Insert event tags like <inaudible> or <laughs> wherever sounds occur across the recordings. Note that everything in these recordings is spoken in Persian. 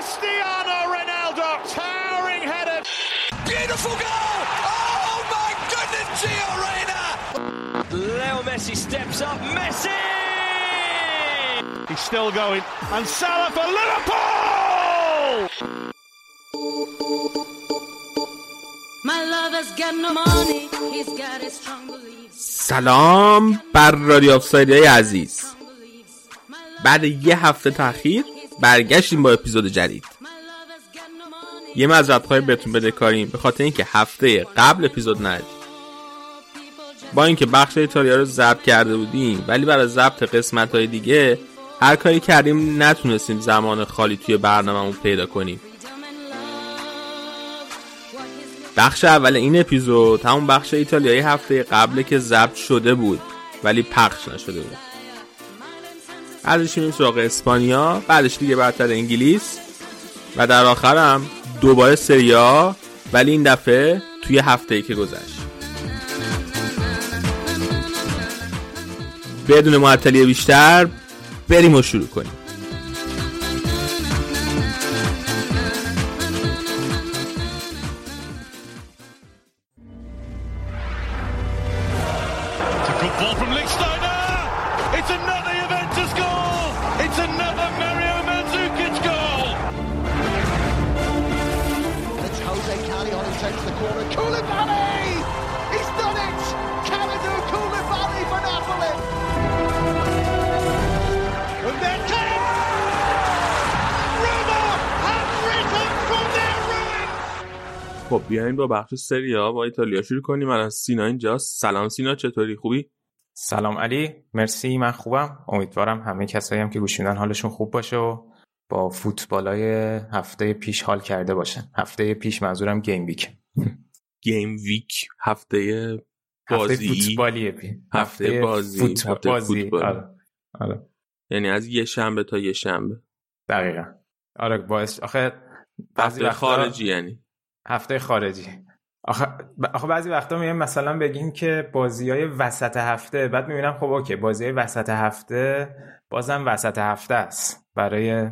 Cristiano Ronaldo, towering header. Beautiful goal! Oh my goodness, Gio Reyna! Leo Messi steps up. Messi! He's still going. And Salah for Liverpool! My lover's got no money, he's got his strong beliefs. سلام بر رادیو آفسایدی عزیز Strong beliefs. My love- بعد یه هفته تاخیر برگشتیم با اپیزود جدید. یه مذرت خواهی بهتون بده کاریم به خاطر اینکه هفته قبل اپیزود just با اینکه بخش ایتالیا رو ضبط کرده بودیم ولی برای ضبط قسمت های دیگه هر کاری کردیم نتونستیم زمان خالی توی برنامهمون پیدا کنیم. بخش اول این اپیزود همون بخش ایتالیایی هفته قبل که ضبط شده بود ولی پخش نشده بود. بعدش میریم سراغ اسپانیا بعدش دیگه برتر انگلیس. و در آخرم دوباره سریا ولی این دفعه توی هفته ای که گذشت. بدون معطلی بیشتر بریم و شروع کنیم. با بخش سری آ با ایتالیا شروع کنیم. الان سینا اینجاست سلام سینا چطوری؟ خوبی؟ سلام علی. مرسی من خوبم. امیدوارم همه کسایی هم که گوش میدن حالشون خوب باشه و با فوتبالای هفته پیش حال کرده باشن. هفته پیش منظورم game week game week هفته هفته بازی. فوتبالیه. پی هفته بازی، فوت- هفته بازی. فوتبال. آره. آره. یعنی از یه شنبه تا یه شنبه. دقیقا. آره باعث آخه بعضی هفته وقتا خارجی یعنی. هفته خارجی. آخه, آخه بعضی وقتا میگم مثلا بگیم که بازی های وسط هفته بعد می‌بینم خب اوکی بازی های وسط هفته بازم وسط هفته است. برای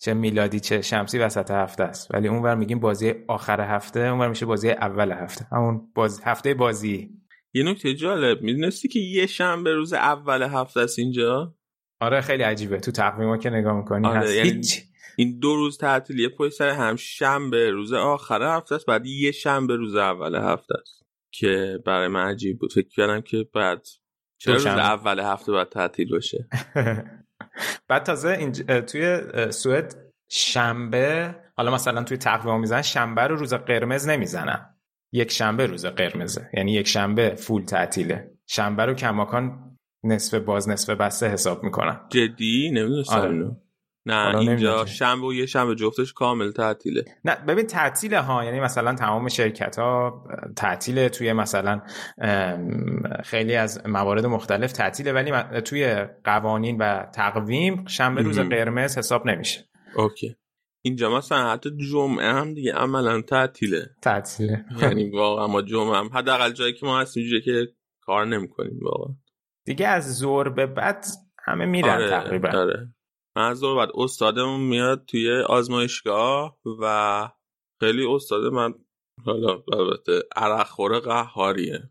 چه میلادی چه شمسی وسط هفته است. ولی اونور میگیم بازی آخر هفته اونور میشه بازی اول هفته. همون باز... هفته بازی. یه نکته جالب می‌دونستی که یه شنبه روز اول هفته است اینجا؟ آره خیلی عجیبه. تو تقویما که نگاه می‌کنی آره، هست. یعنی هیچ این دو روز تعطیلی پشت سر هم شنبه روز آخر هفته است بعد یه شنبه روز اول هفته است که برای من عجیب بود. فکر کردم که بعد چرا روز. اول هفته باید تعطیل باشه <laughs> بعد تازه اینج... توی سوئد شنبه حالا مثلا توی تقویم می‌زنن شنبه رو روز قرمز نمی‌زنن. یک شنبه روز قرمزه. یعنی یک شنبه فول تعطیله. شنبه رو کماکان نصف باز نصف بسته حساب می‌کنن. جدی؟ نمی‌دونستم آره. نه اینجا. شنبه و یه شنبه جفتش کامل تعطیله. نه ببین تعطیله ها یعنی مثلا تمام شرکت ها تعطیله توی مثلا خیلی از موارد مختلف تعطیله ولی توی قوانین و تقویم شنبه روز. قرمز حساب نمیشه. اوکی. اینجا مثلا حتی جمعه هم دیگه عملا تعطیله. تعطیله. یعنی واقعا ما جمعه هم حداقل جایی که ما هستیم جایی که کار نمی‌کنیم واقعا. دیگه از زور به بعد همه میرن آره تقریبا. آره. از بعد استادمون میاد توی آزمایشگاه و خیلی استاد من حالا البته عرق خوره قهاریه.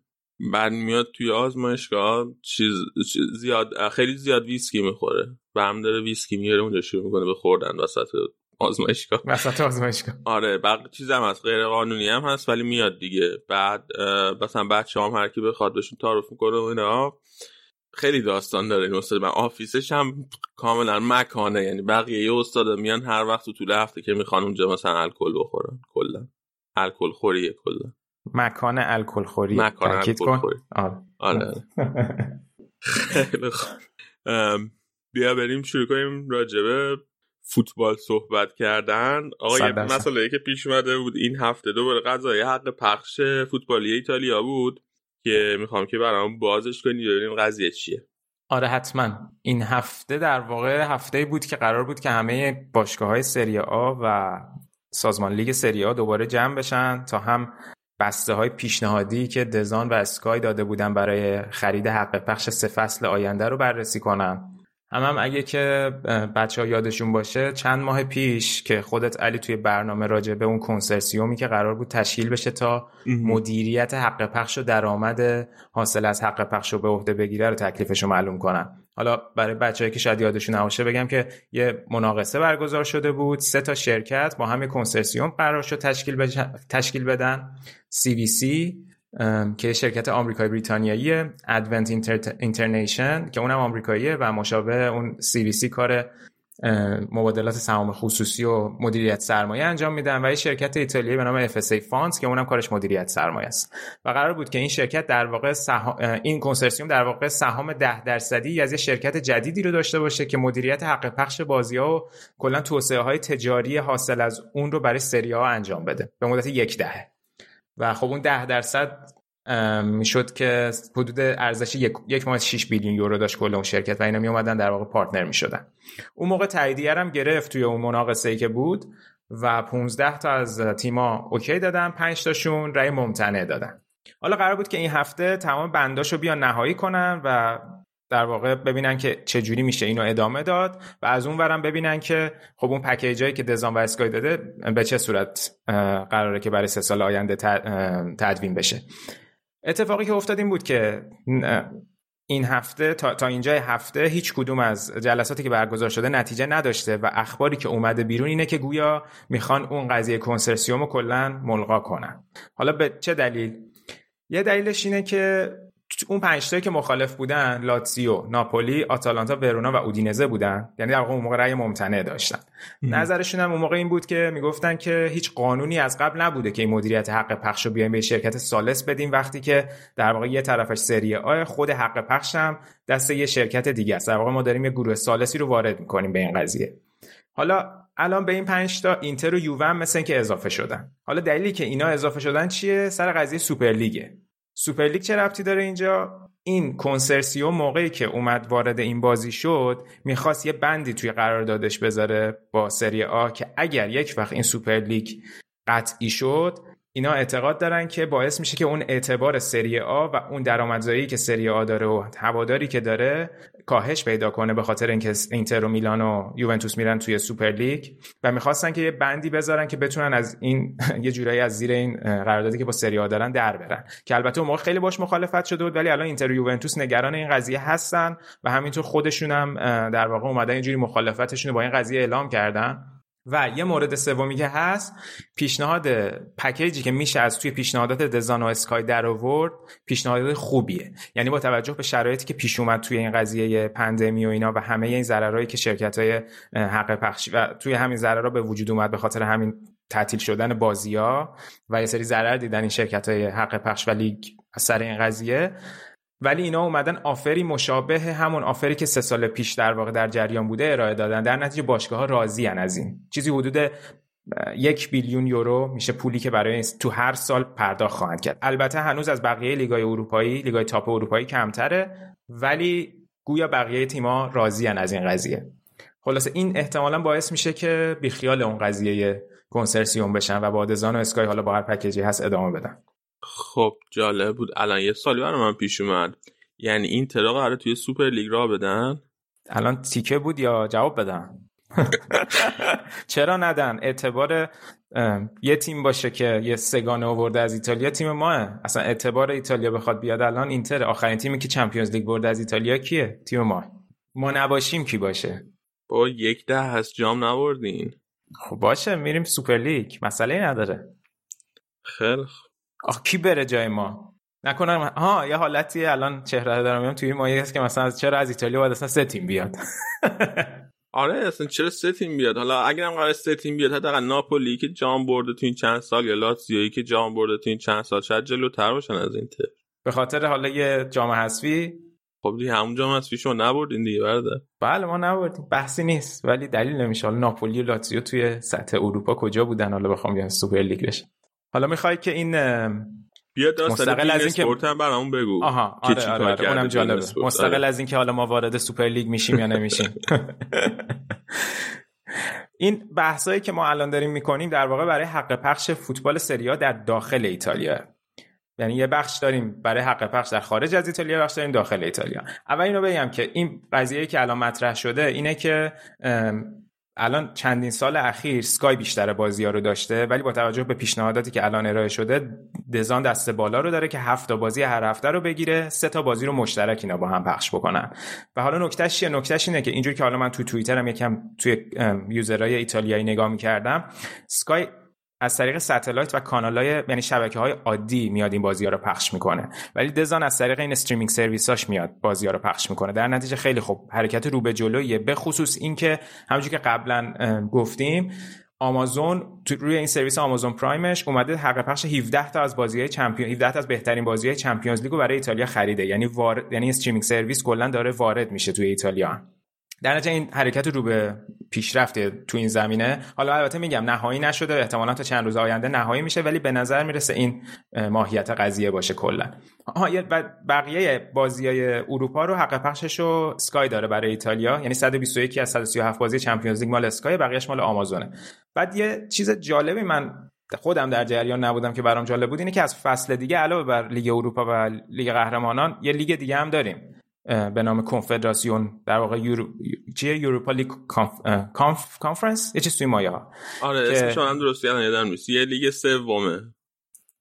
بعد میاد توی آزمایشگاه چیز, چیز زیاد خیلی زیاد ویسکی می‌خوره و هم داره ویسکی میاره اونجا شروع می‌کنه به خوردن وسط آزمایشگاه. وسط آزمایشگاه. آره بقیه چیز هم هست غیر قانونی هم هست ولی میاد دیگه. بعد مثلا بچه هم هر کی بخواد بهشون تعارف می‌کنه و اینا. خیلی داستان داره این استاد. من آفیسش هم کاملا مکانه. یعنی بقیه یه استادا میان هر وقت تو طول هفته که می‌خوان اونجا مثلا الکل بخورن. کلا. الکل خوریه کلا. مکان الکل خوری مکان الکل خوری. آره. آره. خیلی خوب. بیا بریم شروع کنیم راجبه فوتبال صحبت کردن. آقا یه. مسئله که پیش اومده بود این هفته دوباره قضایی حق پخش فوتبالی ایتالیا بود. که می‌خوام که برام بازش کنی ببینیم قضیه چیه. آره حتما. این هفته در واقع هفته بود که قرار بود که همه باشگاه های سری آ و سازمان لیگ سری آ دوباره جمع بشن تا هم بسته های پیشنهادی که دزان و اسکای داده بودن برای خرید حق پخش سه فصل آینده رو بررسی کنن. هم هم اگه که بچه ها یادشون باشه چند ماه پیش که خودت علی توی برنامه راجع به اون کنسرسیومی که قرار بود تشکیل بشه تا مدیریت حق پخش و درآمد حاصل از حق پخش رو به عهده بگیره رو تکلیفش رو معلوم کنم حالا برای بچه‌هایی که شاید یادشون نباشه بگم که یه مناقصه برگزار شده بود سه تا شرکت با هم کنسرسیوم قرار شد تشکیل, تشکیل بدن. CVC که شرکت آمریکایی بریتانیایی Advent International که اونم آمریکاییه و مشابه اون CVC کار مبادلات سهام خصوصی و مدیریت سرمایه انجام میدن. و یه شرکت ایتالیایی به نام FSI Funds که اونم کارش مدیریت سرمایه است. و قرار بود که این شرکت در واقع این کنسرسیوم در واقع سهام ده درصدی از یه شرکت جدیدی رو داشته باشه که مدیریت حق پخش بازی ها و کلا توسعه های تجاری حاصل از اون رو برای سری آ انجام بده. به مدت یک دهه. و خب اون ده درصد می‌شد که حدود ارزش یک, یک ممیز 6 billion یورو داشت کل اون شرکت و اینا می اومدن در واقع partner می شدن اون موقع تاییدیه هم گرفت توی اون مناقصه ای که بود و 15 تا از تیما اوکی دادن 5 تاشون رأی ممتنع دادن. حالا قرار بود که این هفته تمام بنداشو بیان نهایی کنن و در واقع ببینن که چه جوری میشه اینو ادامه داد و از اون ورم ببینن که خب اون پکیجایی که دزان و اسکای داده به چه صورت قراره که برای سه سال آینده تدوین بشه. اتفاقی که افتاد این بود که این هفته تا, تا اینجای هفته هیچ کدوم از جلساتی که برگزار شده نتیجه نداشته و اخباری که اومده بیرون اینه که گویا می‌خوان اون قضیه کنسرسیوم رو کلا ملغا کنن. حالا به چه دلیل؟ یه دلیلش اینه که اون پنج که مخالف بودن لاتسیو ناپولی آتالانتا ورونا و اودینزه بودن. یعنی در واقع اون موقع رأی ممتنع داشتن. نظرشون هم اون موقع این بود که می‌گفتن که هیچ قانونی از قبل نبوده که این مدیریت حق پخش رو بیایم به شرکت سالس بدیم وقتی که در واقع یه طرفش سری آ خود حق پخش هم دست یه شرکت دیگه است. در واقع ما داریم یه گروه ثالثی رو وارد می‌کنیم به این قضیه. حالا الان به این پنج تا اینتر و یووه مثل اینکه اضافه شدن. حالا دلیلی که اینا اضافه شدن چیه؟ سر قضیه سوپرلیگه سوپرلیگ چه ربطی داره اینجا؟ این کنسرسیوم موقعی که اومد وارد این بازی شد می‌خواست یه بندی توی قراردادش بذاره با سری آ که اگر یک وقت این سوپرلیگ قطعی شد اینا اعتقاد دارن که باعث میشه که اون اعتبار سری آ و اون درآمدزایی که سری آ داره و هواداری که داره کاهش پیدا کنه به خاطر اینکه اینتر و میلان و یوونتوس میرن توی سوپر لیگ و می‌خواستن که یه بندی بذارن که بتونن از این <laughs> یه جورایی از زیر این قراردادی که با سری دارن در برن. که البته اون موقع خیلی باش مخالفت شده بود ولی الان اینتر و یوونتوس نگران این قضیه هستن و همینطور خودشون هم در واقع اومدن اینجوری مخالفتشون با این قضیه اعلام کردن. و یه مورد سومی که هست پیشنهاد پکیجی که میشه از توی پیشنهادات دزان و اسکای در آورد پیشنهاد خوبیه. یعنی با توجه به شرایطی که پیش اومد توی این قضیه پندمی و اینا و همه این ضررهایی که شرکت های حق پخشی و توی همین ضررها به وجود اومد به خاطر همین تعطیل شدن بازی ها و یه سری ضرر دیدن این شرکت های حق پخش و لیگ سر این قضیه ولی اینا اومدن آفری مشابه همون آفری که سه سال پیش در واقع در جریان بوده ارائه دادن. در نتیجه باشگاه ها راضی از این. چیزی حدود یک billion یورو میشه پولی که برای تو هر سال پرداخت خواهند کرد. البته هنوز از بقیه لیگای اروپایی لیگای top اروپایی کمتره ولی گویا بقیه تیما راضی از این قضیه. خلاصه این احتمالا باعث میشه که بیخیال اون قضیه کنسرسیوم بشن و با DAZN و Sky حالا با هر package ی هست ادامه بدن. خب جالب بود. الان یه سوالی برای من پیش اومد. یعنی اینترو قراره توی سوپر لیگ راه بدن؟ الان تیکه بود یا جواب بدم؟ <laughs> چرا ندن؟ اعتبار یه تیم باشه که یه سگانه آورده از ایتالیا تیم ماه اصلا اعتبار ایتالیا بخواد بیاد الان اینتر. آخرین تیمی که چمپیونز لیگ برده از ایتالیا کیه؟ تیم ما. ما نباشیم کی باشه. با یک ده هست جام نبردین. خب باشه میریم سوپر لیگ. مسئله نداره. خیلی آخ کی بره جای ما؟ نکنم ها یه حالتی الان چهره دارم میام توی مایه هست که مثلا چرا از ایتالیا باید اصلا سه تیم بیاد؟ <laughs> آره اصلا چرا سه تیم بیاد؟ حالا اگر هم قرار سه تیم بیاد حداقل ناپولی که جام برده تو این چند سال یا لاتزیویی که جام برده تو این چند سال شاید جلوتر باشن از این تیم. به خاطر حالا یه جام حذفی؟ خب دیگه همون جام حذفی شما نبردین دیگه برده بله ما نبردیم بحثی نیست ولی دلیل نمیشه. حالا ناپولی و لاتزیو توی سطح اروپا کجا بودن؟ حالا بخوام بیان سوپر لیگ بشه حالا می‌خوای که این بیا مستقل از اینکه هم برامون بگو. آها آره آره, آره. اونم جالبه. مستقل آره. از اینکه حالا ما وارد سوپر لیگ میشیم یا نمیشیم. <laughs> این بحثایی که ما الان داریم می‌کنیم در واقع برای حق پخش فوتبال سریا در داخل ایتالیا. یعنی یه بخش داریم برای حق پخش در خارج از ایتالیا بخش داریم داخل ایتالیا. اول اینو بگم که این قضیه که الان مطرح شده اینه که الان چندین سال اخیر سکای بیشتر بازی ها رو داشته ولی با توجه به پیشنهاداتی که الان ارائه شده دزان دست بالا رو داره که هفت بازی هر هفته رو بگیره سه تا بازی رو مشترک اینا با هم پخش بکنن. و حالا نکتهش چیه؟ نکتهش اینه که اینجوری که حالا من تو توییترم یکم توی user های ایتالیایی نگاه می‌کردم Sky از طریق satellite و کانالای یعنی شبکه های عادی میاد این بازی ها رو پخش می‌کنه. ولی DAZN از طریق این streaming service اش میاد بازی ها رو پخش می‌کنه. در نتیجه خیلی خوب حرکت رو به جلویه به خصوص اینکه همونجوری که قبلا گفتیم آمازون روی این سرویس Amazon Prime ش اومده حق پخش 17 تا از بازی های Champion 17 تا از بهترین بازی های Champions League و برای ایتالیا خریده. یعنی وارد یعنی streaming service کلا داره وارد میشه توی ایتالیا. در نتیجه این حرکت رو به پیشرفت تو این زمینه حالا البته میگم نهایی نشده احتمالا تا چند روز آینده نهایی میشه ولی به نظر می‌رسه این ماهیت قضیه باشه کلا. بقیه بازی های اروپا رو حق پخشش رو Sky داره برای ایتالیا یعنی 121 از 137 بازی Champions League مال Sky بقیهش مال آمازونه. بعد یه چیز جالبی من خودم در جریان نبودم که برام جالب بود اینه که از فصل دیگه علاوه بر لیگ اروپا و لیگ قهرمانان یه لیگ دیگه هم داریم. به نام کنفدراسیون در واقع یورو... چیه؟ Europa League conf... conference؟ یه چیز توی مایه ها آره که... اسمش هم درست یادم نیست. یه لیگ سومه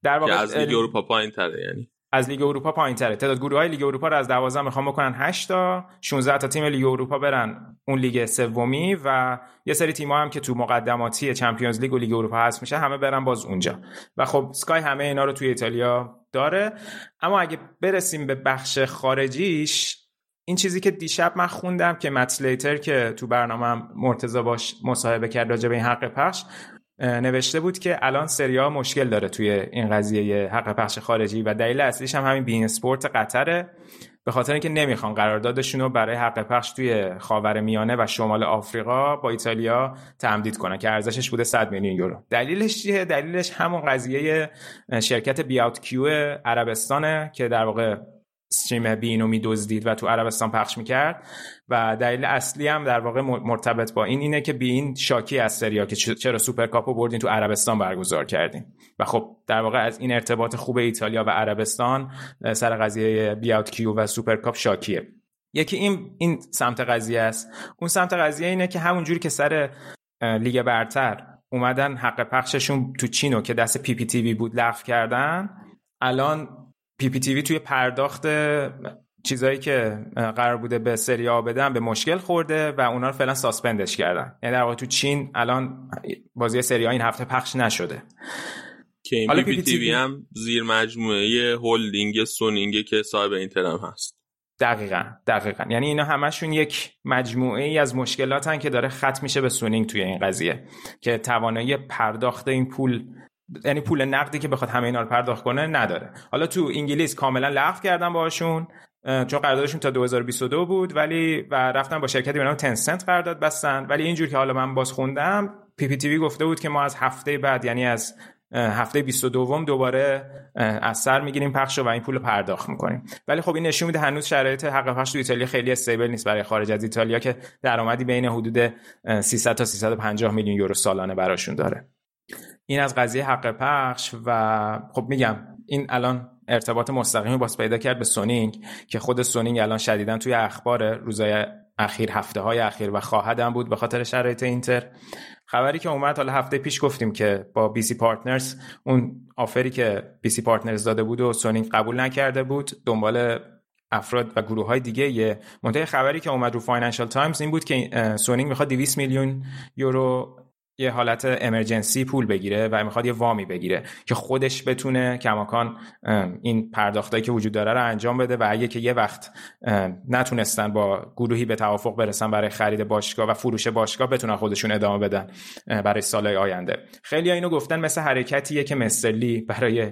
در واقع از لیگ اروپا پایین تره یعنی. از لیگ اروپا پایین تره تعداد گروه های لیگ اروپا رو از 12 می‌خوان بکنن 8 تا. 16 تا تیم لیگ اروپا برن اون لیگ سومی و یه سری تیم هم که تو مقدماتی Champions League و لیگ اروپا هست میشه همه برن باز اونجا. و خب Sky همه اینا رو توی ایتالیا داره. اما اگه برسیم به بخش خارجیش این چیزی که دیشب من خوندم که متلیتر که تو برنامه مرتضا باش مصاحبه کرد راجع به این حق پخش نوشته بود که الان سریا مشکل داره توی این قضیه حق پخش خارجی و دلیل اصلیش هم همین بین اسپورت قطره. به خاطر اینکه نمی‌خوان قراردادشون رو برای حق پخش توی خاور میانه و شمال آفریقا با ایتالیا تمدید کنن که ارزشش بوده 100 میلیون یورو. دلیلش چیه؟ دلیلش همون قضیه شرکت beoutQ عربستانه که در واقع stream beIN و میدزدید و تو عربستان پخش می‌کرد. و دلیل اصلی هم در واقع مرتبط با این اینه که beIN شاکی از سری آ که چرا سوپر کاپو بردین تو عربستان برگزار کردین. و خب در واقع از این ارتباط خوب ایتالیا و عربستان سر قضیه beoutQ و سوپر کاپ شاکیه. یکی این این سمت قضیه است. اون سمت قضیه اینه که همونجوری که سر لیگ برتر اومدن حق پخششون تو چینو که دست PPTV بود لغو کردن الان PPTV توی پرداخت چیزایی که قرار بوده به سری آ بدن به مشکل خورده و اونا رو فعلا suspend ش کردن. یعنی در واقع تو چین الان بازی سری آ این هفته پخش نشده. که این PPTV هم زیر مجموعه هولدینگ سونینگ که صاحب اینتر هم هست. دقیقا دقیقا. یعنی اینا همشون یک مجموعه ای از مشکلاتن که داره ختم میشه به سونینگ توی این قضیه که توانایی پرداخت این پول یعنی پول نقدی که بخواد همه اینا رو پرداخت کنه نداره. حالا تو انگلیس کاملا لغو کردن باشون چون قراردادشون تا 2022 بود ولی و رفتن با شرکتی به نام Tencent قرارداد بستن. ولی اینجور که حالا من باز خوندم PPTV گفته بود که ما از هفته بعد یعنی از هفته 22 دوباره از سر می‌گیریم پخش و این پول رو پرداخت می‌کنیم. ولی خب این نشون میده هنوز شرایط حق پخش تو ایتالیا خیلی stable نیست برای خارج از ایتالیا که درآمدی بین حدود 300 تا 350 میلیون یورو سالانه براشون داره. این از قضیه حق پخش و خب میگم این الان ارتباط مستقیمی باز پیدا کرد به سونینگ که خود سونینگ الان شدیدا توی اخبار روزای اخیر هفته های اخیر و خواهدم بود به خاطر شرایط اینتر. خبری که اومد حالا هفته پیش گفتیم که با BC Partners اون offer ی که BC Partners داده بود و سونینگ قبول نکرده بود دنبال افراد و گروه های دیگه یه. منتهای خبری که اومد رو Financial Times این بود که سونینگ می‌خواد 200 میلیون یورو یه حالت emergency پول بگیره و می‌خواد یه وامی بگیره که خودش بتونه کماکان این پرداختایی که وجود داره رو انجام بده و اگه که یه وقت نتونستن با گروهی به توافق برسن برای خرید باشگاه و فروش باشگاه بتونن خودشون ادامه بدن برای سالهای آینده. خیلی اینو گفتن مثل حرکتیه که Mister Li برای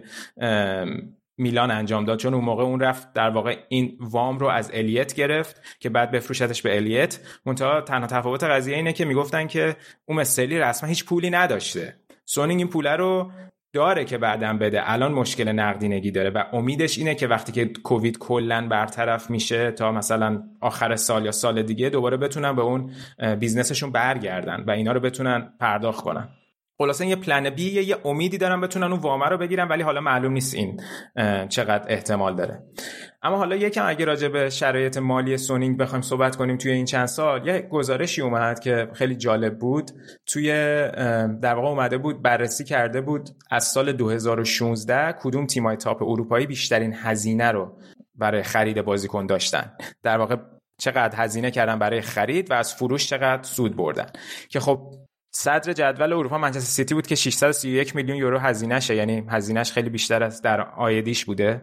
میلان انجام داد. چون اون موقع اون رفت در واقع این وام رو از الیت گرفت که بعد بفروشتش به الیت. منتها تنها تفاوت قضیه اینه که می‌گفتن که اون Mister Li رسما هیچ پولی نداشته. سونینگ این پوله رو داره که بعدا بده. الان مشکل نقدینگی داره و امیدش اینه که وقتی که کووید کلا برطرف میشه تا مثلا آخر سال یا سال دیگه دوباره بتونن به اون business شون برگردن و اینا رو بتونن پرداخت کنن. خلاصه یه پلن بی یه, امیدی دارن بتونن اون وامه رو بگیرن ولی حالا معلوم نیست این چقدر احتمال داره. اما حالا یکم اگه راجع به شرایط مالی سونینگ بخوایم صحبت کنیم توی این چند سال یه گزارشی اومد که خیلی جالب بود. توی در واقع اومده بود بررسی کرده بود از سال 2016 کدوم تیمای تاپ اروپایی بیشترین هزینه رو برای خرید بازیکن داشتن. در واقع چقدر هزینه کردن برای خرید و از فروش چقدر سود بردن. که خب صدر جدول اروپا منچستر سیتی بود که 631 میلیون یورو هزینهشه. یعنی هزینهش خیلی بیشتر از درآمدیش بوده.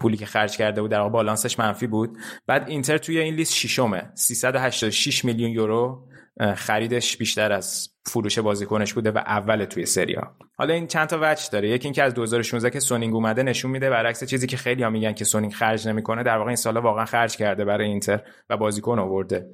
پولی که خرج کرده بود در بالانسش منفی بود. بعد اینتر توی این لیست ششمه. 386 میلیون یورو خریدش بیشتر از فروش بازیکنش بوده و اول توی سری آ حالا این چند تا وجه داره. یکی اینکه از 2016 که سونینگ اومده نشون میده برعکس چیزی که خیلی ها میگن که سونینگ خرج نمی‌کنه در واقع این سالا واقعا خرج کرده برای اینتر و بازیکن آورده.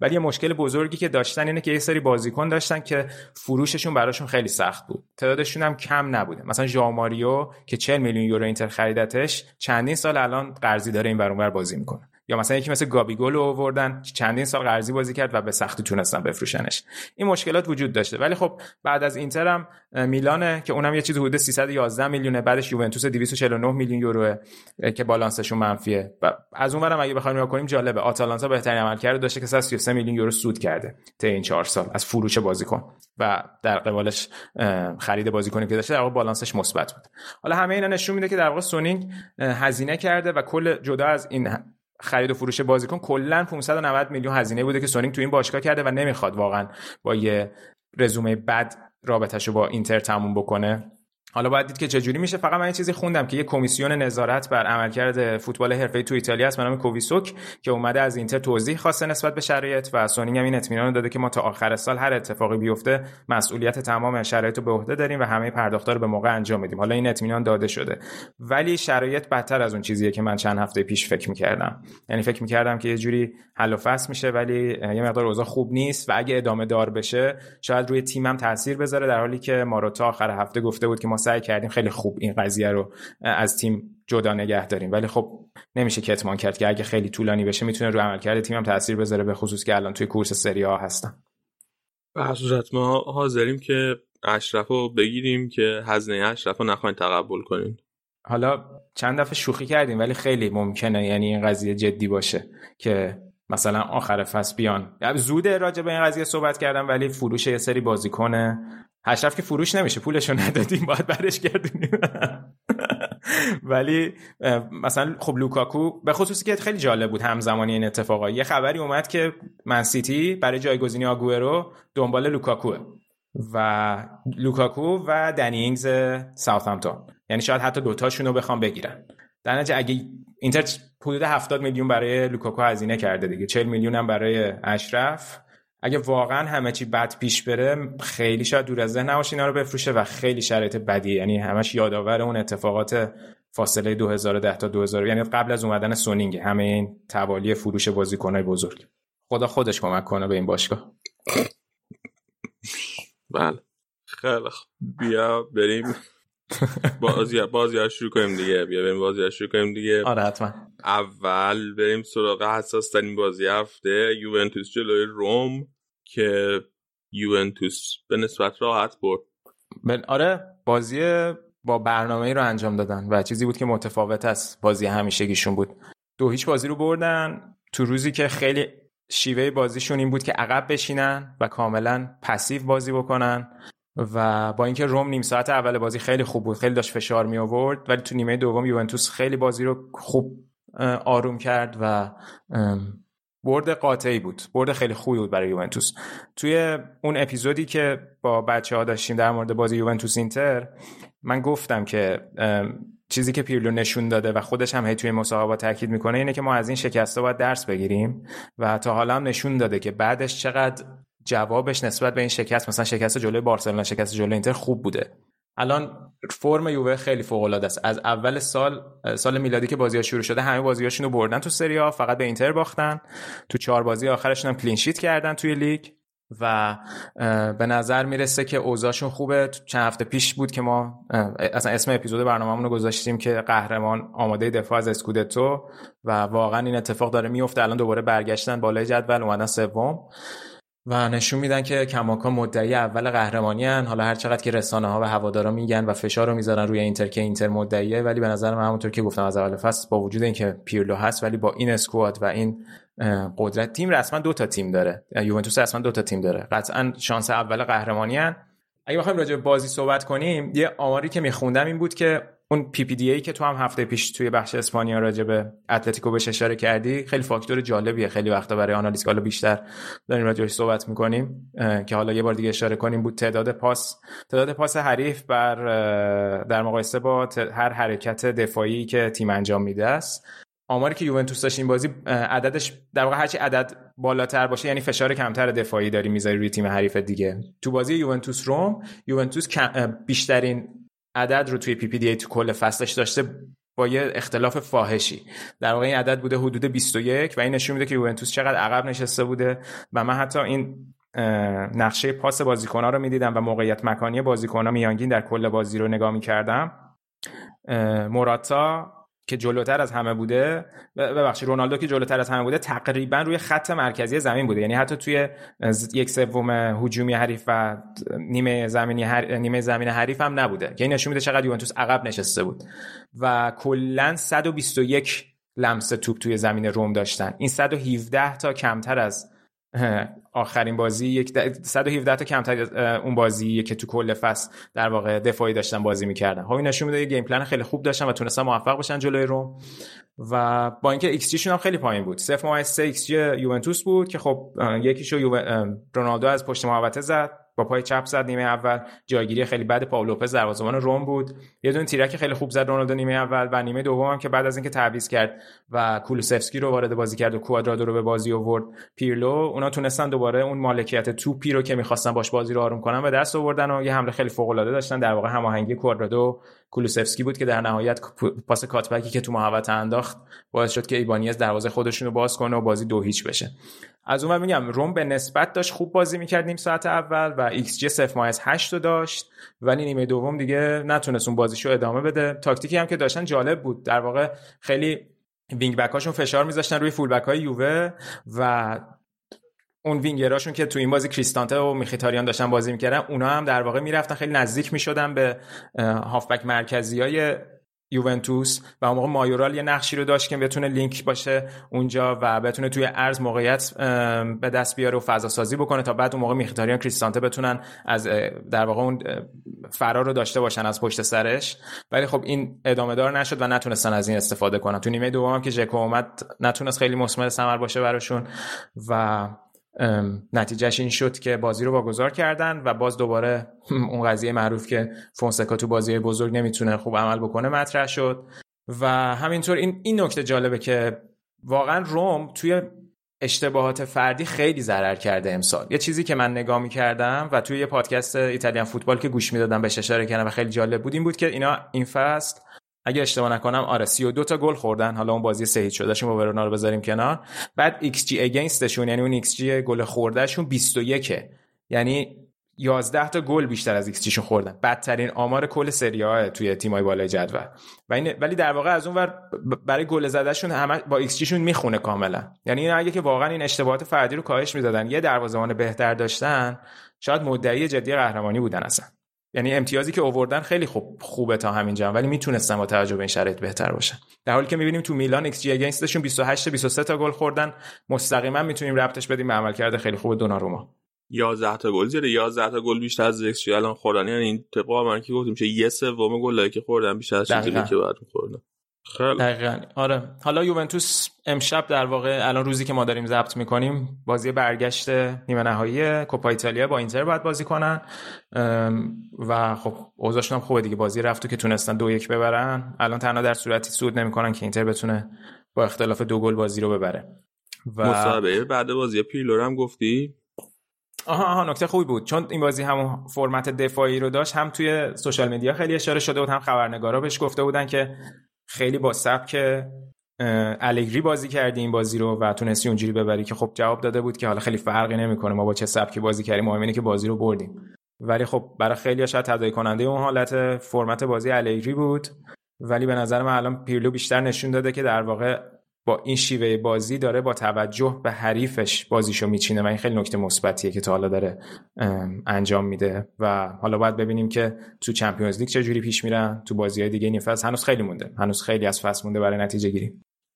ولی یه مشکل بزرگی که داشتن اینه که یه سری بازیکن داشتن که فروششون براشون خیلی سخت بود. تعدادشون هم کم نبوده. مثلا ژاماریو که 40 میلیون یورو اینتر خریدتش چندین سال الان قرضی داره این ور بازی می‌کنه. یا مثلا یکی مثل گابیگول رو آوردن چندین سال قرضی بازی کرد و به سختی تونستن بفروشنش. این مشکلات وجود داشته. ولی خب بعد از اینتر هم میلانه که اونم یه چیز حدود 311 میلیونه بعدش یوونتوس 249 میلیون یورو که بالانسشون منفیه. و از اونورم اگه بخوایم نگاه کنیم جالبه. آتالانتا بهترین عملکرد داشته که 33 میلیون یورو سود کرده تا این 4 سال از فروش بازیکن. و در قبالش خرید بازیکنی که داشته در واقع بالانسش مثبت بود. حالا همه اینا نشون میده که در واقع سونینگ هزینه کرده و کل جدا از این خرید و فروش بازیکن کلا 590 میلیون هزینه بوده که سونینگ تو این باشگاه کرده و نمی‌خواد واقعا با یه رزومه بد رابطش رو با اینتر تموم بکنه. حالا باید دید که چجوری میشه. فقط من یه چیزی خوندم که یه کمیسیون نظارت بر عملکرد فوتبال حرفه‌ای تو ایتالیا هست به نام کوویسوک که اومده از اینتر توضیح خواسته نسبت به شرایط و سونینگ هم این اطمینان داده که ما تا آخر سال هر اتفاقی بیفته مسئولیت تمام شرایط رو به عهده داریم و همه پرداختار رو به موقع انجام میدیم. حالا این اطمینان داده شده. ولی شرایط بدتر از اون چیزیه که من چند هفته پیش فکر می‌کردم. یعنی فکر می‌کردم که یه جوری حل و فصل میشه ولی یه مقدار اوضاع خوب نیست و اگه ادامه دار بشه شاید روی تیمم تاثیر بذاره در حالی که ما تا آخر هفته گفته بود که ما سعی کردیم خیلی خوب این قضیه رو از تیم جدا نگه داریم. ولی خب نمیشه کتمان کرد که اگه خیلی طولانی بشه می‌تونه رو عملکرد تیمم تاثیر بذاره به خصوص که الان توی کورس سری ها هستن. به صورت ما حاضریم که اشرف رو بگیریم که هزینه اشرف رو نخواین تقبل کنیم حالا چند دفعه شوخی کردیم ولی خیلی ممکنه یعنی این قضیه جدی باشه که مثلا آخر فصل بیان. زوده راجع به این قضیه صحبت کردم ولی فروش یه سری بازیکن اشرف که فروش نمیشه پولشو ندادیم باید برش گردونیم. ولی مثلا خب لوکاکو به خصوصی که خیلی جالب بود همزمانی این اتفاقا یه خبری اومد که Man City برای جایگزینی آگوئرو دنبال لوکاکوه و لوکاکو و دنی اینگز ساوثهامپتون. یعنی شاید حتی دوتاشون رو بخوام بگیرن. در نتیجه اگه اینتر حدود 70 میلیون برای لوکاکو هزینه کرده دیگه. 40 میلیون هم برای اشرف. اگه واقعا همه چی بد پیش بره خیلی شاید دور از ذهن نباشه اینا رو بفروشه و خیلی شرایط بدی یعنی همش یادآور اون اتفاقات فاصله 2010 تا 2000 یعنی قبل از اومدن سونینگ همه این توالی فروش بازیکنای بزرگ. خدا خودش کمک کنه به این باشگاه. بله. خیلی بیا بریم. بازی بازی شروع کنیم دیگه. بیا بریم بازی شروع کنیم دیگه. آره حتما. اول بریم سراغ حساس ترین بازی هفته یوونتوس جلوی روم که یوونتوس به نسبت راحت برد. آره بازی با برنامه رو انجام دادن و چیزی بود که متفاوت است بازی همیشگیشون بود. دو هیچ بازی رو بردن. تو روزی که خیلی شیوه بازیشون این بود که عقب بشینن و کاملا پسیو بازی بکنن. و با اینکه روم نیم ساعت اول بازی خیلی خوب بود خیلی داشت فشار می آورد ولی تو نیمه دوم یوونتوس خیلی بازی رو خوب آروم کرد و برد قاطعی بود. برد خیلی خوبی بود برای یوونتوس. توی اون اپیزودی که با بچه ها داشتیم در مورد بازی یوونتوس اینتر من گفتم که چیزی که پیرلو نشون داده و خودش هم هی توی مصاحبه تاکید می‌کنه اینه که ما از این شکسته باید درس بگیریم و تا حالا هم نشون داده که بعدش چقدر جوابش نسبت به این شکست مثلا شکست جلوی بارسلونا شکست جلوی اینتر خوب بوده. الان فرم یووه خیلی فوق العاده است. از اول سال سال میلادی که بازی ها شروع شده همه بازیاشونو رو بردن تو سری ها فقط به اینتر باختن. تو چهار بازی آخرشون هم کلین شیت کردن توی لیگ و به نظر می‌رسه که اوضاعشون خوبه. چند هفته پیش بود که ما اصلا اسم اپیزود برنامه‌مون رو گذاشتیم که قهرمان آماده دفاع از اسکودتو و واقعا این اتفاق داره میفته الان دوباره برگشتن بالای جدول اومدن سوم. و نشون میدن که کماکان مدعی اول قهرمانی هن. حالا هر چقدر که رسانه ها و هوادارا میگن و فشار رو می‌ذارن روی اینتر که اینتر مدعیه ولی به نظر من همونطور که گفتم از اول فصل با وجود اینکه پیرلو هست ولی با این squad و این قدرت تیم رسما دو تا تیم داره یوونتوس رسما دو تا تیم داره قطعا شانس اول قهرمانی هن. اگه بخوایم راجع به بازی صحبت کنیم یه آماری که میخوندم این بود که اون PPDA که تو هم هفته پیش توی بخش اسپانیا راجع به اتلتیکو بهش اشاره کردی خیلی فاکتور جالبیه. خیلی وقتا برای آنالیز حالا بیشتر داریم راجعش صحبت می‌کنیم که حالا یه بار دیگه اشاره کنیم. بود تعداد پاس تعداد پاس حریف بر در مقایسه با هر حرکت دفاعی که تیم انجام میده است. آماری که یوونتوس داشت این بازی عددش در واقع هرچی عدد بالاتر باشه یعنی فشار کمتر دفاعی داری می‌ذاری روی تیم حریف دیگه. تو بازی یوونتوس روم یوونتوس بیشترین عدد رو توی PPDA تو کل فصلش داشته با یه اختلاف فاحشی. در واقع این عدد بوده حدود 21 و این نشون میده که یوونتوس چقدر عقب نشسته بوده و من حتی این نقشه پاس بازیکن‌ها رو می‌دیدم و موقعیت مکانی بازیکن‌ها میانگین در کل بازی رو نگاه می‌کردم. موراتا که جلوتر از همه بوده ببخشید رونالدو که جلوتر از همه بوده تقریبا روی خط مرکزی زمین بوده. یعنی حتی توی یک سوم هجومی حریف و نیمه زمینی هر... نیمه زمین حریف هم نبوده. که این نشون میده چقدر یوونتوس عقب نشسته بود. و کلا 121 لمس توپ توی زمین روم داشتن. این 117 تا کمتر از آخرین بازی یک 117 تا کمتر اون بازی که تو کل فصل در واقع دفاعی داشتن بازی می‌کردن. خب این نشون میده یه game plan خیلی خوب داشتن و تونستن موفق باشن جلوی روم و با اینکه ایکس جی هم خیلی پایین بود. 0.3 ایکس جی یوونتوس بود که خب یکیشو رونالدو از پشت محوطه زد. با پای چپ زد نیمه اول. جایگیری خیلی بد پاول لوپز دروازه‌بان روم بود. یه دونه تیرک خیلی خوب زد رونالدو نیمه اول و نیمه دوم هم که بعد از اینکه تعویض کرد و کولوسفسکی رو وارد بازی کرد و کوادرادو رو به بازی آورد پیرلو اونا تونستن دوباره اون مالکیت توپی رو که می‌خواستن باش بازی رو آروم کنن به دست آوردن و یه حمله خیلی فوق العاده داشتن. در واقع هماهنگی کوادرادو کولوسفسکی بود که در نهایت پاس cutback ی که تو محوطه انداخت باعث شد که ایبانیز دروازه خودشون رو باز کنه و بازی دو هیچ بشه. از اون میگم روم به نسبت داشت خوب بازی می‌کرد نیم ساعت اول و ایکس جی 8 رو داشت. ولی نیمه دوم دیگه نتونست اون بازیشو ادامه بده. تاکتیکی هم که داشتن جالب بود. در واقع خیلی wing back هاشون فشار میذاشتن روی full back های یووه و اون وینگراشون که تو این بازی کریستانته و میخیتاریان داشتن بازی می‌کردن اونا هم در واقع می‌رفتن خیلی نزدیک می‌شدن به هافبک مرکزی های یوونتوس و اون موقع مایورال یه نقشی رو داشت که بتونه لینک باشه اونجا و بتونه توی عرض موقعیت به دست بیاره و فضا سازی بکنه تا بعد اون موقع میخیتاریان کریستانته بتونن از در واقع اون فرار رو داشته باشن از پشت سرش. ولی خب این ادامه دار نشد و نتونستن از این استفاده کنن. تو نیمه دوم هم که ژکو اومد نتونست خیلی مثمر ثمر باشه براشون و نتیجهش این شد که بازی رو واگذار کردن و باز دوباره <laughs> اون قضیه معروف که فونسکا تو بازی بزرگ نمی‌تونه خوب عمل بکنه مطرح شد. و همینطور این این نکته جالبه که واقعا روم توی اشتباهات فردی خیلی ضرر کرده امسال. یه چیزی که من نگاه می‌کردم و توی یه پادکست Italian football که گوش می‌دادم بهش اشاره کردم و خیلی جالب بود این بود که اینا این فصل اگه اشتباه نکنم آره 32 تا گل خوردن. حالا اون بازی سه شدهشون با ورونا رو بذاریم کنار. بعد xG against شون یعنی اون ایکس جی گل خوردهشون 21 یعنی 11 تا گل بیشتر از ایکس جیشون خوردن. بدترین آمار کل سری آ توی تیمای بالای جدول. و این ولی در واقع از اون ور برای گل زدهشون همه با ایکس جیشون می‌خونه کاملا. یعنی این اگه که واقعا این اشتباهات فردی رو کاهش می‌دادن یه دروازه‌بان بهتر داشتن شاید مدعی جدی قهرمانی بودن اصلا. یعنی امتیازی که اووردن خیلی خوب خوبه تا همین جام ولی می‌تونستن با توجه به این شرایط بهتر باشن. در حالی که می‌بینیم تو میلان xG against شون 28 23 تا گل خوردن. مستقیما می‌تونیم ربطش بدیم به عملکرد خیلی خوب دوناروما. 11 تا گل زیر 11 تا گل بیشتر از ایکس جی الان خوردن. یعنی این طبق من که گفتیم میشه یه سوم گلایی که خوردن بیشتر از چیزی که باید خوردن خیلی. دقیقا. آره. حالا یوونتوس امشب در واقع الان روزی که ما داریم ضبط می‌کنیم بازی برگشت نیمه نهایی کوپا ایتالیا با اینتر باید بازی کنن. و خب اوضاعشون هم خوبه دیگه. بازی رفتو که تونستن دو یک ببرن. الان تنها در صورتی سود نمی‌کنن که اینتر بتونه با اختلاف دو گل بازی رو ببره. و مصاحبه بعد بازی پیلو هم گفتی؟ آها آها نکته خوبی بود. چون این بازی همون فرمت دفاعی رو داشت هم توی سوشال میدیا خیلی اشاره شده بود هم خبرنگارا بهش گفته بودن که خیلی با سبک الگری بازی کردی این بازی رو و تونستی اونجوری ببری که خب جواب داده بود که حالا خیلی فرقی نمی‌کنه. ما با چه سبکی بازی کردیم مهم که بازی رو بردیم. ولی خب برای خیلی شاید تداعی کننده اون حالت فرمت بازی الگری بود. ولی به نظر من الان پیرلو بیشتر نشون داده که در واقع با این شیوه بازی داره با توجه به حریفش بازیشو میچینه و این خیلی نکته مثبتیه که تا حالا داره انجام میده. و حالا باید ببینیم که تو چمپیونز لیگ چه جوری پیش میرن تو بازی های دیگه نیم فصل هنوز خیلی مونده. هنوز خیلی از فصل مونده برای نتیجه گیری.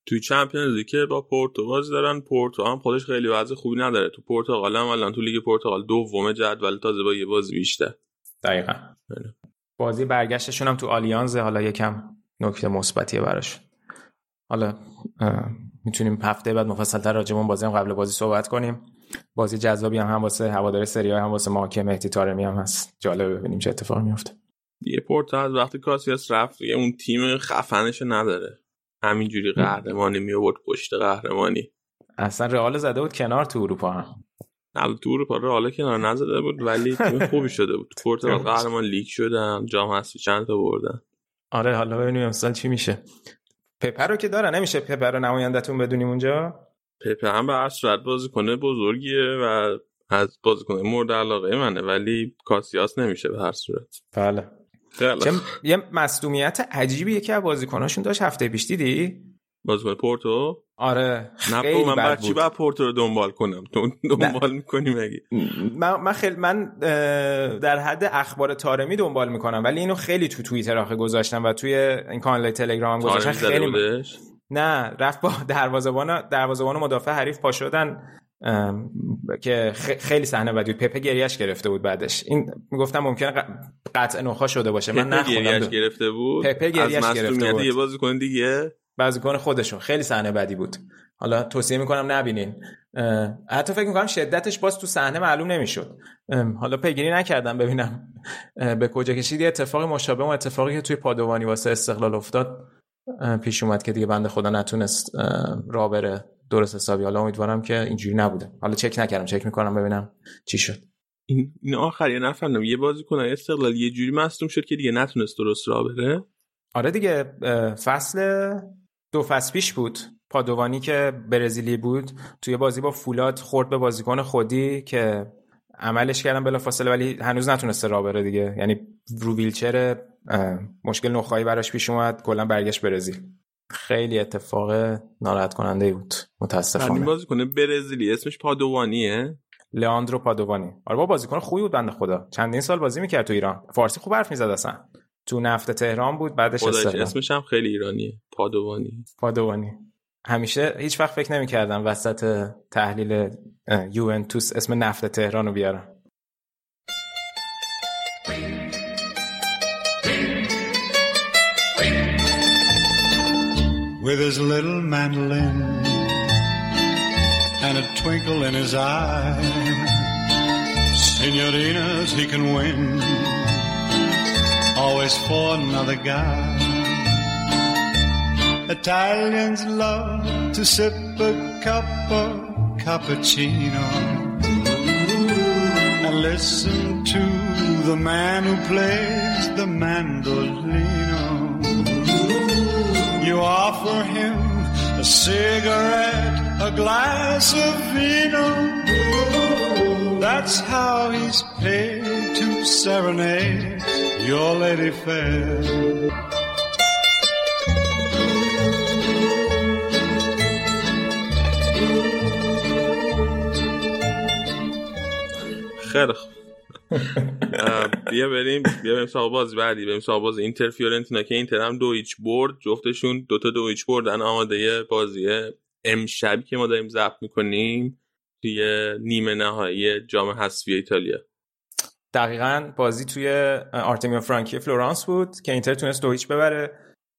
تو چمپیونز لیگ که با پورتو بازی دارن پورتو هم خودش خیلی وضع خوبی نداره. تو پرتغال هم الان تو لیگ پرتغال دوم جدول تازه با یه بازی بیشتر. دقیقا. بله. بازی برگشتشون هم تو آلیانز حالا یکم نکته مثبتیه براش. حالا می‌تونیم هفته بعد مفصلتر راجع بازی هم قبل بازی صحبت کنیم. بازی جذابی هم هم واسه هوادار سری هم واسه ما که مهدی تارمی هم هست. جالب ببینیم چه اتفاقی میفته یه از وقتی کاسیاس رفت یه اون تیم خفنش نداره. همینجوری قهرمانی می آورد پشت قهرمانی. اصلا رئال زده بود کنار تو اروپا هم. نه تو اروپا رئال کنار نزده بود ولی تیم خوبی شده بود. پورتغال <laughs> قهرمان لیگ شدن جام حذفی چند تا بردن. آره حالا ببینیم امسال چی میشه. پپر رو که داره نمیشه پپر رو نمایندتون بدونیم اونجا؟ پپر هم به صورت بازیکن بزرگیه و از بازیکن مورد علاقه منه ولی کاسیاس نمیشه به هر صورت. بله. چه یه مصدومیت عجیبی که بازیکناشون داشت هفته پیش دیدی؟ بازیکن پورتو؟ آره. خیلی من بعد چی بعد پورتو رو دنبال کنم؟ تو دنبال می‌کنی مگه؟ من من خیلی من در حد اخبار تارمی دنبال می‌کنم. ولی اینو خیلی تو توییتر آخه گذاشتم و توی این کانال تلگرام گذاشتم. خیلی نه. رفت با <laughs> دروازه‌بان دروازه‌بان مدافع حریف پا شدن که خیلی صحنه بدی بود. پپه گریش گرفته بود بعدش. این می‌گفتم ممکنه قطع نخا شده باشه. من نخوندم. گرفته بود؟ پپه گریش گرفته بود. یه بازیکن دیگه؟ بازیکن خودشون. خیلی صحنه بدی بود. حالا توصیه می‌کنم نبینین. حتی فکر می‌کنم شدتش باز تو صحنه معلوم نمی‌شد. حالا پیگیری نکردم ببینم. به کجا کشید. یه اتفاق مشابه اون اتفاقی که توی پادوانی واسه استقلال افتاد پیش اومد که دیگه بنده خدا نتونست را بره. درست حسابی. حالا امیدوارم که اینجوری نبوده. حالا چک نکردم. چک می‌کنم ببینم چی شد. این, این آخر یه نفهمیدم. یه بازیکن استقلال یه جوری مصدوم شد که دیگه نتونست درست را بره. آره دیگه فصل دو فصل پیش بود. پادوانی که برزیلی بود توی بازی با فولاد خورد به بازیکن خودی که عملش کردن بلا فاصله ولی هنوز نتونسته را بره دیگه. یعنی رو ویلچر مشکل نخواهی براش پیش اومد کلا برگشت برزیل. خیلی اتفاق ناراحت کننده بود. متاسفانه. این بازیکن برزیلی اسمش پادوانیه؟ لئاندرو پادوانی. آره با بازیکن خوبی بود بنده خدا. چندین سال بازی می‌کرد تو ایران. فارسی خوب حرف می‌زد اصلا. تو نفت تهران بود بعدش اسمش هم خیلی ایرانیه پادوانی. پادوانی. همیشه هیچ وقت فکر نمی‌کردم وسط تحلیل یوونتوس اسم نفت تهران رو بیارم. With his little mandolin and a twinkle in his eye. Senorinas he can win, always for another guy. Italians love to sip a cup of cappuccino and listen to the man who plays the mandolino. You offer him a cigarette, a glass of vino. That's how he's paid to serenade your lady fair. خیلی بیا بریم بیا بریم سراغ باز بعدی. بریم سراغ باز اینتر فیورنتینا که اینتر هم دو ایچ برد. جفتشون دوتا دو ایچ بردن آماده بازی امشبی که ما داریم ضبط می‌کنیم توی نیمه نهایی جام حذفی ایتالیا. دقیقا بازی توی آرتمیو فرانکی فلورانس بود که اینتر تونست دو هیچ ببره.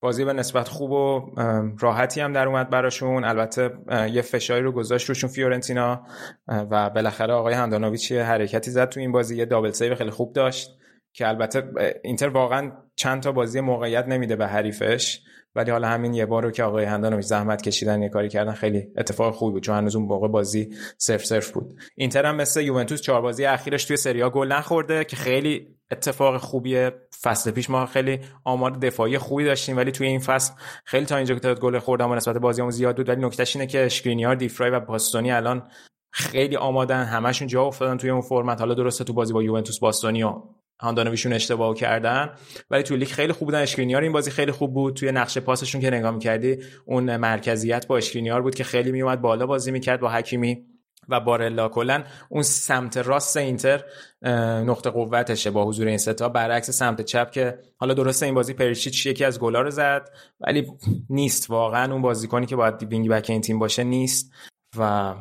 بازی به نسبت خوب و راحتی هم در اومد براشون. البته یه فشاری رو گذاشت روشون فیورنتینا و بالاخره آقای هندانویچ حرکتی زد تو این بازی. یه double save خیلی خوب داشت که البته اینتر واقعا چند تا بازی موقعیت نمیده به حریفش. ولی حالا همین یه بار رو که آقای هندانویچ زحمت کشیدن یه کاری کردن خیلی اتفاق خوبی بود چون هنوز اون موقع بازی صرف صرف بود. اینتر هم مثل یوونتوس چهار بازی اخیرش توی سری گل نخورده که خیلی اتفاق خوبیه فصل پیش ما خیلی آمار دفاعی خوبی داشتیم ولی توی این فصل خیلی تا اینجا که تعداد گل خوردم و نسبت بازیامون زیاد بود. ولی نکتهش اینه که اشکرینیار دیفرای و باستونی الان خیلی آمادن همشون جا افتادن توی اون فرمت. حالا درسته تو بازی با یوونتوس باستونی و هاندانویشون اشتباه کردن. ولی توی لیگ خیلی خوب بودن. اشکرینیار این بازی خیلی خوب بود. توی نقشه پاسشون که نگاه می‌کردی اون مرکزیت با اشکرینیار بود که خیلی میومد بالا بازی می‌کرد با حکیمی و بارلا. کلا اون سمت راست اینتر نقطه قوتشه با حضور این ستا. برعکس سمت چپ که حالا درسته این بازی پریشیچ یکی از گلا رو زد ولی نیست. واقعا اون بازیکنی که باید wing back این تیم باشه نیست. و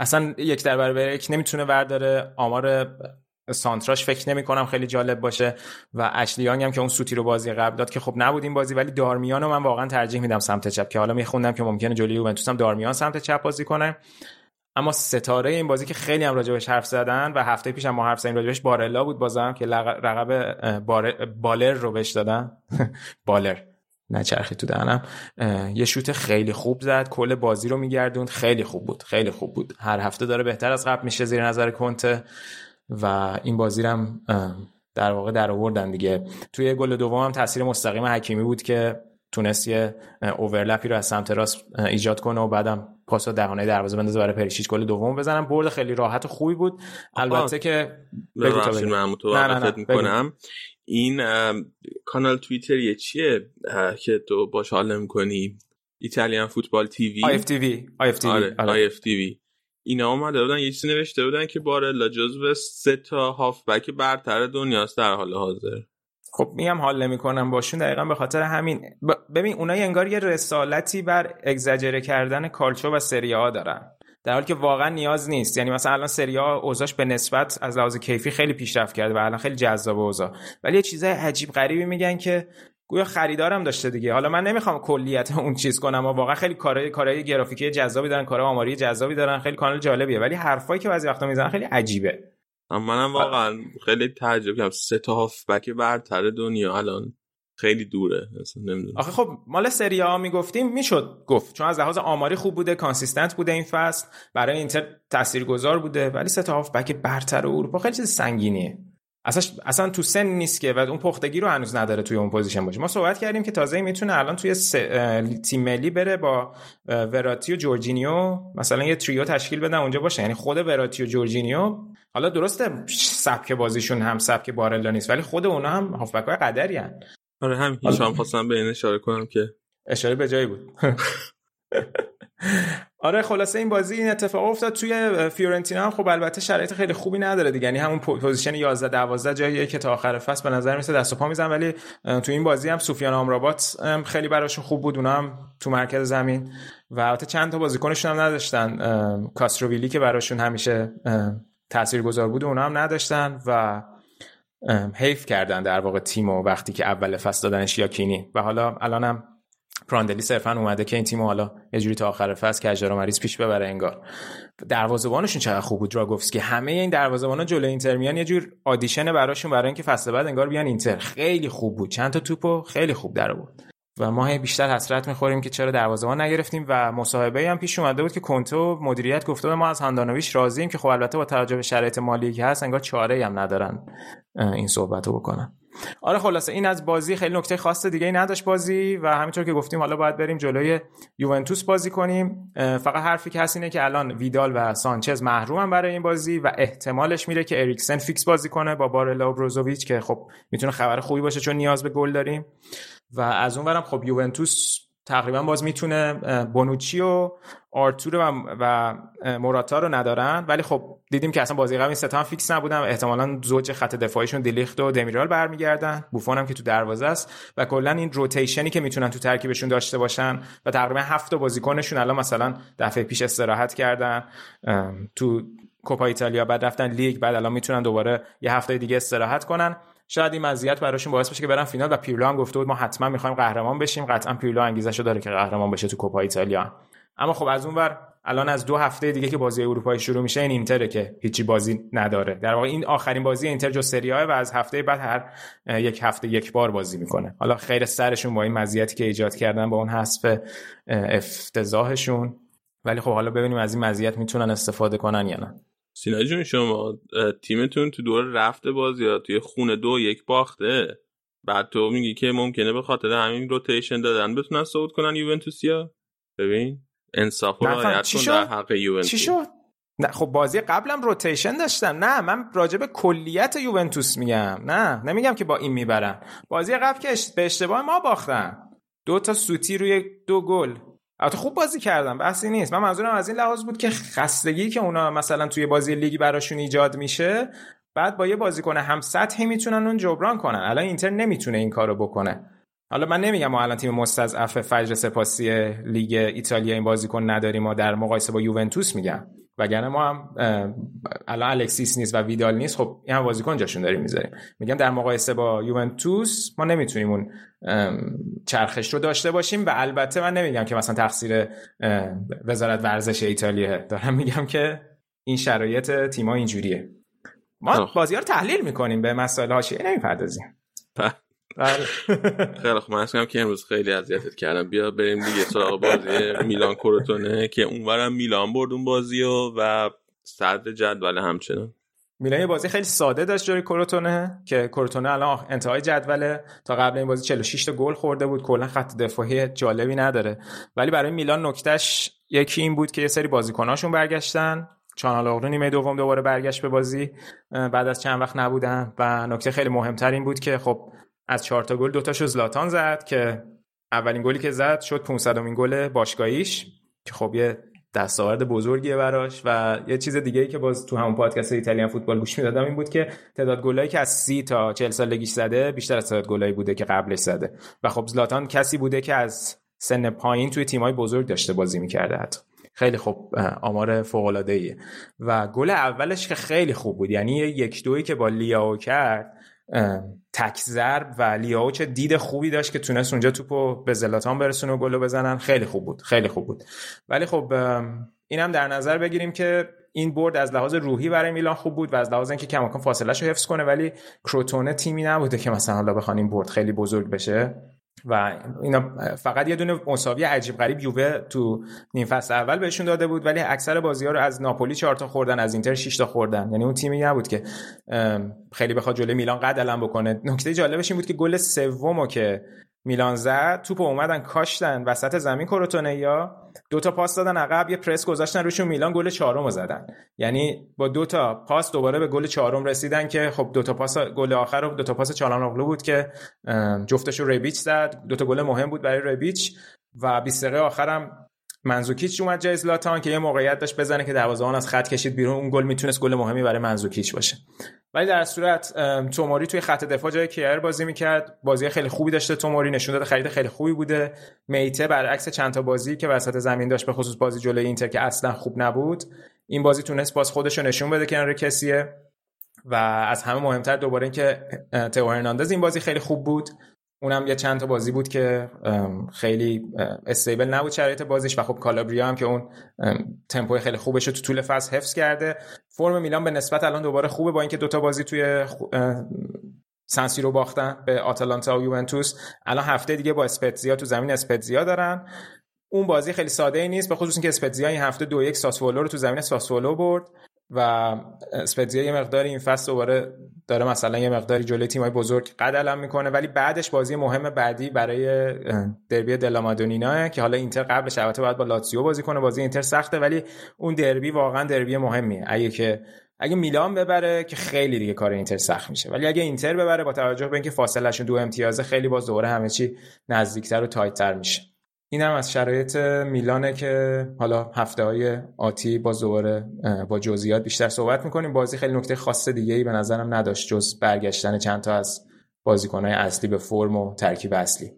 اصلا یک در برابر یک نمی‌تونه ورداره. آمار سانتراش فکر نمی کنم خیلی جالب باشه و اشلیانگ هم که اون سوتی رو بازی قبل داد که خب نبود این بازی ولی دارمیان رو من واقعا ترجیح میدم سمت چپ که حالا میخوندم که ممکنه جلوی یوونتوس هم دارمیان سمت چپ بازی کنه. اما ستاره این بازی که خیلی هم راجبش حرف زدن و هفته پیش هم ما حرف زدیم راجبش بارلا بود بازم که رقب بالر رو بهش دادن. <laughs> بالر نچرخی تو دهنم. یه شوت خیلی خوب زد کل بازی رو میگردوند. خیلی خوب بود خیلی خوب بود. هر هفته داره بهتر از قبل میشه زیر نظر کنته. و این بازی هم در واقع در آوردن دیگه. توی گل دوم هم تاثیر مستقیم حکیمی بود که تونست یه اوورلپی رو از سمت راست ایجاد کنه و بعدم پاس دهانه دروازه بندازه برای پریشیچ. گل دوم بزنم. برد خیلی راحت و خوبی بود. البته که بگو تا بگو. می‌کنم. این کانال توییتریه چیه؟ که تو باش حال نمی‌کنی. ایتالیان فوتبال تیوی؟ آی اف تیوی آی اف تیوی آی اف تیوی اینا اومده بودن یه چیزی نوشته بودن که بارلا جزو سه تا هافبک برتر دنیاست در حال حاضر. خب میگم حال نمی‌کنم باشون. دقیقا به خاطر همین. ببین اونایی انگار یه رسالتی بر اگزاجره کردن کالچو و سری ها دارن. در حالی که واقعا نیاز نیست. یعنی مثلا الان سری ها اوضاعش به نسبت از لحاظ کیفی خیلی پیشرفت کرده و الان خیلی جذاب اوضاع. ولی یه چیزای عجیب غریبی میگن که گویا خریدارم داشته دیگه. حالا من نمی‌خوام کلیت اون چیز کنم. و واقعا خیلی کارهای کارهای گرافیکی جذابی دارن کارهای آماری جذابی دارن. خیلی کانال جالبیه. ولی حرفایی که بعضی وقتا می‌زنن خیلی عجیبه. منم واقعا خیلی تعجب کردم. سه تا هافبک برتر دنیا الان خیلی دوره. نمی‌دونم. آخه خب مال سری ها می‌گفتیم می‌شد گفت. چون از لحاظ آماری خوب بوده consistent بوده این فصل. برای اینتر تاثیرگذار بوده. ولی سه تا هافبک برتر اروپا خیلی چیز سنگینیه. اصلا اصلا تو سن نیست که و اون پختگی رو هنوز نداره توی اون position باشه. ما صحبت کردیم که تازه می‌تونه الان توی تیم ملی بره با وراتی و جورجینیو مثلا یه trio تشکیل بدن اونجا باشه. یعنی خود وراتی و جورجینیو حالا درسته سبک بازیشون هم سبک بارلا نیست ولی خود اونا هم هافبک های قدری هن. آره هم خواستم به این اشاره کنم که اشاره به جایی بود. <laughs> آره خلاصه این بازی این اتفاق افتاد. توی فیورنتینا هم خب البته شرایط خیلی خوبی نداره دیگه. یعنی همون position 11 12 جاییه که تا آخر فصل به نظر میرسه دست و پا میزن ولی تو این بازی هم سوفیان آمرابات خیلی براشون خوب بود. اونا هم تو مرکز زمین و البته چند تا بازیکنشون هم نداشتن. کاستروویلی که براشون همیشه تاثیرگذار بود اونا هم نداشتن و حیف کردن در واقع تیمو وقتی که اول فصل دادنش یاکینی. و حالا الانم پراندلی صرفا اومده که این تیم حالا یه جوری تا آخر فصل کجرا مریض پیش ببره انگار. دروازه‌بانشون چقدر خوب بود دراگوفسکی همه این دروازه‌بانا جلوی اینتر میان یه جور آدیشن براشون برای اینکه فصل بعد انگار بیان اینتر. خیلی خوب بود. چند تا توپو خیلی خوب در بود و ما بیشتر حسرت می‌خوریم که چرا دروازه‌بان نگرفتیم و مصاحبه هم پیش اومده بود که کونته و مدیریت گفته ما از هاندانویچ راضییم که خب البته با توجه به شرایط مالی که هست انگار چاره هم ندارن این صحبتو بکنن. آره خلاصه این از بازی خیلی نکته خاص دیگه ای نداشت بازی و همینطور که گفتیم حالا باید بریم جلوی یوونتوس بازی کنیم. فقط حرفی که هست اینه که الان ویدال و سانچز محرومن برای این بازی و احتمالش میره که اریکسن fix بازی کنه با بارلا و بروزوویچ که خب می‌تونه خبر خوبی باشه چون نیاز به گل داریم. و از اون خب یوونتوس تقریبا باز می‌تونه بونوچی و آرتور و, و موراتا رو ندارن. ولی خب دیدیم که اصلا بازی قبل این fix نبودن احتمالا زوج خط دفاعیشون دیلیخت و دمیرال برمیگردن. بوفون هم که تو دروازه است و کلا این rotation ی که می‌تونن تو ترکیبشون داشته باشن و تقریبا هفت بازیکنشون الان مثلا دفعه پیش استراحت کردن تو کوپا ایتالیا بعد رفتن لیگ بعد الان می‌تونن دوباره یه هفته دیگه استراحت کنن. شاید این مزیت براشون باعث بشه که برن فینال و پیرلو هم گفته بود ما حتما می‌خوایم قهرمان بشیم قطعا پیرلو انگیزشو داره که قهرمان بشه تو کوپا ایتالیا. اما خب از اون ور الان از دو هفته دیگه که بازی اروپایی شروع میشه این اینتره که هیچی بازی نداره. در واقع این آخرین بازی اینتر جو سری و از هفته بعد هر یک هفته یک بار بازی می‌کنه. حالا خیر سرشون با این مزیتی که ایجاد کردن با اون حذف افتضاحشون. ولی خب حالا ببینیم از این مزیت می‌تونن استفاده کنن یا نه. سینا جون شما تیمتون تو دور رفته بازی ها توی خونه دو یک باخته؟ بعد تو میگی که ممکنه به خاطر همین روتیشن دادن. بتونن صعود کنن یوونتوسیا ببین انصاف و رعایت کن در حق یوونتوس. چی شد؟ نه خب بازی قبلم روتیشن داشتم. نه من راجع به کلیت یوونتوس میگم. نه نمیگم که با این می‌برن. بازی قبل که به اشتباه ما باختن. دو تا سوتی روی دو گل. البته خوب بازی کردم بحثی نیست. من منظورم از این لحاظ بود که خستگی که اونا مثلا توی بازی لیگی براشون ایجاد میشه بعد با یه بازیکن هم سطحی می‌تونن اون جبران کنن. الان اینتر نمی‌تونه این کارو بکنه. حالا من نمیگم ما الان تیم مستضعف فجر سپاسی لیگ ایتالیا این بازیکن نداریم و در مقایسه با یوونتوس میگم. وگرنه ما هم الان الکسیس نیست و ویدال نیست. خب این هم بازیکن جاشون داریم می‌ذاریم. میگم در مقایسه با یوونتوس ما نمی‌تونیم اون چرخش رو داشته باشیم و البته من نمیگم که مثلا تقصیر وزارت ورزش ایتالیا دارم میگم که این شرایط تیما اینجوریه. ما بازی ها رو تحلیل می‌کنیم به مسائل حاشیه. نمی‌پردازیم. بله. <laughs> خیلی خوب. من که امروز خیلی اذیتت کردم. بیا بریم دیگه سراغ بازی میلان کروتونه که اونورم میلان برد اون بازی و و صدر جدول همچنان. میلان یه بازی خیلی ساده داشت جوری کروتونه که کروتونه الان انتهای جدوله. تا قبل این بازی 46 تا گل خورده بود. کلا خط دفاعی جالبی نداره. ولی برای میلان نکتهش یکی این بود که یه سری بازیکناشون برگشتن. چانالوغلو نیمه دوم دوباره برگشت به بازی. بعد از چند وقت نبودن. و نکته خیلی مهمتر این بود که خب از چهار تا گل دوتاشو زلاتان زد که اولین گلی که زد شد 500 امین گل باشگاهیش که خب یه دستاورد بزرگیه براش و یه چیز دیگه ای که باز تو همون پادکست ایتالیان فوتبال گوش می‌دادم این بود که تعداد گلایی که از سی تا 40 سالگیش زده بیشتر از تعداد گلایی بوده که قبلش زده. و خب زلاتان کسی بوده که از سن پایین توی تیمای بزرگ داشته بازی می‌کرده حتی. خیلی خوب آمار فوق العاده و گل اولش که خیلی خوب بود یعنی یک دویی که با لیاو کرد تک ضرب و لیاو چه دید خوبی داشت که تونست اونجا توپو به زلاتان برسونه و گلو بزنن. خیلی خوب بود خیلی خوب بود. ولی خب اینم در نظر بگیریم که این برد از لحاظ روحی برای میلان خوب بود و از لحاظ اینکه کماکان فاصله رو حفظ کنه ولی کروتونه تیمی نبوده که مثلا حالا بخوان این برد خیلی بزرگ بشه. و اینا فقط یه دونه مساوی عجیب غریب یووه تو نیم فصل اول بهشون داده بود ولی اکثر بازی ها رو از ناپولی 4 تا خوردن از اینتر 6 تا خوردن. یعنی اون تیمی نبود که خیلی بخواد جلوی میلان قد علم بکنه. نکته جالبش این بود که گل سومو که میلان زد توپ اومدن کاشتن وسط زمین کروتونه یا دو تا پاس دادن عقب یه پرس گذاشتن روشون میلان گل چهارم زدن. یعنی با دو تا پاس دوباره به گل چهارم رسیدن که خب دو تا پاس گل آخر رو دو تا پاس چالانوغلو بود که جفتش رو ربیچ زد. دو تا گل مهم بود برای ربیچ و 20 دقیقه آخرم منزوکیچ اومد جای زلاتان که یه موقعیت داشت بزنه که دروازه‌بان از خط کشید بیرون. اون گل می‌تونست گل مهمی برای منزوکیچ باشه. ولی در صورت توموری توی خط دفاع جای کیر بازی می‌کرد. بازی خیلی خوبی داشته توموری. نشون داده خرید خیلی خوبی بوده. میته برعکس چند تا بازی که وسط زمین داشت به خصوص بازی جلوی اینتر که اصلا خوب نبود. این بازی تونست باز خودش رو نشون بده کنار کسیه. و از همه مهمتر دوباره اینکه تئو هرناندز این بازی خیلی خوب بود. اونم یه چند تا بازی بود که خیلی استیبل نبود شرایط بازیش. و خب کالابریا هم که اون تمپوی خیلی خوبش رو تو طول فصل حفظ کرده. فرم میلان به نسبت الان دوباره خوبه با اینکه دوتا بازی توی سنسی رو باختن به آتالانتا و یوونتوس. الان هفته دیگه با اسپتزیا تو زمین اسپتزیا دارن. اون بازی خیلی ساده ای نیست به خصوص اینکه اسپتزیا این هفته دو یک ساسولو رو تو زمین ساسولو برد. و اسپتزیا یه مقداری این فصل دوباره داره مثلا یه مقداری جلوی تیمای بزرگ قد علم می‌کنه ولی بعدش بازی مهم بعدی برای دربی دلامادونینا که حالا اینتر قبلش البته باید با لاتزیو بازی کنه بازی اینتر سخته ولی اون دربی واقعا دربی مهمیه. اگه که اگه میلان ببره که خیلی دیگه کار اینتر سخت میشه. ولی اگه اینتر ببره با توجه به اینکه فاصلهشون دو امتیازه خیلی باز دوباره همه چی نزدیکتر و تایتتر میشه. این هم از شرایط میلانه که حالا هفته های آتی با دوباره با جزئیات بیشتر صحبت می‌کنیم. بازی خیلی نکته خاص دیگه ای به نظرم نداشت جز برگشتن چند تا از بازیکنهای اصلی به فرم و ترکیب اصلی.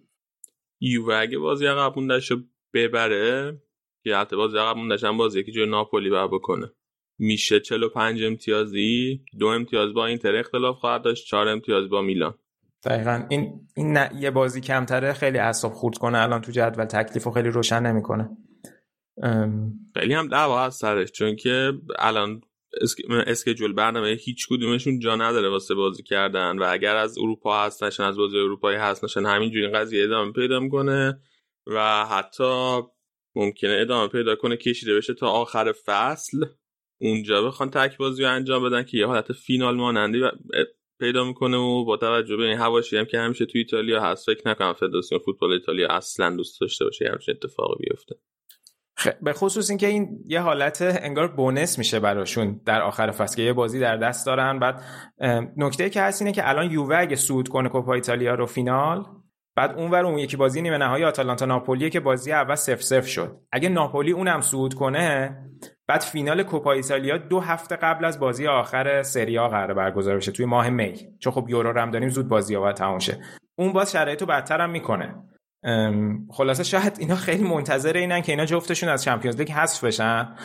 یووه اگه بازی عقب موندهش ببره که حتی بازی موندهش هم بازی که جای ناپولی بر بکنه. میشه 45 امتیازی دو امتیاز با اینتر اختلاف خواهد داشت چهار امتیاز با میلان. دقیقا. این, این یه بازی کمتره خیلی اصاب خورد کنه. الان تو جدول تکلیف رو خیلی روشن نمی‌کنه. خیلی هم دعوا از سرش چون که الان اسکیجول برنامه هیچ کدومشون جا نداره واسه بازی کردن و اگر از اروپا هستنشن از بازی اروپایی هستنشن همینجوری قضیه ادامه پیدا می‌کنه و حتی ممکنه ادامه پیدا کنه کشیده بشه تا آخر فصل. اونجا بخوان تک بازی رو انجام بدن که یه حالت فینال مانندی پیدا می‌کنه و با توجه به این حواشی هم که همیشه تو ایتالیا هست فکر نکنم فدراسیون فوتبال ایتالیا اصلا دوست داشته باشه همچین اتفاقی بیفته. به خصوص اینکه این یه حالت انگار بونس میشه براشون در آخر فصل که یه بازی در دست دارن. بعد نکته که هست اینه که الان یووه اگه سود کنه کوپا ایتالیا رو فینال بعد اونور اون یکی بازی نیمه نهایی آتالانتا ناپولی که بازی اول سف سف شد. اگه ناپولی اونم صعود کنه بعد فینال کوپا ایتالیا دو هفته قبل از بازی آخر سریا قرار برگزار بشه توی ماه می. چون خب یورو رو هم داریم زود بازی ها تموم شه. اون باز شرایطو بدتر هم می‌کنه. خلاصه شاید اینا خیلی منتظر اینن که اینا جفتشون از چمپیونز لیگ حذف بشن.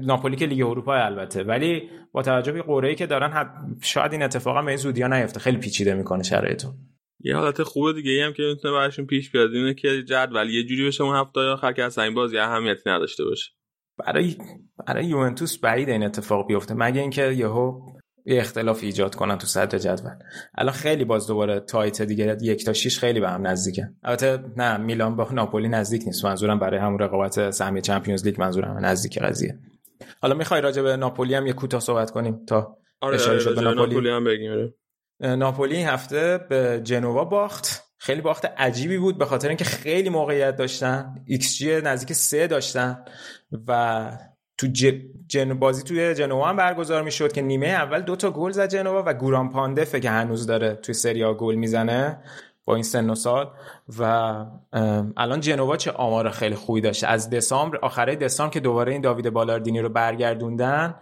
ناپولی که لیگ اروپا البته. ولی با توجه به قرعه‌ای که دارن شاید این اتفاقا به این زودیا نیفته. خیلی پیچیده می‌کنه شرایطو. یه حالت خوب دیگه ای هم که می‌تونه براشون پیش بیاد اینه که جدول یه جوری بشه اون هفته آخر که اصلا این بازی اهمیتی نداشته باشه. برای برای یوونتوس بعید این اتفاق بیفته مگه اینکه یهو یه اختلاف ایجاد کنن تو صدر جدول. الان خیلی باز دوباره تایت دیگه یک تا 6 خیلی به هم نزدیکه. البته نه میلان با ناپولی نزدیک نیست. منظورم برای همون رقابت سهمیه چمپیونز لیگ منظورم نزدیک قضیه. حالا می‌خوای راجع به ناپولی هم یه کوتاه صحبت کنیم تا آره اشاره شد به ناپولی. ناپولی هم بگیم آره. ناپولی این هفته به جنوا باخت. خیلی باخت عجیبی بود به خاطر اینکه خیلی موقعیت داشتن. جی نزدیک سه داشتن و تو جن بازی توی جنوا هم برگزار می‌شد که نیمه اول دو تا گل زد جنوا و گوران پاندفه که هنوز داره توی سریا گل می‌زنه با این سن و سال. و الان جنوا چه آمار خیلی خوبی داشته از دسامبر آخره دسامبر که دوباره این داوید بالاردینی رو برگردوندن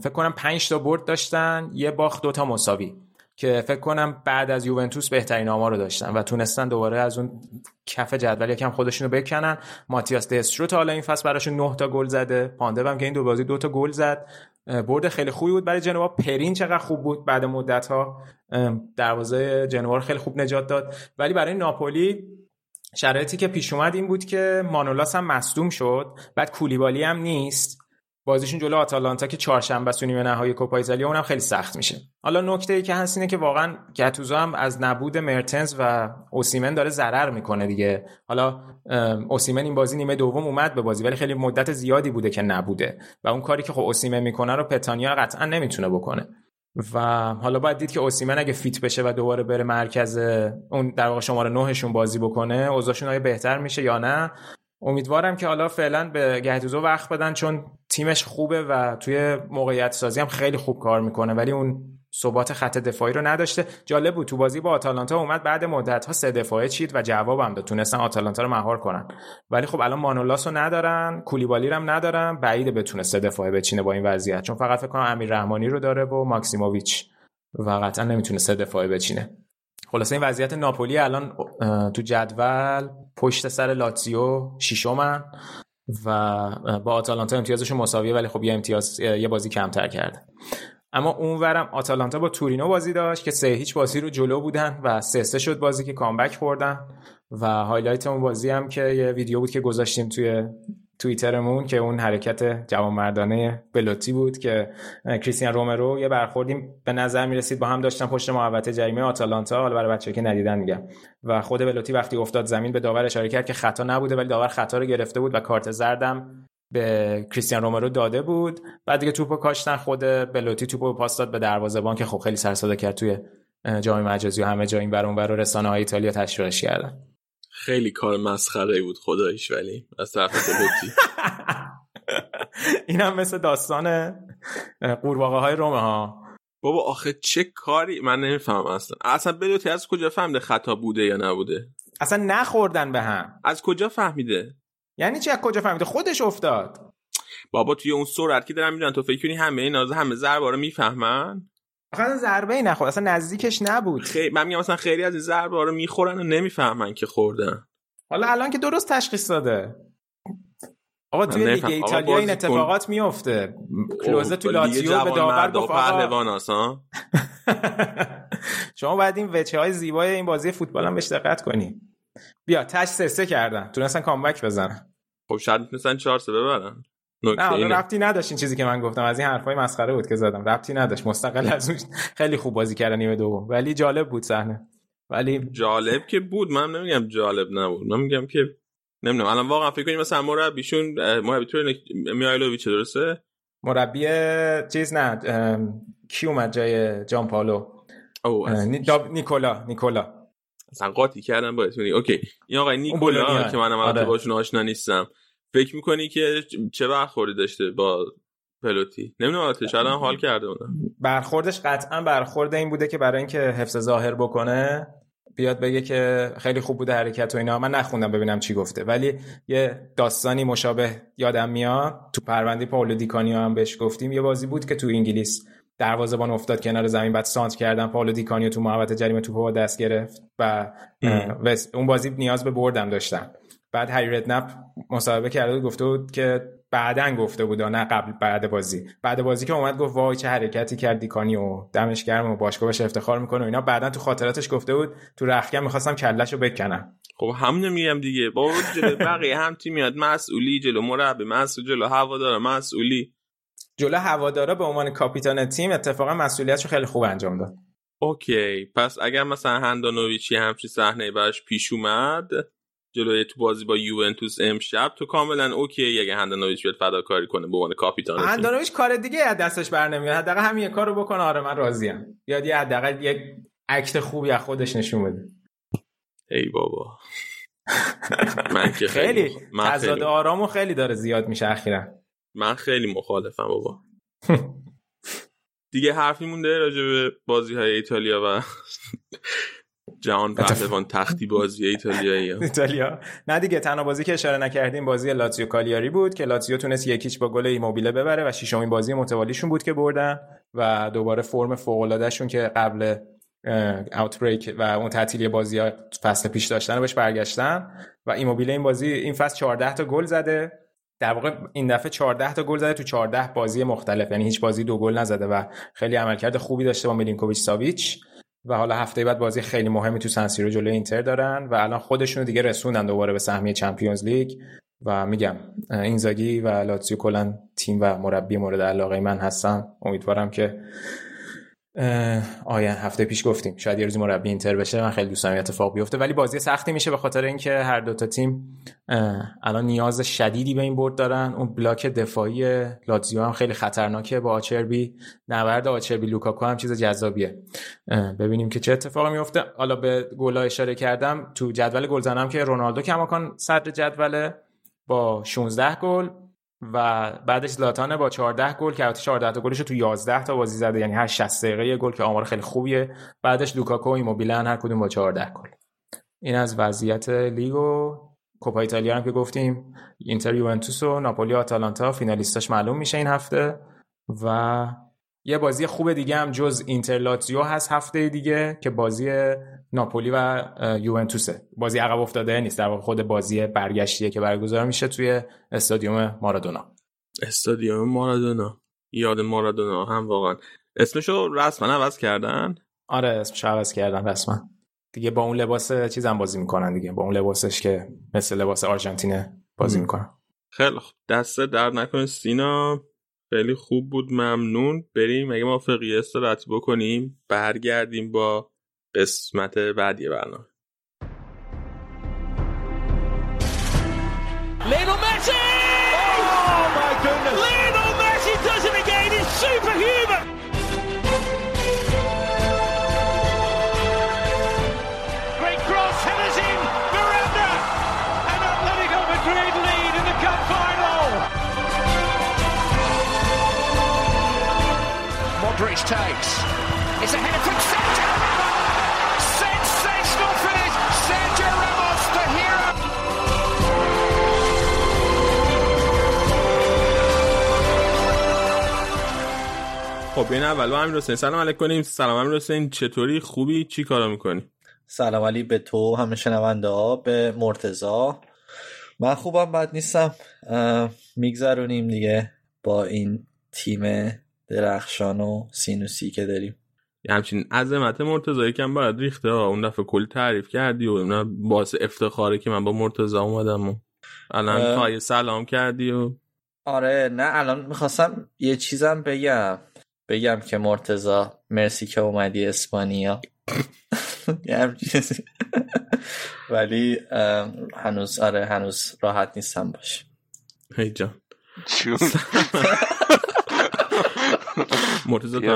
فکر کنم 5 تا برد داشتن یه باخت دو تا مساوی. که فکر کنم بعد از یوونتوس بهترین آمار رو داشتن و تونستن دوباره از اون کف جدول یکم خودشونو بکنن. ماتیاس دسترو تا حالا این فصل براشون 9 تا گل زده. پاندو هم که این دو بازی دو تا گل زد. برد خیلی خوبی بود برای جنوا. پرین چقدر خوب بود بعد مدت ها دروازه جنوا خیلی خوب نجات داد. ولی برای ناپولی شرایطی که پیش اومد این بود که مانولاس هم مصدوم شد. بعد کولیبالی هم نیست. بازیشون جلو آتالانتا که چهارشنبه است نیمه نهایی کوپا ایتالیا اونم خیلی سخت میشه. حالا نکته ای که هست اینه که واقعا گتوزو هم از نبود مرتنز و اوسیمن داره ضرر می‌کنه دیگه. حالا اوسیمن این بازی نیمه دوم اومد به بازی ولی خیلی مدت زیادی بوده که نبوده و اون کاری که خب اوسیمن می‌کنه رو پتانیا قطعا نمی‌تونه بکنه. و حالا باید دید که اوسیمن اگه فیت بشه و دوباره بره مرکز اون در واقع شماره نهشون بازی بکنه اوضاعشون آیا بهتر میشه یا نه؟ امیدوارم که حالا فعلا به گهدوزو وقت بدن چون تیمش خوبه و توی موقعیت سازی هم خیلی خوب کار می‌کنه ولی اون ثبات خط دفاعی رو نداشته. جالب بود تو بازی با آتالانتا اومد بعد مدت ها سه دفاعه چید و جوابم داد تونستن آتالانتا رو مهار کنن. ولی خب الان مانولاس رو ندارن کولیبالی رو هم ندارن بعیده بتونه سه دفاعه بچینه با این وضعیت. چون فقط فکر کنم امیر رحمانی رو داره و ماکسیموویچ و قطعا نمی‌تونه سه دفاعه بچینه. خلاصه این وضعیت ناپولی الان تو جدول پشت سر لاتزیو ششمن. و با آتالانتا امتیازشون مساویه ولی خب یه امتیاز یه بازی کمتر کرده اما اونورم آتالانتا با تورینو بازی داشت که سه هیچ بازی رو جلو بودن و سه سه شد بازی که کامبک خوردن. و highlight اون بازی هم که یه ویدیو بود که گذاشتیم توی توییترمون که اون حرکت جوانمردانه بلوتی بود که کریستیان رومرو یه برخوردی هم به نظر می رسید با هم داشتن پشت محوطه جریمه آتالانتا حالا برای بچه‌ها که ندیدن میگم و خود بلوتی وقتی افتاد زمین به داور اشاره کرد که خطا نبوده ولی داور خطا رو گرفته بود و کارت زردم به کریستیان رومرو داده بود. بعد دیگه توپو کاشتن خود بلوتی توپو پاس داد به دروازه‌بان که خب خیلی سر کرد توی جامعه مجازی و همه جا این بر اون بر رسانه های ایتالیا تشویقش کردن. خیلی کار مسخره بود خدایش ولی از طرف بلوتی <laughs> این هم مثل داستان قورباغه های رومه ها. بابا آخه چه کاری؟ من نمی‌فهمم اصلا. اصلا بلوتی از کجا فهمیده خطا بوده یا نبوده؟ اصلا نخوردن به هم. از کجا فهمیده؟ یعنی چی از کجا فهمیده؟ خودش افتاد. بابا توی اون سرعت که دارن می‌دونن تو فکر کنی همه این همه ضربه رو می‌فهمن؟ آخه ضربه ای نخورد اصلا نزدیکش نبود. خیلی من میگم مثلا خیلی از این ضربه رو می‌خورن و نمی‌فهمن که خوردن. حالا الان که درست تشخیص داده. آقا توی لیگ ایتالیا این اتفاقات میفته. کلوزه تو لاتیو به داور گفت پهلوان <laughs> شما باید این وچه های زیبای این بازی فوتبال هم بهش دقت کنی. بیا تش سه سه کردن. تونستن کامبک بزنن. خب شاید می‌تونستن 4 سه ببرن. نه ربطی نداشت این چیزی که من گفتم. از این حرفای مسخره بود که زدم. ربطی نداشت. مستقل از اون <laughs> خیلی خوب بازی کردن نیمه دوم. ولی جالب بود صحنه. ولی جالب که بود. من نمیگم جالب نبود. من میگم که نمی‌دونم. الان واقعا فکر کنیم مثلا مربیشون مربی تو میایلوویچ درسته؟ مربی چیز نه کی اومد جای جان پالو او نیکولا نیکولا. اصلا قاطی کردم باید اوکی. این آقای نیکولا که منم البته آره. باشون آشنا نیستم. فکر می‌کنی که چه برخوردی داشته با پلوتی؟ نمی‌دونم آتش الان حال کرده اونم برخوردش قطعا برخورد این بوده که برای اینکه حفظ ظاهر بکنه بیاد بگه که خیلی خوب بوده حرکت و اینا. من نخوندم ببینم چی گفته. ولی یه داستانی مشابه یادم میاد. تو پرونده پاولو دیکانیو هم بهش گفتیم. یه بازی بود که تو انگلیس دروازه‌بان افتاد کنار زمین بعد سانت کردن. پاولو دیکانیو تو محوطه جریمه توپو با دست گرفت و اون بازی نیاز به بردم داشتن. بعد هری ردنپ مصاحبه کرده بود گفته بود که بعدا گفته بود نه قبل بعد بازی. بعد بازی که اومد گفت وای چه حرکتی کرد دیکانی و دمش گرم و باشگاه بهش افتخار می‌کنه و اینا. بعدا تو خاطراتش گفته بود تو رختکن می‌خواستم کلشو بکنم. خب همون میگم دیگه. با جلو بقیه هم تیم میاد. مسئولی جلو مربی مسئول جلو هوادار مسئولی. جلو هوادارا به عنوان کاپیتان تیم اتفاقا مسئولیتشو خیلی خوب انجام داد. Okay. پس اگر مثلا هندانویچی همچین صحنه براش پیش اومد جلوی تو بازی با یوونتوس امشب تو کاملا okay ای اگه هندانویچ بیاد فداکاری کنه به عنوان کاپیتان هندانویچ کار دیگه از دستش بر نمیاد. حداقل همین کارو بکنه آره من راضیم. یاد یه حداقل یک act خوبی از خودش نشون بده. ای بابا. من که خیلی تضاد آرامون خیلی داره زیاد میشه اخیرا. من خیلی مخالفم بابا. <laughs> دیگه حرفی مونده راجع به بازی های ایتالیا و جهان پهلوان تختی بازی ایتالیایی. <laughs> ایتالیا. نه دیگه تنها بازی که اشاره نکردیم بازی لاتزیو کالیاری بود که لاتزیو تونست یکیچ با گل ایموبیله ببره و ششمین بازی متوالیشون بود که بردن و دوباره فرم فوق شون که قبل اوتبریک و اون تعطیلی بازی ها فصل پیش داشتن بهش برگشتن و ایموبیله این بازی این فصل 14 تا گل زده. در واقع این دفعه 14 تا گل زده تو 14 بازی مختلف یعنی هیچ بازی دو گل نزده و خیلی عملکرد خوبی داشته با میلینکوویچ ساویچ. و حالا هفته بعد بازی خیلی مهمی تو سن سیرو جلوی اینتر دارن و الان خودشونو دیگه رسوندن دوباره به سهمیه Champions League و میگم اینزاگی و لاتزیو کلا تیم و مربی مورد علاقه من هستن. امیدوارم که آیا هفته پیش گفتیم. شاید یه روزی مربی اینتر بشه من خیلی دوست دارم اتفاق بیفته. ولی بازی سختی میشه به خاطر اینکه هر دو تا تیم الان نیاز شدیدی به این برد دارن. اون block دفاعی لاتزیو هم خیلی خطرناکه با آچربی. نبرد آچربی لوکاکو هم چیز جذابیه. ببینیم که چه اتفاقی میفته. حالا به گل اشاره کردم تو جدول گلزنم که رونالدو کماکان صدر جدوله با 16 گل. و بعدش زلاتان با 14 گل که البته 14 تا گلش تو 11 تا بازی زده یعنی هر 60 دقیقه یه گل که آمار خیلی خوبیه. بعدش لوکاکو و ایموبیله ان هر کدوم با 14 گل. این از وضعیت لیگ و کوپا ایتالیا هم که گفتیم. اینتر یوونتوس و ناپولی و آتالانتا فینالیستاش معلوم میشه این هفته. و یه بازی خوب دیگه هم جز اینتر لاتزیو هست هفته دیگه که بازی ناپولی و یوونتوسه. بازی عقب افتاده نیست. در واقع خود بازی برگشتیه که برگزار میشه توی استادیوم مارادونا. استادیوم مارادونا. یاد مارادونا هم واقعا. اسمشو رسما عوض کردن؟ آره اسمش عوض کردن رسما. دیگه با اون لباس چیزم بازی می‌کنن دیگه. با اون لباسش که مثل لباس آرژانتینه بازی می‌کنن. خیلی خوب. دست در نکنه سینا. خیلی خوب بود. ممنون. بریم. اگه ما فقیه استراتی بکنیم. برگردیم با قسمت بعدی برنامه. خب این اول. با امیر حسین. سلام علیک کنیم. سلام امیر حسین. چطوری؟ خوبی؟ چی کارا می‌کنی؟ سلام علی. به تو همه شنونده ها به مرتزا من خوبم بد نیستم. میگذرونیم دیگه با این تیم درخشان و سینوسی که داریم. یه همچین عظمت مرتضایی کم باید ریخته ها. اون دفعه کلی تعریف کردی و باعث افتخاره که من با مرتضا اومدم و الان اه. پای سلام کردی و آره نه الان می‌خواستم یه چیزم بگم. بگم که مرتزا مرسی که اومدی اسپانیا. یه همچین چیزی. ولی هنوز آره هنوز راحت نیستم باش. هی جان.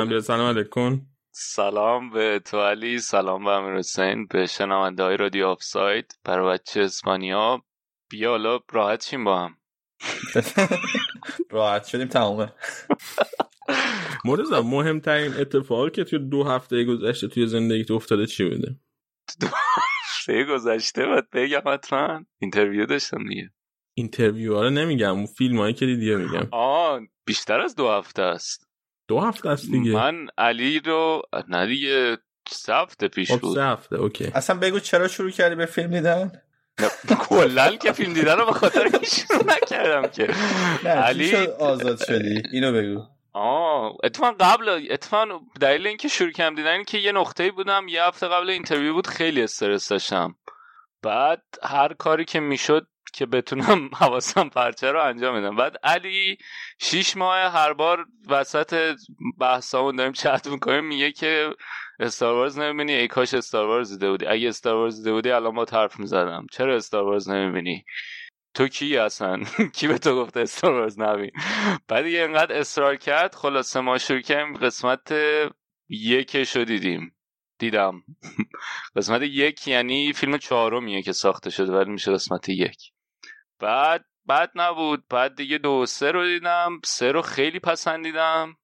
بیا سلام علیک کن سلام به تو علی سلام به امیر حسین به شنونده های رادیو آفساید برای بچه اسپانیا. بیا حالا راحت شیم با هم. <laughs> راحت شدیم تمومه. مرتضی مهمترین اتفاقی که توی دو هفته گذشته توی زندگیت افتاده چی بوده؟ هفته گذشته باید بگم حتما. interview داشتم دیگه. interview ها رو نمیگم اون فیلم هایی که دیدی میگم. آه بیشتر از دو هفته است. دو هفته است دیگه؟ من علی رو نه دیگه سه هفته پیش خب بود. سه هفته okay. اصلا بگو چرا شروع کردی به فیلم دیدن؟ کلا که فیلم دیدن رو به خاطر این شروع نکردم که. علی آزاد شدی. اینو بگو. آه اتفاقا قبل اتفاقا دلیل اینکه شروع کردم دیدن اینه که یه نقطه بودم یه هفته قبل اینترویو بود خیلی استرس داشتم. بعد هر کاری که می‌شد که بتونم <laughs> حواسم پرچه رو انجام بدم بعد علی شیش ماه هر بار وسط بحثامون داریم چت می‌کنیم میگه که استار وارز نمی‌بینی؟ ای کاش استار وارز دیده بودی. اگه استار وارز دیده بودی الان با حرف می‌زدم. چرا استار وارز نمی‌بینی؟ تو کی اصلا <laughs> کی به تو گفته استار وارز نبین؟ بعد یه انقدر اصرار کرد خلاصه ما شروع کردیم قسمت یکش رو دیدیم. دیدم. <laughs> قسمت یک یعنی فیلم چهارمیه که ساخته شده ولی میشه قسمت یک. بعد بعد نبود. بعد دیگه دو سه رو دیدم سه رو خیلی پسندیدم.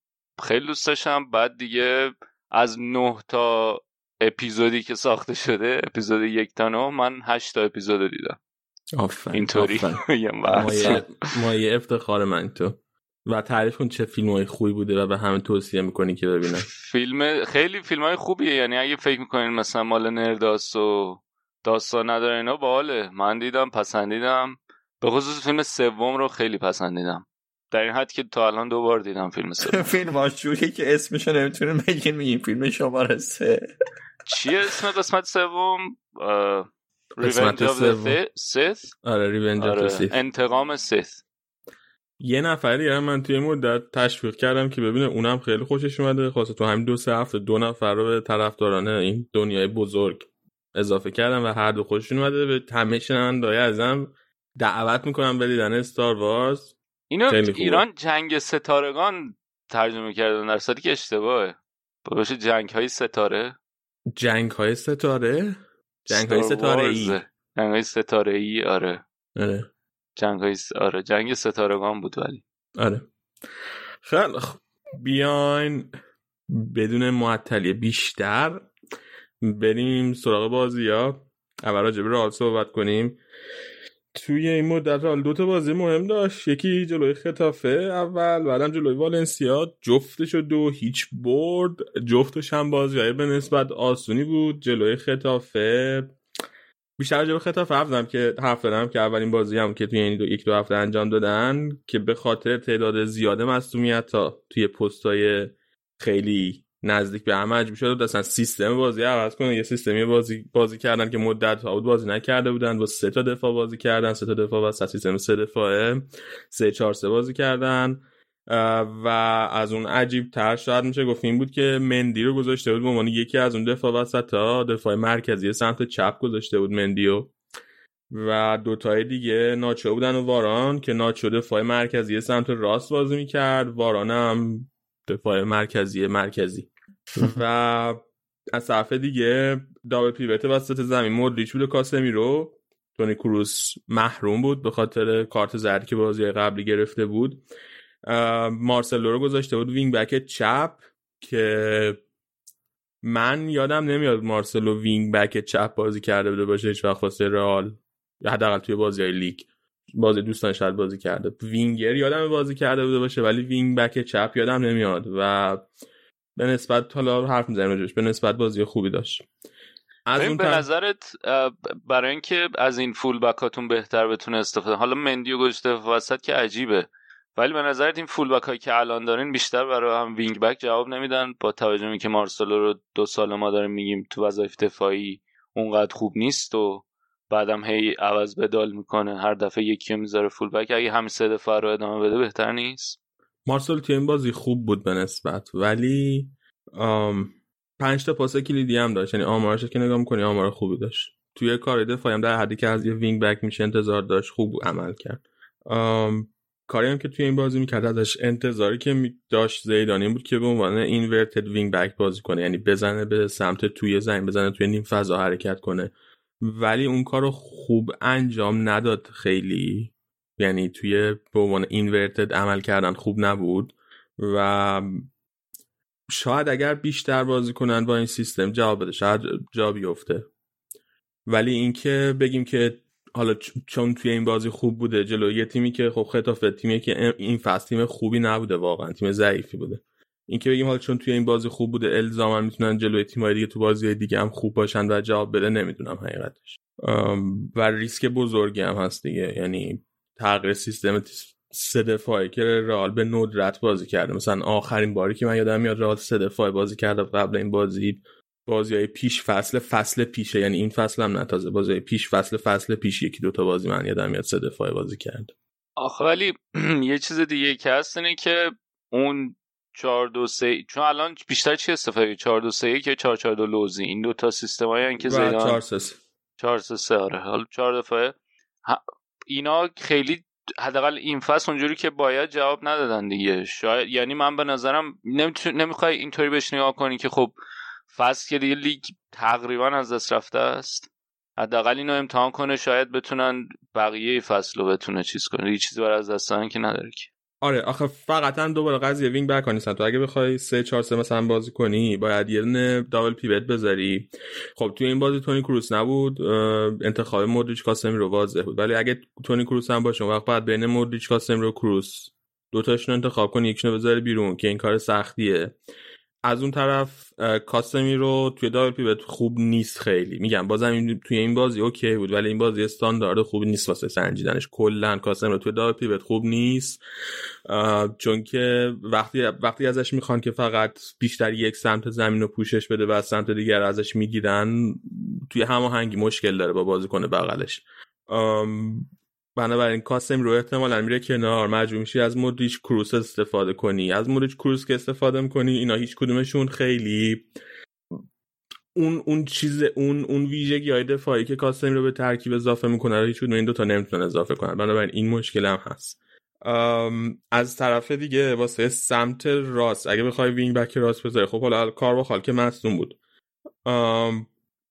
خیلی دوست داشتم. بعد دیگه از نه تا اپیزودی که ساخته شده اپیزود یک تا نه من هشت تا اپیزود رو دیدم. آفرین اینطوری. آفرین. <laughs> یه بحث. مایه, مایه افتخار من تو. و تعریف کن چه فیلم های خوبی بوده و به همه توصیه می‌کنی که ببینن فیلم خیلی فیلم های خوبیه. یعنی اگه فکر می‌کنین مثلا مال نرداست و داستان نداره اینا باحاله من دیدم پسندیدم. به خصوص فیلم سوم رو خیلی پسندیدم. در این حد که تا الان دو بار دیدم فیلم <laughs> سوم. فیلم آشوری که اسمشو نمی‌تونیم بگین میگیم فیلم شماره سه. چیه اسم قسمت سوم؟ سوم. سیث آره ریونج آره آره. انتقام سیث یه نفری هم من توی مدت تشویق کردم که ببینه اونم خیلی خوشش اومده. خاصه تو همین دو سه هفته دو نفر رو به طرفدارانه این دنیای بزرگ اضافه کردم و هر دو خوششون اومده. به همه شنونده‌های ازم دعوت می‌کنم به دیدن استار وارز اینو. ایران جنگ ستارگان ترجمه کردن در که اشتباهه. باشه جنگ های ستاره؟ جنگ های ستاره؟ جنگ های ستاره ای. جنگ های ستاره ای آره. آره. جنگ های س... آره جنگ ستارگان بود ولی. آره. خیلی خب بیاین بدون معطلی بیشتر بریم سراغ بازی ها. اول راجع به رئال صحبت کنیم. توی این مدت رئال دو تا بازی مهم داشت. یکی جلوی خطافه اول بعدم جلوی والنسیا. جفتش دو هیچ برد. جفتش هم بازی به نسبت آسونی بود. جلوی خطافه. بیشتر به خطافه حرف که حرف زدم که اولین بازی هم که توی این دو یک دو هفته انجام دادن که به خاطر تعداد زیاد مصدومیت ها توی پستای خیلی نزدیک به همه مجبور شده اصلا سیستم بازی عوض کنه. یه سیستمی بازی بازی کردن که مدت ها بود بازی نکرده بودن. با سه تا دفاع بازی کردن. سه تا دفاع و سیستم سه دفاعه. سه چهار سه بازی کردن. و از اون عجیب تر شاید میشه گفت این بود که مندی رو گذاشته بود به عنوان یکی از اون دفاع وسط ها دفاع مرکزی سمت چپ گذاشته بود مندیو و دوتای دیگه ناچو بودن و واران که ناچو دفاع مرکزی سمت راست بازی می‌کرد. واران هم دفاع مرکزی مرکزی. و <laughs> از طرف دیگه دابل پیوت وسط زمین مودریچ بود و کاسمیرو تونی کروس محروم بود به خاطر کارت زردی که بازی قبلی گرفته بود. مارسلو رو گذاشته بود wing back چپ که من یادم نمیاد مارسلو wing back چپ بازی کرده بوده باشه هیچ وقت واسه رئال یا حداقل توی بازی های لیگ بازی دوستانه شاید بازی کرده. وینگر یادم بازی کرده بوده باشه ولی wing back چپ یادم نمیاد و به نسبت حالا حرف می‌زنیم راجبش به نسبت بازی خوبی داشت. از اون به طرف- نظرت برای اینکه از این فول بکاتون بهتر بتونه استفاده حالا مندیو گذاشته وسط که عجیبه ولی به نظرت این فول بک هایی که الان دارین بیشتر برای هم وینگ بک جواب نمیدن با توجه اینکه مارسلو رو دو سال ما داریم میگیم تو وظایف دفاعی اونقدر خوب نیست و بعدم هی عوض بدال می‌کنه هر دفعه یکی می‌ذاره فول بک اگه همین سه دفعه رو ادامه بده بهتر نیست. مارسل توی این بازی خوب بود به نسبت ولی پنج تا پاس کلیدی هم داشت. یعنی آمارش که نگاه می‌کنی آمار خوبی داشت. توی کار دفاعی هم در حدی که از یه wing back میشه انتظار داشت خوب عمل کرد. آم، کاری هم که توی این بازی می‌کرد ازش انتظاری که می داشت زیدان این بود که به عنوان inverted wing back بازی کنه. یعنی بزنه به سمت توی زمین بزنه توی نیم فضا حرکت کنه. ولی اون کارو خوب انجام نداد خیلی. یعنی توی به عنوان inverted عمل کردن خوب نبود و شاید اگر بیشتر بازی کنن با این سیستم جواب بده شاید جا بیفته. ولی اینکه بگیم که حالا چون توی این بازی خوب بوده جلو یه تیمی که خب خطافه تیمی که این فصل تیم خوبی نبوده واقعا تیم ضعیفی بوده. اینکه بگیم حالا چون توی این بازی خوب بوده الزاما می‌تونن جلوی تیم‌های دیگه تو بازی دیگه هم خوب باشن و جواب بده نمی‌دونم حقیقتش. و ریسک بزرگی هم هست دیگه. یعنی تغییر سیستم سه دفاعی که رئال به ندرت بازی کرده. مثلا آخرین باری که من یادم میاد رئال سه دفاعی بازی کرده قبل این بازی. بازی های پیش فصل فصل پیشه. یعنی این فصل هم نتازه. بازی های پیش فصل فصل پیش یکی دوتا بازی من یادم میاد سه دفاعی بازی کرد. آخه ولی <clears throat> یه چیز دیگه که هست اینه که اون 4 2 3 چون الان بیشتر چی استفاده 4 2 3 که 4 4 2 لوزی؟ این دو تا سیستمایی که زیدان 4 3 4 3 3 آره. حالا 4 دفعه اینا خیلی حداقل این فصل اونجوری که باید جواب ندادن دیگه. شاید یعنی من به نظرم نمی‌خوای اینطوری بهش نگاه کنی که خب فصل که دیگه لیگ تقریبا از دست رفته است. حداقل اینو امتحان کنه شاید بتونن بقیه فصل رو بتونه چیز کنه. یه چیزی برای از دست که نداره آره آخه فقط دوباره قضیه وینگ بک نیستن تو اگه بخوای 3 4 3 مثلا بازی کنی باید یه دونه دابل پیوت بذاری. خب توی این بازی تونی کروس نبود انتخاب مودریچ کاسمی رو واضح بود. ولی اگه تونی کروس هم باشه وقت باید بین مودریچ کاسمی رو کروس. دو تاشون انتخاب کنی یکشون بذاری بیرون که این کار سختیه. از اون طرف کاسمی رو توی دابل پیوت خوب نیست خیلی. میگم بازم توی این بازی اوکی بود ولی این بازی استاندارد خوب نیست واسه سنجیدنش. کلا کاسمی رو توی دابل پیوت خوب نیست. چون که وقتی وقتی ازش می‌خوان که فقط بیشتر یک سمت زمین رو پوشش بده و از سمت دیگر ازش می‌گیرن توی هماهنگی مشکل داره با بازیکن بغلش. بنابراین کاسم رو احتمالا میره کنار مجبور میشی از مودریچ کروس استفاده کنی. از مودریچ کروس که استفاده می‌کنی اینا هیچ کدومشون خیلی اون اون چیز اون اون ویژگی های دفاعی که کاسم رو به ترکیب اضافه می‌کنه رو هیچ کدوم این دوتا نمی‌تونن اضافه کنن. بنابراین این مشکل هم هست. از طرف دیگه واسه سمت راست اگه بخوای وینگ بک راست بذاری خب حالا کار با خال که مصدوم بود.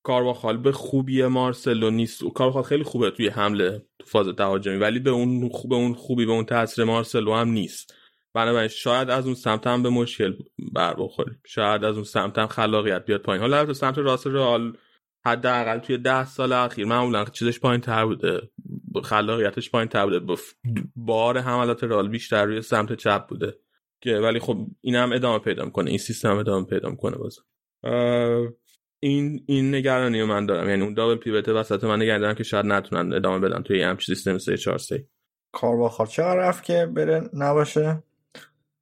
کارواخال به خوبی مارسلو نیست. کارواخال خیلی خوبه توی حمله تو فاز تهاجمی ولی به اون خوبه اون خوبی به اون تاثیر مارسلو هم نیست. بنابراین شاید از اون سمت هم به مشکل بر بخوریم. شاید از اون سمت هم خلاقیت بیاد پایین. حالا تو سمت راست رئال حداقل توی ده سال اخیر معمولا چیزش پایین تر بوده. خلاقیتش پایین تر بوده بار حملات رئال بیشتر روی سمت چپ بوده. که ولی خب این هم ادامه پیدا می‌کنه. این سیستم ادامه پیدا می‌کنه باز این این نگرانی من دارم. یعنی اون دابل پیوت وسط من نگران دارم که شاید نتونن ادامه بدن توی همچین سیستم 3 4 3 کارواخال چقدر رفت که بره؟ نباشه.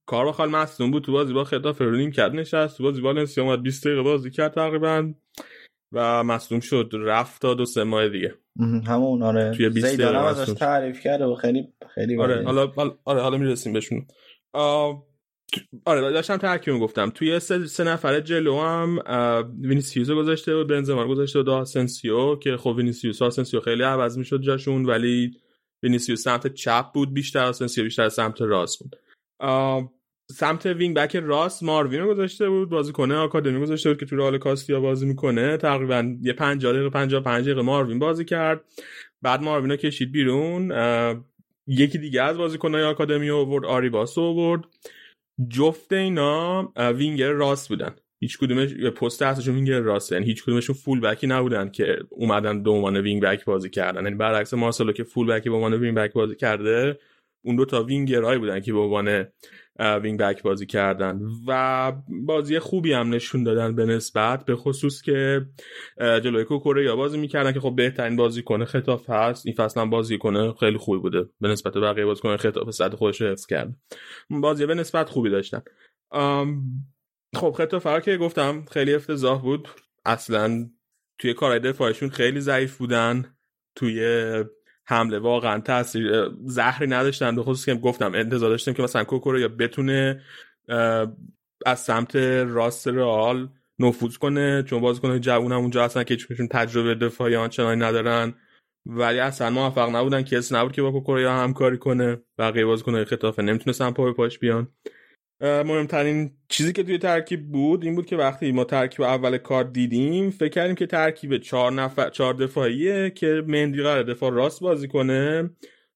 کارواخال مصدوم بود. تو بازی با خطاف رو نیم کرد نشست. تو بازی والنسیا اومد 20 دقیقه بازی کرد تقریبا. و مصدوم شد. رفت تا دو سه ماه دیگه. همون آره. توی 20 دقیقه ازش تعریف کرده و خیلی خیلی آره حالا آره حالا می‌رسیم بهشون. آره داشتم ترکیب گفتم توی سه, سه نفره جلو هم وینیسیوس گذاشته و بنزما گذاشته و آسنسیو که خب وینیسیوس آسنسیو خیلی عوض می‌شد جاشون ولی وینیسیوس سمت چپ بود بیشتر آسنسیو بیشتر سمت راست بود. سمت wing back راست ماروین رو گذاشته بود بازیکن آکادمی گذاشته بود که تو رئال کاستیا بازی می‌کنه. تقریبا یه 50 دقیقه 55 دقیقه ماروین بازی کرد. بعد ماروین رو کشید بیرون. یکی دیگه از بازیکنهای آکادمی آورد آریباس آورد. جفت اینا وینگر راست بودن. هیچ کدومش پست هستشون وینگر راست. یعنی هیچ کدومشون full back ی نبودن که اومدن به عنوان wing back بازی کردن. یعنی برعکس مارسلو که full back ی به عنوان wing back بازی کرده اون دو تا وینگرهایی بودن که به عنوان wing back بازی کردن و بازی خوبی هم نشون دادن به نسبت به خصوص که جلوی کوکوریا بازی می‌کردن که خب بهترین بازیکن ختافه هست. این فصل هم بازیکن خیلی خوبی بوده. به نسبت بقیه بازیکنه ختافه سطح خودش حفظ کرد بازی به نسبت خوبی داشتن. خب خطاف که گفتم خیلی افتضاح بود. اصلا توی کارهای دفاعشون خیلی ضعیف بودن. توی حمله. واقعا تاثیر زهری نداشتن. به خصوص که گفتم انتظار داشتیم که مثلا کوکورو یا بتونه از سمت راست رئال نفوذ کنه چون بازیکن جوون هم اونجا هستن که هیچکشون تجربه دفاعی آنچنانی ندارن. ولی اصلا موفق نبودن. کس نبود که با کوکورو همکاری کنه. بقیه بازیکن‌های خطافه نمی‌تونستن پا به پاش بیان. مهمترین چیزی که توی ترکیب بود این بود که وقتی ما ترکیب اول کار دیدیم فکر کردیم که ترکیب چهار نفر چهار دفاعیه که مندی قرار دفاع راست بازی کنه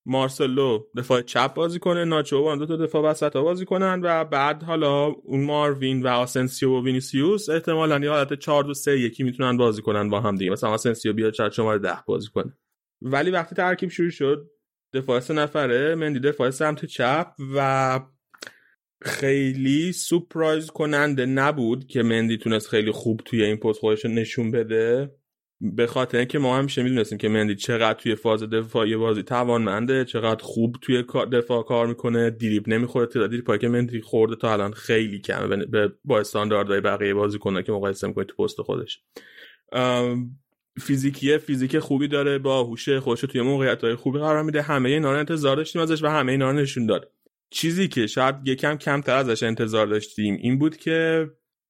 مارسلو دفاع چپ بازی کنه ناچو و دو تا دفاع وسط بازی کنن و بعد حالا اون ماروین و آسنسیو و وینیسیوس احتمالاً یه حالت 4 2 3 یکی می‌تونن بازی کنن با هم دیگه. مثلا آسنسیو بیاد چهار شماره 10 بازی کنه. ولی وقتی ترکیب شروع شد دفاع سه نفره مندی دفاع سمت چپ و خیلی سپرایز کننده نبود که مندی تونست خیلی خوب توی این پست خودش نشون بده. به خاطر اینکه ما همیشه می‌دونستیم که مندی چقدر توی فاز دفاعی بازی توانمنده چقدر خوب توی دفاع کار می‌کنه دیریب نمی‌خوره تعداد دیریپایی که مندی خورده تا الان خیلی کمه با استانداردهای بقیه بازی کنه که مقایسه می‌کنه تو پست خودش. فیزیکیه فیزیک خوبی داره با هوش خودش توی موقعیت های خوبی قرار میده. همه اینا رو انتظار داشتیم ازش و همه اینا رو نشون داد. چیزی که شاید یکم کمتر ازش انتظار داشتیم این بود که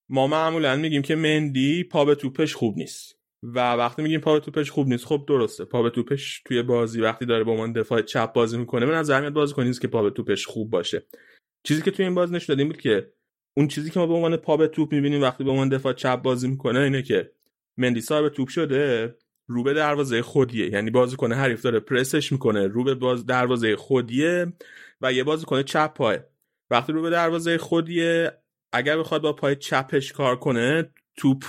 ما معمولا میگیم که مندی پا به توپش خوب نیست. و وقتی میگیم پا به توپش خوب نیست خب درسته. پا به توپش توی بازی وقتی داره با من دفاع چپ بازی می‌کنه به نظر میاد بازی کنیست که پا به توپش خوب باشه. چیزی که توی این بازی نشون دادیم بود که اون چیزی که ما به عنوان پا به توپ می‌بینیم وقتی به عنوان دفاع چپ بازی می‌کنه اینه که مندی صاحب توپ شده رو به دروازه خودیه. یعنی بازیکن حریف داره پرسش می‌کنه رو به باز دروازه خودیه. و یه بازیکن چپ پای وقتی رو به دروازه خودیه اگر بخواد با پای چپش کار کنه توپ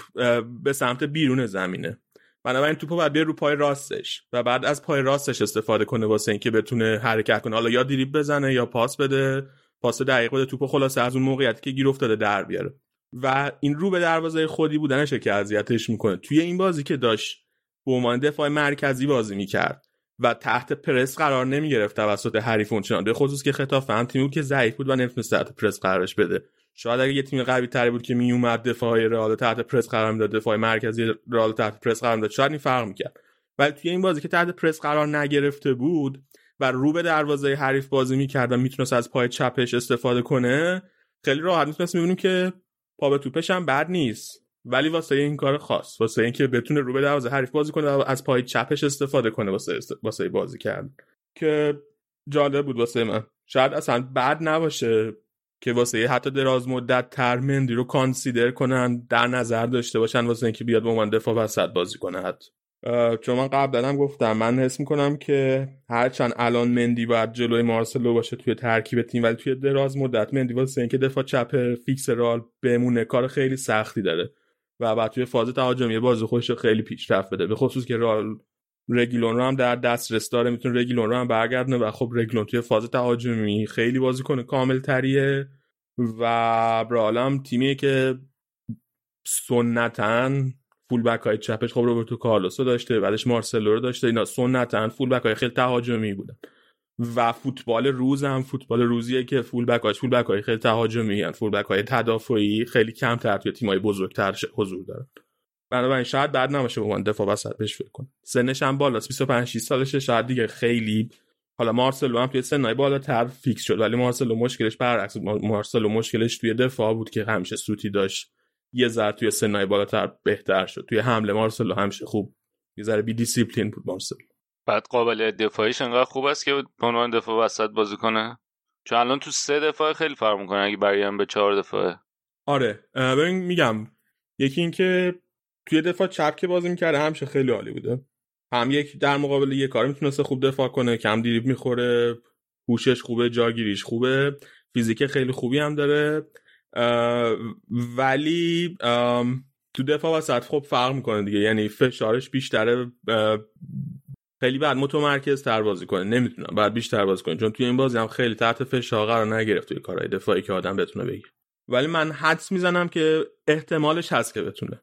به سمت بیرون زمینه. بنابراین توپ باید بیاره رو پای راستش و بعد از پای راستش استفاده کنه واسه اینکه بتونه حرکت کنه. حالا یا دریب بزنه یا پاس بده. پاس دقیق بده. توپ خلاصه از اون موقعیتی که گیر افتاده در بیاره. و این رو به دروازه خودی بودنشه که اذیتش می‌کنه. توی این بازی که داشت به عنوان دفاع مرکزی بازی می‌کرد. و تحت پرس قرار نمی‌گرفت توسط حریف اونچنان به خصوص که خطاف هم تیمی بود که ضعیف بود و نمی‌تونست تحت پرس قرارش بده. شاید اگه یه تیم قوی تری بود که میومد دفاع رئال تحت پرس قرار می‌داد دفاع مرکزی رئال تحت پرس قرار می‌داد شاید این فرق می‌کرد. ولی توی این بازی که تحت پرس قرار نگرفته بود و رو به دروازه حریف بازی می‌کرد و می‌تونست از پای چپش استفاده کنه خیلی راحت می‌تونست می‌بینیم که پا به توپش هم بد نیست. ولی واسه این کار خاص واسه اینکه بتونه رو به دروازه حریف بازی کنه و از پای چپش استفاده کنه واسه واسه بازی کرد که جالب بود واسه من. شاید اصلا بد نباشه که واسه حتی دراز مدت تر مندی رو کانسیدر کنن در نظر داشته باشن واسه اینکه بیاد به عنوان دفاع وسط بازی کنه حتی چون من قبل دادم گفتم من حس می‌کنم که هرچند الان مندی باید جلوی مارسلو باشه توی ترکیب تیم ولی توی دراز مدت مندی واسه اینکه دفاع چپ فیکس رال بمونه کار خیلی سختی داره. و بعد توی فاز تهاجمی بازی خودش خیلی پیشرفت بده. به خصوص که رال رگیلون رو هم در دسترس داره می‌تونه رگیلون رو هم برگردونه و خب رگیلون توی فاز تهاجمی خیلی بازی کنه کامل تریه و برالم تیمیه که سنتن فول بک های چپش خب روبرتو کارلوسو داشته بعدش مارسلو رو داشته اینا سنتن فول بک های خیلی تهاجمی بودن. و فوتبال روز هم فوتبال روزیه که فول بک فول بک های خیلی تهاجمی فول بک های تدافعی خیلی کم تر توی تیمای بزرگتر حضور دارن. بنابراین شاید بعد نباشه به من دفاع وسط بهش فکر کن سنش هم بالاست. 25 6 سالشه. شاید دیگه خیلی حالا مارسلو هم توی سنای بالاتر فیکس شد ولی مارسلو مشکلش برعکس مارسلو مشکلش توی دفاع بود که همیشه سوتی داشت. یه ذره توی سنای بالاتر بهتر شد. توی حمله مارسلو همیشه خوب یه ذره بی دیسیپلین بود مارسلو. بعد قابلیت دفاعیش انقدر خوب است که به عنوان دفاع وسط بازی کنه. چون الان تو سه دفاع خیلی فرق می‌کنه اگه برگردم به چهار دفاعه. آره. ببین میگم یکی اینکه توی دفاع چپ که بازی می‌کرده همیشه خیلی عالی بوده. هم یک در مقابل یه کاری می‌تونسته خوب دفاع کنه کم دیریب می‌خوره هوشش خوبه جاگیریش خوبه فیزیک خیلی خوبی هم داره. ولی تو دفاع وسط خب فرق می‌کنه دیگه. یعنی فشارش بیشتره خیلی بعد متمرکز تر بازی کنه. نمی‌تونم بعد بیشتر بازی کنه. چون توی این بازی هم خیلی تحت فشار قرار نگرفت توی کارهای دفاعی که آدم بتونه بگیره ولی من حدس می‌زنم که احتمالش هست که بتونه.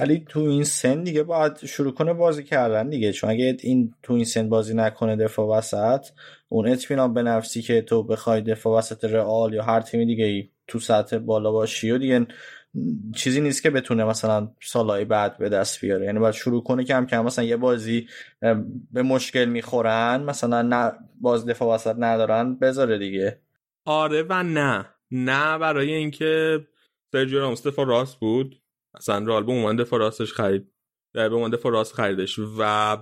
ولی تو این سن دیگه باید شروع کنه بازی کردن دیگه. چون اگه این تو این سن بازی نکنه دفاع وسط اون اطمینان به نفسی که تو بخوای دفاع وسط رئال یا هر تیم دیگه ای تو سطح بالا باشی و دیگه چیزی نیست که بتونه مثلا سالهای بعد به دست بیاره. یعنی باید شروع کنه کم کم مثلا یه بازی به مشکل می‌خورن مثلا نه باز دفاع وسط ندارن بذاره دیگه. آره و نه. نه برای اینکه سرجیو راموس دفاع راست بود. مثلا رال به عنوان دفاع راستش خرید به عنوان دفاع راست خریدش و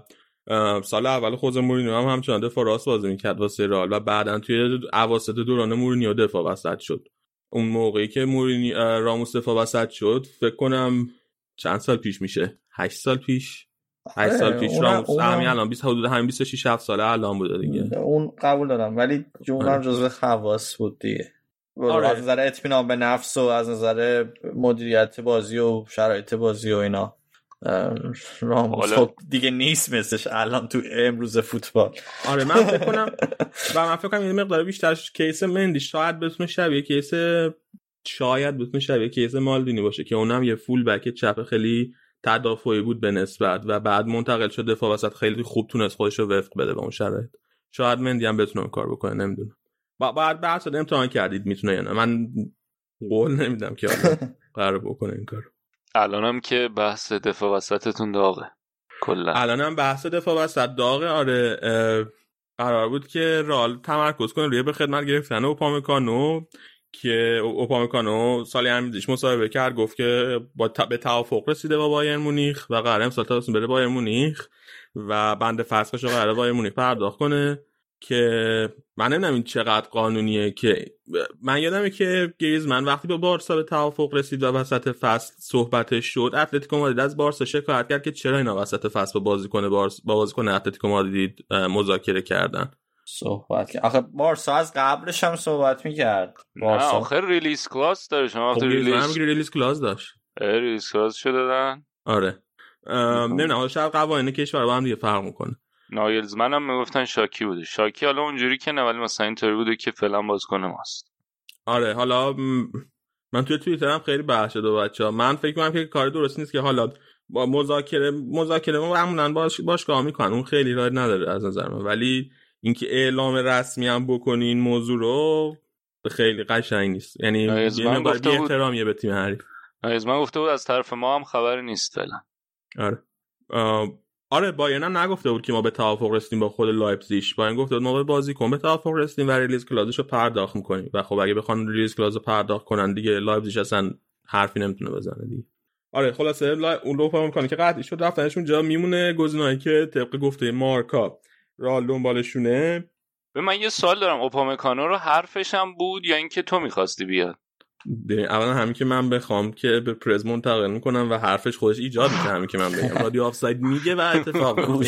سال اول خود مورینیو هم همچنان دفاع راست بازی می‌کرد واسه رال و بعدا توی اواسط دوران مورینیو دفاع وسط شد. اون موقعی که مورینی راموس دفاع وسط شد فکر کنم چند سال پیش میشه؟ هشت سال پیش؟ 8 سال پیش راموس همین الان 20 حدود همین 26 7 ساله الان بوده دیگه. اون قبول دارم ولی اونم آره. جزو خواص بود دیگه. آره. از نظر اطمینان به نفس و از نظر مدیریت بازی و شرایط بازی و اینا. راموس. خب دیگه نیست مثلش الان تو امروز فوتبال. آره من فکر کنم <laughs> و من فکر کنم یه مقدار بیشتر case مندی شاید بتونه شبیه case شاید بتونه شبیه case مالدینی باشه که اونم یه full back چپ خیلی تدافعی بود به نسبت و بعد منتقل شد دفاع وسط خیلی خوب تونست خودش رو وفق بده به اون شرایط. شاید مندی هم بتونه کار بکنه نمی‌دونم. با بعد بعد شده امتحان کردید می‌تونه یا نه؟ من قول نمیدم که <laughs> قرار بکنه این کار الانم که بحث دفاع وسطتون داغه. کلا. الان هم بحث دفاع وسط داغه. آره قرار بود که رال تمرکز کنه روی به خدمت گرفتن اوپامکانو که او- اوپامکانو سالی همیزش مصاحبه کرد گفت که با ت- به توافق رسیده با بایرن مونیخ و قرار امسال تابستون بره بایرن مونیخ و بند فسخش رو قرار بایرن مونیخ پرداخت کنه. که من نمی‌دونم این چقدر قانونیه که من یادمه که گریزمن وقتی با بارسا به توافق رسید و وسط فصل صحبتش شد اتلتیکو مادرید از بارسا شکایت کرد که چرا اینا وسط فصل با بازیکن بارس با بازیکن اتلتیکو مادرید مذاکره کردن؟ صحبت کرد. آخه بارسا از قبلش هم صحبت می‌کرد. نه بارسا. آخر release clause داره شما خب release release clause داشت. ریلیز کلاس شده دادن آره. نمی‌دونم حالا شاید قوانین کشور با هم دیگه فرق می‌کنه. نایلزمن هم می‌گفتن شاکی بوده. شاکی حالا اونجوری که نه ولی مثلا اینطوری بوده که فعلا بازیکن ماست. آره حالا من توی توییترم خیلی بحث شده بچه ها من فکر کنم که کار درست نیست که حالا با مذاکره مذاکره معمولا باش باشگاه می‌کنن. اون خیلی راه نداره از نظر من. ولی اینکه اعلام رسمی هم بکنی این موضوع رو خیلی قشنگ نیست. یعنی از یه من گفته بود- احترامیه به تیم حریف. ناگلزمن گفته بود از طرف ما هم خبری نیست فعلا. آره. آره بایرن نگفته بود که ما به توافق رسیدیم با خود لایپزیگ. بایرن گفته بود ما به بازیکن به توافق رسیدیم و release clause ش رو پرداخت می‌کنیم. و خب اگه بخوان release clause رو پرداخت کنن دیگه لایپزیگ اصلا حرفی نمی‌تونه بزنه دیگه. آره خلاصه لا... اون لو می‌کنه که قطعی شد رفتنشون جا میمونه. گزینه‌ای که طبق گفته مارکا رال دنبالشونه. به من یه سوال دارم اوپامکانو رو حرفش هم بود یا اینکه تو می‌خواستی بیاد؟ اولا همین که من بخوام که به پرز منتقل می‌کنم و حرفش خودش ایجاد میشه همین که من بگم. <laughs> رادیو آفساید میگه و اتفاق. <laughs>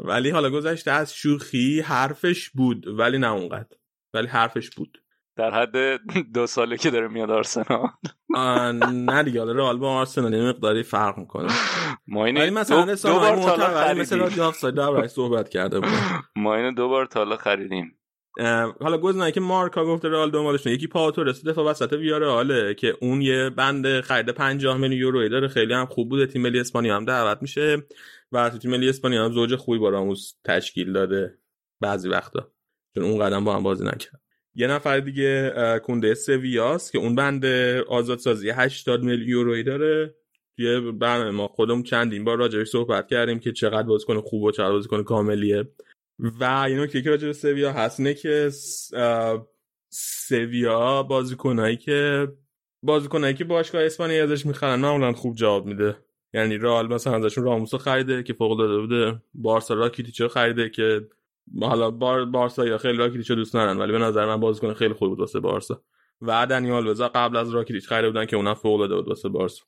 ولی حالا گذشته از شوخی حرفش بود ولی نه اونقدر. ولی حرفش بود. در حد دو ساله که داره میاد آرسنال. نه دیگه حالا رئال با آرسنال یه مقداری فرق می‌کنه. ما ولی مثلا دو, بار تا حالا معتبری مثل خریدیم. دربارش صحبت کرده بود. <laughs> ما اینو دو بار تا حالا خریدیم. حالا گزینه‌ای که مارکا گفته رئال دنبالشونه یکی پاوتورس دفاع وسط ویارئاله که اون یه بند خرید 50 میلیون یورویی داره. خیلی هم خوب بوده. تیم ملی اسپانیا هم دعوت میشه و تو تیم ملی اسپانیا هم زوج خوبی با راموس تشکیل داده بعضی وقتا. چون اون قدم با هم بازی نکرد. یه نفر دیگه کونده سویاس که اون بند آزادسازی 80 میلیون یورویی داره. توی برنامه ما خودمون چندین بار راجعش صحبت کردیم که چقدر بازیکن خوب و چقدر بازیکن کاملیه. و یه نکته که راجع به سویا هست اینه که سویا بازیکنایی که بازیکنایی که باشگاه اسپانیا ازش می‌خرن معمولا خوب جواب میده. یعنی رئال مثلا ازشون راموسو خریده که فوق العاده بوده بارسا راکیتیچو خریده که حالا بار بارسا یا خیلی راکیتیچو دوست ندارن ولی به نظر من بازیکن خیلی خوبی بود واسه بارسا. و دنیال وزا قبل از راکیتیچ خریده بودن که اونم فوق العاده بود واسه بارسا.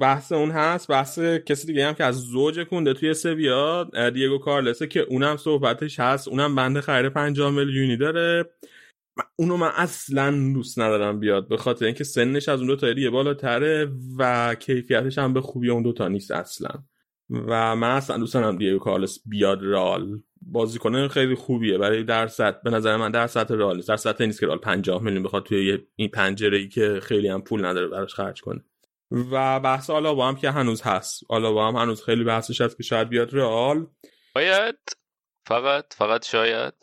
بحث اون هست بحث کسی دیگه هم که از زوج کنده توی سویا دیگو کارلسه که اونم صحبتش هست اونم بنده خرید 50 میلیونی داره. اونو من اصلا دوست ندارم بیاد به خاطر اینکه سنش از اون دو تا دیگه بالاتره و کیفیتش هم به خوبی اون دو تا نیست اصلا. و من اصلا دوست ندارم دیگو کارلس بیاد رال بازیکن خیلی خوبیه برای در سطح به نظر من در سطح رال. در سطح نیست که رال 50 میلیون بخواد توی یه- این پنجره ای که خیلی هم پول نداره براش خرج کنه. و بحث آلابا هم که هنوز هست. آلابا هم هنوز خیلی بحثش هست که شاید بیاد رئال. باید فقط فقط شاید.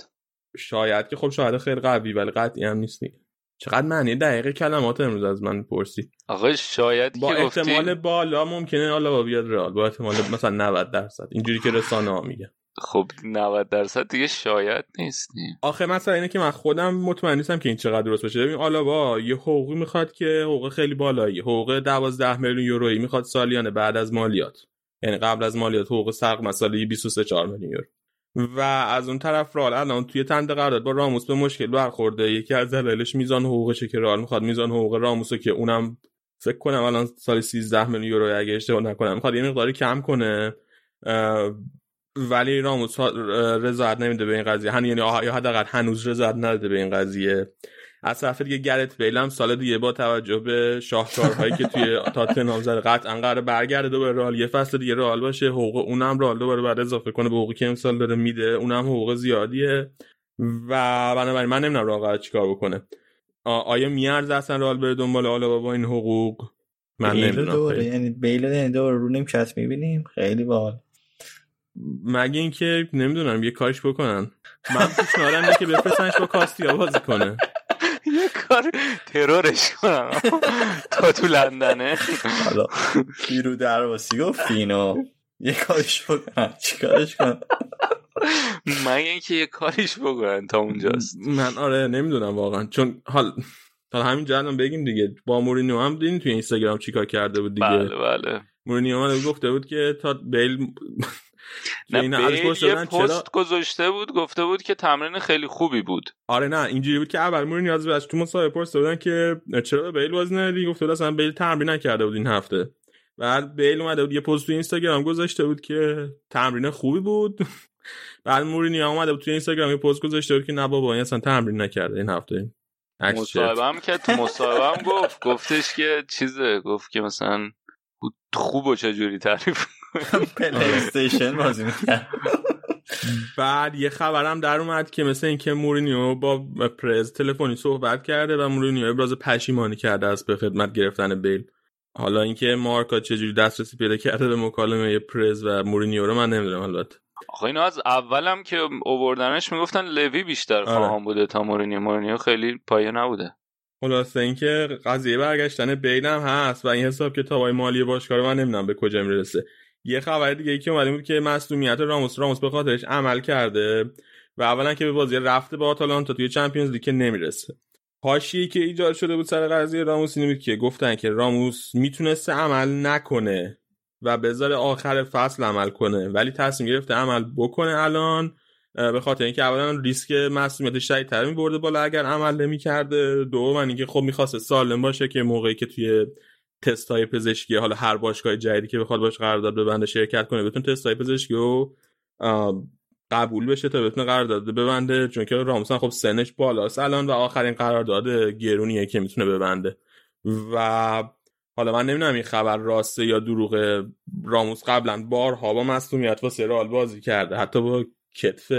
شاید که خب شاید خیلی قوی ولی قطعی هم نیست دیگه. چقدر معنی دقیق کلمات امروز از من پرسی. آقا شاید با گفتی احتمال بالا ممکنه آلابا بیاد رئال. با احتمال مثلا 90 درصد. اینجوری که رسانه ها میگه خب 90 درصد دیگه شاید نیستیم. آخه مثلا اینه که من خودم مطمئن نیستم که این چقدر درست باشه. ببین آلابا یه حقوقی می‌خواد که حقوق خیلی بالایی. حقوق 12 میلیون یورویی می‌خواد سالیانه بعد از مالیات. یعنی قبل از مالیات حقوق سرق مساله 23 4 میلیون یورو. و از اون طرف رال الان توی تند قرارداد با راموس به مشکل برخورده. یکی از دلایلش میزان حقوقشه که رال می‌خواد. میزان حقوق راموسو که اونم فکر کنم الان سال 13 میلیون یورو اگه اشتباه نکنم می‌خواد یه مقداری کم کنه. ولی راموس رضایت نمیده به این قضیه. هن یعنی یا حداقل هنوز رضایت نداده به این قضیه. از طرف دیگه گرت بیل هم سال دیگه با توجه به شاهکارهایی که توی <laughs> تاتنهام زده قطعا قرار برگرده دوباره رئال. یه فصل دیگه رئال باشه حقوق اونم رئال دوباره بعد اضافه کنه به حقوقی که امسال داره میده. اونم حقوق زیادیه. و بنابراین من نمی‌دونم رئال قرار چیکار بکنه. آیا میارزه اصلا رئال بره دنبال آلا با این حقوق؟ من نمی‌دونم. یعنی بیل یعنی دوباره رو نیمکت می‌بینیم. خیلی باحال. مگه اینکه نمی‌دونم یه کارش بکنن. من پیشنهادم اینه که بفرستنش با کاستیا بازی کنه. <laughs> یه کار ترورش کنم. تا تو لندنه. حالا بیرو درواسی گفت فینو. یه کارش بکنن. چیکارش کنن؟ من اینکه یه کاریش بکنن تا اونجاست. من آره نمی‌دونم واقعا. چون حال تا همین جلدم بگیم دیگه. با مورینیو هم دیدین توی اینستاگرام چیکار کرده بود دیگه؟ بله بله. مورینیو من گفته بود که تا بیل نه بیل یه پست گذاشته بود گفته بود که تمرین خیلی خوبی بود. آره نه اینجوری بود که اول مورینیو از بچ تو مصاحبه پرسیده بودن که چرا بیل بازی ندی گفته بود اصلا بیل تمرین نکرده بود این هفته. بعد بیل اومده بود یه پست تو اینستاگرام گذاشته بود که تمرین خوبی بود. <laughs> بعد مورینیو اومده بود تو اینستاگرام یه پست گذاشته بود که نه بابا این اصلا تمرین نکرده این هفته. مصاحبه هم که تو مصاحبه گفت گفتش که چیزه گفت که مثلا خوب و چجوری تعریف <laughs> پلی استیشن بازی می‌کرد. بعد یه خبرم در اومد که مثل اینکه مورینیو با پرز تلفنی صحبت کرده و مورینیو ابراز پشیمانی کرده از به خدمت گرفتن بیل. حالا اینکه مارکا چجوری دسترسی پیدا کرده به مکالمه پرز و مورینیو رو من نمی‌دونم البته. آخه اینا از اولم که اووردنش می‌گفتن لوی بیشتر خواهان بوده تا مورینیو. مورینیو خیلی پایه نبوده. خلاصه اینکه قضیه برگشتن بیل هم هست و این حساب کتابای مالی باشگاه من نمی‌دونم به کجا می‌رسه. یه خبر دیگه ای که اومده بود که مصونیت راموس راموس به خاطرش عمل کرده و اولا که به بازی رفته با آتالانتا توی چمپیونز لیگ نمی‌رسه. حاشیه‌ای که ایجاد شده بود سر قضیه راموس اینه که گفتن که راموس می‌تونسته عمل نکنه و بذاره آخر فصل عمل کنه ولی تصمیم گرفته عمل بکنه الان به خاطر اینکه اولا ریسک مسئولیتش شدیدتر میبرده بالا اگر عمل نمی‌کرده دوم اینکه خب می‌خواسته سالم باشه که موقعی که توی تست های پزشکی حالا هر باشگاه جدیدی که بخواد باش قرارداد ببنده شرکت کنه بتون تست های پزشکی رو قبول بشه تا بتونه قرارداد ببنده چون که راموسن خب سنش بالاست الان و آخرین قرارداد گرونیه که می‌تونه ببنده و حالا من نمی‌دونم این خبر راسته یا دروغ. راموس قبلا بارها با مصونیت واسه رئال بازی کرده. حتی با کتف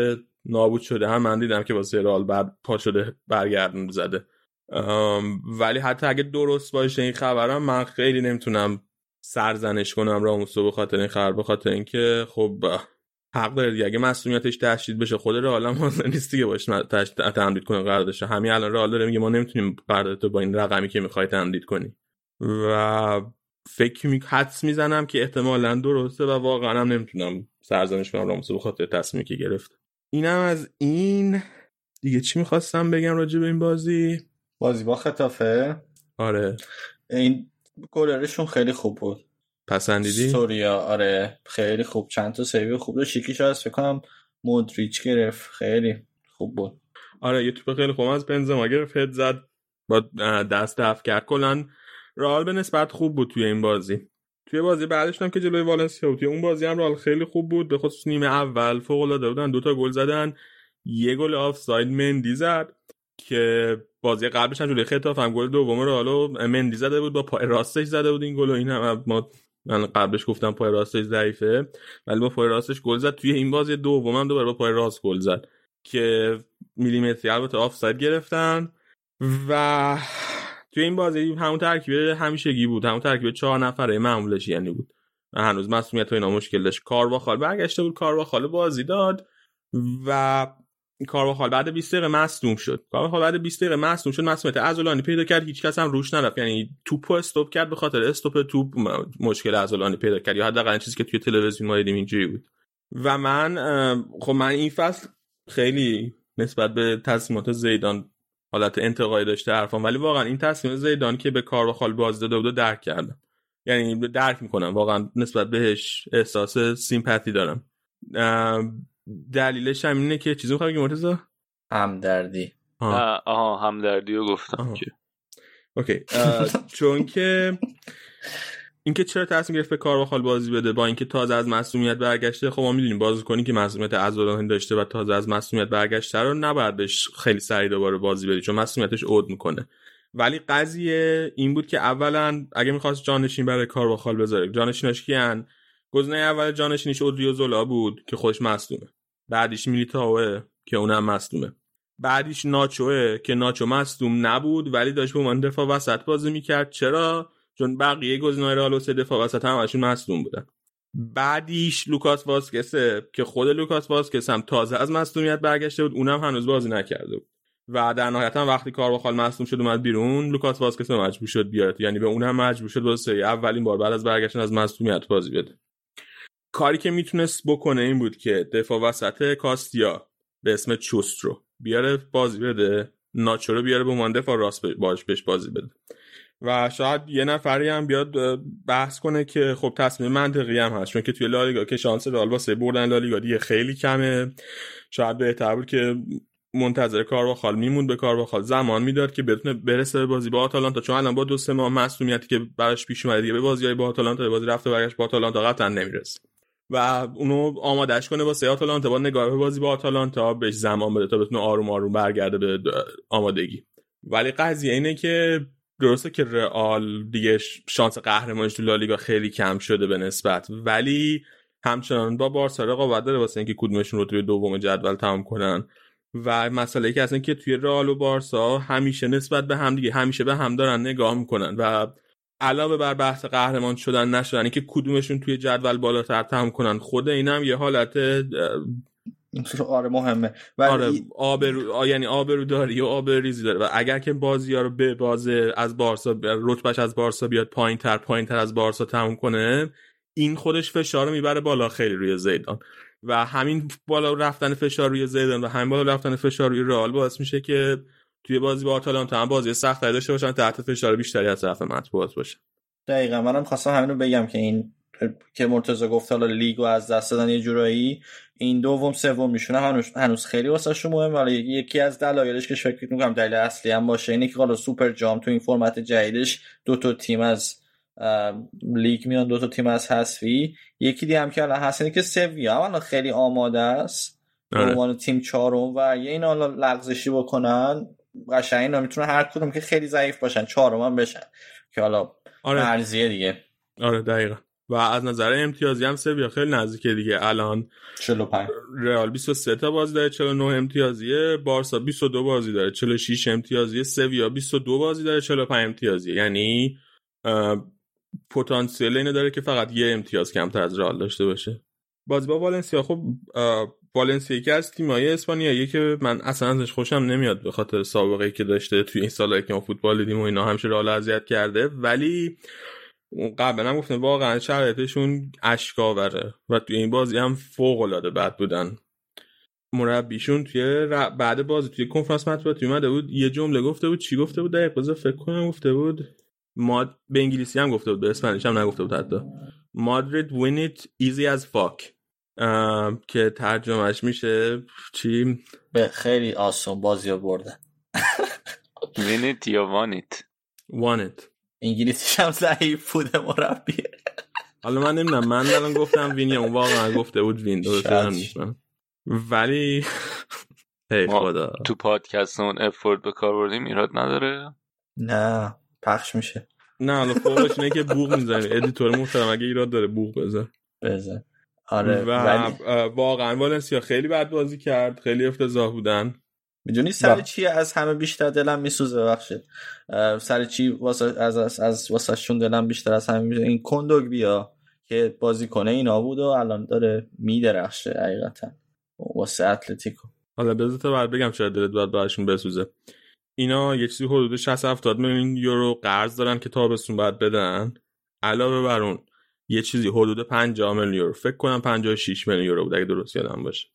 نابود شده. هم من دیدم که واسه رئال بعد پا شده برگردون زده. ولی حتی اگه درست باشه این خبرم من خیلی نمی‌تونم سرزنش کنم راموسو به خاطر این خبر به خاطر اینکه خب حق داره دیگه. اگه مسئولیتش تشدید بشه خود رئال هم نیست دیگه باش تمدید کنه قراردادش همین الان رئال داره میگه ما نمی‌تونیم قراردادتو با این رقمی که می‌خوای تمدید کنی. و فکر می حدس می‌زنم که احتمالا درسته و واقعا هم نمی‌تونم سرزنش کنم راموسو به خاطر تصمیمی که گرفت. اینم از این. دیگه چی می‌خواستم بگم راجع به این بازی؟ بازی با خطافه. آره. این گلرشون خیلی خوب بود. پسندیدی؟ سوریا آره خیلی خوب. چند تا سیوی خوب داشت. یکیش از فکر کنم مودریچ گرفت. خیلی خوب بود. آره یه توپ خیلی خوب از بنزما گرفت. هد زد. با دست دفع کرد. کلا رئال به نسبت خوب بود توی این بازی. توی بازی بعدش هم که جلوی والنسیا بود. توی اون بازی هم رئال خیلی خوب بود. به خصوص نیمه اول فوق العاده بودن. دو تا گل زدن. یه گل آفساید مندی زد که بازی قبلش هم جلوی خطاف هم گل دوم رو حالا مندی زده بود با پای راستش زده بود این گل و این هم. ما من قبلش گفتم پای راستش ضعیفه ولی با پای راستش گل زد. توی این بازی دوم هم دوباره با پای راست گل زد که میلیمتری البته آفساید گرفتن. و توی این بازی همون ترکیب همیشگی بود. همون ترکیب چهار نفره معمولش یعنی بود. هنوز مسئولیت و اینا مشکل داشت. کار خال برگشته بود کار خال بازی داد و کارواخال بعد 20 دقیقه مصدوم شد. کارواخال بعد 20 دقیقه مصدوم شد. مسئولیت عضلانی پیدا کرد. هیچ کس هم روش نرفت. یعنی توپو استوب کرد به خاطر استوپ توپ مشکل عضلانی پیدا کرد. یا حداقل چیزی که توی تلویزیون ما دیدیم اینجوری بود. و من خب من این فصل خیلی نسبت به تصمیمات زیدان حالت انتقادی داشته حرفم ولی واقعا این تصمیم زیدان که به کارواخال باز داده بود درک کردم یعنی درک می‌کنم. واقعا نسبت بهش احساس سیمپاتی دارم. دلیلش هم اینه که چیزی می‌خوام بگم مرتضی؟ همدردی. آها همدردی رو گفتم. که اوکی. چون که اینکه چرا تصمیم گرفت به کارواخال بازی بده با اینکه تازه از مسئولیت برگشته خب ما می‌دونیم بازیکنی که مسئولیت عضلانی داشته و تازه از مسئولیت برگشته رو نباید بهش خیلی سریع دوباره بازی بدی چون مسئولیتش عود می‌کنه. ولی قضیه این بود که اولا اگه می‌خواست جانشین برای کارواخال بذاره جانشیناش کیان؟ گزینه اول جانشینش اودریوزولا بود که خودش مصدومه بعدیش میلیتائو که اونم مصدومه. بعدیش ناچوئه که ناچو مصدوم نبود ولی داشت به عنوان دفاع وسط بازی می‌کرد. چرا؟ چون بقیه گزینه‌های رئال سه دفاع وسط همشون مصدوم بودن. بعدیش لوکاس واسکسه که خود لوکاس واسکس هم تازه از مصدومیت برگشته بود اونم هنوز بازی نکرده بود. و در نهایت هم وقتی کارواخال مصدوم شد اومد بیرون لوکاس واسکس مجبور شد بیاد. یعنی به اونم مجبور شد واسه اولین بار بعد از برگشتن از مصدومیت بازی بده. کاری که می‌تونست بکنه این بود که دفاع وسط کاستیا به اسم چوسترو بیاره بازی بده ناچو رو بیاره به عنوان دفاع راست باش بهش بازی بده. و شاید یه نفری هم بیاد بحث کنه که خب تصمیم منطقی هم هست چون که توی لالیگا که شانس رئال واسه بردن لالیگا دیگه خیلی کمه. شاید بهتر بود که منتظر کارواخال میموند به کارواخال زمان می‌داد که بتونه برسه به بازی با آتالانتا. چون الان با دو سه ماه مسئولیتی که براش پیش اومده دیگه به بازیای با آتالانتا به بازی رفته برگشت با آتالانتا قطعا نمی‌رسه. و اونو آمادش کنه واسه آتالانتا با نگاه بازی با آتالانتا بهش زمان بده تا بتونه آروم آروم برگرده به آمادگی. ولی قضیه اینه که درسته که رئال دیگه شانس قهرمانیش تو لالیگا خیلی کم شده به نسبت. ولی همچنان با بارسا رقابت داره واسه اینکه کدومشون توی دوم جدول تمام کنن. و مسئله که اصلا که توی رئال و بارسا همیشه نسبت به هم دیگه همیشه به هم دارن نگاه می‌کنن. و علاوه بر بحث قهرمان شدن نشدن که کدومشون توی جدول بالاتر تمام کنن خود اینم یه حالت آره مهمه. آره آبرو یعنی آبرو داری و آبروریزی داره. و اگر که بازی ها رو به بازه از بارسا رتبهش از بارسا بیاد پایین تر پایین تر از بارسا تموم کنه این خودش فشار رو می‌بره بالا خیلی روی زیدان. و همین بالا رفتن فشار روی زیدان و همین بالا رفتن فشار روی رئال باعث میشه که توی بازی با آتالانتا هم بازی سخت داشته باشن تحت فشار بیشتری از طرف مطبوعات باشه. دقیقا. منم خواستم همینو بگم که این که مرتضی گفت حالا لیگو از دست دادن یه جورایی این دوم سوم میشونه هنوز هنوز خیلی واسه مهمه. ولی یکی از دلایلش که فکر می‌کنم دلیل اصلی هم باشه اینه که حالا سوپر جام تو این فرمت جدیدش دو تا تیم از لیگ میان دو تا تیم از حذفی. یکی دیگه هم که الان هست اینه که سویا الان خیلی آماده است. به عنوان تیم چهارم و یه این حالا لغزشی بکنن قشنگ اینا می‌تونه هر کدوم که خیلی ضعیف باشن چهارم هم بشن. که حالا آره. ارزیه دیگه. آره دقیقا. و از نظر امتیازی هم سویا خیلی نزدیکه دیگه. الان 45 رئال 23 تا بازی داره 49 امتیازیه. بارسا 22 بازی داره 46 امتیازیه. سویا 22 بازی داره 45 امتیازیه. یعنی پتانسیل اینو داره که فقط یه امتیاز کمتر از رئال داشته باشه. بازی با والنسیا خب والنسیا یکی از تیم‌های اسپانیایی که من اصلا ازش خوشم نمیاد به خاطر سابقه که داشته توی این سالایی که ما فوتبال دیدیم و اینا همیشه رئال اذیت کرده. ولی قبلا هم گفتم واقعا شرایطشون اشکاوره و توی این بازی هم فوق العاده بد بودن. مربیشون توی بعد بازی توی کنفرانس مطبوعاتی اومده بود یه جمله گفته بود چی گفته بود؟ دقیق فکر کنم گفته بود. ماد به انگلیسی هم گفته بود به اسپانیش هم نگفته بود حتی. مادرید it easy as fuck. که ترجمهش میشه چی؟ به خیلی آسان بازی برده. It یا want it. انگلیسیش هم ضعیف بوده مربی حالا من نمی‌دونم من الان گفتم وین یا اون واقعا گفته بود وین ولی <laughs> هی خدا. تو پادکست اون افورد به کار بردیم ایراد نداره؟ نه پخش میشه. نه حالا فوقش اینه که بوق می‌زنی ادیتور محترم اگه ایراد داره بوق بزن. بزن. آره و ولی... واقعا والنسیا خیلی بد بازی کرد. خیلی افتضاح بودن. می‌دونی سر چی از همه بیشتر دلم میسوزه بخشید سر چی واسه از از, از واسه شون دلم بیشتر از همه میسوزه؟ این کندوگبیا که بازی کنه اینا بود و الان داره میدرخشه حقیقتا. واسه اتلتیکو. حالا بذار تا بعد بگم شاید دلت باید براشون بسوزه. اینا یه چیزی حدود 60 70 میلیون یورو قرض دارن که تابستون باید بدن. علاوه بر اون یه چیزی حدود 50 میلیون یورو. فکر کنم 56 میلیون یورو بود اگه درست یادم باشه.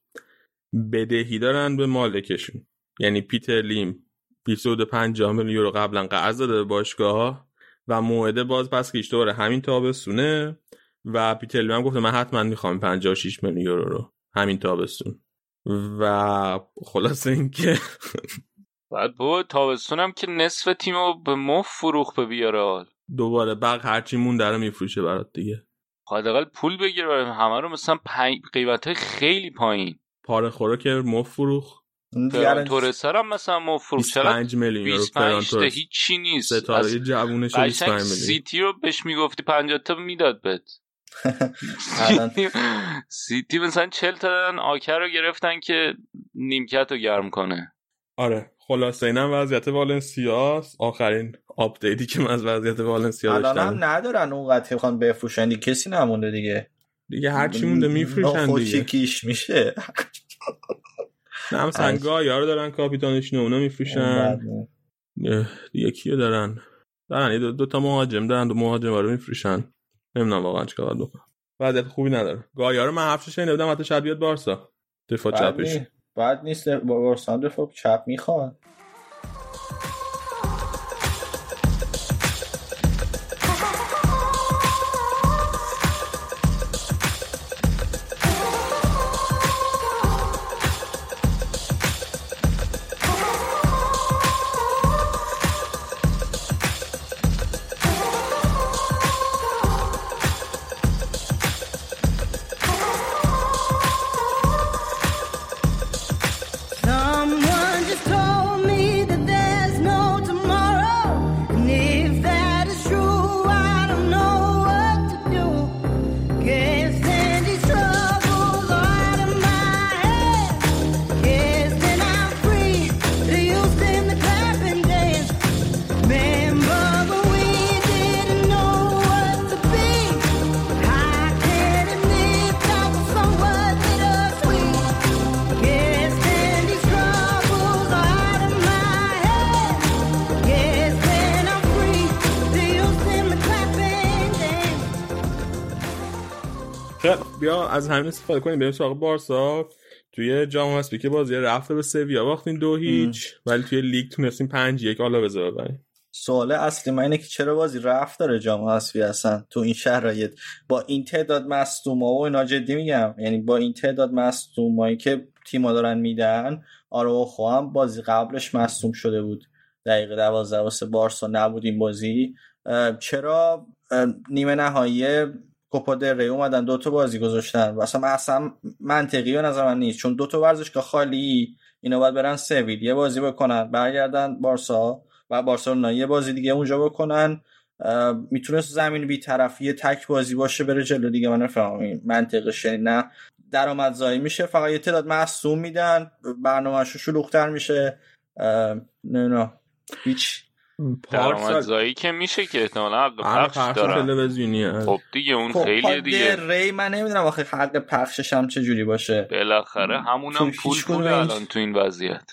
بدهی دارن به مالکشون. یعنی پیتر لیم 25 میلیون یورو قبلا قرض داده به باشگاه و موعده باز پس که دوباره همین تابستونه و پیتر لیم هم گفته من حتما می‌خوام 56 میلیون یورو رو همین تابستون. و خلاصه اینکه <laughs> بعد با تابستونم که نصف تیمو به مف فروخ به بیارال دوباره بق هرچی مون داره میفروشه برات دیگه. حداقل پول بگیر همه رو مثلا پنج قیمت های خیلی پایین. پاره خورا که مف فروخ تورس هم مثلا مف فروخ 25 میلیون یورو 25 تا هیچی نیست. ستاره جوونش 25 میلیون. سیتی رو بهش می‌گفتی 50 تا می‌داد بهت. <laughs> سیتی مثلا 40 تا دادن آکه رو گرفتن که نیمکت رو گرم کنه. آره خلاصه اینم وضعیت والنسیا آخرین آپدیتی که من از وضعیت والنسیا داشتم. الان هم ندارن اون قطعه بخوان بفروشن. دیگه کسی نمونده دیگه. دیگه هر چی مونده میفروشن دیگه. کی چی میشه. نه مثلا گایا رو دارن کاپیتانشون اونا میفروشن. دیگه کیو دارن؟ دارن دو, دو تا مهاجم دارن دو مهاجم رو میفروشن. نمی‌دونم واقعا چیکار بکنم. وضعیت خوبی نداره. گایا رو من هفته شنیده بودم حتی شاید بیاد بارسا. دفاع چپش. بعد نیست بارسا دفاع چپ می‌خواد. از همین استفاده کنیم بریم سراغ بارسا. توی جام اسپی که بازی رفته به سویا. باختین دو هیچ ولی توی لیگ تونستیم پنج یک حالا بذار ببریم. سوال اصلی من اینه که چرا بازی رفت داره جام اسپی هستن تو این شرایط؟ با این تعداد مصدوما و اینا جدی میگم. یعنی با این تعداد مصدومایی که تیما دارن میدن آروخو هم بازی قبلش مصدوم شده بود. دقیقه 12 واسه بارسا نبود این بازی. چرا؟ نیمه نهایی کوپا دل ری اومدن دو تا بازی گذاشتن. و اصلا اصلا منطقی به نظر من نیست. چون دو تا ورزشگاه خالی اینا باید برن سویل یه بازی بکنن برگردن بارسا و بارسلونا. یه بازی دیگه اونجا بکنن. می‌تونست زمین طرفی تک بازی باشه بره جلو دیگه. من نفهمم. منطقش نه؟ درآمدزایی میشه. فقط یه تعداد مصوم میدن. برنامه‌شو شلوغ‌تر میشه. نه نه. هیچ درآمدزایی که میشه که احتمالا حق پخش دارن. تلویزیونیه خب دیگه اون خب خیلی دیگه. ری من نمی‌دونم آخه حق پخشش هم چه جوری باشه. بالاخره همونم پول پول الان تو این وضعیت.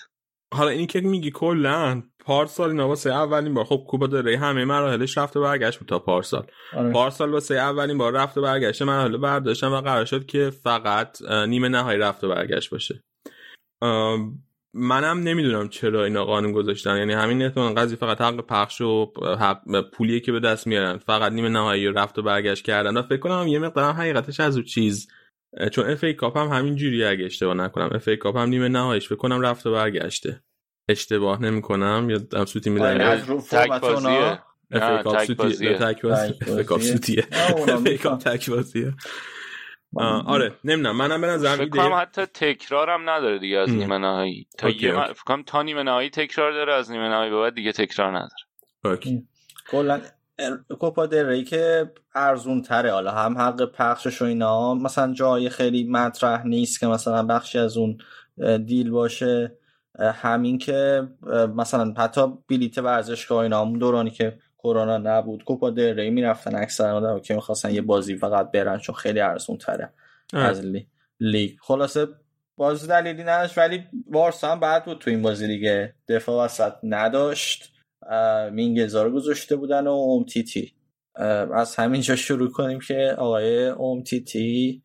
حالا این که میگی کلا پارسال اینا واسه اولین بار. خب کوپا دل ری همه مراحلش رفته برگشت بود تا پارسال آره. پارسال واسه اولین بار رفته برگشت مراحل برداشتن و قرار شد که فقط نیمه نهایی رفته برگشت باشه. منم نمی‌دونم چرا اینا قانون گذاشتن. یعنی همین احتمال قضیه فقط حق پخش و حق پولیه که به دست میارن. فقط نیمه نهایی رفت و برگشت کردن. و فکر کنم یه مقدار حقیقتش از اون چیز. چون اف ای کاپ هم همین جوری اگه اشتباه نکنم. اف ای کاپ هم نیمه نهاییش فکر کنم رفت و برگشته. اشتباه نمی‌کنم. یا دارم سوتی میدن از رو فرمت اونا اف ای کاپ سوتیه تک بازی اف ای کاپ سوتیه. اف ای کاپ تک بازیه. آره نمی‌دونم. منم به نظرم فکر کنم حتی تکرارم نداره دیگه از نیمه نهایی. تا یه من... فکر کنم تا نیمه نهایی تکرار داره از نیمه نهایی به بعد دیگه تکرار نداره. کلا کوپا دل ری که ارزون تره حالا هم حق پخشش و اینا. مثلا جای خیلی مطرح نیست که مثلا بخشی از اون دیل باشه. همین که مثلا حتی بلیت ورزشگاه اینا همون دورانی که کرونا نبود. کوپا دل ری می‌رفتن اکثر آدم که می‌خواستن یه بازی فقط برن چون خیلی ارزون تره از لی. لیگ. خلاصه باز دلیلی نداشت ولی بارسا هم بعد بود تو این بازی دیگه. دفاع وسط نداشت. مینگزا رو گذاشته بودن و اوم تی تی از همینجا شروع کنیم که آقای اوم تی تی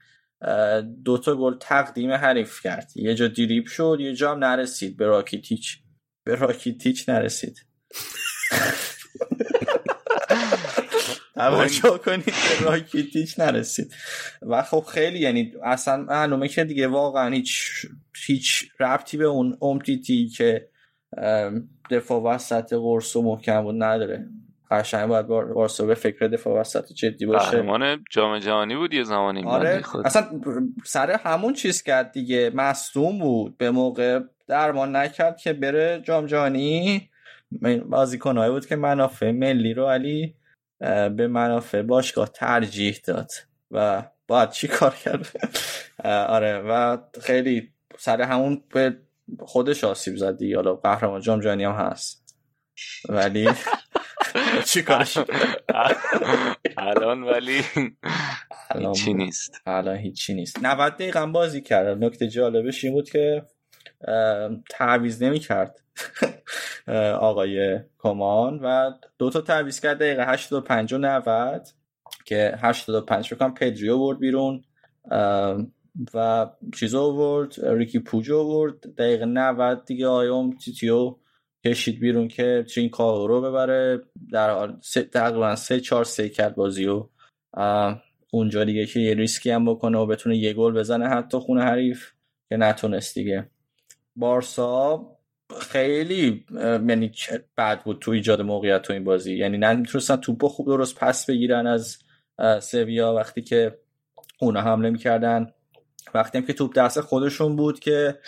دو تا گل تقدیم حریف کرد. یه جا دیریب شد یه جا هم نرسید. به راکیتیچ. به راکیتیچ نرسید. <laughs> توجه کنید که راکیتیچ نرسید. و خب خیلی یعنی اصلا معلومه که دیگه واقعا هیچ هیچ ربطی به اون امتیتی که دفاع وسط قرص و محکم بود نداره. قشنگ باید بارسا به فکر دفاع وسط جدی باشه. قهرمان جام جهانی بود یه زمانی آره. اصلا سر همون چیز کرد دیگه. مصدوم بود. به موقع درمان نکرد که بره جام جهانی. بازیکنایی بود که منافع ملی رو علی به منافع باشگاه ترجیح داد و باید چی کار کرد؟ آره و خیلی سر همون به خودش آسیب زد دیگه حالا قهرمان جام جهانی هم هست. ولی <laughs> چی کارش الان ولی هیچی نیست. الان هیچی نیست. 90 دقیقه بازی کرد نکته جالبش این بود که تعویض نمی کرد <laughs> آقای کومان و دو تا تعویض کرد دقیقه 85 و 90 که 85 فکر کنم پدریو برد بیرون. و چیز آورد ریکی پوجو آورد. دقیقه 90 دیگه اومتیتیو کشید بیرون که ترینکائو رو ببره. در تقریبا سه چهار سه کرد بازی و اونجا دیگه که یه ریسکی هم بکنه و بتونه یه گل بزنه حتی خونه حریف که نتونست دیگه. بارسا خیلی یعنی بد بود تو ایجاد موقعیت تو این بازی. یعنی نمی‌تونستن توپ خوب درست پس بگیرن از سویا وقتی که اونا حمله می‌کردن. وقتی هم که توپ دست خودشون بود که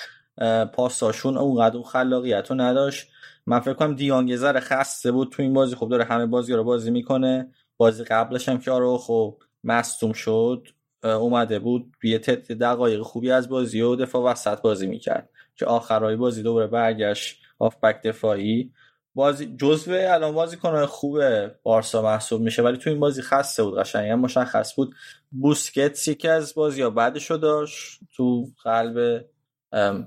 پاساشون اونقدر اون خلاقیت رو نداشت. من فکر کنم دیانگزر خسته بود تو این بازی. خب داره همه بازی رو بازی می‌کنه. بازی قبلش هم که آره خب مصدوم شد اومده بود یه دقایق خوبی از بازی و دفاع وسط بازی می‌کرد. که آخرای بازی دوباره برگشت بک دفاعی. بازی جزو الان بازی کنه خوبه بارسا محسوب میشه ولی تو این بازی خسته بود قشنگ مشخص بود. بوسکتس یکی از بازی ها بعدشو داشت تو قلب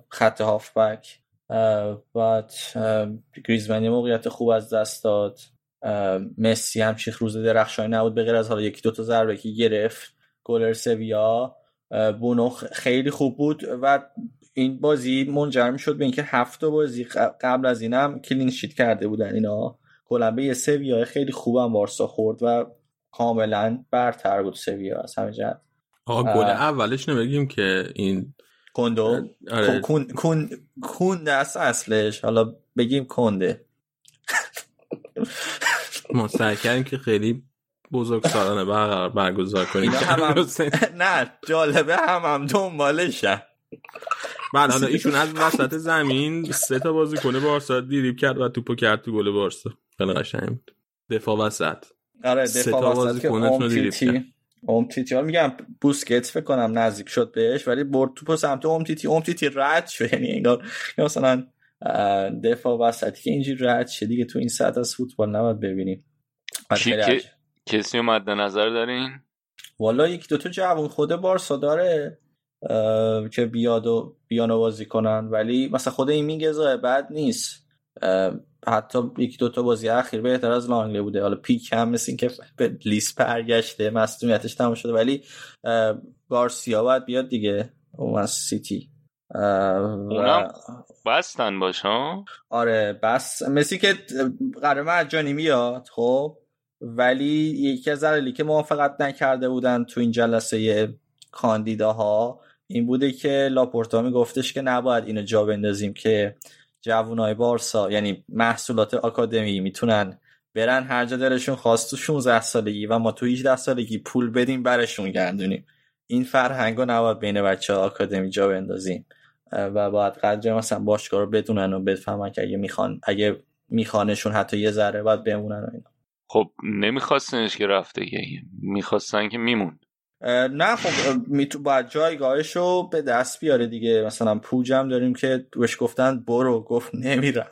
خط هافبک بعد گریزمنی موقعیت خوب از دست داد. مسی هم چیخ روز درخشانی نبود به غیر از حالا یکی دوتا ضربه که گرفت. گلر سویا بونو خیلی خوب بود و این بازی منجر شد به اینکه هفت بازی قبل از اینم کلین شیت کرده بودن اینا. کلا به یه سویا خیلی خوبم وارسا خورد و کاملا برتر بود سویا از همه جهت. آقا گل اولش نمیگیم که این کندو آره. کن کن کن دست اصلش. حالا بگیم کنده. <laughs> ما سعی کردیم که خیلی بزرگ سالانه برقرار برگزار کنیم. هم <laughs> نه جالبه هم هم دنبالشن بعد حالا <laughs> ایشون از وسط زمین سه تا بازی کنه بارسا دیریب کرد و توپو کرد تو گل بارسا. خیلی قشنگ بود. دفاع وسط. آره دفاع وسط که اومتیتی میگم بوسکت فکر کنم نزدیک شد بهش ولی برد توپ سمت اومتیتی اومتیتی رد شد یعنی انگار مثلا دفاع وسطی که اینجوری رد شد دیگه تو این سطح از فوتبال نباید ببینیم. کسی رو مد نظر دارین؟ والا یک دوتا جوون خود بارسا داره. که بیاد و بیانو بازی کنن. ولی مثلا خود این میگه بعد نیست. حتی یک دوتا بازی اخیر بهتر از لانگلی بوده. حالا پیک هم مثل که به لیست برگشته مصدومیتش تمام شده. ولی گارسیا باید بیاد دیگه. اون از سیتی. اونم بستن باشه آره بس. مثل که قرار مجانی میاد خب. ولی یکی از دلایلی که موافقت نکرده بودن تو این جلسه کاندیداها این بوده که لاپورتا میگفتش که نباید اینو جا بندازیم که جوانای بارسا یعنی محصولات آکادمی می‌تونن برن هر جا دلشون خواست تو 16 سالگی و ما تو 18 سالگی پول بدیم برشون گردونیم این فرهنگ رو نباید بین بچه آکادمی جا بندازیم. و باید قدر مثلا باشگاه رو بدونن و بفهمن که اگه می‌خوان اگه میخوانشون حتی یه ذره باید بمونن و اینا. خب نمیخواستنش که رفته می‌خواستن که میمون. نه خب میتو باید جایگاهش رو به دست بیاره دیگه. مثلا پوجم داریم که بهش گفتن برو گفت نمیرم.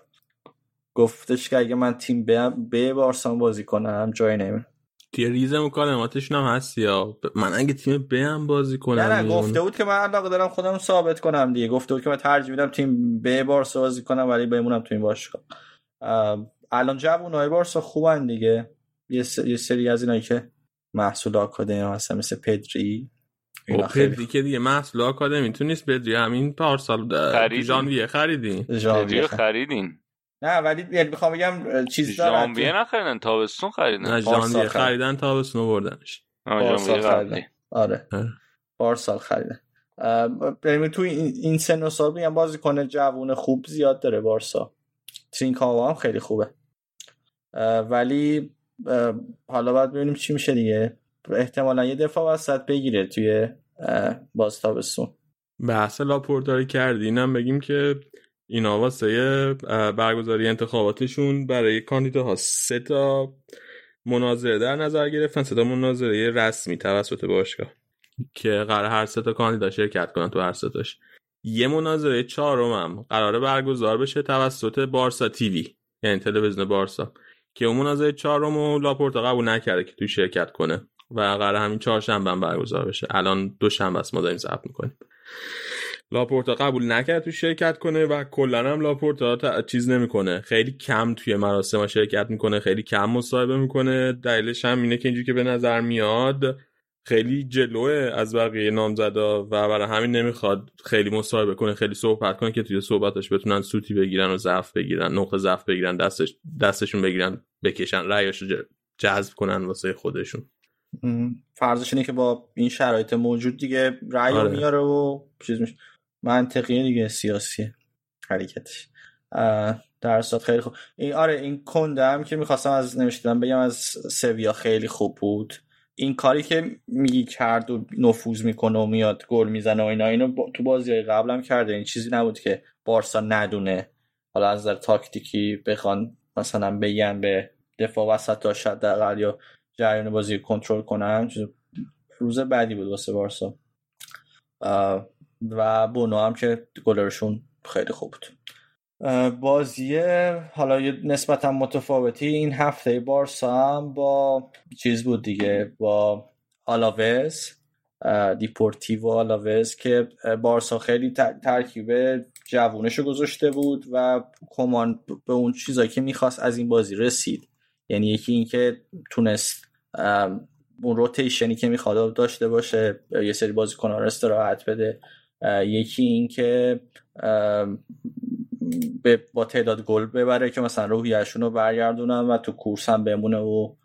گفتش که اگه من تیم به بارسان بازی کنم جای نمیرم. تیه ریز مکالماتش هم هست یا؟ من اگه تیم به هم بازی کنم نه نه گفته بود که من علاقه دارم خودم ثابت کنم دیگه. گفته بود که من ترجیح میدم تیم به بارسا بازی کنم ولی بمونم تو این باشگاه. الان جوونای بارسا خوبن دیگه. یه, سری از اینایی که محصول آکادمی هستن مثل پدری. خب پدری که دیگه محصول آکادمی تو نیست پدری؟ همین پارسال ژانویه خریدین پدری خریدین؟ نه ولی یعنی می‌خوام بگم چیز دارن ژانویه نخریدن تابستون خریدن. نه ژانویه خریدن. تابستون بردنش. پارسال خریدن. آره. پارسال خریدن. یعنی تو این سن و سال میگم بازی کنه جوون خوب زیاد داره بارسا. ترینکاوا هم خیلی خوبه. ولی حالا باید ببینیم چی میشه دیگه. احتمالا یه دفاع وسط بگیره توی باز تابستون بحث لاپورتا رو کردی. اینم بگیم که اینا واسه برگزاری انتخاباتشون برای کاندیداها سه تا مناظره در نظر گرفتن سه تا مناظره رسمی توسط باشگاه که قرار هر سه تا کاندیدا شرکت کنن تو هر سه تاش. یه مناظره چهارم هم قراره برگزار بشه توسط بارسا تیوی یعنی تلویزیون بارسا. که اون مناظره چهارم و لاپورتا قبول نکرده که تو شرکت کنه و قرار همین چهارشنبه هم برگزار بشه. الان دوشنبه است ما داریم ضبط می‌کنیم. لاپورتا قبول نکرد تو شرکت کنه و کلا هم لاپورتا چیز نمی‌کنه. خیلی کم توی مراسم شرکت می‌کنه خیلی کم مصاحبه می‌کنه. دلیلش هم اینه که اینجوری که به نظر میاد خیلی جلوه از بقیه نامزدا و برای همین نمی‌خواد خیلی مصاحبه کنه خیلی صحبت کنه که توی صحبتش بتونن سوتی بگیرن و ضعف بگیرن نقطه ضعف بگیرن دستش دستشون بگیرن بکشن رأیاشو جذب کنن واسه خودشون. فرضش اینه که با این شرایط موجود دیگه رأی آره. میاره و چیز میشه. منطقیه دیگه سیاسی حرکتش. در خیلی خوب. این آره این کنده هم که می‌خواستم از نوشتم بگم از سویا خیلی خوب بود. این کاری که میگی کرد و نفوذ می‌کنه و میاد گل می‌زنه و اینا اینو تو بازی قبلم کرده. این چیزی نبود که بارسا ندونه. حالا از نظر تاکتیکی بخوان مثلا بگن به دفاع وسط داشت در یا جریان بازی کنترل کنن. روز بعدی بود واسه بارسا. و بونو هم که گلرشون خیلی خوب بود. بازی حالا نسبتا متفاوتی. این هفته بارسا هم با چیز بود دیگه با آلاوز دپورتیوو آلاوز که بارسا خیلی ترکیب جوونش رو گذاشته بود و کمان به اون چیزایی که می‌خواست از این بازی رسید. یعنی یکی اینکه تونست اون روتیشنی که می‌خواد داشته باشه یه سری بازیکن‌ها رو استراحت بده. یکی اینکه به با تعداد گل ببره که مثلا روحیشون رو برگردونن و تو کورس هم بمونه و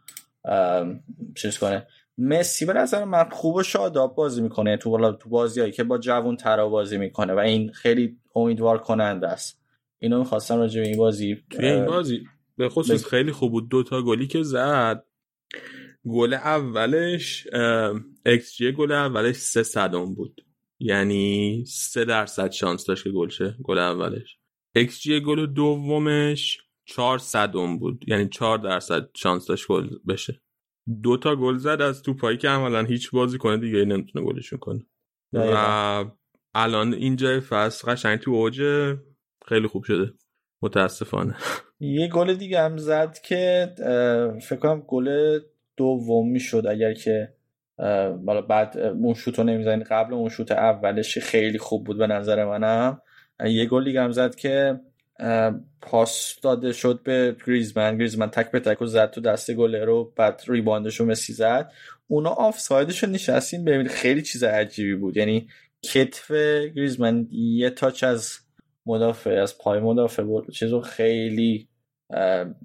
چیز کنه. مسی به نظر من خوب و شاداب بازی می‌کنه. تو تو بازیایی که با جوون ترا بازی می‌کنه و این خیلی امیدوار کننده است. اینو می‌خواستم راجع به این بازی توی این بازی به خصوص خیلی خوب بود. دوتا گلی که زد. گل اولش XG گل اولش سه صدم بود. یعنی سه درصد شانس داشت که گل شه. گل اولش. XG گل دومش چهار صدم بود. یعنی چهار درصد شانس داشت گل بشه. دو تا گل زد از توپایی که عملا هیچ بازی کنه دیگه نمی‌تونه گلشون کنه. و الان اینجا فصل قشنگ تو اوج خیلی خوب شده. متاسفانه. یه گل دیگه هم زد که فکر کنم گل دوم شد اگر که بالا بعد اون شوتو نمی‌زنید قبل اون شوت اولش خیلی خوب بود به نظر منم. یه گل دیگه هم زد که پاس داده شد به گریزمن. گریزمن تک به تک و زد تو دست گله رو بعد ریباندش رو مسی زد. اونا آفسایدش رو نشستین ببینید خیلی چیز عجیبی بود. یعنی کتف گریزمن یه touch از مدافع از پای مدافع بود. چیزو خیلی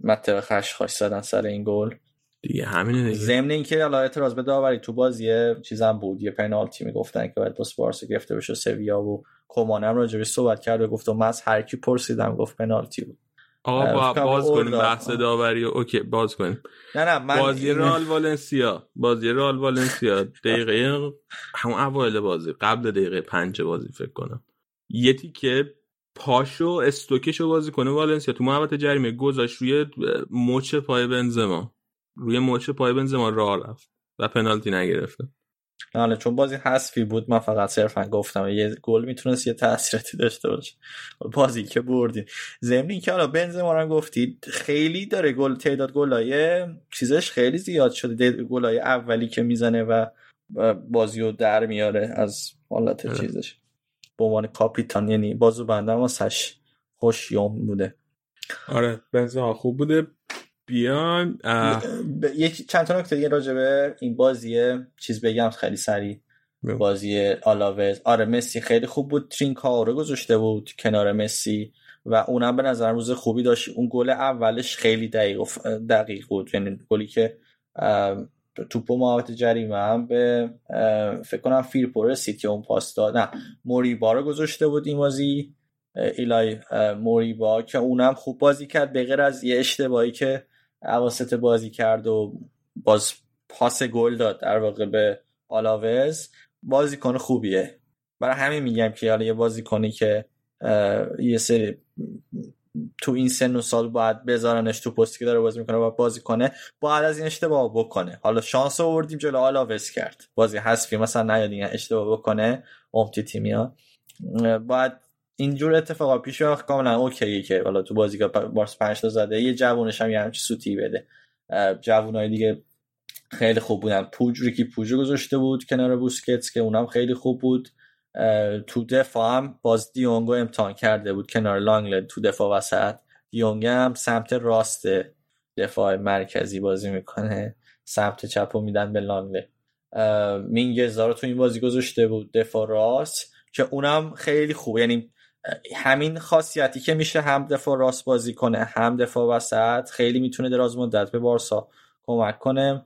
مته به خشخاش زدن سر این گل. دیگه همینه دیگه. ضمن اینکه حالا اعتراض به داوری تو بازی چیزم بود. یه پنالتی می‌گفتن که باید با بارسا گرفته بشه سویا و کومان هم راجبش صحبت کرد و گفت من از هر کی پرسیدم گفت پنالتی بود. آقا با باز کنیم بحث داوری okay باز کنیم. نه نه من بازی رال والنسیا. بازی رال والنسیا. دقیقه همون اوایل بازی. قبل دقیقه پنج بازی فکر کنم. یه که پاشو استوکشو بازی کنه والنسیا. تو محوطه جریمه گذاشت روی مچ پای بنزما. روی مچ پای بنزما راه رفت و پنالتی نگرفته. حالا چون بازی حذفی بود من فقط صرفا گفتم یه گل می‌تونست یه تاثیراتی داشته باشه. بازی که بردیم. ضمن که حالا بنزما رو گفتید خیلی داره گل تعداد گلای چیزش خیلی زیاد شده. گلای اولی که می‌زنه و بازی رو در میاره از حالت چیزش. به عنوان کاپیتان یعنی بازو بنده واسش خوش یوم بوده. آره بنزما خوب بوده. بیان یک چند تا نکته دیگه راجبه این بازی چیز بگم خیلی سریع. بازی آلاوز. آره مسی خیلی خوب بود. رو گذاشته بود کنار مسی و اونم به نظر روز خوبی داشت. اون گل اولش خیلی دقیق, دقیق بود. یعنی گلی که توپو محوطه جریمه هم به فکر کنم فیرپو سرتی اون پاس داد. نه موریبا رو گذاشته بود این بازی. ایلایش موریبا که اونم خوب بازی کرد. به غیر از یه اشتباهی که اواسط بازی کرد و باز پاس گل داد در واقع به آلاوز. بازیکن خوبیه. برای همین میگم که حالا یه بازیکنی که یه سری تو این سن و سال باید بذارنش تو پستی که داره بازی می‌کنه و بازی کنه باید از این اشتباه بکنه. حالا شانس آوردیم جلو آلاوز کرد. بازی حذفی مثلا نیاد اشتباه بکنه امتی تیمیا. باید اینجور اتفاقا پیش بیاد کاملا اوکیه که حالا تو بازی که بارس 5 تا زده یه جوونش هم یه همچی سوتی بده. جوونای دیگه خیلی خوب بودن. پوچ ریکی پوجو گذاشته بود کنار بوسکتس که اونم خیلی خوب بود. تو دفاع هم باز دی یونگو امتحان کرده بود کنار لانگله تو دفاع وسط. دی یونگ هم سمت راست دفاع مرکزی بازی می‌کنه. سمت چپ رو میدن به لانگله مینگزا رو تو این بازی گذاشته بود دفاع راست که اونم خیلی خوب. یعنی همین خاصیتی که میشه هم دفاع راست بازی کنه هم دفاع وسط خیلی می‌تونه دراز مدت به بارسا کمک کنه.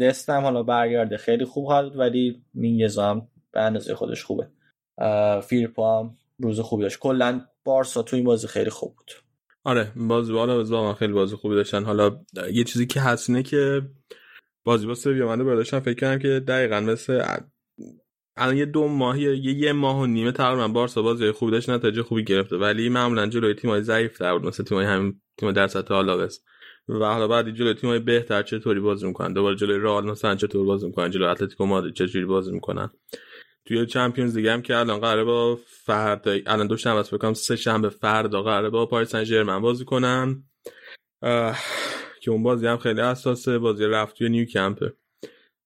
دستم حالا برگرده خیلی خوب حال ولی مینگزا هم به اندازه خودش خوبه. فیرپا هم روز خوبی داشت. کلا بارسا تو این بازی خیلی خوب بود. آره بازی بالا واقعا خیلی بازی خوبی داشتن. حالا یه چیزی که هست اینه که بازی با سویا من برداشتم فکر کنم که دقیقا مثل الان یه دو ماهی یه یه ماه و نیمه تقریبا بارسا بازی خوبی داشت نتیجه خوبی گرفته. ولی معمولا جلوی تیم‌های ضعیف تر بود مثل تیم‌های همین تیم در سطح آلاوس. و حالا بعد جلوی تیم‌های بهتر چطوری بازی می‌کنن؟ دوباره جلوی رئال مثلا چطور بازی می‌کنن؟ جلوی اتلتیکو مادرید چجوری بازی می‌کنن؟ توی چمپیونز لیگ هم که الان قراره با فردا الان دو شنبه است سه شنبه فردا قراره با پاریس سن ژرمن بازی کنن. که اون بازی هم خیلی حساسه بازی رفت توی نیو کمپه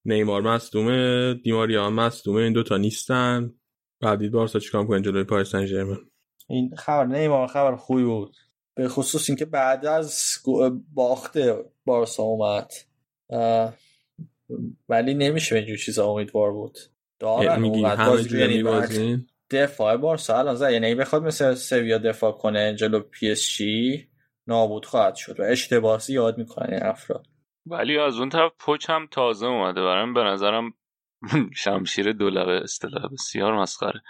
نیمار مصدومه دی ماریا هم مصدومه این دوتا نیستن. باید دید بارسا چیکار کنن جلوی پاریس سن ژرمن این خبر نیمار خبر خوبی بود. به خصوص اینکه بعد از باخت بارسا اومد. ولی نمیشه به اینجور چیزا امیدوار بود. دارن میگی همه بازی دفاع بارسا الان زد. یعنی بخواد مثل سویا دفاع کنه جلو پی اس جی نابود خواهد شد و اشتباه یاد می‌کنه این افراد. ولی از اون طرف پوچ هم تازه اومده. برام به نظرم <laughs> شمشیر دولبه اصطلاح بسیار مسخره.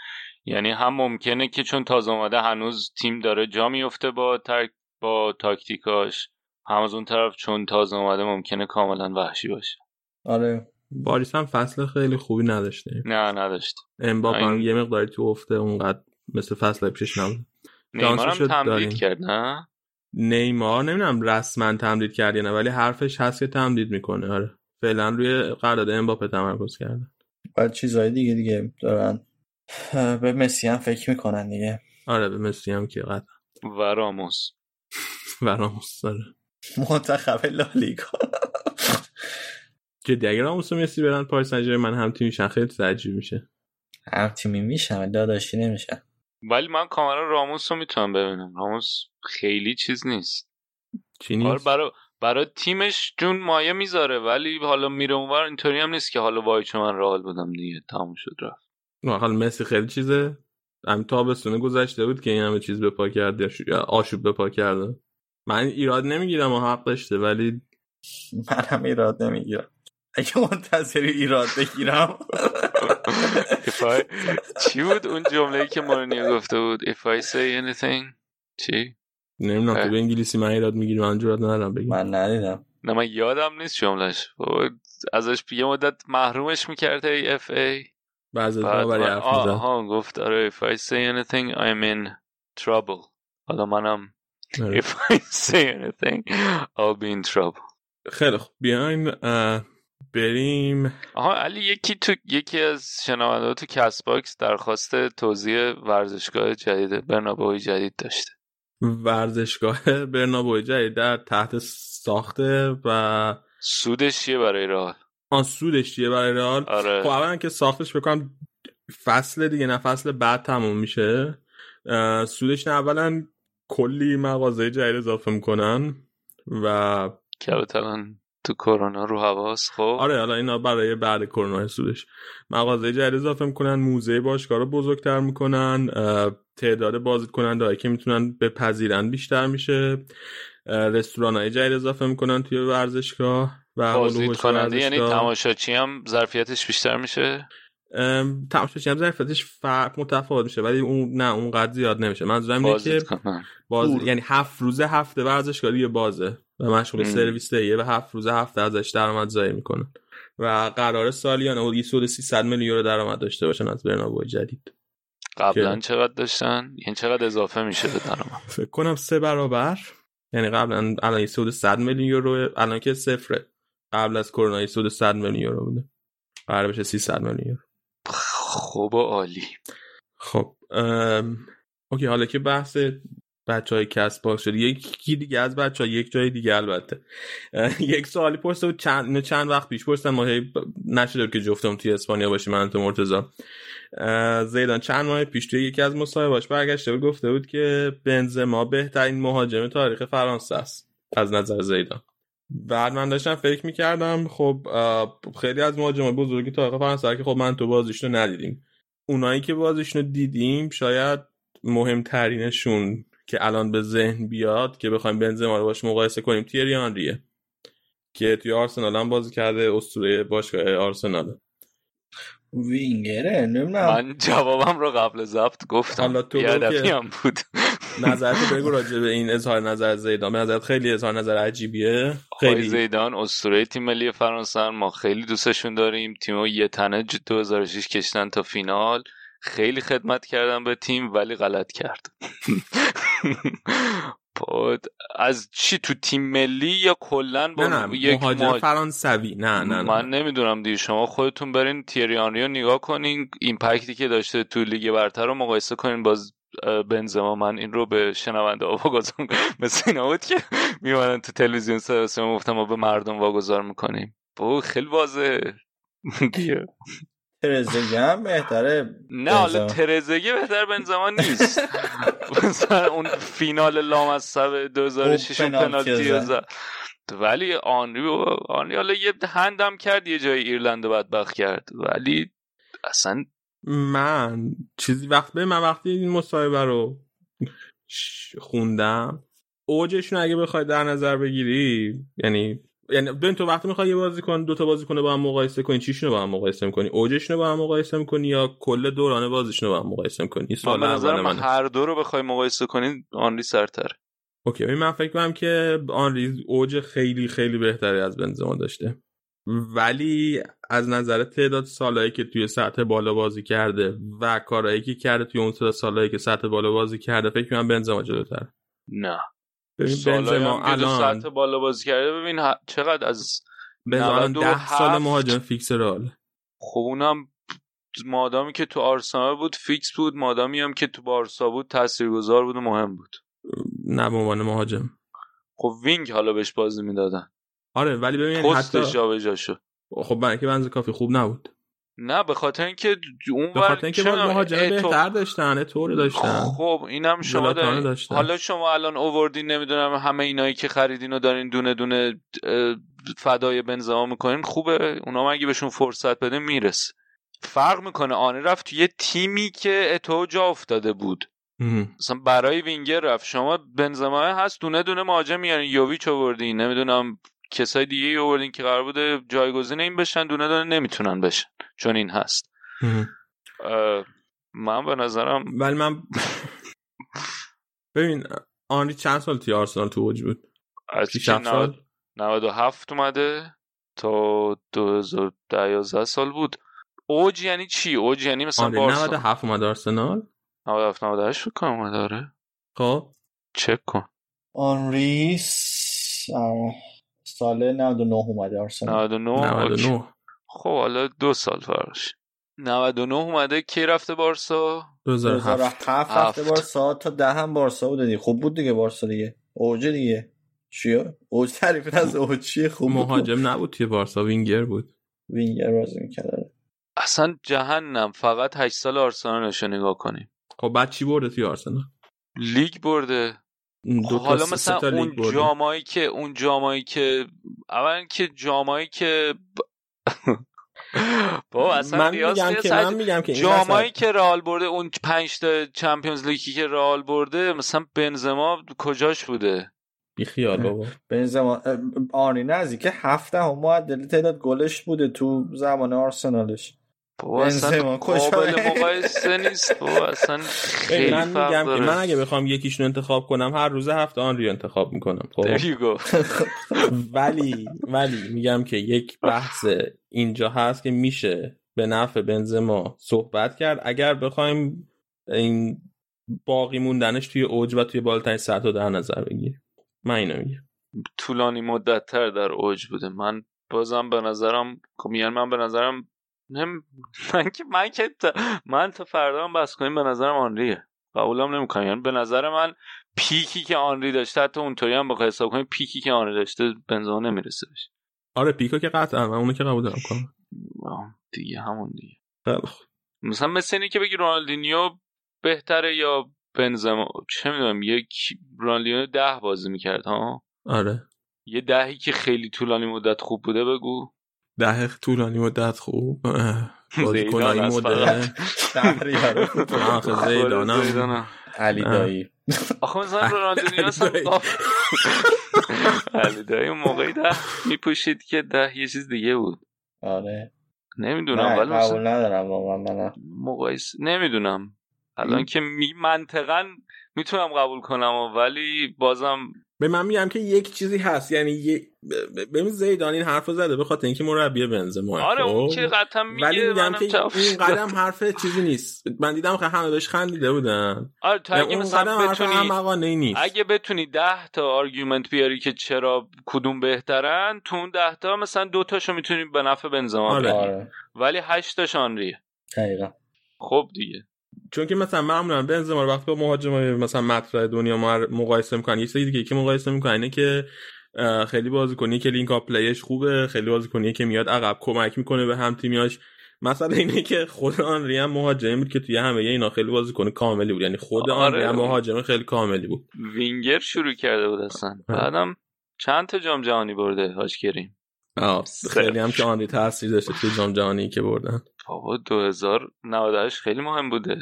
یعنی هم ممکنه که چون تازه اومده هنوز تیم داره جا میفته با تک با تاکتیکاش. هم از اون طرف چون تازه اومده ممکنه کاملا وحشی باشه. آره. پاریس هم فصل خیلی خوبی نداشته. نه نداشت. امباپه هم یه مقداری تو افته اونقدر مثل فصل پیشش نبود. نیمار هم تمدید کرد نه؟ نیمار نمی‌دونم رسما تمدید کرد نه ولی حرفش هست که تمدید می‌کنه. آره. فعلا روی قرارداد امباپه تمرکز کرده بعد چیزهای دیگه دیگه دارن. به مسی هم فکر می‌کنن دیگه. آره به مسی هم که قطعا. و راموس. <laughs> و راموس داره منتخب لالیگا. جدی اگه راموس و مسی برن پاریس سن من هم تیم میشن خیلی تعجب میشه. هم تیمی میشن داداشی نمیشن. ولی من کاملا راموس رو می‌تونم ببینم. راموس خیلی چیز نیست. چی نیست؟ برای برای تیمش جون مایه می‌ذاره ولی حالا میره اونور اینطوری هم نیست که حالا وای چون من رئال بودم دیگه تموم شد رفت. حالا مسی خیلی چیزه. هم تابستونه گذشته بود که این همه چیز به پا کرده یا آشوب به پا کرده من ایراد نمی‌گیرم و حق داشته ولی <laughs> من هم ایراد نمی‌گیرم. اگه منتظر ایراد بگیرم. <laughs> چی بود اون جمله که مورینیو گفته بود؟ If I say anything چی؟ نمی‌دونم تو به انگلیسی من ایراد می‌گیری من جورت ندارم بگم. من ندیدم. نه من یادم نیست جملش ازش یه مدت محرومش می‌کرده FA بعضی برای آها گفت آره if I say anything I'm in trouble. حالا منم if I <laughs> say anything I'll be in trouble. خیلی خوب. بیاین بریم. آها علی یکی تو یکی از شنونده تو Castbox درخواست توضیح ورزشگاه جدید برنابوی جدید داشته. ورزشگاه برنابوی جدید در دست ساخته و سودش چیه برای رئال؟ آن سودش چیه برای رئال؟ آره. خب اولا که ساختش بکنم فصل دیگه نه فصل بعد تموم میشه. سودش نه اولا کلی مغازه جدید اضافه می‌کنن و که الان تو کرونا رو حواس خب؟ آره حالا اینا برای بعد کرونا سودش مغازه جدید اضافه می‌کنن موزه باشگاه رو بزرگتر می‌کنن تعداد بازدید کننده که می‌تونن بپذیرن بیشتر میشه. رستوران های جدید اضافه می‌کنن توی ورزشگاه و بازدید کننده یعنی تماشاچی هم ظرفیتش بیشتر میشه؟ تماشاچی هم ظرفیتش فرق متفاوت میشه ولی اون نه اون قدر زیاد نمیشه. منظورم اینه که باز یعنی هفت روزه هفته ورزشگاه یه بازه. و مشغول سرویس دهیه و هفت روزه هفته ازش درآمد ظاهر می‌کنن. و قرار سالیانه سود 300 میلیون یورو درآمد داشته باشن از برنابو جدید. قبلا چقدر داشتن؟ یعنی چقدر اضافه میشه به درآمد؟ <laughs> فکر کنم سه برابر. یعنی قبلا الان سود 100 میلیون یورو الان که صفره. قبل از کرونا سود 100 میلیون یورو بوده. قرار بشه 300 میلیون یورو. خوب و عالی. خب اوکی حالا که بحث بچه های کسب باز شد یکی دیگه از بچه ها یک جای دیگه البته. <laughs> یک سوالی پرسته بود چند, چند وقت پیش پرسیدم ما نشده که جفتم توی اسپانیا باشیم من تو مرتزا زیدان چند ماه پیش توی یکی از مصاحبهاش برگشته بود گفته بود که بنزما بهترین مهاجم تاریخ فرانسه است. از نظر زیدان. بعد من داشتم فکر می‌کردم خب خیلی از مهاجم بزرگی تاریخ فرانسه که خب من تو بازیش رو ندیدیم. اونایی که بازیش رو دیدیم شاید مهمترینشون که الان به ذهن بیاد که بخوایم بنزما رو باش مقایسه کنیم تیری آنریه که توی آرسنال هم بازی کرده اسطوره باشگاه آرسنال. وینگره نمی‌دونم. من جوابم رو قبل ضبط گفتم. حالا تو هم بود. نظرت بگو راجع به این اظهار نظر زیدان. به نظرت خیلی اظهار نظر عجیبیه. خیلی زیدان اسطوره تیم ملی فرانسه ما خیلی دوستشون داریم. تیم یه تنه 2006 کشتن تا فینال. خیلی خدمت کردم به تیم ولی غلط کرد. <laughs> <laughs> از چی تو تیم ملی یا کلا با نه نه یک مهاجم مهاج... فرانسوی. نه نه من نمی‌دونم دیگه. شما خودتون برین تیریانی رو نگاه کنین. ایمپکتی که داشته تو لیگ برتر رو مقایسه کنین. باز بنزما من این رو به شنونده ها واگذار <laughs> مثل اینا بود که میومدن تو تلویزیون سراسیما گفتم ما به مردم واگذار می‌کنیم. با خیلی واضح <laughs> دیگه. ترزگی هم بهتره. نه حالا ترزگی بهتر بنزما نیست. اون فینال لامصب 2006 پنالتی ولی آنری آنری حالا یه هندم کرد یه جای ایرلند بدبخت کرد. ولی اصلا من چیزی وقت به من وقتی این مصاحبه رو خوندم اوجشون اگه بخوای در نظر بگیری یعنی یعنی ببین تو وقتی می‌خوای یه بازیکن دو تا بازیکن با هم مقایسه کنی چیشونو با هم مقایسه می‌کنی؟ اوجشونو با هم مقایسه می‌کنی یا کل دوران بازیشونو با هم مقایسه می‌کنی؟ این سوال اول من هر دو رو بخوای مقایسه کنی آنری سرتر. اوکی من فکر کنم که آنری اوج خیلی خیلی بهتری از بنزما داشته. ولی از نظر تعداد سالهایی که توی سطح بالا بازی کرده و کارهایی که کرده توی اون سالهایی که سطح بالا بازی کرده فکر کنم بنزما جلوتر. نه. بنزما الان سطح بالا بازی کرده. ببین چقدر از بنزما 10 سال مهاجم فیکس رئال. خب اونم مادامی که تو آرسنال بود فیکس بود مادامی هم که تو بارسا بود تاثیرگذار بود و مهم بود. نه به عنوان مهاجم. خب وینگ حالا بهش بازی می‌دادن. آره ولی ببین حتی جابجا شد خب برای که بنز کافی خوب نبود. نه به خاطر اینکه اون به خاطر اینکه مهاجم بهتر داشتن طور داشتن. خب اینم شما دارین. حالا شما الان اووردین نمی‌دونم همه اینایی که خریدین و دارین دونه دونه فدای بنزما می‌کنین خوبه. اونا اگه بهشون فرصت بده می‌رسه. فرق می‌کنه. آنه رفت تو یه تیمی که اتو جا افتاده بود. مثلا برای وینگر رفت. شما بنزما هست دونه دونه مهاجم میارین. یوویچ آوردین. نمی‌دونم کسای دیگه آوردین که قرار بوده جایگزین این بشن دونه دونه نمی‌تونن بشن. چون این هست. من به نظرم ولی من ببین آنری چند سال توی آرسنال تو اوج بود؟ از سال؟ 97 اومده تا 2011 سال بود. اوج یعنی چی؟ اوج یعنی مثلا بارسا 97 اومده آرسنال؟ 97 98 فکر کنم اومده آره. خب. چک کن. آنری سال 99 اومده آرسنال. 99 99 خب حالا دو سال فرقش. 99 اومده کی رفته بارسا؟ 2007 رفته بارسا. تا ده هم بارسا بود دیگه. خوب بود دیگه بارسا دیگه. اوج دیگه. چیه؟ اوج تعریف از اوج چیه؟ خوب مهاجم نبود توی بارسا. وینگر بود. وینگر بازی می‌کرد. اصلا جهنم. فقط 8 سال آرسنال رو نگاه کنیم. خب بعد چی برده توی آرسنال؟ لیگ برده. دو حالا مثلا اون جامایی که اون جامایی که اولا که جامایی که با اصلا من میگم که من میگم که جامایی که رئال برده اون پنج تا چمپیونز لیگی که رئال برده مثلا بنزما کجاش بوده؟ بی خیال بابا. بنزما آرنی نزدیک هفته هم معدل تعداد گلش بوده تو زمان آرسنالش. بابا اصلا قابل؟ مقایسه نیست بابا اصلا خیلی من میگم که داره. من اگه بخوام یکیشون انتخاب کنم هر روز هفته آنری انتخاب می‌کنم خب There you go. <laughs> ولی ولی میگم که یک بحث اینجا هست که میشه به نفع بنزما صحبت کرد اگر بخوایم این باقی موندنش توی اوج و توی بالاترین سطح رو در نظر بگیریم من اینو میگم طولانی مدت تر در اوج بوده من بازم به نظرم خب میگن من به نظرم. من که من که تا... من تا فردا هم بس کنیم به نظرم آنریه قبولم نمی‌کنم. یعنی به نظر من پیکی که آنری داشته حتی اونطوری هم بخوای حساب کنیم پیکی که آنری داشته بنزما نمی‌رسه بهش. آره پیکو که قطعا. من اونو که قبول دارم کنم دیگه همون دیگه. خوب. مثلا مثل اینه که بگی رونالدینیو بهتره یا بنزما چه می‌دونم یک رونالدینیو ده بازی می‌کرد ها؟ آره. یه دهی که خیلی طولانی مدت خوب بوده بگو. ده طولانی مدت خوب. اه، بازیکنای <laughs> زیدان از مدرن فقط. شهریار فوتبال. آخه زیدانم. زیدانم. علی دایی. آخه مثلا رونالدینیو علی اصلا دایی. قاف- علی دایی اون موقعی ده میپوشید که ده یه چیز دیگه بود. آره. نمی‌دونم نه ولی قبول ندارم واقعا من مقایس نمی‌دونم. الان که می منطقا می‌تونم قبول کنم ولی بازم به من میگم که یک چیزی هست. یعنی یه ب- ببین زیدان این حرفو زده به خاطر اینکه مربی بنزما آره اون خب؟ که قطعا میگه ولی میگم که جواب این. قدم حرف چیزی نیست. من دیدم که همه بهش خندیده بودن. آره تو یعنی اگه مثلا بتونی نیست. اگه بتونی ده تا argument بیاری که چرا کدوم بهترن تو اون ده تا مثلا دو تاشو می‌تونی به نفع بنزما آره. آره. ولی هشت تاش آنریه. دقیقا. خب دیگه. چون که مثلا معمولا بنزما رو وقتی با مهاجمای مثلا مطرح دنیا مر- مقایسه می‌کنن یه چیزی دیگه که مقایسه می‌کنن اینه که خیلی بازیکنی که link-up play ش خوبه خیلی بازیکنی که میاد عقب کمک می‌کنه به هم تیمیاش مثلا اینه که خود آنری هم مهاجمی بود که توی همه اینا خیلی بازیکن کاملی بود. یعنی خود آره. آنری هم مهاجم خیلی کاملی بود. وینگر شروع کرده بود اصلا. بعدم چند تا جام جهانی برده حاج کریم خیلی هم که آنری تاثیر داشته توی جام جهانی که بردن. بابا 2098 خیلی مهم بوده.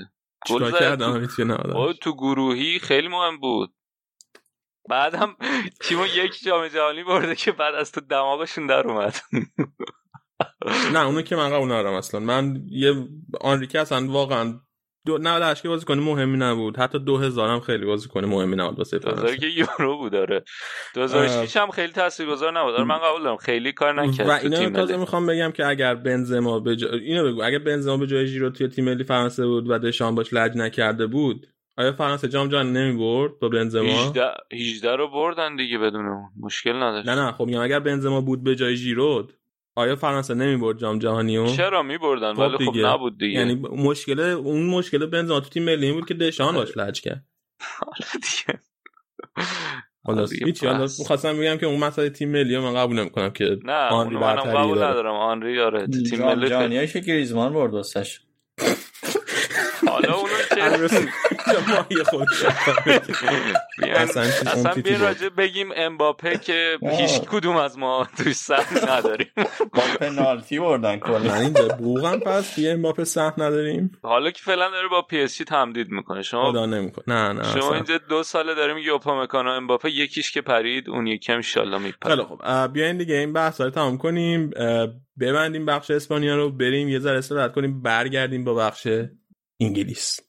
چیکار زد تو- آنری توی 98 بابا تو گروهی خیلی مهم بود. بعدم تیمو یک جام جهانی برده که بعد از تو دماغشون در اومد. نه اونو که من قبول ندارم اصلا. من یه آنری که اصلا واقعا دو 98 که بازیکن مهمی نبود. حتی 2000 هم خیلی بازیکن مهمی نبود واسه 2000 فرانسه. که یورو بود داره 2006 هم خیلی تاثیرگذار نبود. آره من قبول دارم. خیلی کار نکرد و تیم تازه. می‌خوام بگم که اگر بنزما به جا... اینو بگو. اگر بنزما به جای ژیرو توی تیم ملی فرانسه بود و دشان باش لج نکرده بود آیا فرانسه جام جهانی نمی‌برد با بنزما؟ 18 18 رو بردن دیگه بدون مشکل نداشت. نه نه. خب میگم اگر بنزما بود به جای ژیرو آیا فرانسه نمی‌برد جام جهانی رو چرا میبردن؟ خب ولی خب دیگه. نبود دیگه. یعنی مشکل اون مشکل بنزما تو تیم ملی این بود که دشان باش لج کرد. حالا دیگه. هیچی حالا. می‌خواستم بگم که اون مسئله تیم ملی من قبول نمی‌کنم که نه آنری برتری قبول داره. ندارم. آنری آره تیم جام ملی جهانی که گریزمان برد واسش حالا اصلا بود. راجع بگیم امباپه که. هیچ کدوم از ما توی سهم نداریم. با پنالتی بردن من کلا اینجا بوغم پس یه امباپه سهم نداریم. حالا که فعلا داره با پی اس جی تمدید می‌کنه. شما خدا نمی‌کنه. نه نه شما. اینجا دو ساله داریم میگه اوپامکانو امباپه یکیش که پرید اون یکی هم انشالله میپره. خیلی خب بیاین دیگه این بحث رو تمام کنیم. ببندیم بخش اسپانیا رو بریم یه ذره استراحت کنیم برگردیم با بخش انگلیس.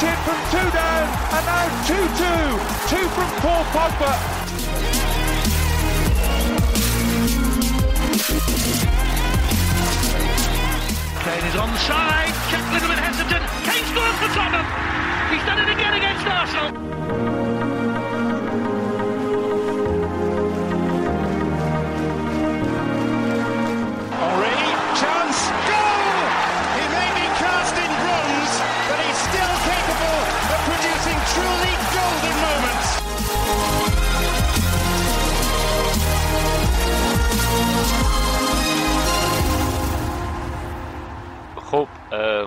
United from two down and now 2-2. Two from Paul Pogba. Kane is onside. Check a little bit hesitant. Kane scores for Tottenham. He's done it again against Arsenal.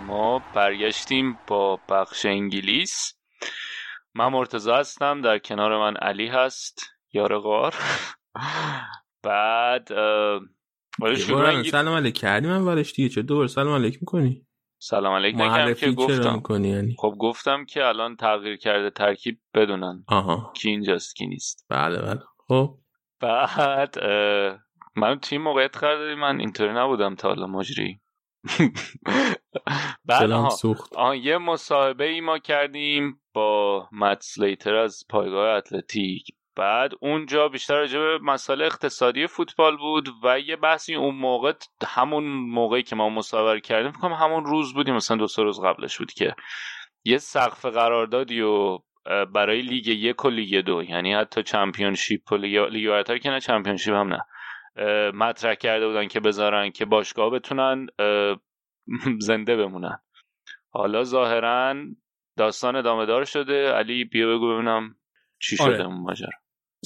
ما برگشتیم با بخش انگلیس. من مرتزا هستم در کنار من علی هست. یار غار. <laughs> بعد شروع انگل- سلام علیک کردی من ورش دیگه. چه دور سلام علیک می‌کنی؟ سلام علیک نکردم که گفتم. می‌کنی یعنی؟ خب گفتم که الان تغییر کرده ترکیب بدونن آها. کی اینجاست کی نیست. بله بله. خب. بعد من توی موقعیت قرار دادی من اینطوری نبودم تا حالا مجری. <laughs> بعد آها. سوخت. آها یه مصاحبه ای ما کردیم با مت سلیتر از پایگاه اتلتیک. بعد اونجا بیشتر راجع به مسائل اقتصادی فوتبال بود و یه بحثی اون موقع همون موقعی که ما مصاحبه کردیم فکر کنم همون روز بودیم مثلا دو سه روز قبلش بود که یه سقف قراردادی و برای لیگ یک و لیگ دو یعنی حتی چمپیونشیپ و لیگ لیگ که نه چمپیونشیپ هم نه. مطرح کرده بودن که بذارن که باشگاه بتونن <laughs> زنده بمونن. حالا ظاهرا داستان ادامه دار شده. علی بیا بگو ببینم چی شده آره. اون ماجرا.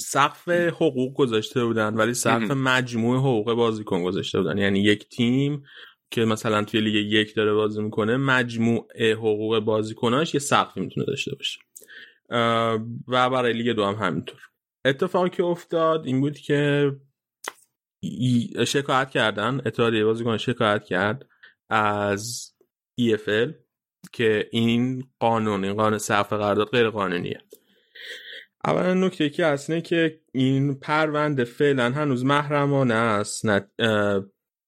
سقف حقوق گذاشته بودن ولی سقف. مجموع حقوق بازیکن گذاشته بودن. یعنی یک تیم که مثلا توی لیگ یک داره بازی می‌کنه مجموع حقوق بازیکناش یه سقفی می‌تونه داشته باشه. و برای لیگ دو هم همینطور. اتفاقی که افتاد این بود که شکایت کردن اتحادیه بازیکن شکایت کرد از EFL که این قانون این قانون سقف قرارداد غیر قانونیه. اولا نکته که اینه که این پرونده فعلا هنوز محرمانه است نه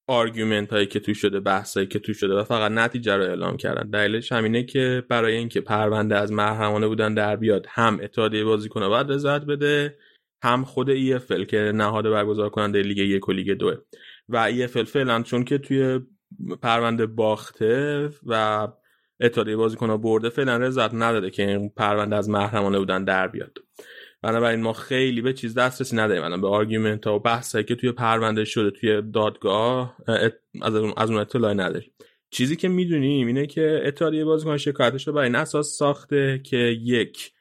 argument هایی که تو شده بحث هایی که تو شده و فقط نتیجه رو اعلام کردن. دلیلش همینه که برای اینکه پرونده از محرمانه بودن در بیاد هم اتحادیه بازیکن‌ها باید رضایت بده هم خود EFL که نهاد برگزار کننده لیگ یک و لیگ دوه و EFL فعلا چون که توی پرونده باخته و اتحادیه بازیکن‌ها برده فعلا رضایت نداده که این پرونده از محرمانه بودن در بیاد. بنابراین ما خیلی به چیز دسترسی نداریم الان به argument ها و بحثایی که توی پرونده شده توی دادگاه اه، از اون از اون اطلاعی نداریم. چیزی که می‌دونیم اینه که اتحادیه بازیکن شکایتش رو بر این اساس ساخته که یک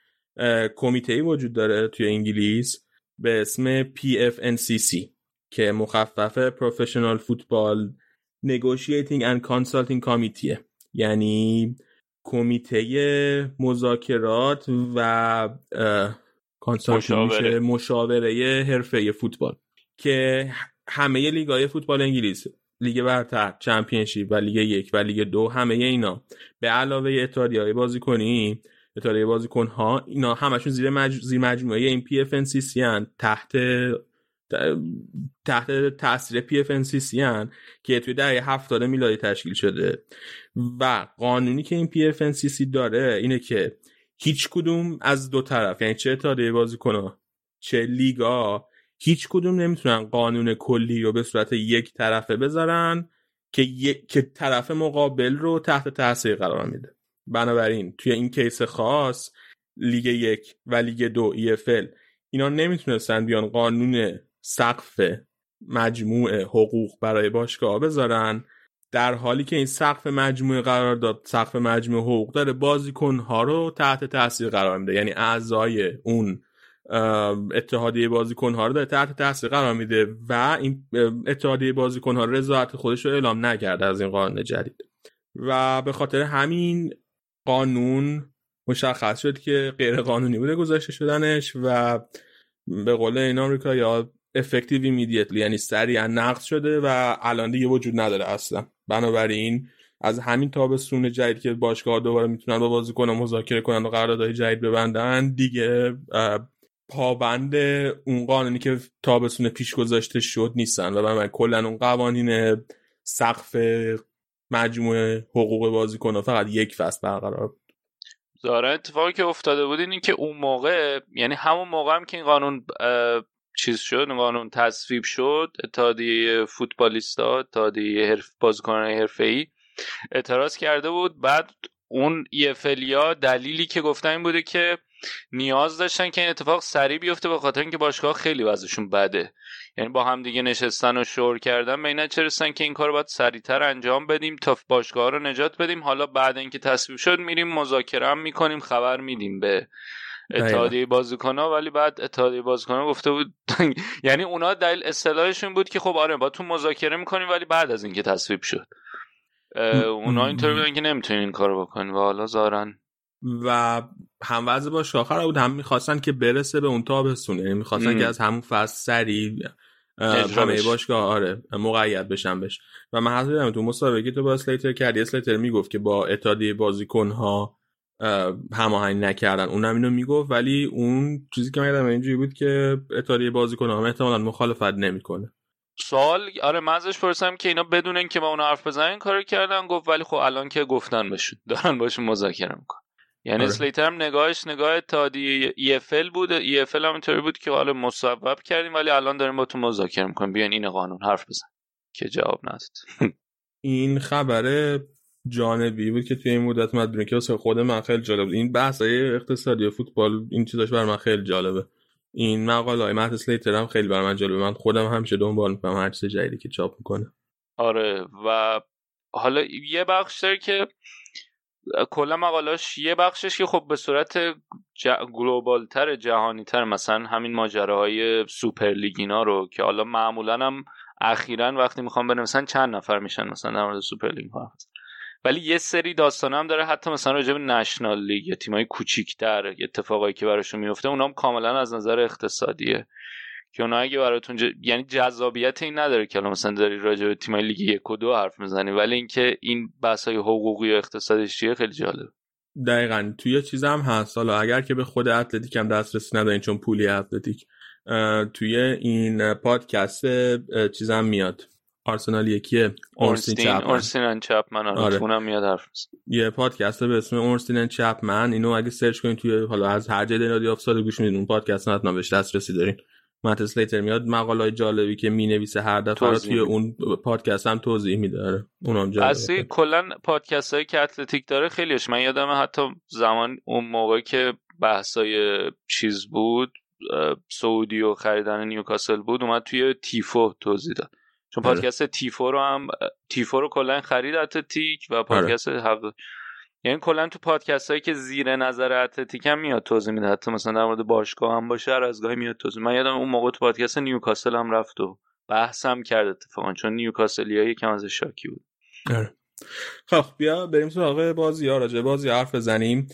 کمیته وجود داره توی انگلیس به اسم PFNCC که مخفف Professional Football Negotiating and Consulting Committee یعنی کمیته مذاکرات و consulting مشاوره. مشاوره حرفه فوتبال. که همه لیگای فوتبال انگلیس لیگ برتر چمپیونشیپ و لیگ یک و لیگ دو همه اینا. به علاوه اتحادیه های بازیکنی اتحادیه بازیکن ها اینا همشون زیر, مج... زیر مجموعه این پی هن. تحت تحت تاثیر PFN که توی دهه هفتاد میلادی تشکیل شده و قانونی که این PFN داره اینه که هیچ کدوم از دو طرف یعنی چه اتحادیه بازیکن چه لیگا هیچ کدوم نمی‌تونن قانون کلی رو به صورت یک طرفه بذارن که یک که طرف مقابل رو تحت تاثیر قرار میده بنابراین توی این case خاص لیگ یک و لیگ دو EFL اینا نمی‌تونستن بیان قانون سقف مجموع حقوق برای باشگاه بذارن. در حالی که این سقف مجموع قرار داد سقف مجموع حقوق داره بازیکن ها رو تحت تاثیر قرار میده. یعنی اعضای اون اتحادیه بازیکن ها رو داره تحت تاثیر قرار میده و این اتحادیه بازیکن ها رضایت خودش رو اعلام نکرده از این قانون جدید. و به خاطر همین قانون مشخص شد که غیر قانونی بوده گذاشته شدنش و به قول این آمریکا یا effective immediately یعنی سریعا نقض شده و الان دیگه وجود نداره اصلا. بنابراین از همین تابستون جدید که باشگاه دوباره می‌تونن با بازیکن مذاکره کنن و قراردادهای جدید ببندن دیگه پابند اون قانونی که تابستون پیش گذاشته شد نیستن. و بنابراین کلا اون قوانین سقف مجموعه حقوق بازیکن فقط یک فصل برقرار بود. ظاهرا اتفاقی که افتاده بود این که اون موقع یعنی همون موقع هم که این قانون چیز شد قانون تصویب شد اتحادیه فوتبالیستا اتحادیه حرف بازیکنان حرفه‌ای اعتراض کرده بود. بعد اون ایفلیا دلیلی که گفتن این بوده که نیاز داشتن که این اتفاق سریع بیفته به خاطر اینکه باشگاه خیلی وضعشون بده. یعنی با هم دیگه نشستن و شور کردن به این رسیدن که این کار باید سریعتر انجام بدیم تا باشگاه رو نجات بدیم؟ حالا بعد اینکه تصویب شد میریم مذاکره هم می‌کنیم خبر میدیم به اتحادیه بازیکن‌ها ولی بعد اتحادیه بازیکن‌ها گفته بود <laughs> یعنی اونا دلیل اصطلاحشون بود که خب آره با تو مذاکره می‌کنیم ولی بعد از اینکه تصویب شد. اونا اینطوری بودن که نمی‌تونین این کارو بکنین. و حالا زارن. و هم وضع با شاخر بود. هم می‌خواستن که برسه به اون تابستون یعنی می‌خواستن که از همون فصل سریع همه باشگاه آره مقید بشن بش و من حضرت دیدم تو مسابقه تو با اسلیتر کردی. اسلیتر می‌گفت که با اتحادیه بازیکن ها هماهنگ نکردن. اونم اینو می‌گفت. ولی اون چیزی که من اینجوری بود که اتحادیه بازیکن ها احتمالاً مخالفت نمی‌کنه. سوال آره من ازش پرسیدم که اینا بدون اینکه با اون حرف بزنن کارو کردن؟ گفت ولی خب الان که گفتن بشون دارن باشون مذاکره می‌کنن. یعنی آره. سلیتر هم نگاهش نگاه اتحادیه EFL بود EFL هم اینطوری بود که حالا مصوب کردیم ولی الان داریم با تو مذاکره می‌کنیم. بیاین این قانون حرف بزن که جواب نداد. <laughs> این خبر جانبی بود که توی این مدت اومد که واسه خود من خیلی جالب این بحث های اقتصادی فوتبال این چیزاش بر من خیلی جالبه. این مقاله های مهد سلیتر هم خیلی بر من جالبه. من خودم همیشه دنبال می‌کنم هر چیز جدیدی که چاپ می‌کنه. آره و حالا یه بخش داره که کلا مقالاش یه بخشش که خب به صورت ج... global تر جهانی تر مثلا همین ماجراهای سوپر لیگینا رو که حالا معمولا هم اخیرا وقتی می‌خوام بنویسن چند نفر میشن مثلا در مورد سوپر لیگ ولی یه سری داستان هم داره حتی مثلا راجع به National League یا تیمای کوچیک‌تر اتفاقایی که براشون میفته اونام کاملا از نظر اقتصادیه. که اونا اگه براتون ج... یعنی جذابیت این نداره که مثلا داری راجع به تیمای لیگ یک و دو حرف می‌زنی ولی اینکه این بحث‌های حقوقی و اقتصادیش چیه خیلی جالب دقیقا. توی چیز هم هست. حالا اگر که به خود اتلتیک هم دسترسی ندارین چون پولی اتلتیک توی این پادکست چیزم میاد. آرسنال یکیه. اورنستین اورنستین چپمن. آره, آره. میاد حرف یه پادکست به اسم اورنستین چپمن. اینو اگه سرچ کنین توی حالا از هر جای رادیو افتاده گوش میدین. اون پادکست حتما بهش دسترسی دارین. مت اسلیتر میاد مقاله جالبی که می‌نویسه هر دفعه توی اون پادکست هم توضیح میده. آره اونم جالبه. اصلی کلا پادکست هایی که اتلتیک داره خیلیش. من یادم حتی زمان اون موقعی که بحثای چیز بود سعودی و خریدن نیوکاسل بود اومد توی تیفو توضیح داد. چون آره. پادکست تیفو رو هم تیفو رو کلا خرید اتلتیک و پادکست آره. یعنی کلا تو پادکست هایی که زیر نظر اتلتیک هم میاد توضیح میده. حتی مثلا در مورد باشگاه هم باشه هر از گاهی میاد توضیح. من یادم اون موقع تو پادکست نیوکاسل هم رفت و بحث هم کرد اتفاقا چون نیوکاسلیا یکم از شاکی بود. آره. خب بیا بریم سراغ بازی ها. راجع بازی حرف بزنیم.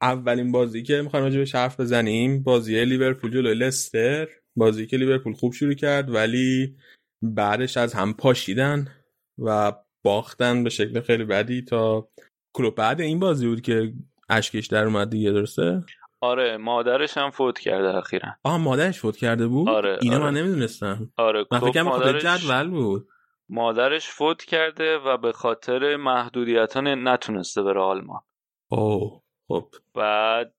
اولین بازی که می‌خوایم راجع بهش حرف بزنیم بازی لیورپول جلوی لستر. بازی که لیورپول خوب شروع کرد ولی بعدش از هم پاشیدن و باختن به شکل خیلی بدی تا کلوب بعد این بازی بود که اشکش در اومد دیگه درسته؟ آره مادرش هم فوت کرده اخیرا. آه مادرش فوت کرده بود؟ آره اینو آره. من نمی‌دونستم. آره من فکر مادرش... جدول بود. مادرش فوت کرده و به خاطر محدودیت ها نتونسته بره آلمان. اوه خب. بعد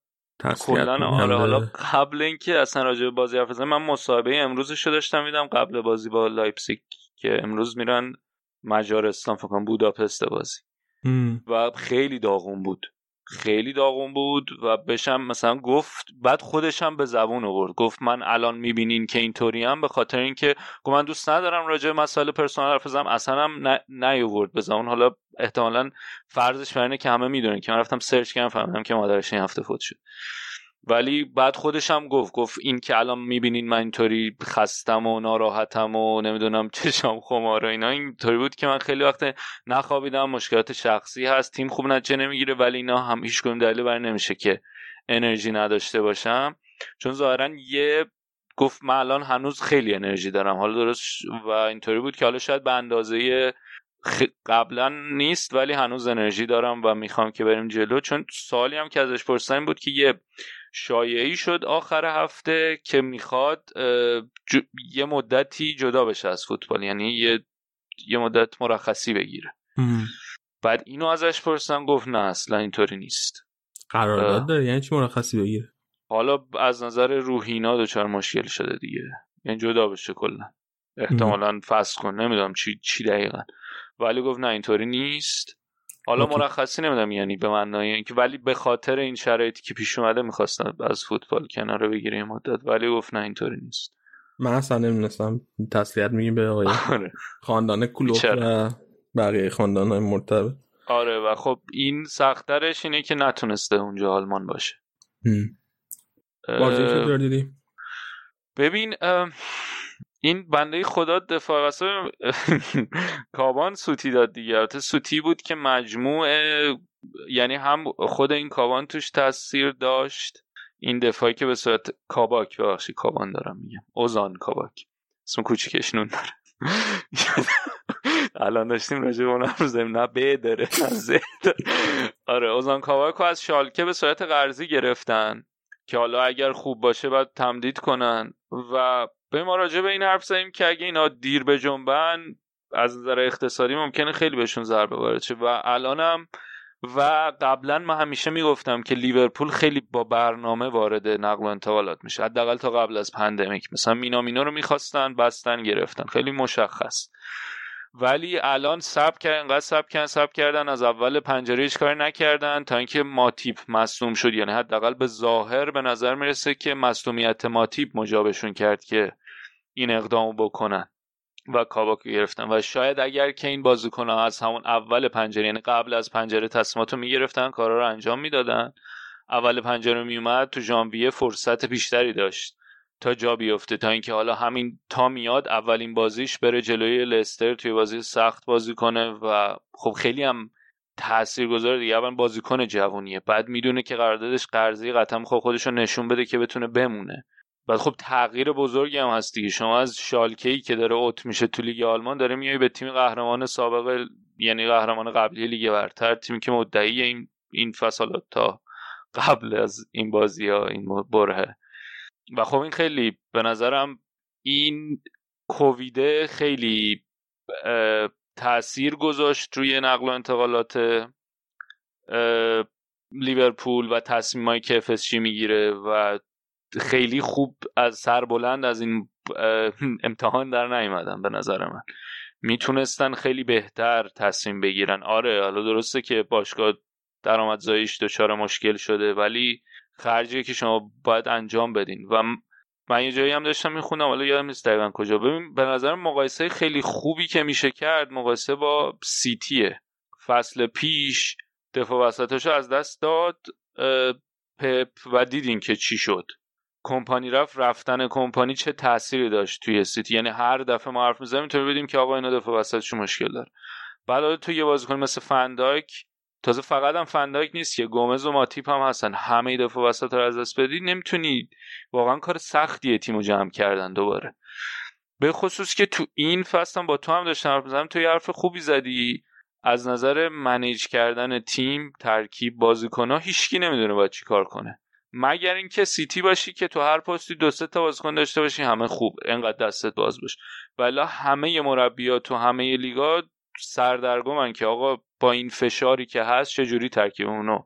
کلا آره حالا قبل اینکه اصلا راجع به بازی حرف من مصاحبه امروزش رو داشتم میدم قبل بازی با لایپزیگ که امروز میرن مجارستان فکر بوداپست بازی. و خیلی داغون بود. خیلی داغون بود و بشم مثلا گفت بعد خودش هم به زبون آورد. گفت من الان می‌بینین که اینطوری هم به خاطر اینکه گفت من دوست ندارم راجع به مسائل پرسونال حرف بزنم. اصلا هم نیاورد به زبون. حالا احتمالا فرضش برینه که همه می‌دونن که من رفتم سرچ کردم فهمیدم که مادرش این هفته فوت شد. ولی بعد خودش هم گفت گفت این که الان می‌بینین من اینطوری خستم و ناراحتم و نمی‌دونم <laughs> چشام خمار و اینا اینطوری بود که من خیلی وقت نخوابیدم مشکلات شخصی هست تیم خوب نتیجه نمی‌گیره ولی اینا هم هیچ کدوم دلیل بر نمیشه که انرژی نداشته باشم. چون ظاهرا یه گفت من الان هنوز خیلی انرژی دارم حالا درست و اینطوری بود که حالا شاید به اندازه قبلا نیست ولی هنوز انرژی دارم و می‌خوام که بریم جلو. چون سوالی هم که ازش پرسیدم بود که یه شایعی شد آخر هفته که می‌خواد یه مدتی جدا بشه از فوتبال یعنی یه, یه مدت مرخصی بگیره. بعد اینو ازش پرسیدم گفت نه اصلا اینطوری نیست. قرارداد داره یعنی چی مرخصی بگیره؟ حالا از نظر روحینا دچار مشکل شده دیگه. یعنی جدا بشه کلا. احتمالا فصل کن نمی‌دونم چی چی دقیقا. ولی گفت نه اینطوری نیست. حالا مرخصی نمی‌دونم یعنی به معنای اینکه ولی به خاطر این شرایطی که پیش اومده می‌خواستن از فوتبال کنار بگیره مدت. ولی گفت نه اینطوری نیست. من اصلا نمی‌دونستم. تسلیت میگیم به آقای آره. خاندان کلوب و بقیه خاندان های مرتبه آره و خب این سخترش اینه که نتونسته اونجا آلمان باشه. بازی دیدی؟ ببین این بنده خدا دفاع واسه <laughs> کابان سوتی داد دیگه. البته سوتی بود که مجموع یعنی هم خود این کابان توش تاثیر داشت. این دفاعی که به صورت کاباک ببخشید کابان دارم میگم. اوزان کاباک. اسم کوچیکش نون داره. <laughs> الان داشتیم راجع به اون حرف نه ب داره آره اوزان کاواکو از شالکه به صورت قرضی گرفتن که حالا اگر خوب باشه باید تمدید کنن و به ما راجع به این حرف زدیم که اگه اینا دیر به جنبن از نظر اقتصادی ممکنه خیلی بهشون ضربه وارد شه و الانم و قبلا من همیشه می‌گفتم که لیورپول خیلی با برنامه وارد نقل و انتقالات میشه. حداقل تا قبل از pandemic. مثلا مینامینو رو می‌خواستن بستن گرفتن. خیلی مشخص. ولی الان صبر کردن انقدر صبر کردن صبر کردن از اول پنجره هیچ کاری نکردن تا اینکه ماتیپ مصدوم شد. یعنی حداقل به ظاهر به نظر می‌رسه که مصدومیت ماتیپ مجابشون کرد که این اقدامو بکنن و کاباکو گرفتن. و شاید اگر که این بازیکن از همون اول پنجره یعنی قبل از پنجره تصمیمات رو می‌گرفتن کارا رو انجام می‌دادن. اول پنجره میومد تو ژانویه فرصت بیشتری داشت تا جا بیفته تا اینکه حالا همین تا میاد اولین بازیش بره جلوی لستر توی بازی سخت بازی کنه و خب خیلی هم تاثیرگذار دیگه. اول بازیکن جوونیه بعد می‌دونه که قراردادش قرضی قطعا خب خودش رو نشون بده که بتونه بمونه. بعد خب تغییر بزرگی هم هست دیگه. شما از شالکه ای که داره اوت میشه تو لیگ آلمان داره میای به تیم قهرمان سابق یعنی قهرمان قبلی لیگ برتر تیمی که مدعی این این فصلات تا قبل از این بازی ها این برهه. و خب این خیلی به نظرم این کوویده خیلی تاثیر گذاشت روی نقل و انتقالات لیورپول و تصمیمایی که FSG می‌گیره و خیلی خوب از سر بلند از این امتحان در نیومدن به نظر من. می‌تونستن خیلی بهتر تصمیم بگیرن. آره حالا درسته که باشگاه درآمدزاییش دچار مشکل شده ولی خرجی که شما باید انجام بدین. و من یه جایی هم داشتم می‌خونم حالا یادم نیست دقیقا کجا. ببین به نظر مقایسه خیلی خوبی که میشه کرد مقایسه با سیتیه. فصل پیش دفاع وسطاشو از دست داد پپ و دیدین که چی شد. کمپانی رفت رفتن کمپانی چه تأثیری داشت توی سیتی؟ یعنی هر دفعه ما حرف می‌زنیم تو ببینیم که آقا اینا دفعه وسطش مشکل داره. بعد تو یه بازیکن مثل فنداک تازه فقط هم فنداک نیست که گومز و ماتیپ هم هستن. همه دفعه وسط رو از دست بدی نمی‌تونی. واقعا کار سختیه تیمو جمع کردن دوباره. به خصوص که تو این فصل با تو هم داشتم حرف می‌زنم تو حرف خوبی زدی. از نظر منیج کردن تیم ترکیب بازیکنها هیچکی نمی‌دونه باید چی کار کنه. مگر اینکه سیتی باشی که تو هر پستی دو سه تا بازیکن داشته باشی همه خوب انقدر دستت باز باشه ولی همه مربیات تو همه لیگا سردرگمن که آقا با این فشاری که هست چجوری ترکیب اونو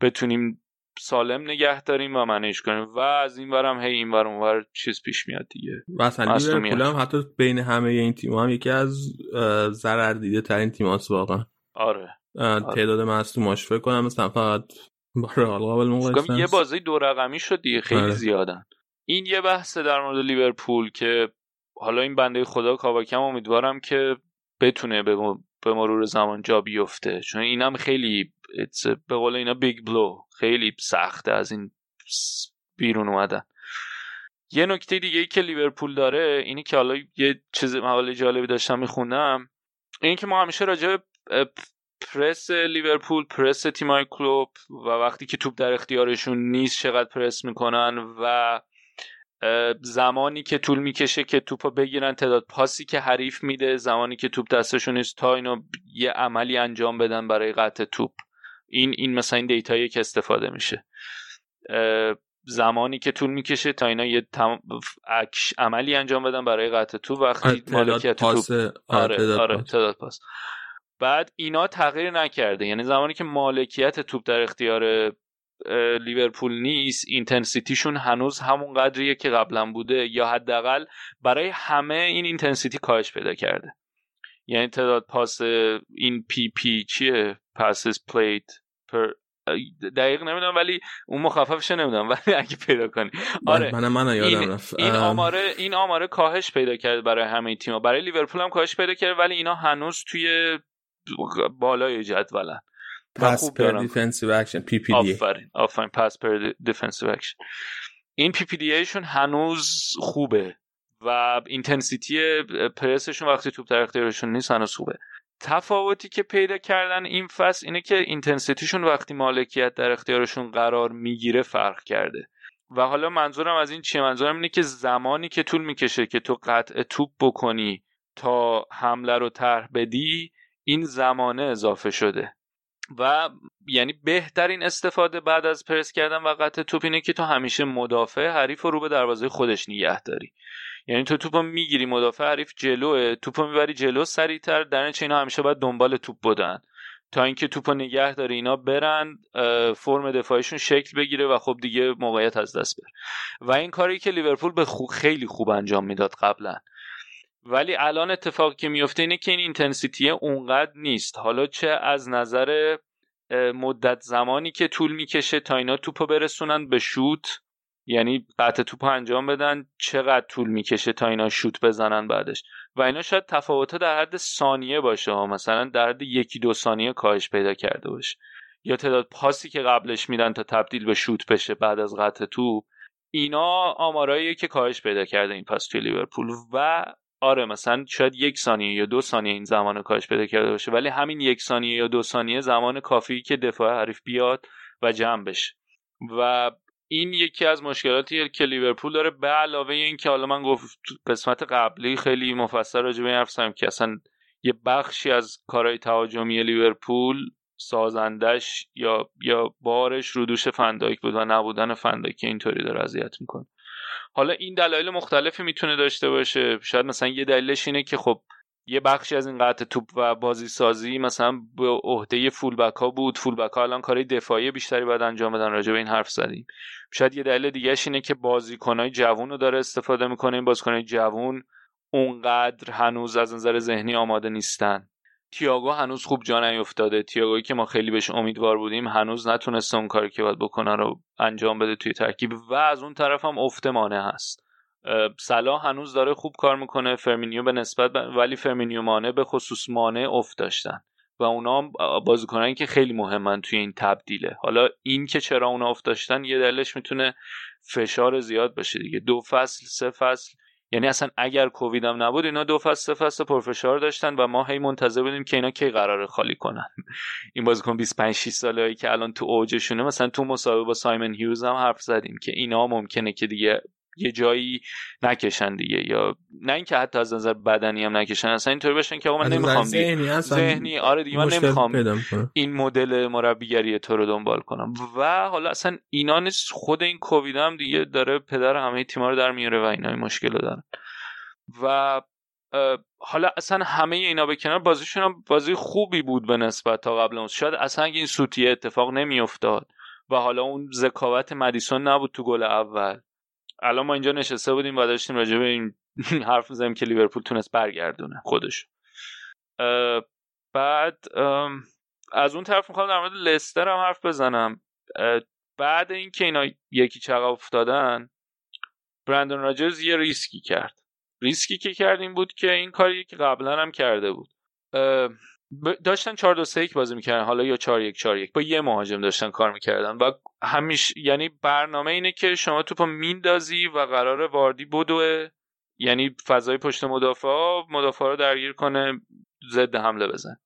بتونیم سالم نگه داریم و منیج کنیم؟ و از این ورم هی این ورم ور چیز پیش میاد دیگه. مثلا لیورپول هم حتی بین همه این تیم هم یکی از ضرر دیده ترین تیم واقعا. آره. تعداد مصدوماش فکر کنم مثلا فقط قابل یه بازی دو رقمی شد دیگه خیلی آره. زیادن. این یه بحث در مورد لیورپول که حالا این بنده خدا کاباکم امیدوارم که بتونه به, به مرور زمان جا بیفته. چون اینم خیلی به قول اینا big blow خیلی سخته از این بیرون اومدن. یه نکته دیگه ای که لیورپول داره اینی که حالا یه چیز مقاله جالبی داشتم میخوندم این که ما همیشه راجع پرس لیورپول پرس تیمای کلوب و وقتی که توپ در اختیارشون نیست چقدر پرس می‌کنن و زمانی که طول می‌کشه که توپ بگیرن تعداد پاسی که حریف میده زمانی که توپ دستشون نیست تا اینو یه عملی انجام بدن برای قطع توپ. این این مثلا این دیتایی که استفاده میشه. زمانی که طول می‌کشه تا اینا یه تم... عملی انجام بدن برای قطع توپ وقتی مالکیت توپ. آره آره تعداد پاس. بعد اینا تغییر نکرده. یعنی زمانی که مالکیت توپ در اختیار لیورپول نیست intensity شون هنوز همون قدریه که قبلا بوده یا حداقل برای همه این intensity کاهش پیدا کرده. یعنی تعداد پاس این PP چیه؟ passes played per دقیق نمی‌دونم ولی اون مخففش نمی‌دونم ولی اگه پیدا کنی. آره من من یادم این, رفت. این آماره این آماره کاهش پیدا کرده برای همه تیم‌ها. برای لیورپول هم کاهش پیدا کرده ولی اینا هنوز توی بالای جدولن. pass per defensive action PPD آفرین آفرین. pass per defensive action این PPDA شون هنوز خوبه و intensity پرسشون وقتی توپ در اختیارشون نیست هنوز خوبه. تفاوتی که پیدا کردن این فصل اینه که intensity شون وقتی مالکیت در اختیارشون قرار می‌گیره فرق کرده. و حالا منظورم از این چیه؟ منظورم اینه که زمانی که طول می‌کشه که تو قطع توپ بکنی تا حمله رو طرح بدی این زمانه اضافه شده. و یعنی بهترین استفاده بعد از پرس کردن و قطع توپ اینه که تو همیشه مدافع حریف رو به دروازه خودش نگه داری. یعنی تو توپو می‌گیری مدافع حریف جلوه توپو می‌بری جلو سریعتر در اینا همیشه باید دنبال توپ بودن تا اینکه توپو نگه داره اینا برن فرم دفاعیشون شکل بگیره و خب دیگه موقعیت از دست بره. و این کاری که لیورپول به خوب خیلی خوب انجام می‌داد قبلا. ولی الان اتفاقی که میفته اینه که این intensity اونقدر نیست. حالا چه از نظر مدت زمانی که طول می‌کشه تا اینا توپو برسونن به شوت یعنی قطع توپ انجام بدن چقدر طول می‌کشه تا اینا شوت بزنن بعدش. و اینا شاید تفاوت در حد ثانیه باشه ها. مثلا در حد یکی دو ثانیه کاهش پیدا کرده باشه. یا تعداد پاسی که قبلش میدن تا تبدیل به شوت بشه بعد از قطع توپ. اینا آمارایی که کاهش پیدا کرده این پاس توی لیورپول. و آره مثلا شاید یک ثانیه یا دو ثانیه این زمان کاهش پیدا کرده باشه ولی همین یک ثانیه یا دو ثانیه زمان کافی که دفاع حریف بیاد و جمع بشه. و این یکی از مشکلاتی که لیورپول داره به علاوه این که حالا من گفت قسمت قبلی خیلی مفصل راجع به این که اصلا یه بخشی از کارهای تهاجمی لیورپول سازندش یا یا بارش رو دوش فندایک بود و نبودن فندایک اینطوری داره اذیت می‌کنه. حالا این دلایل مختلفی می‌تونه داشته باشه. شاید مثلا یه دلیلش اینه که خب یه بخشی از این قطع توپ و بازی سازی مثلا به عهده فولبک ها بود. فولبک ها الان کارهای دفاعی بیشتری باید انجام بدن راجع به این حرف زدیم. شاید یه دلیل دیگهش اینه که بازیکنهای جوون رو داره استفاده می‌کنه. این بازیکنهای جوون اونقدر هنوز از نظر ذهنی آماده نیستن. تییاگو هنوز خوب جا نیفتاده. تییاگویی که ما خیلی بهش امیدوار بودیم هنوز نتونسته اون کاری که باید بکنه رو انجام بده توی ترکیب و از اون طرف هم افت مانه هست. صلاح هنوز داره خوب کار می‌کنه فرمینیو به نسبت ولی فرمینیو مانه به خصوص مانه افت داشتن. و اونا بازیکنانی که خیلی مهمن توی این تبدیله. حالا این که چرا اونا افت داشتن یه دلیلش می‌تونه فشار زیاد باشه دیگه. دو فصل سه فصل یعنی اصلا اگر کووید هم نبود اینا دو فصل فصل پرفشار داشتن و ما هی منتظر بودیم که اینا کی قراره خالی کنن. <laughs> این بازیکن 25 6 ساله هایی که الان تو اوجشونه مثلا تو مسابقه با سایمن هیوز هم حرف زدیم که اینا ممکنه که دیگه یه جایی نکشن دیگه. یا نه اینکه حتی از نظر بدنی هم نکشن اصلا اینطوری بشن که آقا من نمی‌خوام ذهنی, ذهنی آره دیگه من نمی‌خوام این مدل مربیگری تو رو دنبال کنم. و حالا اصلا اینا نیست خود این کووید هم دیگه داره پدر همه تیما رو در میاره و اینا این مشکل رو دارن. و حالا اصلا همه اینا به کنار بازیشون هم بازی خوبی بود به نسبت تا قبل اون شاید اصلا این سوتیه اتفاق نمیافتاد و حالا اون ذکاوت مدیسون نبود تو گل اول. الان ما اینجا نشسته بودیم و داشتیم راجع به این <laughs> حرف می‌زنیم که لیورپول تونست برگردونه خودش. بعد از اون طرف می‌خوام در مورد لستر هم حرف بزنم. بعد اینکه اینا یکی چقدر افتادن برندون راجرز یه ریسکی کرد. ریسکی که کرد این بود که این کاری که قبلا هم کرده بود. داشتن 4 2 3 بازی می‌کردن. حالا یا 4 1 4 1 با یه مهاجم داشتن کار می‌کردن و همیش یعنی برنامه اینه که شما توپو میندازی و قراره واردی بدوه. یعنی فضای پشت مدافع مدافع رو درگیر کنه ضد حمله بزن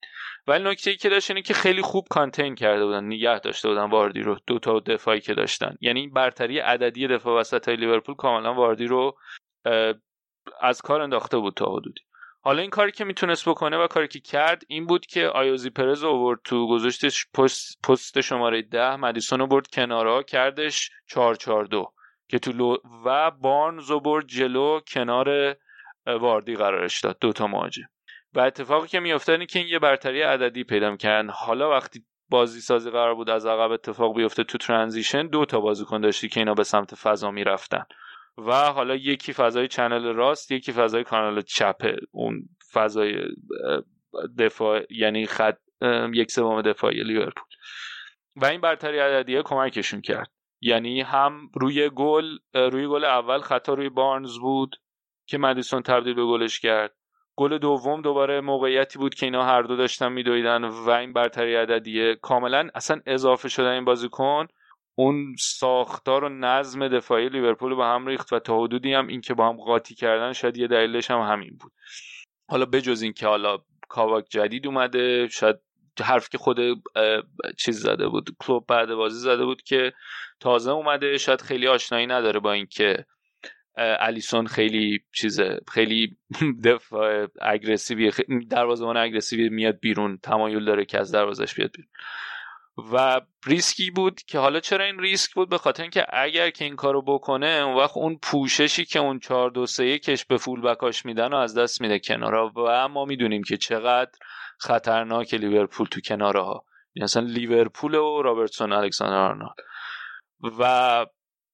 ولی نکته ای که داشت اینه که خیلی خوب contain کرده بودن نگه داشته بودن واردی رو. دو تا دفاعی که داشتن. یعنی برتری عددی دفاع وسط های لیورپول کاملا واردی رو از کار انداخته بود تا حدودی. حالا این کاری که می‌تونست بکنه و کاری که کرد این بود که آیوزی پرز اوورد تو گذاشتش پست, پست شماره ده مدیسون رو برد کنارا کردش 442 که تو لو و بارنز رو برد جلو کنار واردی قرارش داد. دوتا مواجه و اتفاقی که میافتاد اینه که این یه برتری عددی پیدا کردن حالا وقتی بازی سازی قرار بود از عقب اتفاق بیفته تو ترانزیشن دو تا بازیکن داشتی که اینا به سمت فضا می‌رفتن. و حالا یکی فضای چنل راست یکی فضای کانال چپه اون فضای دفاع یعنی خط یک سوم دفاعی لیورپول. و این برتری عددیه کمکشون کرد. یعنی هم روی گل روی گل اول خطا روی بارنز بود که مدیسون تبدیل به گلش کرد. گل دوم دوباره موقعیتی بود که اینا هر دو داشتن میدویدن و این برتری عددیه کاملا اصلا اضافه شدن این بازیکن. اون ساختار و نظم دفاعی لیورپول با هم ریخت و تا حدودی هم این که با هم قاطی کردن شاید یه دلیلش هم همین بود. حالا بجز این که حالا کاواک جدید اومده شاید حرف که خود چیز زده بود کلوب بعد بازی زده بود که تازه اومده شاید خیلی آشنایی نداره با اینکه الیسون خیلی چیزه خیلی <laughs> دفاع اگریسیوی دروازه‌بان اگریسیوی میاد بیرون تمایل داره که از دروازش بیاد بیرون. و ریسکی بود که حالا چرا این ریسک بود؟ به خاطر اینکه اگر که این کارو بکنه اون وقت اون پوششی که اون 4 2 3 کش به full back اش میدن و از دست میده کنارا و ما می‌دونیم که چقدر خطرناک لیورپول تو کناره ها یعنی مثلا لیورپول و رابرتسون الکساندر آرنولد. و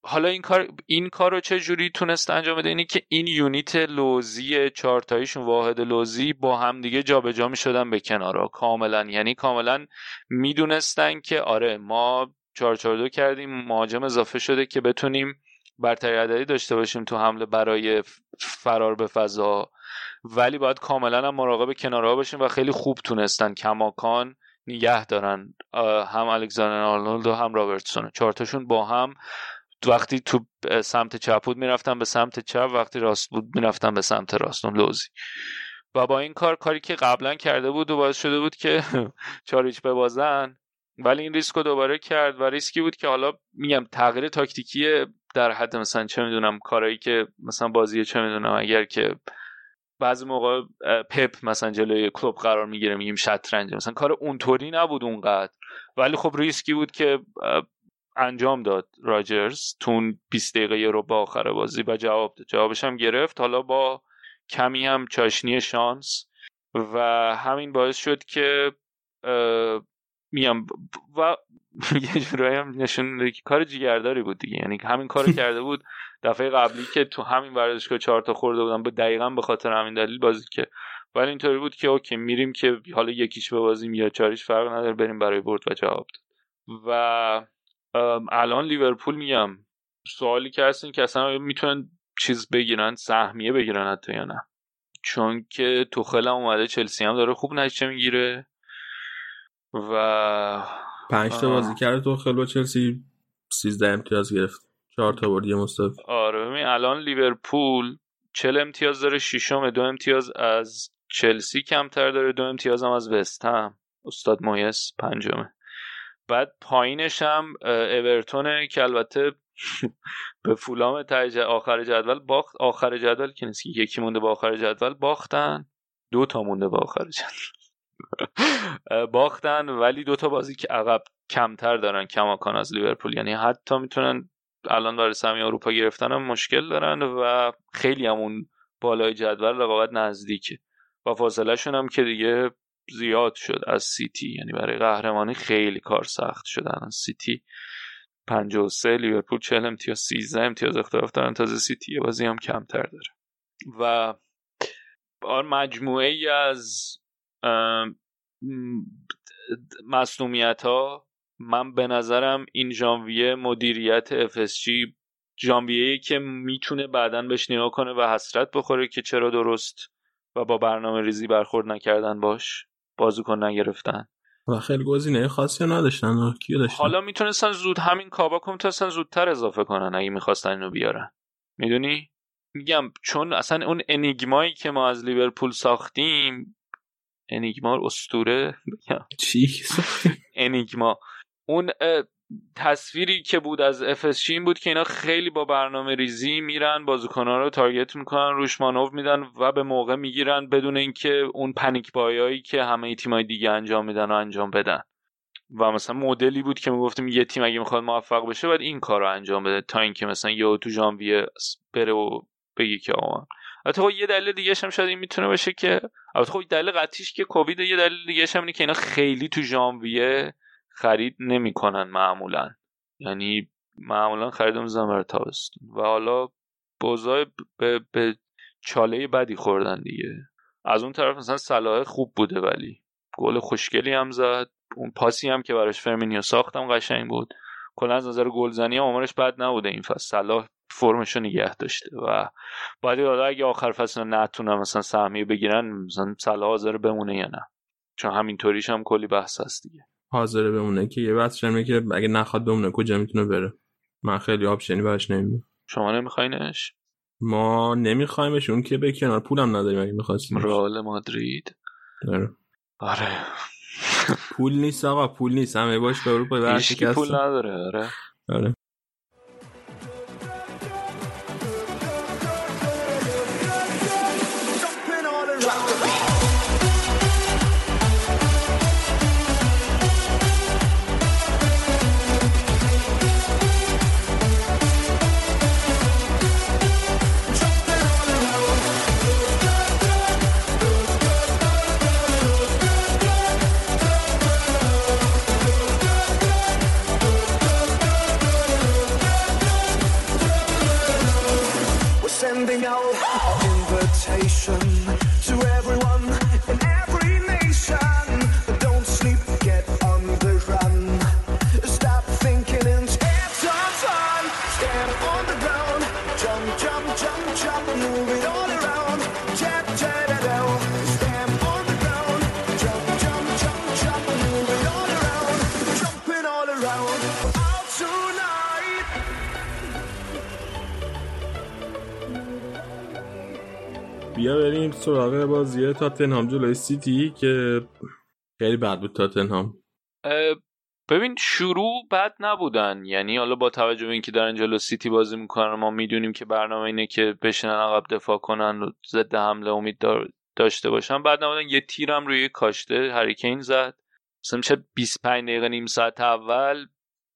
حالا این کار این کار رو چه جوری تونست انجام بده؟ اینی که این unit لوزی چارتاییشون واحد لوزی با هم دیگه جابجا شدن به کنارا. کاملا یعنی کاملا می‌دونستن که آره ما 442 کردیم مهاجم اضافه شده که بتونیم برتری عددی داشته باشیم تو حمله برای فرار به فضا. ولی باید کاملا هم مراقب کنارها باشیم و خیلی خوب تونستن. کماکان نگه دارن هم الکساندر آرنولد و هم رابرتسون. چهارتاشون با هم وقتی تو سمت چپ بود می‌رفتن به سمت چپ وقتی راست بود می‌رفتن به سمت راست. اون لوزی. و با این کار کاری که قبلا کرده بود و باعث شده بود که <laughs> چار هیچ ببازن ولی این ریسک رو دوباره کرد و ریسکی بود که حالا میگم تغییر تاکتیکی در حد مثلا چه می‌دونم کارایی که مثلا بازی چه می‌دونم اگر که بعضی موقع پپ مثلا جلوی کلوب قرار می‌گیره میگیم شطرنج مثلا کار اونطوری نبود اونقدر. ولی خب ریسکی بود که انجام داد راجرز. تو اون 20 دقیقه رو با آخر بازی و جواب داد. جوابش هم گرفت. حالا با کمی هم چاشنی شانس. و همین باعث شد که میام. و <laughs> یه جورایی هم نشون که کار جیگرداری بود دیگه. یعنی همین کارو <laughs> کرده بود. دفعه قبلی که تو همین ورزشگاه چهار تا خورده بودن به دقیقا به خاطر همین دلیل بازی که. ولی اینطوری بود که اوکی میریم که حالا یکیش به بازی یا چاریش فرق نداره بریم برای برد و جواب و الان لیورپول میگم سوالی که هستین که اصلا می‌تونن چیز بگیرن سهمیه بگیرن حتی یا نه. چون که توخل هم اومده چلسی هم داره خوب نتیجه می‌گیره و پنج تا بازی کرده توخل با چلسی 13 امتیاز گرفت. چهار تا برد یه آره ببین الان لیورپول 40 امتیاز داره ششم دو امتیاز از چلسی کمتر داره دو امتیاز هم از وست هم. استاد مایس پنجمه. بعد پایینش هم اورتونه که البته <laughs> به فولام تایج آخر جدول باخت. آخر جدول که نیست یکی مونده با آخر جدول باختن. دو تا مونده با آخر جدول. <laughs> باختن ولی دو تا بازی که عقب کمتر دارن کماکان از لیورپول. یعنی حتی می‌تونن الان برای سهمیه اروپا گرفتن هم مشکل دارن و خیلی همون بالای جدول رقابت نزدیکه. و فاصله شون هم که دیگه زیاد شد از سیتی. یعنی برای قهرمانی خیلی کار سخت شد الان سیتی 53 لیورپول 40 امتیاز 13 امتیاز اختلاف دارن تازه سیتی یه بازی هم کمتر داره. و مجموعه ای از مصدومیت ها من به نظرم این ژانویه مدیریت FSG ژانویه که می‌تونه بعدا بهش نگاه کنه و حسرت بخوره که چرا درست و با برنامه ریزی برخورد نکردن باش. بازیکن نگرفتن. و خیلی گزینه خاصی نداشتن کیو داشتن؟ حالا می‌تونستن زود همین کاباکو می‌تونستن زودتر اضافه کنن اگه می‌خواستن اینو بیارن. می‌دونی؟ میگم چون اصلا اون enigma یی که ما از لیورپول ساختیم enigma اسطوره چی؟ <laughs> enigma. اون تصویری که بود از FSG این بود که اینا خیلی با برنامه ریزی میرن بازیکنان رو target می‌کنن روش مانور میدن و به موقع می‌گیرن بدون اینکه اون panic buy ایی که همه تیمای دیگه انجام میدن و انجام بدن. و مثلا مدلی بود که می‌گفتیم یه تیم اگه می‌خواد موفق بشه باید این کار رو انجام بده تا اینکه مثلا یه تو ژانویه بره و بگی که آقا. البته خب یه دلیل دیگه هم شاید این می‌تونه باشه که البته خب دلیل قطعیش که کووید یه دلیل دیگه هم اینه که اینا خیلی تو ژانویه خرید نمی‌کنن معمولا. یعنی معمولا خرید می‌زنن برای تابستون. و حالا بوزای به, به چاله بدی خوردن دیگه. از اون طرف مثلا صلاح خوب بوده ولی. گل خوشگلی هم زد. اون پاسی هم که براش فرمینو ساخت هم قشنگ بود. کلا از نظر گلزنی هم آمارش بد نبوده این فصل. صلاح فرمش رو نگه داشته. و باید حالا اگه آخر فصل نتونن مثلا سهمیه بگیرن مثلا صلاح حاضر بمونه یا نه. چون همینطوریش هم کلی بحث هست دیگه. حاضر بمونه که یه بحث اینه که اگه نخواد بمونه کجا می‌تونه بره. من خیلی option ی براش نمی‌بینم. شما نمیخواینش؟ ما نمیخوایمش اون که به کنار پولم نداریم اگه می‌خواستیم. رئال مادرید. آره. آره. پول نیست آقا پول نیست. همه باش به اروپا پول نداره آره. آره. بیا بریم سراغ بازی تاتنهام جلوی سیتی که خیلی بد بود تاتنهام. ببین شروع بد نبودن. یعنی حالا با توجه به اینکه دارن جلو سیتی بازی می‌کنن ما می‌دونیم که برنامه اینه که بشینن عقب دفاع کنن و ضد حمله امید داشته باشن. بد نبودن. یه تیرم روی کاشته هری کین زد. مثلا میشه 25 دقیقه نیم ساعت اول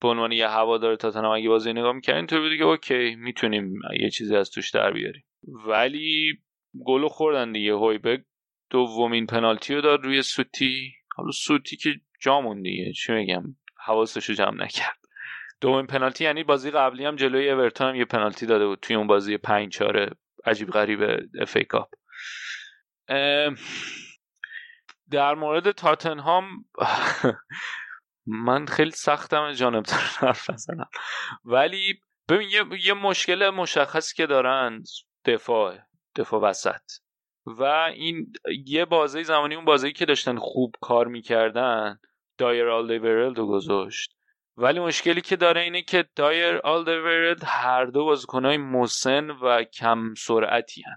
به عنوان یه هوادار تاتنهام اگه بازی نگاه می‌کنین تو بود که okay می‌تونیم یه چیزی از توش در بیاریم. ولی گلو خوردن دیگه. هویبرگ دومین پنالتی رو داد روی سوتی. حالا سوتی که جامون دیگه. چی میگم؟ حواسش رو جمع نکرد. دومین پنالتی یعنی بازی قبلی هم جلوی اورتون هم یه پنالتی داده بود توی اون بازی پنج چاره عجیب غریب اف ای کاپ. در مورد تاتنهام من خیلی سختم جانب حرف بزنم. ولی ببین یه،, یه مشکل مشخصی که دارن دفاع دفاع وسط. و این یه بازی زمانی اون بازی که داشتن خوب کار می‌کردن دایر آلدیورلد رو گذاشت. ولی مشکلی که داره اینه که دایر آلدیورلد هر دو بازیکنهای مسن و کم سرعتی هن.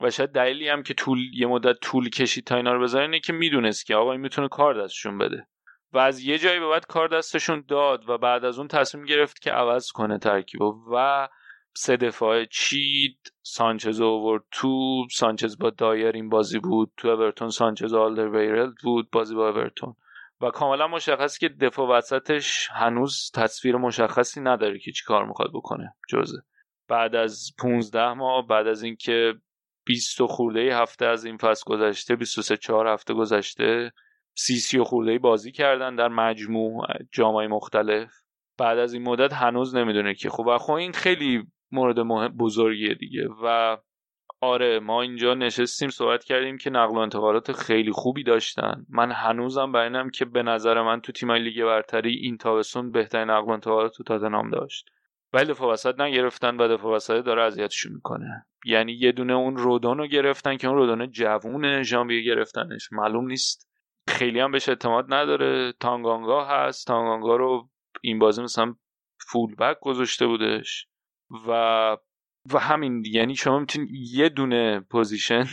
و شاید دلیلی هم که طول یه مدت طول کشید تا اینا رو بذاره اینه که می‌دونست که آقا این می‌تونه کار دستشون بده. و از یه جایی به بعد کار دستشون داد و بعد از اون تصمیم گرفت که عوض کنه ترکیب و سه دفاعه چید سانچز اوورد تو سانچز با دایر این بازی بود تو اورتون سانچز آلدر بود بازی با اورتون. و کاملا مشخصی که دفاع وسطش هنوز تصویر مشخصی نداره که چی کار می‌خواد بکنه جزه بعد از 15 ماه بعد از اینکه 20 خورده هفته از این فصل گذشته 23 4 هفته گذشته سی سی خورده بازی کردن در مجموع جامعه مختلف. بعد از این مدت هنوز نمی‌دونه که خب خب این خیلی مورد مهم بزرگیه دیگه. و آره ما اینجا نشستیم صحبت کردیم که نقل و انتقالات خیلی خوبی داشتن. من هنوزم بر که به نظر من تو تیمای لیگ برتری این تابستون بهترین نقل و انتقالات تو تاتنهام داشت. ولی دفاع وسط نگرفتن و دفاع وسط داره اذیتشون می‌کنه. یعنی یه دونه اون رودون رو گرفتن که اون رودون جوون ژانویه گرفتنش. معلوم نیست. خیلی هم بهش اعتماد نداره. تانگانگا هست. تانگانگا رو این بازی مثلا full back گذاشته بودش. و و همین یعنی شما می‌تونید یه دونه position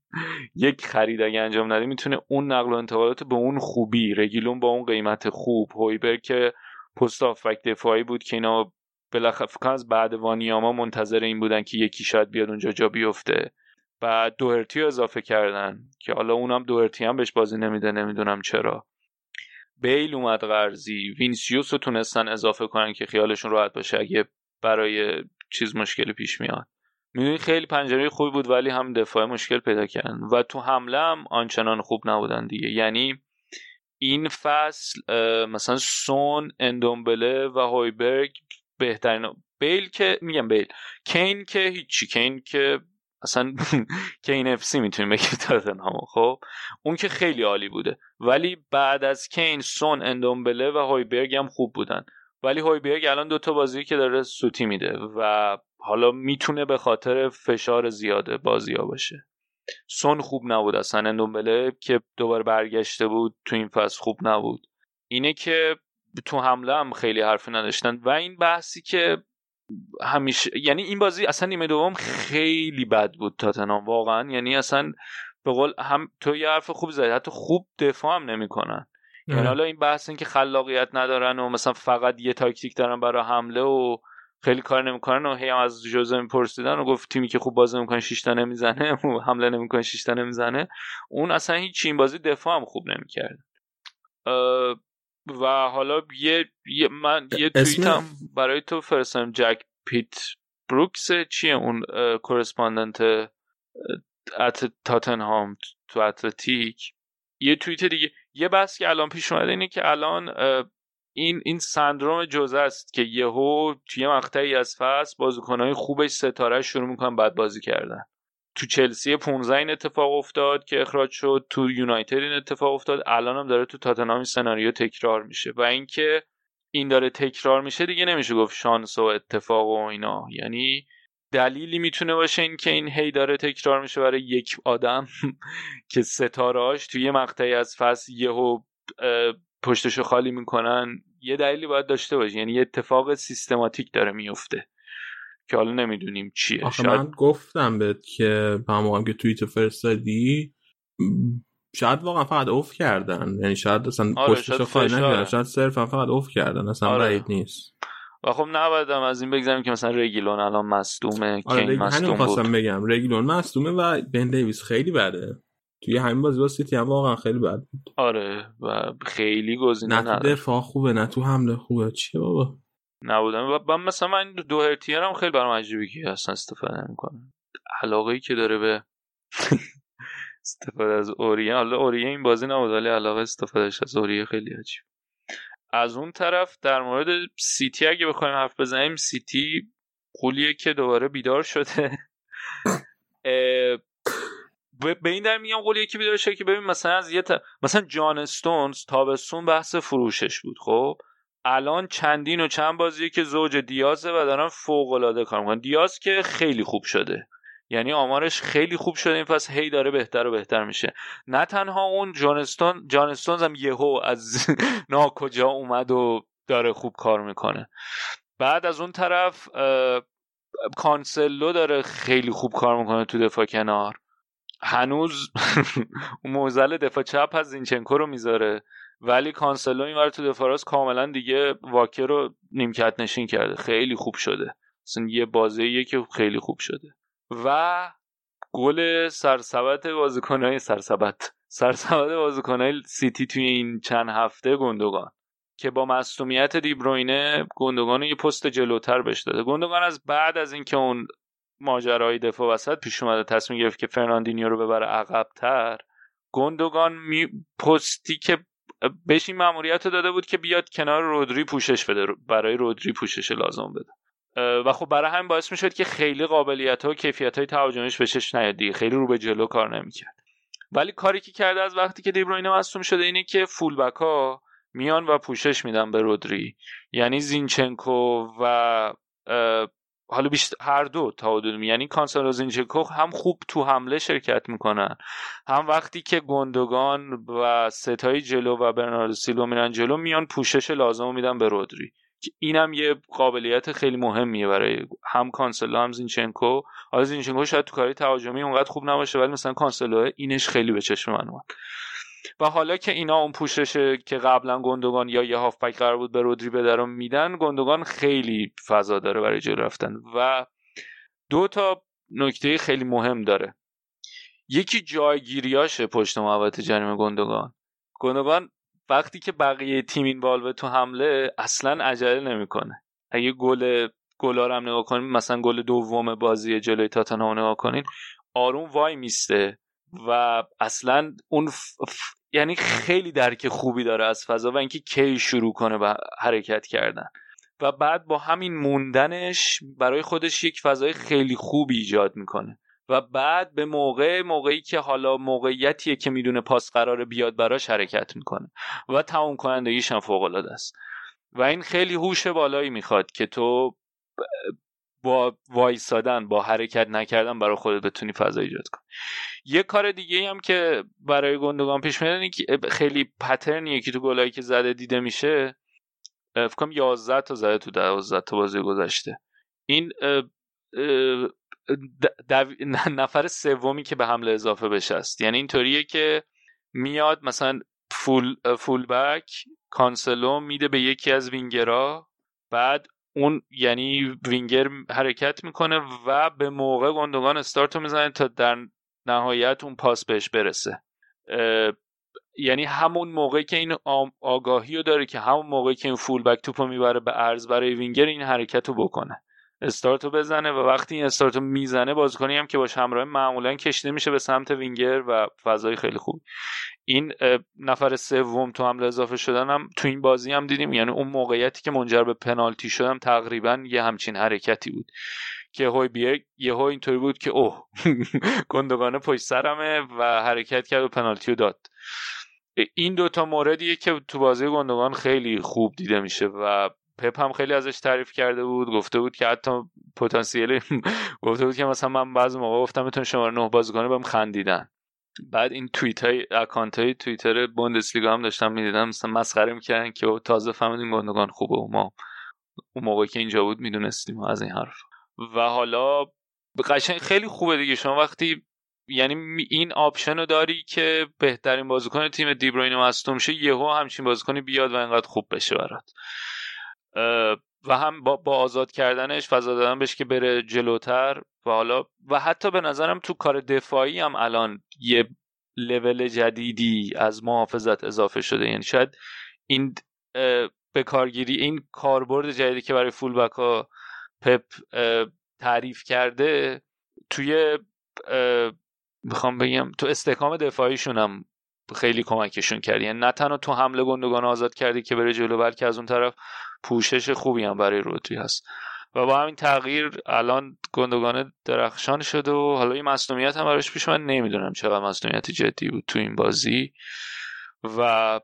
<laughs> یک خرید اگه انجام نده می‌تونه اون نقل و انتقالات به اون خوبی رگیلون با اون قیمت خوب هویبرگ که پست هافبک دفاعی بود که اینا بالاخره از بعد وانیاما منتظر این بودن که یکی شاید بیاد اونجا جا بیفته. بعد دوهرتی رو اضافه کردن که حالا اونم دوهرتی هم بهش بازی نمیده نمی‌دونم چرا. بیل اومد قرضی وینسیوس رو تونستن اضافه کنن که خیالشون راحت باشه. اگه برای چیز مشکلی پیش میاد. می‌دونی خیلی پنجره خوبی بود ولی هم دفاع مشکل پیدا کردن. و تو حمله هم آنچنان خوب نبودن دیگه. یعنی این فصل مثلا سون اندومبله و هویبرگ بهترین بیل که میگم بیل کین که هیچی. کین که اصلا <laughs> کین اف سی می‌تونیم بگیم تاتنهام. خب؟ اون که خیلی عالی بوده. ولی بعد از کین سون اندومبله و هویبرگ هم خوب بودن. ولی هویبرگ الان دوتا بازی که داره سوتی میده و حالا می‌تونه به خاطر فشار زیاده بازی ها باشه. سون خوب نبود اصلا. اندومبله که دوباره برگشته بود تو این فصل خوب نبود. اینه که تو حمله هم خیلی حرفی نداشتن و این بحثی که همیشه یعنی این بازی اصلا نیمه دوم خیلی بد بود تاتنهام. واقعا. یعنی اصلا به قول هم تو یه حرف خوب زدی. حتی خوب دفاع هم نمی‌کنن. یعنی حالا این بحث این که خلاقیت ندارن و مثلا فقط یه تاکتیک دارن برای حمله و خیلی کار نمی‌کنن و هی هم از جوزه میپرسیدن و گفت تیمی که خوب بازی نمی‌کنه شش تا نمی‌زنه <laughs> و حمله نمی‌کنه شش تا نمی‌زنه. اون اصلا هیچ این بازی دفاع هم خوب نمی‌کرد. و حالا یه, یه من یه توییتم برای تو فرستم جک پیت بروکس چیه اون کورسپاندنت ات تاتنهام تو اتلتیک؟ یه توییت دیگه. یه بحث که الان پیش اومده اینه که الان این این سندروم جزء است که یهو توی مقطعی از فصل بازیکنهای خوبش ستاره شروع می‌کنن بعد بازی کردن. تو چلسی 15 این اتفاق افتاد که اخراج شد تو یونایتد این اتفاق افتاد الان هم داره تو تاتنهام سناریو تکرار میشه. و اینکه این داره تکرار میشه دیگه نمیشه گفت شانس و اتفاق و اینا. یعنی دلیلی می‌تونه باشه این که این هی داره تکرار میشه برای یک آدم <laughs> که ستارهاش توی یه مقطعی از فصل یهو پشتشو خالی می‌کنن. یه دلیلی باید داشته باشه یعنی یه اتفاق سیستماتیک داره میفته که حالا نمی‌دونیم چیه. آخه شاید... من گفتم بهت که هم که توییت فرستادی شاید واقعا فقط اوف کردن. یعنی شاید اصلا آره پشتشو خالی نکردن شاید صرفا فقط اوف کردن. اصلا آره. نیست. و خب نبایدم از این بگذاریم که مثلا رگیلون الان مصدومه آره کین مصدوم بود. بگم. رگیلون مصدومه و بن دیویس خیلی بده. توی همین بازی با سیتی هم واقعا خیلی بد بود. آره و خیلی گزینه نه تو دفاع خوبه نه تو حمله خوبه. چیه بابا؟ نبودم. و من مثلا من دو هرتیر هم خیلی برام عجیبه که اصلا استفاده نمی‌کنه علاقه ای که داره به <laughs> استفاده از اوریه. حالا اوریه این بازی نبود ولی علاقه استفادهش از اوریه خیلی عجیب. از اون طرف در مورد سیتی اگه بخوایم حرف بزنیم سیتی قولیه که دوباره بیدار شده. <laughs> به این در میگم قولیه که بیدار شده که ببین مثلا از یه مثلا جان استونز تابستون بحث فروشش بود خب؟ الان چندین و چند بازیه که زوج دیازه و دارن فوق العاده کار می‌کنن. دیاز که خیلی خوب شده. یعنی آمارش خیلی خوب شده این پس هی داره بهتر و بهتر میشه. نه تنها اون جانستون جانستونز هم یهو از <laughs> ناکجا اومد و داره خوب کار می‌کنه. بعد از اون طرف کانسلو داره خیلی خوب کار می‌کنه تو دفاع کنار. هنوز <laughs> موزل دفاع چپ از زینچنکو رو می‌ذاره ولی کانسلو این تو دفاع کاملا دیگه واکر رو نیمکت نشین کرده. خیلی خوب شده. اصلا یه بازیه که خیلی خوب شده. و گل سرسبد بازیکنهای سرسبد سرسبد بازیکنهای سیتی توی این چند هفته گوندوغان. که با مصدومیت دیبروینه گوندوغان یه پست جلوتر بهش داده. گوندوغان از بعد از اینکه اون ماجرای دفاع وسط پیش اومده تصمیم گرفت که فرناندینیو رو ببره عقبتر گندگان می پستی که بهش این مأموریت داده بود که بیاد کنار رودری پوشش بده برای رودری پوشش لازم بده. و خب برای همین باعث می‌شد که خیلی قابلیت ها و کیفیت های تهاجمیش بهش نیاد دیگه. خیلی رو به جلو کار نمی‌کرد. ولی کاری که کرده از وقتی که دیبروینه مصوم شده اینه که فول ها میان و پوشش میدن به رودری. یعنی زینچنکو و حالا بیشتر هر دو تا حدود یعنی کانسلو زینچنکو هم خوب تو حمله شرکت می‌کنن. هم وقتی که گوندوغان و سه تای جلو و برناردو سیلوا میرن جلو میان پوشش لازم میدن به رودری. اینم یه قابلیت خیلی مهمیه برای هم کانسلو هم زینچنکو. حالا زینچنکو شاید تو کاری تهاجمی اونقدر خوب نباشه ولی مثلا کانسلو اینش خیلی به چشم من اومد. و حالا که اینا اون پوششه که قبلا گوندوغان یا یه هافبک قرار بود به رودری به میدن گوندوغان خیلی فضا داره برای جلو رفتن. و دو تا نکته خیلی مهم داره. یکی جایگیریاشه پشت محوطه جریمه گندگان. گندگان وقتی که بقیه تیم این بال تو حمله اصلا عجله نمی‌کنه. اگه گل گلا هم نگاه کنیم مثلا گل دوم بازی جلوی تاتنهام نگاه کنین آروم وای میسته و اصلا اون یعنی خیلی درک خوبی داره از فضا و اینکه کی شروع کنه به حرکت کردن. و بعد با همین موندنش برای خودش یک فضای خیلی خوبی ایجاد می‌کنه. و بعد به موقع موقعی که حالا موقعیتیه که می‌دونه پاس قرار بیاد براش حرکت می‌کنه و تمام کنندگیش هم فوق العاده است. و این خیلی هوش بالایی می‌خواد که تو با وایسادن با حرکت نکردن برای خودت بتونی فضا ایجاد کنی. یه کار دیگه هم که برای گندگان پیش میاد خیلی pattern یه که تو گلایی که زده دیده میشه فکر کنم 11 تا زده تو 12 تا بازی گذشته. این نفر سومی که به حمله اضافه بشه است. یعنی اینطوریه که میاد مثلا full full back کانسلو میده به یکی از وینگرها بعد اون یعنی وینگر حرکت می‌کنه و به موقع گوندوغان استارتو می‌زنه تا در نهایت اون پاس بهش برسه. یعنی همون موقع که این آگاهی رو داره که همون موقع که این فول بک توپو می‌بره به ارز برای وینگر این حرکت رو بکنه. استارتو بزنه و وقتی این استارتو می‌زنه بازیکنی هم که باش همراه معمولا کشیده میشه به سمت وینگر و فضای خیلی خوب. این نفر سوم تو حمله اضافه شدن هم تو این بازی هم دیدیم. یعنی اون موقعیتی که منجر به پنالتی شدم تقریبا یه همچین حرکتی بود که هوی بیه یه های اینطوری بود که اوه <laughs> گندگانه پشت سرمه و حرکت کرد و پنالتی رو داد. این دوتا موردیه که تو بازی گندگان خیلی خوب دیده میشه و پپ هم خیلی ازش تعریف کرده بود گفته بود که حتی پتانسیل <laughs> گفته بود که مثلا من بعضی موقع گفتم می‌تونه شماره نه بازیکن بهم خندیدن. بعد این توییت های اکانت های توییتر بوندسلیگا هم داشتم می‌دیدم مثلا مسخره می‌کردن که تازه فهمیدیم گندگان خوبه و ما اون موقعی که اینجا بود می‌دونستیم از این حرف. و حالا قشنگ خیلی خوبه دیگه. شما وقتی یعنی این آپشن رو داری که بهترین بازیکن تیم دیبروین مصدوم شه یهو همچین بازیکنی بیاد و اینقدر خوب بشه برات. و هم با, با آزاد کردنش فضا دادن بهش که بره جلوتر و حالا و حتی به نظرم تو کار دفاعی هم الان یه لول جدیدی از محافظت اضافه شده. یعنی شاید این به کارگیری این کاربرد جدیدی که برای فول بک ها پپ تعریف کرده توی می‌خوام بگم تو استحکام دفاعیشون هم خیلی کمکشون کرد یعنی نه تنها تو حمله گندگان آزاد کردی که بره جلو بلکه از اون طرف پوشش خوبی هم برای روتری هست. و با همین تغییر الان گندگان درخشان شده و حالا این مصنومیت هم براش پیش من نمی‌دونم چقدر مصنومیت جدی بود تو این بازی. و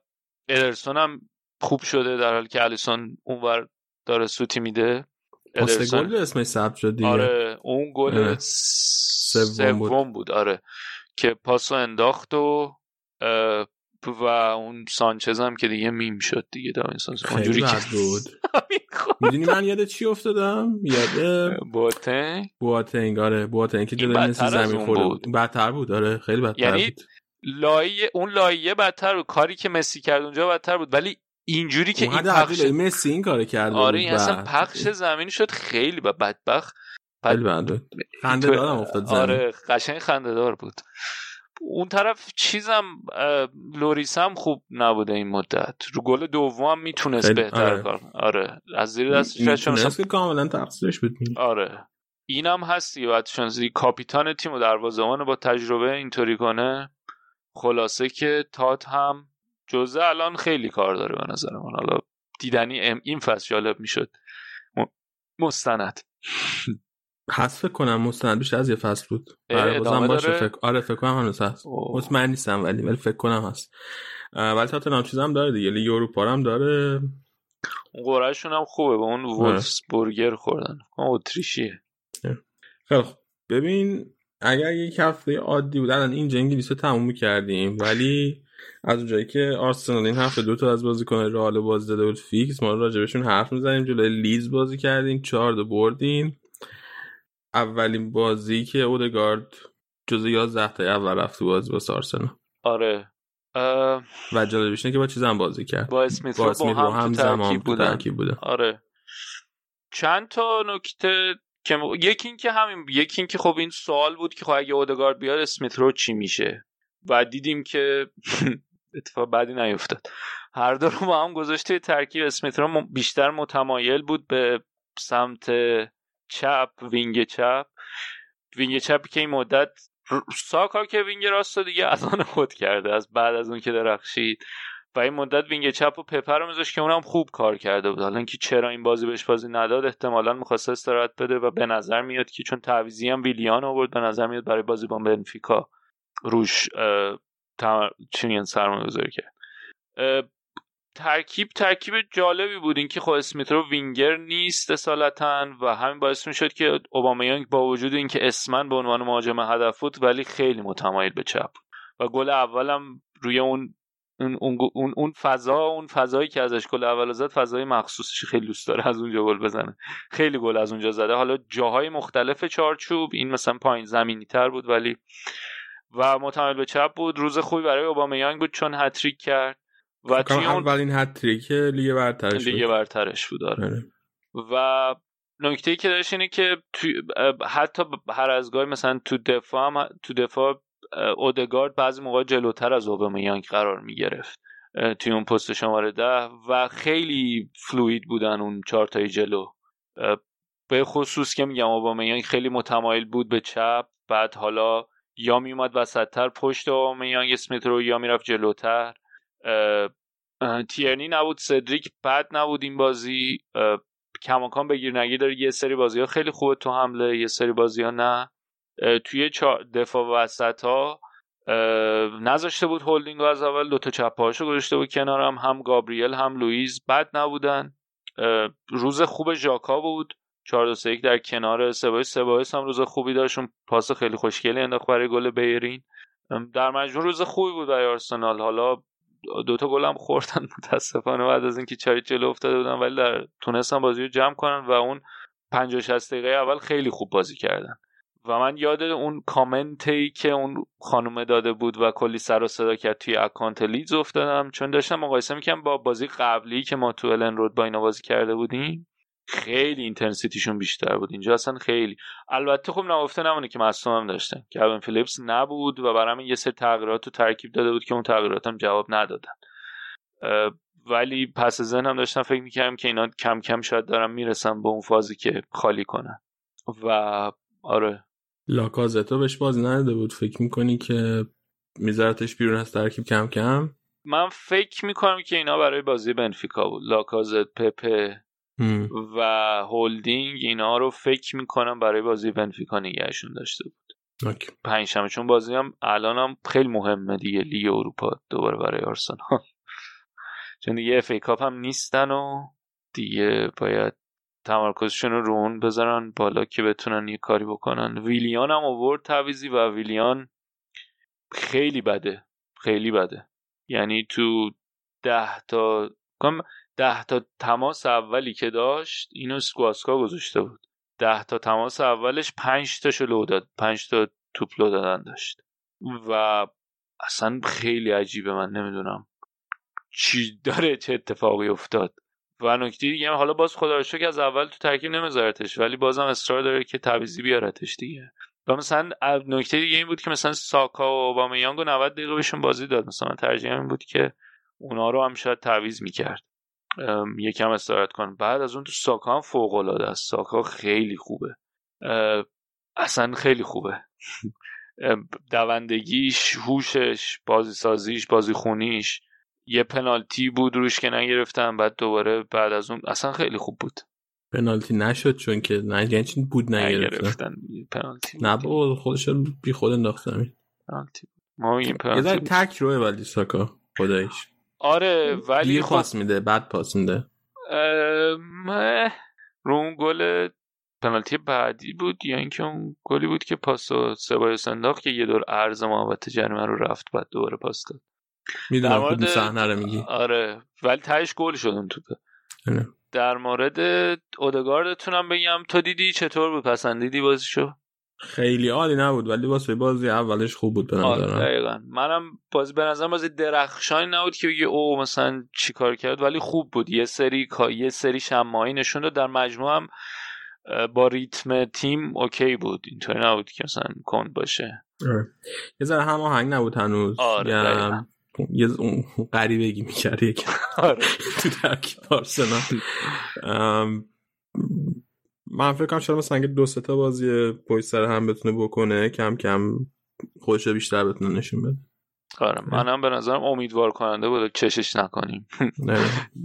ادرسون هم خوب شده در حالی که الیسون اونور داره سوتی میده. گل اسمش ثبت شد دیگه. آره اون گل سوم بود. بود آره که پاسو انداخت و و اون سانچز هم که دیگه میم شد دیگه داوینسون اونجوری که بود. <laughs> می‌دونی من یاد چی افتادم؟ یاد بواتنگ. بواتنگ آره. بواتنگ که جلوی مسی زمین خورد بدتر بود آره. خیلی بدتر یعنی بود. لایه اون لایه بدتر بود. کاری که مسی کرد اونجا بدتر بود. ولی اینجوری که این پخش مسی این کارو کرد آره این اصلا پخش زمینی شد. خیلی بدبخت. خیلی بد خنده دارم افتاد زمین. آره قشنگ خنده دار بود. اون طرف چیزم لوریس هم خوب نبوده این مدت. رو گل دوم می‌تونست بهتر آره. کار آره. از زیر دستش که کاملا تقصیرش بود. آره. اینم هستی بعد شانسی کاپیتان تیم و دروازه‌بان با تجربه اینطوری کنه خلاصه که تات هم جزه الان خیلی کار داره به نظر من. حالا دیدنی این فصل جالب می‌شد. مستند. فکر کنم مستند بیشتر از یه فصل بود. آره بازم باشه فکر آره فکر کنم هنوز هست. مطمئن نیستم ولی ولی فکر کنم هست. ولی تاتنهام چیز هم داره دیگه. لیگ اروپا هم داره. قرعهشون هم خوبه. به اون وولفز برگر خوردن. اتریشیه. خیلی ببین اگر یک هفته عادی بود الان اینجا انگلیس رو تموم می‌کردیم ولی از اونجایی که آرسنال این هفته دو تا از بازیکن رئال باز داده بود فیکس ما راجبشون حرف می‌زنیم. جلوی لیدز بازی کردیم چهار تا بردیم. اولین بازی که اودگارد جز 11 تا اول رفت بازی با آرسنال آره. و جالبش اینه که با چیز هم بازی کرد. با اسمیت با, با هم, هم زمان بودن. بودن آره. چند تا نکته که یکی این که همین یکی این که خب این سوال بود که خب اگه اودگارد بیاد اسمیت رو چی میشه؟ و دیدیم که <laughs> اتفاق بعدی نیفتاد. هر دو رو با هم گذاشته ترکیب. اسمیت رو بیشتر متمایل بود به سمت چپ وینگ چپ. وینگ چپی که این مدت ساکا که وینگ راست دیگه از آن خود کرده از بعد از اون که درخشید. و این مدت وینگ چپ و پپه رو میذاشت که اونم خوب کار کرده بود. حالا اینکه چرا این بازی بهش بازی نداد احتمالا می‌خواست استراحت بده و به نظر میاد که چون تعویضی هم ویلیان آورد به نظر میاد برای بازی با بنفیکا روش چنین سرمایه گذاری کرد. ترکیب ترکیب جالبی بود اینکه خب اسمیت رو وینگر نیست اصالتا و همین باعث می‌شد که اوبامیانگ با وجود اینکه اسما به عنوان مهاجم هدف بود ولی خیلی متمایل به چپ و گل اولم روی اون اون اون اون فضا اون فضایی که ازش گل اول زد فضای مخصوصش خیلی دوست داره از اونجا گل بزنه. خیلی گل از اونجا زده. حالا جاهای مختلف چارچوب این مثلا پایین زمینی تر بود ولی و متمایل به چپ بود. روز خوبی برای اوبامیانگ بود چون هتریک کرد. و اون اولین هتریک لیگ برترش لیگ برترش بود آره. آره. و نکته ای که داشت اینه که توی حتی هر از گاهی مثلا تو دفاع هم تو دفاع اودگارد بعضی موقع جلوتر از اوبامیانگ قرار می‌گرفت توی اون پست شماره ده و خیلی فلوید بودن اون چهار تای جلو به خصوص که میگم اوبامیانگ خیلی متمایل بود به چپ بعد حالا یا میومد وسطتر پشت اوبامیانگ اسمیت رو یا می‌رفت جلوتر تیرنی نبود سدریک بد نبود این بازی. کماکان بگیر نگیر داره. یه سری بازی ها خیلی خوبه تو حمله یه سری بازی ها نه توی دفاع وسط ها نذاشته بود هولدینگ از اول دوتا چپ هاشو گذاشته بود کنارم. هم گابریل هم لوئیز بد نبودن. روز خوب ژاکا بود. 4 2 1 در کنار سبایوس سبایوس هم روز خوبی داشت. پاس خیلی خوشگلی انداخت برای گل بیرین. در مجموع روز خوبی بود برای آرسنال. حالا دوتا گل هم خوردن <laughs> متاسفانه بعد از اینکه چار هیچ جلو افتاده بودن ولی در تونستن بازی رو جمع کنن و اون 50 60 دقیقه اول خیلی خوب بازی کردن. و من یاد اون کامنتی که اون خانومه داده بود و کلی سر و صدا کرد توی اکانت لیدز افتادم چون داشتم مقایسه می‌کنم با بازی قبلی که ما تو الن رود با اینا بازی کرده بودیم. خیلی intensity شون بیشتر بود. اینجا اصلا خیلی. البته خب نگفته نمونه که مصدوم هم داشتن. کوین فیلیپس نبود و برام یه سری تغییرات تو ترکیب داده بود که اون تغییرات هم جواب ندادن. ولی پس ذهنم داشتم فکر می‌کردم که اینا کم کم شاید دارم می‌رسم به اون فازی که خالی کنن. و آره. لاکازتو بهش بازی نداده بود. فکر می‌کنی که میذارتش بیرون از ترکیب کم کم؟ من فکر می‌کنم که اینا برای بازی بنفیکا بود. لاکازت پپه و هولدینگ اینا رو فکر می‌کنم برای بازی بنفیکا نگهشون داشته بود. پنجشنبه چون بازی هم الان هم خیلی مهمه دیگه لیگ اروپا دوباره برای آرسنال. <laughs> چون دیگه FA Cup هم نیستن و دیگه باید تمرکزشون رو اون بذارن بالا که بتونن یه کاری بکنن. ویلیان هم آورد تعویزی و ویلیان خیلی بده خیلی بده. یعنی تو ده تا ده تا تماس اولی که داشت اینو سکواسکا گذاشته بود. ده تا تماس اولش پنج تاشو لو داد پنج تا توپ لو دادن داشت. و اصلا خیلی عجیبه من نمی‌دونم چی داره چه اتفاقی افتاد. و نکته دیگه حالا باز خدا که از اول تو ترکیب نمیذارتش ولی بازم اصرار داره که تعویضی بیارتش دیگه. و مثلا نکته دیگه این بود که مثلا ساکا و اوبامیانگ 90 دقیقه بهشون بازی داد. مثلا ترجیح این بود که اونا رو هم شاید تعویض می‌کرد. یکم استراحت کن بعد از اون تو ساکا هم فوق العاده است. ساکا خیلی خوبه. اصلا خیلی خوبه. <laughs> دوندگیش هوشش بازی سازیش بازی خونیش یه پنالتی بود روش که نگرفتم بعد دوباره بعد از اون اصلا خیلی خوب بود. پنالتی نشد چون که نه یعنی بود نگرفتن؟ پنالتی نه با خودش بی خود انداختم. پنالتی ما این یه پنالتی تک روه ولی ساکا خدایش آره ولی دیر خب پاس میده بعد پاس میده. رو اون گل پنالتی بعدی بود یا اینکه اون گلی بود که پاس و سبایوس انداخت که یه دور عرض محوطه جریمه رو رفت بعد دوباره پاس داد. می‌دونم مورد- صحنه رو میگی. آره ولی تهش گل شد اون توپه آره. در مورد اودگاردتونم بگم تو دیدی چطور بود؟ پسندیدی بازیشو؟ خیلی عالی نبود ولی واسه بازی اولش خوب بود به آره نظرم. دقیقا. منم بازی به نظرم بازی درخشانی نبود که بگی او مثلا چی کار کرد ولی خوب بود. یه سری یه سری شمایی نشون داد. در مجموع هم با ریتم تیم اوکی بود. اینطوری نبود که مثلا کند باشه. آره. یه ذره هماهنگ نبود هنوز. آره، یه- دقیقاً. یه اون غریبگی می‌کرد یکم. <laughs> آره. <laughs> تو ترکیب آرسنال من فکر کنم شاید مثلا اگه دو سه تا بازی پشت سر هم بتونه بکنه کم کم خودش بیشتر بتونه نشون بده. آره منم به نظرم امیدوار کننده بود چشش نکنیم.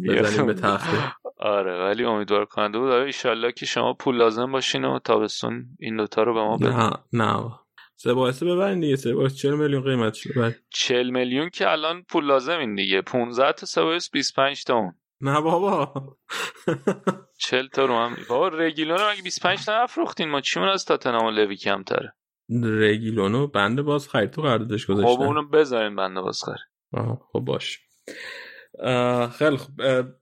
بزنیم به تخته. <laughs> آره ولی امیدوار کننده بود. آره ایشالله که شما پول لازم باشین و تابستون این دوتا رو به ما بدین. نه نه. سه باعثه ببرین دیگه. سه باعث 40 میلیون قیمتش ببر 40 میلیون که الان پول لازمین دیگه. 15 تا سوایس 25 تا اون. نه بابا. 40 تا رو هم بابا رگیلون رو مگه 25 تا نفروختین ما چیمون از تاتنهام و لوی کمتره؟ رگیلونو بنده باز خرید تو قراردادش خب گذاشتن. اونو بذارین بنده بازخره آها، خب باش. خیلی خب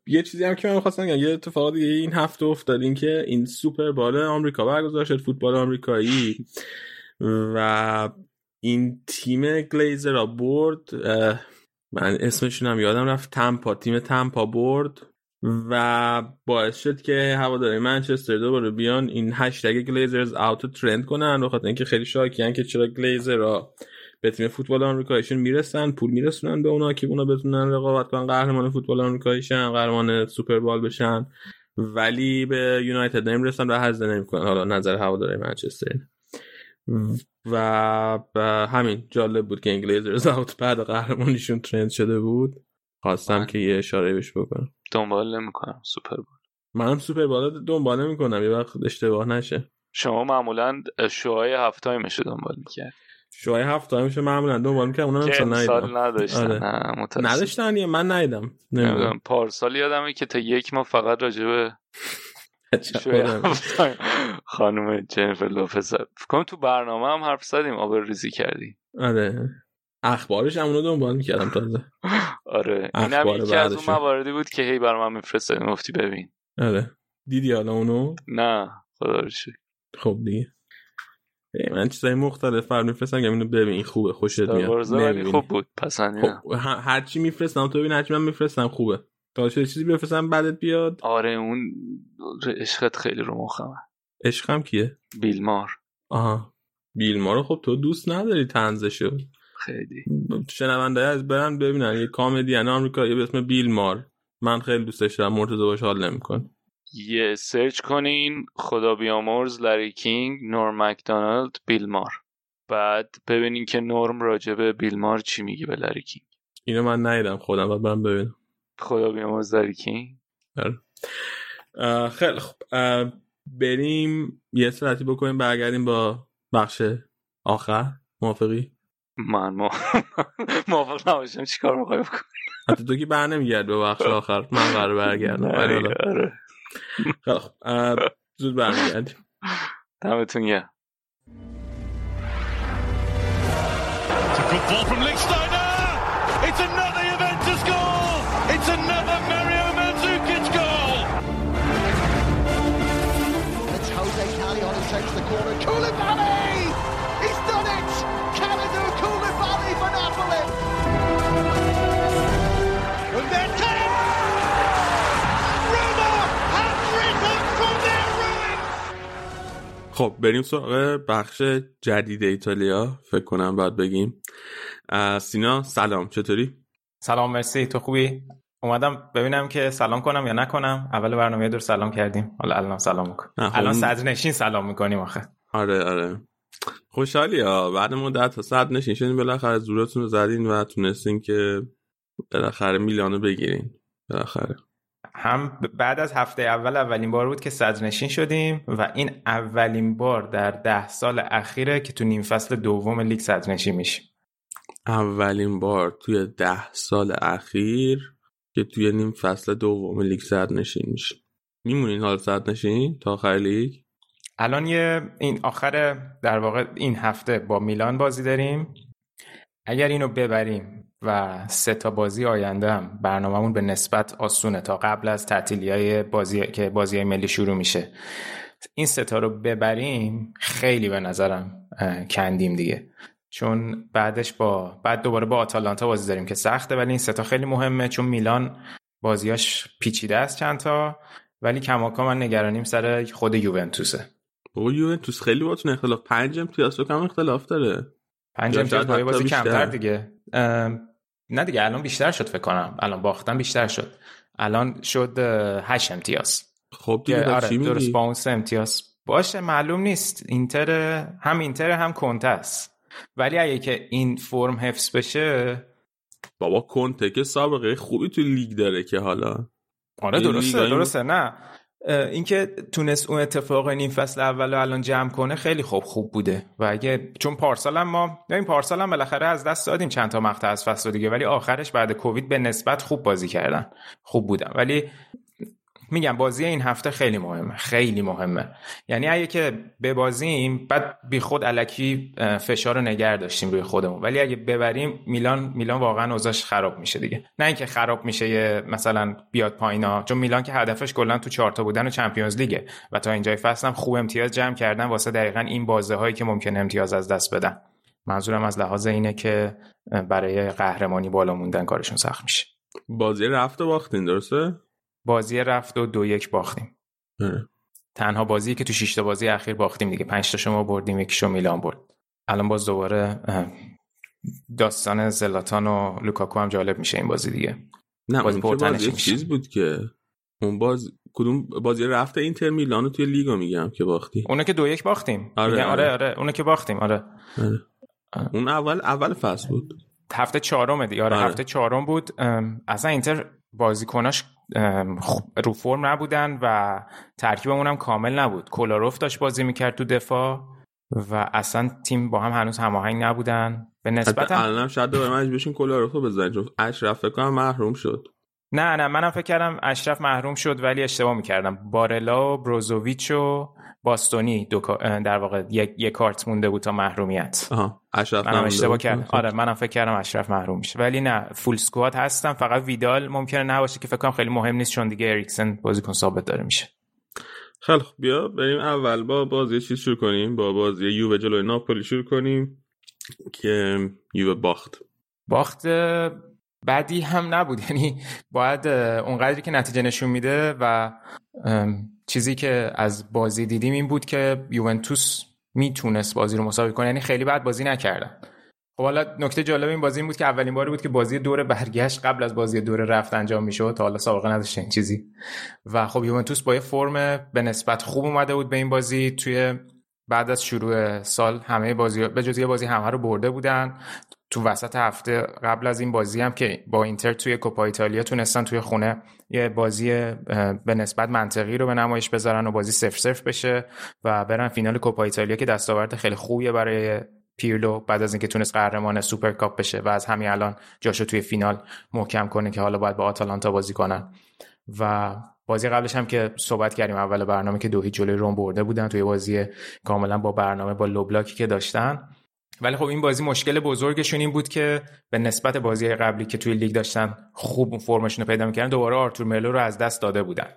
یه چیزی هم که من خواستم بگم یه اتفاق دیگه این هفته افتاد این که این سوپر بال آمریکا برگزار شد فوتبال آمریکایی. و این تیم گلیزرا برد. من اسمشون هم یادم رفت. تمپا تیم تمپا برد و باعث شد که هوادارای منچستر دوباره بیان. این هشتگ Glazers Out trend کنن بخاطر اینکه خیلی شاکیان که چرا گلیزرا به تیم فوتبال آمریکاییشون می‌رسن پول میرسونن به اونا که اونا بتونن رقابت کنن قهرمان فوتبال آمریکاییشن قهرمان سوپربال بشن. ولی به یونایتد نمی‌رسن و خرج نمی‌کنن. حالا نظر هوادارای منچستر و همین جالب بود که این Glazers Out بعد قهرمانیشون trend شده بود. خواستم که یه اشاره بهش بکنم. دنبال نمی‌کنم. سوپر بول. منم سوپر بال دنبال نمی‌کنم. یه وقت اشتباه نشه. شما معمولا شوهای half time ش دنبال می‌کرد شوهای half time ش معمولا دنبال می‌کرد اونم امسال ندیدم. نداشتن. آره. نداشتن یه من ندیدم. نمی‌دونم. پارسال یادمه که تا یک ما فقط راجبه خانم جنفر لوپز فکر تو برنامه هم حرف زدیم آبر ریزی کردی. آره. اخبارش هم اونو دنبال می‌کردم تازه. <laughs> آره. اینم یکی از اون مواردی بود که هی برای من میفرستادی مفتی ببین. آره. دیدی حالا اونو؟ نه. خدا خب دیگه. من چیزای مختلف فر میفرستم که اینو ببین خوبه خوشت میاد. خوب بود پسندیدم. خب هر چی میفرستم تو ببین هر چی من میفرستم خوبه. تا چیزی بفرستم بعدت بیاد؟ آره اون عشقت خیلی رو مخمه. عشقم کیه؟ بیلمار. آها. بیلمار خب تو دوست نداری تنزشو خیلی. شنونده از برن ببینن یه کامدین آمریکایی به اسم بیلمار. من خیلی دوستش دارم مرتضی باش حال نمیکن یه سرچ کنین خدا بیامرز لری کینگ نورم مکدونالد بیلمار. بعد ببینین که نورم راجبه بیلمار چی میگه به لری کینگ. اینو من ندیدم خودم باید برم ببینم. خدا بیامرز لری کینگ آره. خیلی خب بریم یه سرعتی بکنیم برگردیم با بخش آخر. موافقی؟ من <laughs> موافق نباشم. چیکار می‌خوای بکنی؟ حتی تو که بر نمیگرد به بخش آخر. من قرار برگردم. آره, آره. زود برمیگردیم. دمتون گرم. Good ball from Lichtsteiner. It's Juventus goal. It's another Mario Mandzukic goal. It's Jose who takes the corner. Koulibaly! He's done it! Kalidou Koulibaly for Napoli. And then. خب بریم سراغ بخش جدید ایتالیا فکر کنم باید بگیم سینا سلام چطوری؟ سلام مرسی تو خوبی؟ اومدم ببینم که سلام کنم یا نکنم. اول برنامه دور سلام کردیم. حالا الان سلام می‌کنم. الان صدر نشین سلام می‌کنیم آخه. آره آره. خوشحالی ها. بعد مدت تا صدر نشین شدین بالاخره زورتون رو زدین و تونستین که بالاخره میلانو بگیرین. بالاخره. هم بعد از هفته اول اولین بار بود که صدرنشین شدیم و این اولین بار در ده سال اخیره که تو نیم فصل دوم لیگ صدرنشین میشیم. اولین بار توی ده سال اخیر که توی نیم فصل دوم لیگ صدرنشین میشیم میمونین حال صدرنشین تا آخر لیگ؟ الان یه این آخر در واقع این هفته با میلان بازی داریم. اگر اینو ببریم و سه تا بازی آینده هم برنامهمون به نسبت آسونه تا قبل از تعطیلی های بازی که بازی های ملی شروع میشه. این سه تا رو ببریم خیلی به نظرم کندیم دیگه. چون بعدش با بعد دوباره با آتالانتا بازی داریم که سخته ولی این سه تا خیلی مهمه چون میلان بازیاش پیچیده است چند تا ولی کماکا من نگرانیم سر خود یوونتوسه. بابا یوونتوس خیلی باتون اختلاف. پنج امتیاز کم اختلاف داره. پنج امتیاز با بازی کمتر دیگه. نه دیگه الان بیشتر شد فکر کنم. الان باختن بیشتر شد. الان شد هشت امتیاز. خب دیگه آره درست با اون سه امتیاز. باشه معلوم نیست. اینتر هم اینتر هم کنته است. ولی اگه که این فرم حفظ بشه بابا کنته که سابقه خوبی تو لیگ داره که حالا. آره درسته درسته نه. اینکه تونست اون اتفاق نیم فصل اول الان جمع کنه خیلی خوب خوب بوده. و اگه چون پارسال هم ما این پارسال هم بالاخره از دست دادیم چند تا مقطع از فصل دیگه ولی آخرش بعد کووید به نسبت خوب بازی کردن. خوب بودن. ولی میگم بازی این هفته خیلی مهمه خیلی مهمه. یعنی اگه که ببازیم بعد بی خود علکی فشار رو نگر داشتیم روی خودمون. ولی اگه ببریم میلان میلان واقعا اوضاعش خراب میشه دیگه. نه اینکه خراب میشه یه مثلا بیاد پایینا چون میلان که هدفش کلا تو چهارتا بودن و چمپیونز لیگه و تا اینجای فصل هم خوب امتیاز جمع کردن واسه دقیقا این بازه هایی که ممکن امتیاز از دست بدن. منظورم از لحاظ اینه که برای قهرمانی بالا موندن کارشون سخت میشه. بازی رفت و باختین درسته؟ بازی رفت و دو یک باختیم. اه. تنها بازی که تو شش بازی اخیر باختیم دیگه. پنج تا شما بردیم یکیشو میلان برد. الان باز دوباره داستان زلاتان و لوکاکو هم جالب میشه این بازی دیگه. نه بازی اون بازی. چیز بود که اون باز کدوم بازی رفت اینتر میلانو توی لیگو میگم که باختی. اونو که دو یک باختیم. آره، آره. آره. آره. اونو که باختیم آره. اون اول اول فصل بود. هفته چهارم دیگه. آره, آره. هفته چهارم بود. اصلا اینتر بازیکناش رو فرم نبودن و ترکیبمون هم کامل نبود. کولاروف داشت بازی می‌کرد تو دفاع و اصلا تیم با هم هنوز هماهنگ نبودن. به نسبت هم... الان هم شاید دوباره مجبور بشین کلاروفو بزنید چون اشرف فکر کنم محروم شد. نه نه منم فکر کردم اشرف محروم شد ولی اشتباه می‌کردم. بارلا و بروزوویچ و باستونی دو در واقع یک, یک کارت مونده بود تا محرومیت. آها اشرف منم اشتباه. کردم. آره منم فکر کردم اشرف محروم میشه. ولی نه فول سکواد هستم. فقط ویدال ممکنه نباشه که فکر کنم خیلی مهم نیست چون دیگه اریکسن بازیکن ثابت داره میشه. خیلی خب بیا بریم اول با بازی چیز شروع کنیم. با بازی یووه جلوی ناپولی شروع کنیم که یووه باخت. باخت بعدی هم نبود. <laughs> یعنی باید اونقدری که نتیجه نشون میده و چیزی که از بازی دیدیم این بود که یوونتوس می‌تونست بازی رو مساوی کنه. یعنی خیلی بعد بازی نکردن. خب حالا نکته جالب این بازی این بود که اولین باری بود که بازی دور برگشت قبل از بازی دور رفت انجام می‌شد. تا حالا سابقه نداشته این چیزی. و خب یوونتوس با یه فرم به نسبت خوب اومده بود به این بازی. توی بعد از شروع سال همه بازی به جز یه بازی همه رو برده بودن. تو وسط هفته قبل از این بازی هم که با اینتر توی کوپا ایتالیا تونستن توی خونه یه بازی به نسبت منطقی رو به نمایش بذارن و بازی صفر صفر بشه و برن فینال کوپا ایتالیا که دستاورد خیلی خوبیه برای پیرلو بعد از اینکه تونست قهرمان سوپر کاپ بشه و از همین الان جاشو توی فینال محکم کنه که حالا باید با آتالانتا بازی کنن. و بازی قبلش هم که صحبت کردیم اول برنامه که دو هیچ جلوی روم برده بودن توی بازی کاملا با برنامه با low block ی که داشتن. ولی خب این بازی مشکل بزرگشون این بود که به نسبت بازی قبلی که توی لیگ داشتن خوب اون فرمشون رو پیدا می‌کردن دوباره آرتور ملو رو از دست داده بودن.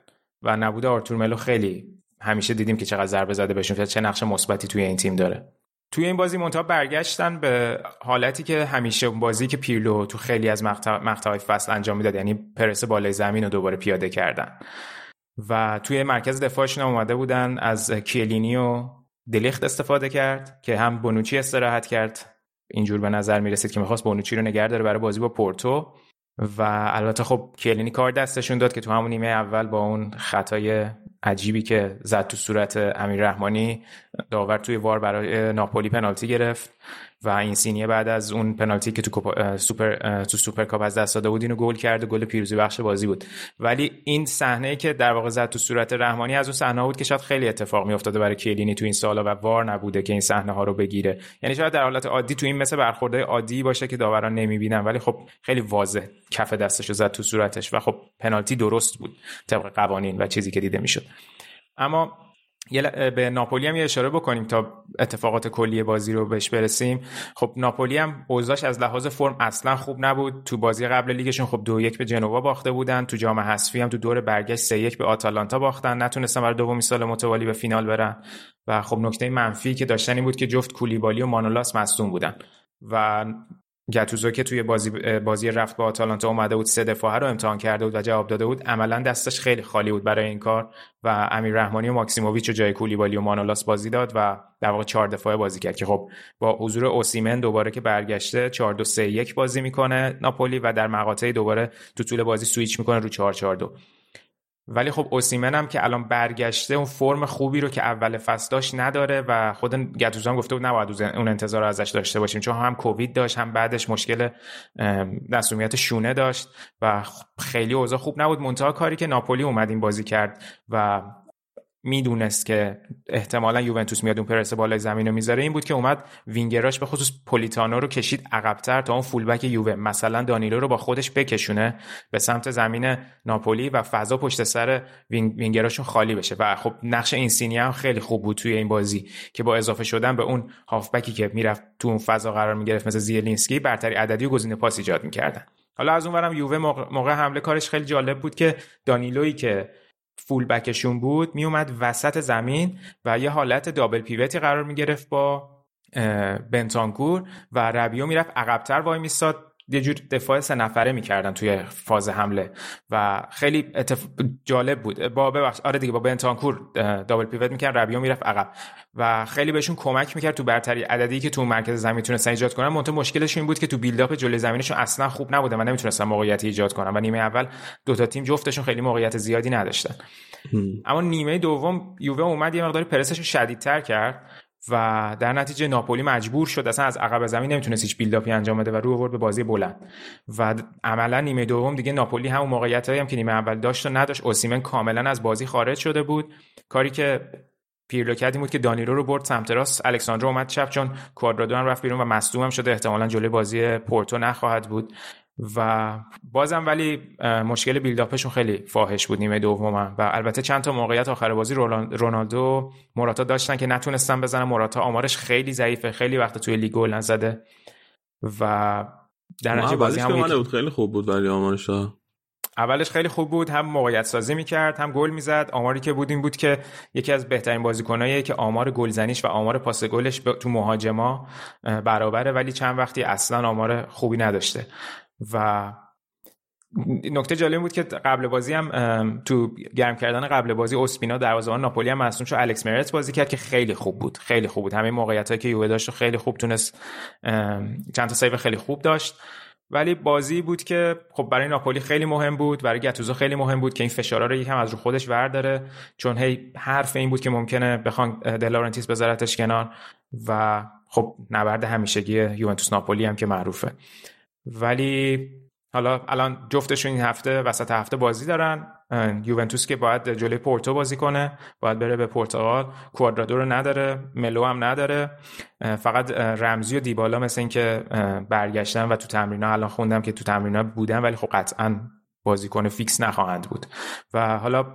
و نبوده آرتور ملو خیلی همیشه دیدیم که چقدر ضربه زده بهشون چه نقش مثبتی توی این تیم داره. توی این بازی منتها برگشتن به حالتی که همیشه اون بازی که پیرلو تو خیلی از مقطع فصل انجام می‌داد یعنی پرس بالای زمین رو دوباره پیاده کردن. و توی مرکز دفاعشون اومده بودن از کیلینی و دلیخت استفاده کرد که هم بونوچی استراحت کرد. اینجور به نظر می‌رسید که می‌خواست بونوچی رو نگه داره برای بازی با پورتو. و البته خب کیلینی کار دستشون داد که تو همون نیمه اول با اون خطای عجیبی که زد تو صورت امیر رحمانی داور توی VAR برای ناپولی پنالتی گرفت. و اینسینیه بعد از اون پنالتی که تو سوپر تو سوپر کاپ از دست داده بود اینو گل کرد و گل پیروزی بخش بازی بود. ولی این صحنه که در واقع زد تو صورت رحمانی از اون صحنه بود که شاید خیلی اتفاق میافتاده برای کیلینی تو این سالا و VAR نبوده که این صحنه ها رو بگیره. یعنی شاید در حالت عادی تو این مثل برخورده عادی باشه که داوران نمی‌بینن ولی خب خیلی واضح کف دستش رو زد تو صورتش و خب پنالتی درست بود طبق قوانین و چیزی که دیده می‌شد. اما یه به ناپولی هم یه اشاره بکنیم تا اتفاقات کلی بازی رو بهش برسیم. خب ناپولی هم اوضاعش از لحاظ فرم اصلا خوب نبود. تو بازی قبل لیگشون خب دو یک به جنوا باخته بودن. تو جام حذفی هم تو دور برگشت سه یک به آتالانتا باختن. نتونستن برای دومین سال متوالی به فینال برن. و خب نکته منفی که داشتن این بود که جفت کولیبالی و مانولاس مصدوم بودن. و گتوزو که توی بازی بازی رفت با آتالانتا اومده بود سه دفاعه رو امتحان کرده بود و جواب داده بود. عملا دستش خیلی خالی بود برای این کار و امیر رحمانی و ماکسیموویچ رو جای کولیبالی و مانولاس بازی داد و در واقع چهار دفاعه بازی کرد که خب با حضور اوسیمن دوباره که برگشته 4 2 3 1 بازی می‌کنه ناپولی و در مقاطع دوباره تو طول بازی سویچ می‌کنه رو 4 4 2 ولی خب اوسیمن هم که الان برگشته اون فرم خوبی رو که اول فصل داشت نداره و خود گتوزو هم گفته بود نباید اون انتظار رو ازش داشته باشیم چون هم کووید داشت هم بعدش مشکل مسئولیت شونه داشت و خیلی اوضاع خوب نبود. منتها کاری که ناپولی اومد این بازی کرد و می‌دونست که احتمالا یوونتوس میاد اون پرس بالای زمین رو می‌ذاره. این بود که اومد وینگراش به خصوص پولیتانو رو کشید عقبتر تا اون fullback یووه. مثلا دانیلو رو با خودش بکشونه به سمت زمین ناپولی و فضا پشت سر wing winger اشون خالی بشه. و خب نقش اینسینیا هم خیلی خوب بود توی این بازی که با اضافه شدن به اون هافبکی که می‌رفت تو اون فضا قرار می‌گرفت مثل زیلینسکی برتری عددی و گزینه پاس ایجاد می‌کردن. حالا از اونورم یووه موقع حمله کارش خیلی جالب بود که دانیلویی که فول بکشون بود میومد وسط زمین و یه حالت دابل پیوتی قرار می گرفت با بنتانکور و ربیو می‌رفت عقبتر وای میستاد یه جور دفاع سه نفره می‌کردن توی فاز حمله و خیلی اتف... جالب بود. با ببخش آره دیگه با بنتانکور دابل پیوت می‌کرد ربیو می‌رفت عقب و خیلی بهشون کمک می‌کرد تو برتری عددی که تو مرکز زمین تونستن ایجاد کنن. منتها مشکلش این بود که تو بیلداپ جلوی زمینشون اصلا خوب نبوده و نمی‌تونستن موقعیتی ایجاد کنن و نیمه اول دوتا تیم جفتشون خیلی موقعیت زیادی نداشتن. اما نیمه دوم یووه اومد یه مقداری پرسش شدیدتر کرد. و در نتیجه ناپولی مجبور شد. اصلا از عقب زمین نمی‌تونست هیچ بیلداپی انجام بده و رو آورد به بازی بلند. و عملا نیمه دوم دیگه ناپولی همون موقعیت هم که نیمه اول داشت و نداشت. اوسیمن کاملا از بازی خارج شده بود. کاری که پیرلو کردی بود که دانیرو رو برد سمت راست. الکساندرو اومد چپ چون کوادرادو هم رفت بیرون و مصدوم هم شده. احتمالا جلوی بازی پورتو نخواهد بود. و بازم ولی مشکل بیلداپشون خیلی فاحش بود نیمه دوم و البته چند تا موقعیت آخر بازی رونالدو موراتا داشتن که نتونستن بزنن. موراتا آمارش خیلی ضعیفه. خیلی وقت توی لیگ گل نزده. و در نتیجه بازی هم خیلی خوب بود ولی آمارش اولش خیلی خوب بود. هم موقعیت سازی می‌کرد هم گل می‌زد. آماری که بود این بود که یکی از بهترین بازیکنایی که آمار گلزنیش و آمار پاس گلش تو مهاجما برابره. ولی چند وقتی اصلا آمار خوبی نداشته. و نکته جالب بود که قبل بازی هم تو گرم کردن قبل بازی اسپینا دروازه‌بان ناپولی هم مصدوم شد. الکس مرت بازی کرد که خیلی خوب بود. خیلی خوب بود. همه موقعیتایی که یووه داشت خیلی خوب تونست چند تا save خیلی خوب داشت. ولی بازی بود که خب برای ناپولی خیلی مهم بود. برای گتوزو خیلی مهم بود که این فشارا رو یکم از رو خودش ورداره. چون هی حرف این بود که ممکنه بخوان دلارنتیس بذارتش کنار. و خب نبرد همیشگی یوونتوس ناپولی هم که معروفه. ولی حالا الان جفتشون این هفته وسط هفته بازی دارن. یوونتوس که باید جلوی پورتو بازی کنه باید بره به پرتغال. کوادرادو رو نداره ملو هم نداره. فقط رمزی و دیبالا مثل اینکه برگشتن و تو تمرین الان خوندم که تو تمرین بودن ولی خب قطعا بازیکن فیکس نخواهند بود. و حالا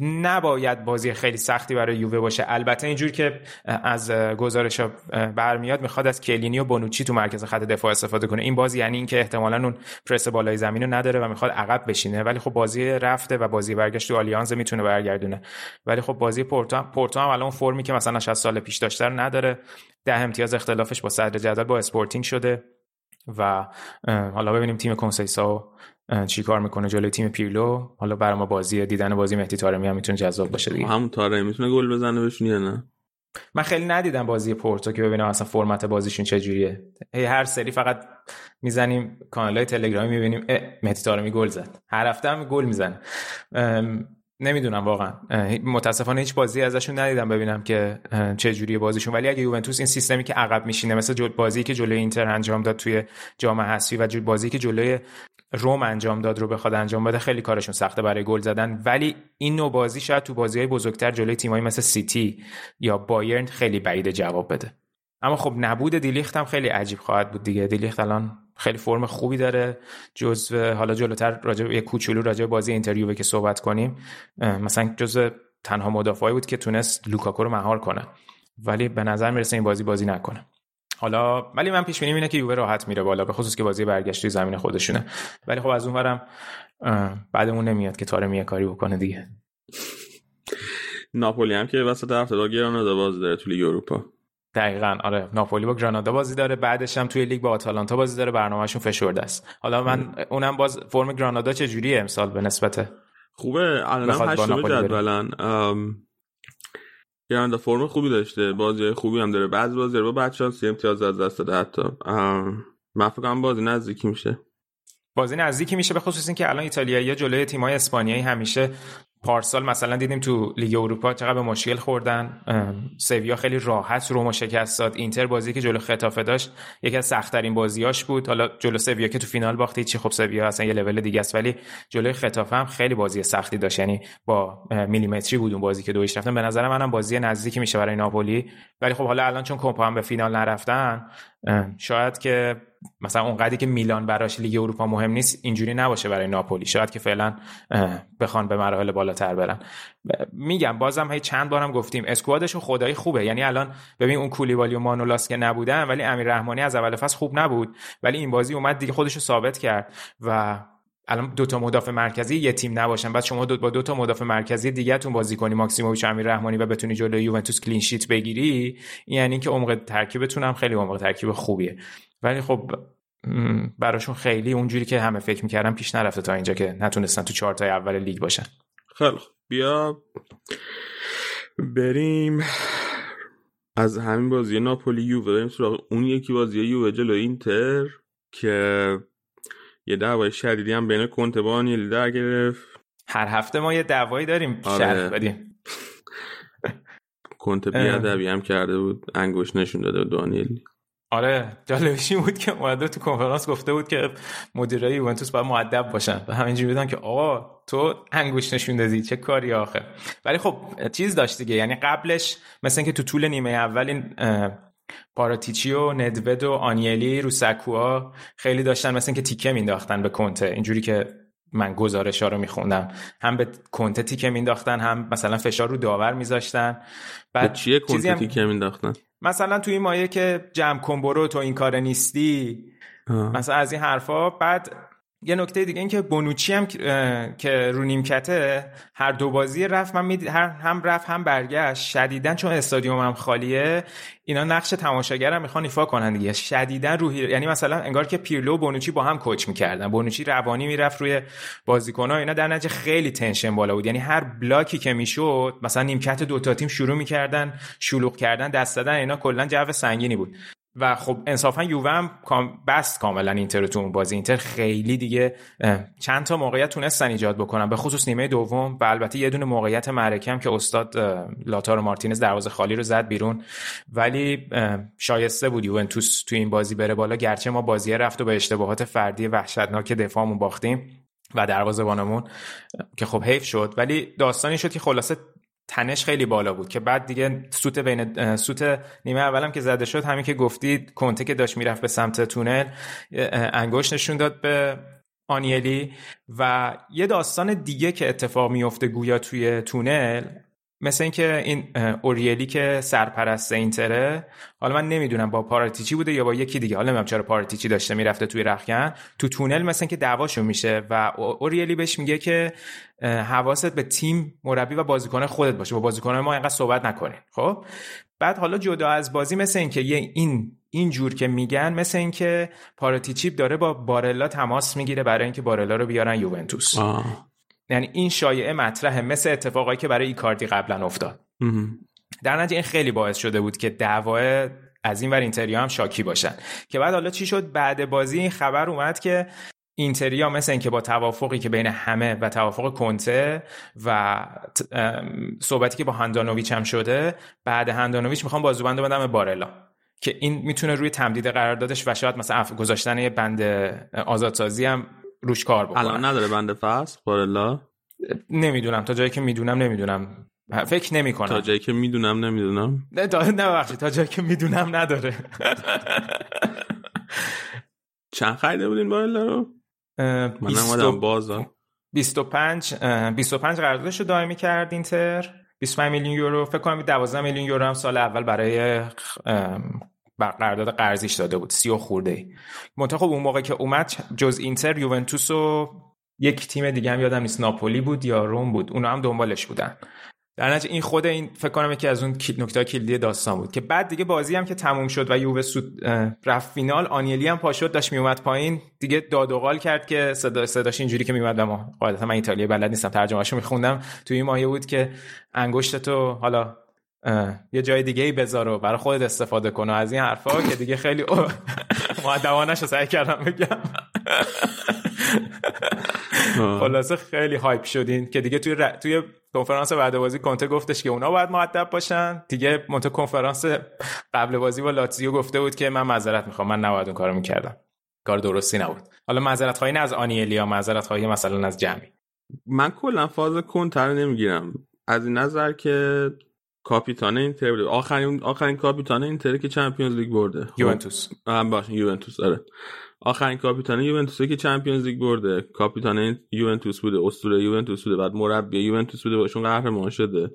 نباید بازی خیلی سختی برای یووه باشه. البته اینجور که از گزارش برمیاد می‌خواد از کیلینی و بونوچی تو مرکز خط دفاع استفاده کنه. این بازی یعنی اینکه احتمالا اون پرس بالای زمین رو نداره و می‌خواد عقب بشینه. ولی خب بازی رفته و بازی برگشت تو آلیانز می‌تونه برگردونه. ولی خب بازی پورتو پورتو هم الان فرمی که مثلا 60 سال پیش داشته نداره. ده امتیاز اختلافش با صدر جدول با اسپورتینگ شده و حالا ببینیم تیم کونسیسائو چی کار می‌کنه جلوی تیم پیرلو؟ حالا برای ما بازی دیدن بازی مهدی تارمی هم می‌تونه جذاب باشه دیگه. همون تارمی می‌تونه گل بزنه بهشون یا نه؟ من خیلی ندیدم بازی پورتو که ببینم اصلا فرمت بازیشون چجوریه. هی هر سری فقط می‌زنیم کانال های تلگرامی می‌بینیم مهدی تارمی گل زد. هر هفته هم گل می‌زنه. نمی‌دونم واقعا. متاسفانه هیچ بازی ازشون ندیدم ببینم که چه جوری بازیشون. ولی اگه یوونتوس این سیستمی که عقب میشینه مثل بازی که جلوی اینتر انجام داد توی جام حذفی و بازی که جلوی روم انجام داد رو بخواد انجام بده. خیلی کارشون سخته برای گل زدن. ولی این نوع بازی شاید تو بازی های بزرگتر جلوی تیمایی مثل سیتی یا بایرن خیلی بعید جواب بده. اما خب نبود دیلیخت هم خیلی عجیب خواهد بود دیگه. دیلیخت الان خیلی فرم خوبی داره. جزو حالا جلوتر راجع یه کوچولو راجع بازی اینتر یووه که صحبت کنیم. مثلا جزو تنها مدافعی بود که تونست لوکاکو رو مهار کنه. ولی به نظر می‌رسه این بازی بازی نکنه. حالا ولی من پیش بینی اینه که یووه راحت میره بالا به خصوص که بازی برگشت زمین خودشونه. ولی خب از اونورم بدمون نمیاد که تارمی کاری بکنه دیگه. ناپولی هم که وسط هفته با گرانادا بازی داره توی اروپا. دقیقا آره. ناپولی با گرانادا بازی داره بعدش هم توی لیگ با آتالانتا بازی داره برنامهشون فشرده است. حالا من اونم باز فرم گرانادا چه جوریه امسال به نسبت؟ خوبه. الان. هشتم جدولن گرانادا فرم خوبی داشته. بازی خوبی هم داره. بعضی بازی با بچه‌ها سی امتیاز از دست داده حتی من فکر بازی نزدیکی میشه. بازی نزدیکی میشه به خصوص اینکه الان ایتالیایی جلوی تیم‌های اسپانیایی همیشه پارسال مثلا دیدیم تو لیگ اروپا چقدر به مشکل خوردن. سویا خیلی راحت رم رو شکست داد. اینتر بازی که جلو ختافه داشت یکی از سختترین بازیاش بود. حالا جلو سویا که تو فینال باخته چی خب سویا اصلا یه لول دیگه است ولی جلوی ختافه هم خیلی بازی سختی داشت. یعنی با میلیمتری بود بازی که دویش رفتن. به نظر منم بازی نزدیکی میشه برای ناپولی. ولی خب حالا الان چون کوپا هم به فینال نرفتن شاید که مثلا اونقدری که میلان براش لیگ اروپا مهم نیست اینجوری نباشه برای ناپولی. شاید که فعلا بخوان به مراحل بالاتر برن. میگم بازم هی چند بارم گفتیم اسکوادش خدایی خوبه. یعنی الان ببین اون کولیبالی و مانولاس که نبودن ولی امیر رحمانی از اول فصل خوب نبود. ولی این بازی اومد دیگه خودش رو ثابت کرد و الان دو تا مدافع مرکزی یه تیم نباشن. بعد شما دو با دو تا مدافع مرکزی دیگهتون بازی کنی ماکسیموویچ امیر رحمانی و بتونی جلوی یوونتوس کلین شیت بگیری یعنی که عمق ترکیبتون هم خیلی عمق ترکیب خوبیه. ولی خب براشون خیلی اونجوری که همه فکر می‌کردن پیش نرفته تا اینجا که نتونستن تو چهارتای اول لیگ باشن. خیلی بیا بریم از همین بازی ناپولی یووه. بریم سراغ اون یکی بازی یووه جلو اینتر که یه دعوای شدیدی هم بین کنته با آنیلی در گرفت. هر هفته ما یه دعوایی داریم آره. شرح بدیم. کنته بیادبی هم کرده بود. انگوش نشون داده بود دانیلی آره جالبش این بود که اومده تو کنفرانس گفته بود که مدیرای یوونتوس باید مؤدب باشن و همینجوری بودن که آقا تو انگوش نشون دادی چه کاری آخه؟ ولی خب چیز داشت دیگه یعنی قبلش مثل اینکه تو طول نیمه اول این پاراتیچی و ندوید و آنیلی رو سکوها خیلی داشتن مثل اینکه تیکه مینداختن به کنته. اینجوری که من گزارش ها رو میخوندم. هم به کنته تیکه مینداختن هم مثلا فشار رو داور میذاشتن. بعد چیه کنته تیکه مینداختن مثلا توی این مایه که جمع کن برو تو این کار نیستی. مثلا از این حرفا بعد یه نکته دیگه این که بونوچی هم که رو نیمکته هر دو بازی رفت من می هر هم رفت هم برگشت. شدیدن چون استادیوم هم خالیه اینا نقش تماشاگر می‌خوان ایفا کنن دیگه. شدیدن روحی یعنی مثلا انگار که پیرلو و بونوچی با هم کوچ می‌کردن. بونوچی روانی می‌رفت روی بازیکن‌ها اینا در نتیجه خیلی تنشن بالا بود. یعنی هر بلاکی که می‌شد مثلا نیمکت دو تا تیم شروع می‌کردن شلوغ کردن دست دادن اینا کلا جو سنگینی بود. و خب انصافا یووه هم بست کاملا اینتر تو اون بازی. اینتر خیلی دیگه چند تا موقعیت تونستن ایجاد بکنن. به خصوص نیمه دوم و البته یه دونه موقعیت معرکه هم که استاد لاتارو مارتینز دروازه خالی رو زد بیرون. ولی شایسته بود یوونتوس تو این بازی بره بالا. گرچه ما بازی رفت و به اشتباهات فردی وحشتناک دفاعمون باختیم و دروازه بانمون که خب حیف شد. ولی داستانی شد که خلاصه تنش خیلی بالا بود که بعد دیگه سوت بین سوت نیمه اولم که زده شد همین که گفتید کنته که داشت می‌رفت به سمت تونل انگشت نشون داد به آنیلی و یه داستان دیگه که اتفاق میفته گویا توی تونل مثل اینکه این اوریلی که سرپرست اینتره حالا من نمی‌دونم با پاراتیچی بوده یا با یکی دیگه. حالا نمی‌دونم چرا پاراتیچی داشته می‌رفته توی رخکن. تو تونل مثل اینکه دعواشون میشه و اوریلی بهش میگه که حواست به تیم مربی و بازیکن خودت باشه. با بازیکن ما اینقدر صحبت نکنین خب؟ بعد حالا جدا از بازی مثل اینکه یه این این جور که میگن مثل اینکه پاراتیچیپ داره با بارلا تماس می‌گیره برای اینکه بارلا رو بیارن یوونتوس. یعنی این شایعه مطرحه مثل اتفاقایی که برای ایکاردی قبلا افتاد. در نتیجه این خیلی باعث شده بود که دعوای از این ور اینتریا هم شاکی باشن. که بعد حالا چی شد؟ بعد بازی این خبر اومد که اینتریا مثل اینکه با توافقی که بین همه و توافق کنته و صحبتی که با هندانویچ هم شده بعد هندانویچ می‌خوام بازوبند بدم به بارلا که این می‌تونه روی تمدید قراردادش و شاید مثلا گذاشتن یه بند آزادسازی هم روش کار بکنه الان نداره بنده فصل بارلا نمی‌دونم. تا جایی که می‌دونم نمی‌دونم. فکر نمی کنم تا جایی که می‌دونم نمی‌دونم. نه تا نه تا جایی که می‌دونم نداره. چند خریده بودین بارلا رو؟ من اومدم بازار 25 25 قراردادش رو دائمی کرد اینتر. 25 میلیون یورو. فکر کنم 12 میلیون یورو هم سال اول برای قرارداد قرضیش داده بود. سی و خورده ای. منتها خب اون موقع که اومد جز اینتر یوونتوس و یک تیم دیگه هم یادم نیست ناپولی بود یا روم بود. اونا هم دنبالش بودن. در نتیجه این خود این فکر کنم که از اون نکته کلیدی داستان بود که بعد دیگه بازی هم که تموم شد و یووه سود رفت فینال آنیلی هم پاشد داشت میومد پایین. دیگه داد و قال کرد که صدا صداش اینجوری که میومد ما قاعدتا من ایتالیا بلد نیستم ترجمهشو میخوندم. توی این مایه بود که انگشت تو حالا یه جای دیگه ای بذار و برای خودت استفاده کن از این حرفا که دیگه خیلی <laughs> معدوانش رو سعی کردم بگم. <laughs> خلاصه خیلی هایپ شدین که دیگه توی ر... توی کنفرانس بعد بازی کنته گفتش که اونا باید مؤدب باشن. دیگه منتها کنفرانس قبل بازی با لاتزیو گفته بود که من معذرت می‌خوام. من نباید اون کارو می‌کردم. کار درستی نبود. حالا معذرت خواهی نه از آنیلی‌ها معذرت خواهی مثلا از جمعی. من کلا فاز کنته رو نمی‌گیرم. از این نظر که کاپیتان اینتر بود. آخرین آخرین کاپیتان اینتر که Champions League برده. یوونتوس. هم باشه یوونتوس داره آخرین کاپیتان یوونتوس که Champions League برده. کاپیتان یوونتوس بوده اسطوره یوونتوس بوده بعد مربی یوونتوس بوده باشون قهرمان شده.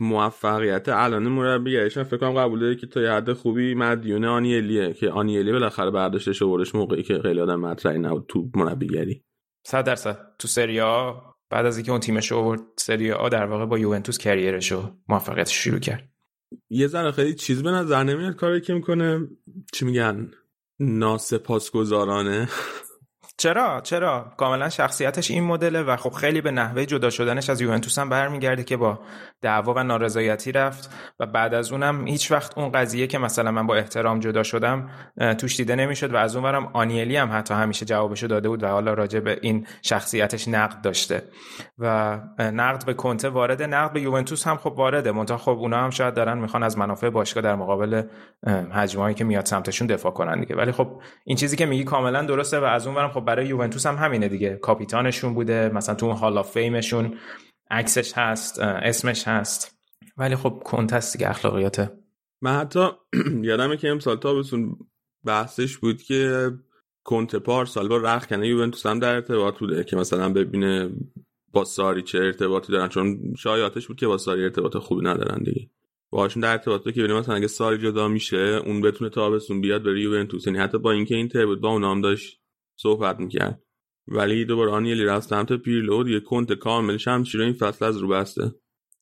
موفقیت الان مربیگریش فکر کنم قبول داره که تا یه حد خوبی مدیون آنیلیه که آنیلی بالاخره برداشتش آوردش موقعی که خیلی آدم مطرحی نبود تو مربیگری. صد درصد. تو سری آ؟ بعد از اینکه اون تیمش رو آورد سری آ در واقع با یوونتوس کریرش رو موفقیتش شروع کرد. یه ذره خیلی چیز به نظر نمیاد کاری که می‌کنه. چی میگن؟ ناسپاسگزارانه. چرا؟ چرا؟ کاملا شخصیتش این مدله و خب خیلی به نحوه جدا شدنش از یوونتوس هم برمیگرده که با دعوا و نارضایتی رفت و بعد از اونم هیچ وقت اون قضیه که مثلا من با احترام جدا شدم توش دیده نمی‌شد و از اونورم آنیلی هم حتی همیشه جوابشو داده بود و حالا راجع به این شخصیتش نقد داشته. و نقد به کنته وارد نقد به یوونتوس هم خب وارده. منتها خب اونا هم شاید دارن می‌خوان از منافع باشگاه در مقابل هجمایی که میاد سمتشون دفاع کنن دیگه. ولی خب این چیزی که میگی کاملا درسته و از اونورم خب برای یوونتوس هم همینه دیگه. کاپیتانشون بوده مثلا تو اون هال فیمشون عکسش هست اسمش هست. ولی خب کنتست دیگه اخلاقیاته. من حتی <clears throat> یادمه که امسال تابستون بحثش بود که کنت پارسال با رخ کنه یوونتوس هم در ارتباط بوده که مثلا ببینه با ساری چه ارتباطی دارن چون شایعاتش بود که با ساری ارتباط خوبی ندارن دیگه. باشون در ارتباط که ببینیم مثلا اگه ساری جدا میشه اون بتونه تابستون بیاد بره یوونتوس. یعنی حتی با اینکه این بود با اون هم داشت صحبت می‌کرد. ولی دوباره آنیلی رفت سمت پیرلو دیگه کنته کامل شمشیر این فصل از رو بسته.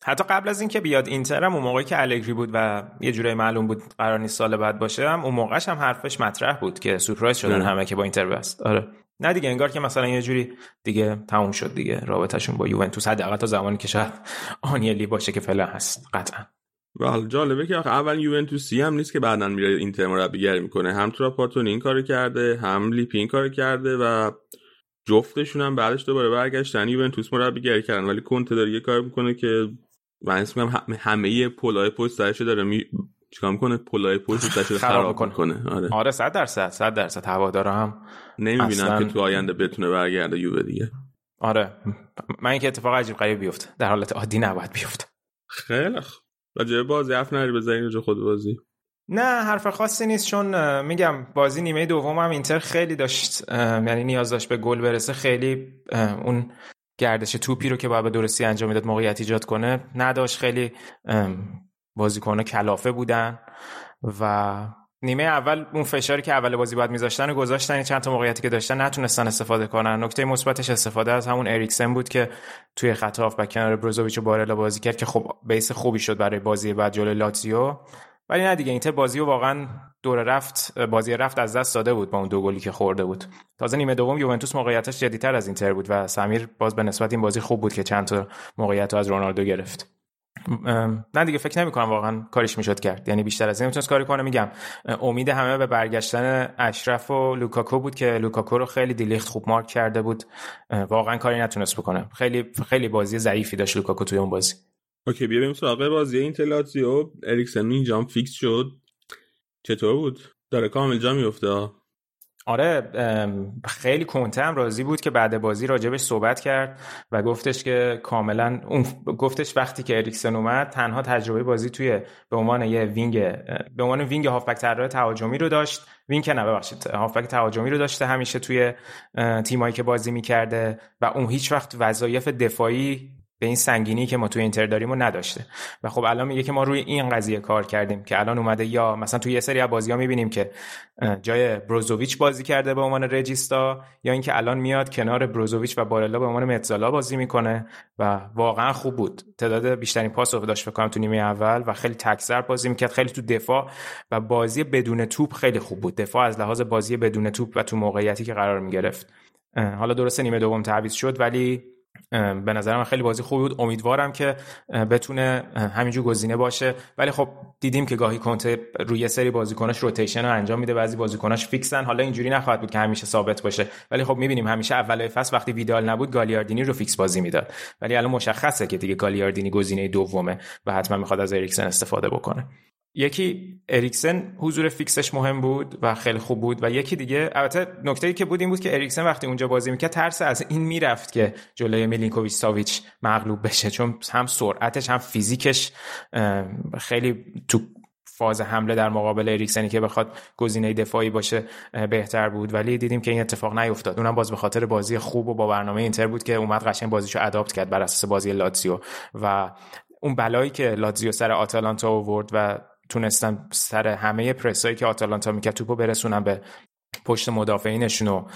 حتی قبل از اینکه بیاد اینتر هم اون موقعی که الگری بود و یه جورایی معلوم بود قرار نیست سال بعد باشه هم اون موقعش هم حرفش مطرح بود که سورپرایز شدن همه که با اینتر بست. آره. نه دیگه انگار که مثلا یه جوری دیگه تموم شد دیگه. رابطهشون با یوونتوس حداقل تا زمانی که شاید آنیلی باشه که فعلا هست. قطعا. و حالا جالبه که اول یوونتوسی هم نیست که بعدا میره اینتر مربیگری می‌کنه. هم تراپاتونی این کارو کرده هم لیپی این کارو کرده و جفتشون هم بعدش دوباره برگشتن. یوونتوس مربیگری کردن ولی کنته داره یه کار می‌کنه که من اسم همه, همه پلای پشت سرش داره می چیکار می‌کنه؟ پلای پشت سرش خراب می‌کنه. آره. آره 100 درصد 100 درصد هوادارا هم نمی‌بینن اصلا... که تو آینده بتونه برگرده یووه دیگه. آره. من اینکه اتفاق عجیب غریب بیفته. در حالت عادی نباید بیفته. خیلی راجع بازی حرف نری بزنین راجع خود بازی. نه حرف خاصی نیست چون میگم بازی نیمه دوم هم اینتر خیلی داشت یعنی نیاز داشت به گل برسه خیلی اون گردش توپی رو که باید به درستی انجام می‌داد موقعیت ایجاد کنه نداشت خیلی بازیکن‌ها کلافه بودن و نیمه اول اون فشاری که اول بازی باید میذاشتن و گذاشتن چند تا موقعیتی که داشتن نتونستن استفاده کنن. نکته مثبتش استفاده از همون اریکسن بود که توی خط و کنار بروزوویچ و بارلا بازی کرد که خب بیس خوبی شد برای بازی بعد جلوی لاتزیو. ولی نه دیگه اینتر بازی رو واقعا دور رفت بازی رفت از دست داده بود با اون دو گلی که خورده بود. تازه نیمه دوم یوونتوس موقعیتش جدیتر از اینتر بود و سمیر باز به نسبت این بازی خوب بود که چند تا موقعیت از رونالدو گرفت. نه دیگه فکر نمی کنم واقعا کاریش می‌شد کرد. یعنی بیشتر از این می‌تونست کاری کنه. میگم امید همه به برگشتن اشرف و لوکاکو بود که لوکاکو رو خیلی دیلیخت خوب مارک کرده بود. واقعا کاری نتونست بکنه. خیلی خیلی بازی ضعیفی داشت لوکاکو توی اون بازی. okay بیاریم سراغ بازی اینتر لاتزیو اریکسن اینجا فیکس شد. چطور بود؟ داره کامل جا میفته آره خیلی کنته هم راضی بود که بعد بازی راجبش صحبت کرد و گفتش که کاملا اون گفتش وقتی که اریکسن اومد تنها تجربه بازی توی به عنوان یه wing به عنوان wing هافبک طراح تهاجمی رو داشت. wing نه ببخشید هافبک تهاجمی رو داشته همیشه توی تیمایی که بازی می‌کرده و اون هیچ وقت وظایف دفاعی به این سنگینی که ما تو اینتر داریم و نداشته. و خب الان میگه که ما روی این قضیه کار کردیم که الان اومده یا مثلا تو یه سری از بازی ها می‌بینیم که جای بروزوویچ بازی کرده به عنوان رجیستا یا اینکه الان میاد کنار بروزوویچ و بارلا به عنوان متزالا بازی می‌کنه و واقعا خوب بود. تعداد بیشترین پاس رو داشت فکر تو نیمه اول و خیلی تکسر بازی می‌کرد خیلی تو دفاع و بازی بدون توپ خیلی خوب بود. دفاع از لحاظ بازی بدون توپ و تو موقعیتی که قرار می‌گرفت. حالا درسته نیمه دوم تعویض شد ولی به نظر من خیلی بازی خوبی بود. امیدوارم که بتونه همینجور گزینه باشه. ولی خب دیدیم که گاهی کنته رو یه سری بازیکناش rotation رو انجام میده. بعضی بازیکناش فیکسن حالا اینجوری نخواهد بود که همیشه ثابت باشه. ولی خب می‌بینیم همیشه اول فصل وقتی ویدال نبود گالیاردینی رو فیکس بازی می‌داد. ولی الان مشخصه که دیگه گالیاردینی گزینه دومه و حتما می‌خواد از اریکسن استفاده بکنه. یکی اریکسن حضور فیکسش مهم بود و خیلی خوب بود و یکی دیگه البته نکته که بود این بود که اریکسن وقتی اونجا بازی می‌کرد ترس از این می‌رفت که جلوی میلینکوویچ ساویچ مغلوب بشه چون هم سرعتش هم فیزیکش خیلی تو فاز حمله در مقابل اریکسنی که بخواد گزینه دفاعی باشه بهتر بود. ولی دیدیم که این اتفاق نیفتاد. اونم باز به خاطر بازی خوب و با برنامه اینتر بود که اومد قشنگ بازیشو اداپت کرد بر اساس بازی لاتزیو. و اون بلایی که لاتزیو سر آتالانتا آورد و تونستن سر همه پرسایی که آتالانتا می‌کرد توپو برسونن به پشت مدافعینشون رو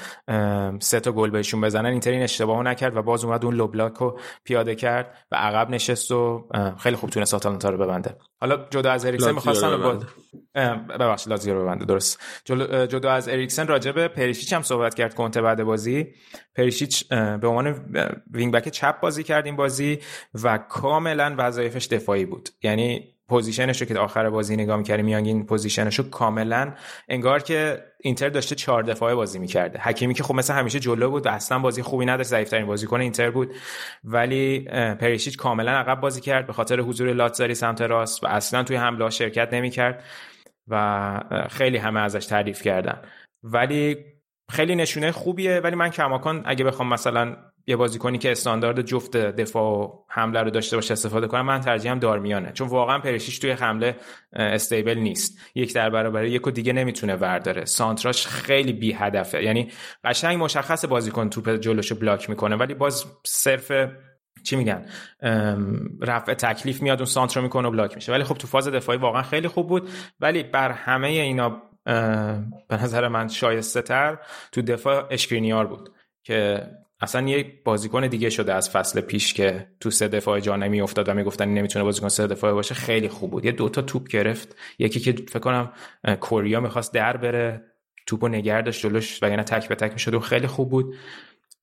سه تا گل بهشون بزنن. اینتر این اشتباهو نکرد و باز اومد اون لوبلاک رو پیاده کرد و عقب نشست و خیلی خوب تونست آتالانتا رو ببنده. حالا جدا از اریکسن می‌خواستم با ببخشید لازیو رو ببنده درست. جدا از اریکسن راجع به پریشیچ هم صحبت کرد کنته بعد بازی. پریشیچ به عنوان wing back چپ بازی کرد این بازی و کاملا وظایفش دفاعی بود. یعنی position ش رو که آخر بازی نگاه می‌کردیم میانگین position ش رو کاملا انگار که اینتر داشته چهار دفاعه بازی می‌کرده. حکیمی که خب مثل همیشه جلو بود و اصلا بازی خوبی نداشت ضعیف‌ترین بازیکن اینتر بود. ولی پریشیچ کاملا عقب بازی کرد به خاطر حضور لاتزاری سمت راست و اصلا توی حمله شرکت نمی‌کرد و خیلی همه ازش تعریف کردن. ولی خیلی نشونه خوبیه. ولی من کماکان اگه بخوام مثلا یه بازیکنی که استاندارد جفت دفاع و حمله رو داشته باشه استفاده کنم من ترجیحم دارمیانه. چون واقعا پرشیش توی حمله استیبل نیست. یک در برابر یک دیگه نمی‌تونه ورداره سانتراش خیلی بی هدفه یعنی قشنگ مشخص بازیکن توپ جلوشو بلاک می‌کنه ولی باز صرف چی میگن؟ رفع تکلیف میاد اون سانتر می‌کنه و بلاک میشه. ولی خب تو فاز دفاعی واقعا خیلی خوب بود. ولی بر همه اینا به نظر من شایسته تر تو دفاع اشکرینیار بود که اصلا یک بازیکن دیگه شده از فصل پیش که تو سه دفاع جا نمی افتاد و می‌گفتن نمی‌تونه بازیکن سه دفاع باشه. خیلی خوب بود. یه دوتا توپ گرفت. یکی که فکر کنم کوریا می‌خواست در بره. توپو نگردش جلوش و یعنی تک به تک می‌شد و خیلی خوب بود.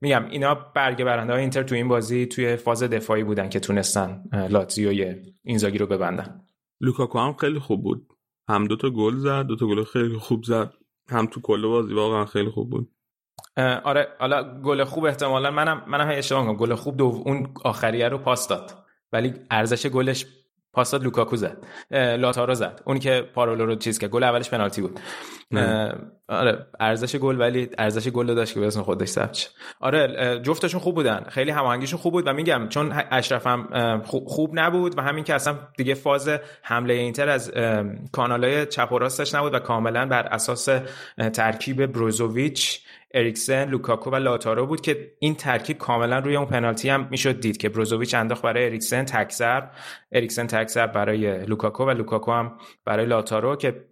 میگم اینا برگه برنده های اینتر تو این بازی توی فاز دفاعی بودن که تونستن لاتزیو اینزاگی رو ببندن. لوکاکو هم خیلی خوب بود. هم دوتا گل زد دوتا گل خیلی خوب زد. هم تو کل بازی واقعا خیلی خوب بود. آره حالا گل خوب احتمالا منم منم اشتباه گل خوب دو اون آخریه رو پاس داد. ولی ارزش گلش پاس داد لوکاکو زد. لاتارو زد. اون که پارولو رو چیز که گل اولش پنالتی بود. آره ارزش گل ولی ارزش گل داشت که به اسم خودش ثبت آره جفتشون خوب بودن. خیلی هماهنگیشون خوب بود. و میگم چون اشرف هم خوب نبود و همین که اصلا دیگه فاز حمله اینتر از کانالای چپ و راستش نبود و کاملا بر اساس ترکیب بروزوویچ اریکسن لوکاکو و لاتارو بود که این ترکیب کاملا روی اون پنالتی هم می‌شد دید که بروزوویچ انداخت برای اریکسن تک‌ضرب اریکسن تک‌ضرب برای لوکاکو و لوکاکو هم برای لاتارو که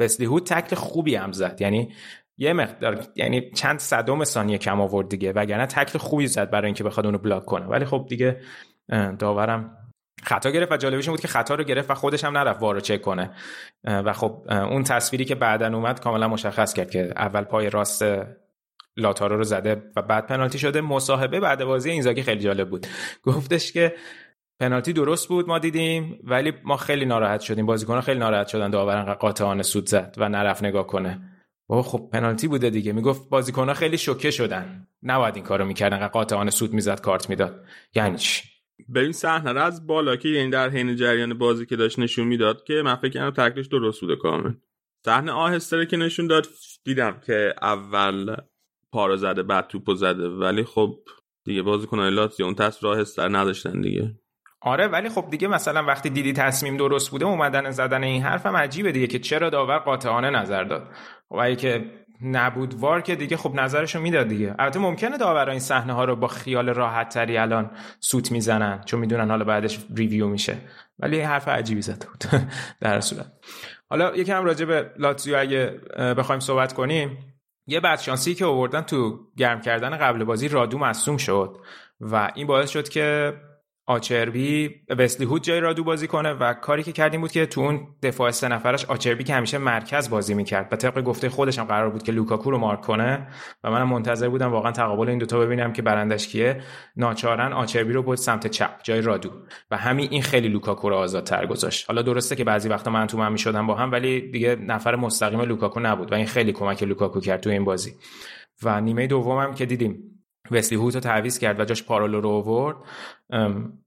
وسلی هوت تکل خوبی هم زد. یعنی یه مقدار یعنی چند صدم ثانیه کم آورد دیگه وگرنه تکل خوبی زد برای اینکه بخواد اونو بلاک کنه. ولی خب دیگه داورم خطا گرفت و جالبش بود که خطا رو گرفت و خودش هم نرفت VAR و چک کنه. و خب اون تصویری که بعدا اومد کاملا مشخص کرد که اول پای راست لاتارو رو زده و بعد پنالتی شده. مصاحبه بعد بازی اینزاگی خیلی جالب بود. گفتش که پنالتی درست بود ما دیدیم ولی ما خیلی ناراحت شدیم. بازیکن‌ها خیلی ناراحت شدن داور قاطعانه سود زد و نرفت نگاه کنه. بابا خب پنالتی بوده دیگه. می‌گفت بازیکن‌ها خیلی شوکه شدن. نباید این کارو می‌کردن قاطعانه سود می‌زد کارت می‌داد. یعنی چی؟ به این صحنه را از بالا که یعنی در حین جریان بازی که داشت نشون می‌داد که من فکر کردم تکلیش درست بوده کامل. صحنه آهسته که نشون داد دیدم که اول پارو زده بعد توپو زده. ولی خب دیگه بازیکنان لاتزیو اون تصویر آهسته نداشتن دیگه. آره ولی خب دیگه مثلا وقتی دیدی تصمیم درست بوده اومدن زدن این حرفم عجیبه دیگه که چرا داور قاطعانه نظر داد. و که نبود وار که دیگه خب نظرشو می‌داد دیگه. البته ممکنه داور این صحنه ها رو با خیال راحت تری الان سوت می‌زنن چون می‌دونن حالا بعدش ریویو میشه. ولی حرف عجیبی زده بود <laughs> در صورت. حالا یکم راجع به لاتزیو اگه بخوایم صحبت کنیم. یه بدشانسی که آوردن تو گرم کردن قبل بازی رادو مصدوم شد و این باعث شد که آچربی وسلی هوت جای رادو بازی کنه و کاری که کرد این بود که تو اون دفاع سه نفرش آچربی که همیشه مرکز بازی می‌کرد و طبق گفته خودش هم قرار بود که لوکاکو رو مارک کنه و منم منتظر بودم واقعا تقابل این دوتا ببینم که برنده‌ش کیه. ناچارن آچربی رو برد سمت چپ جای رادو و همین این خیلی لوکاکو رو آزادتر گذاشت. حالا درسته که بعضی وقتا man to man می‌شدم با هم ولی دیگه نفر مستقیم لوکاکو نبود و این خیلی کمک لوکاکو کرد تو این بازی. و نیمه دومم که دیدیم وسلی هوت رو تعویض کرد و جاش پارولو رو آورد.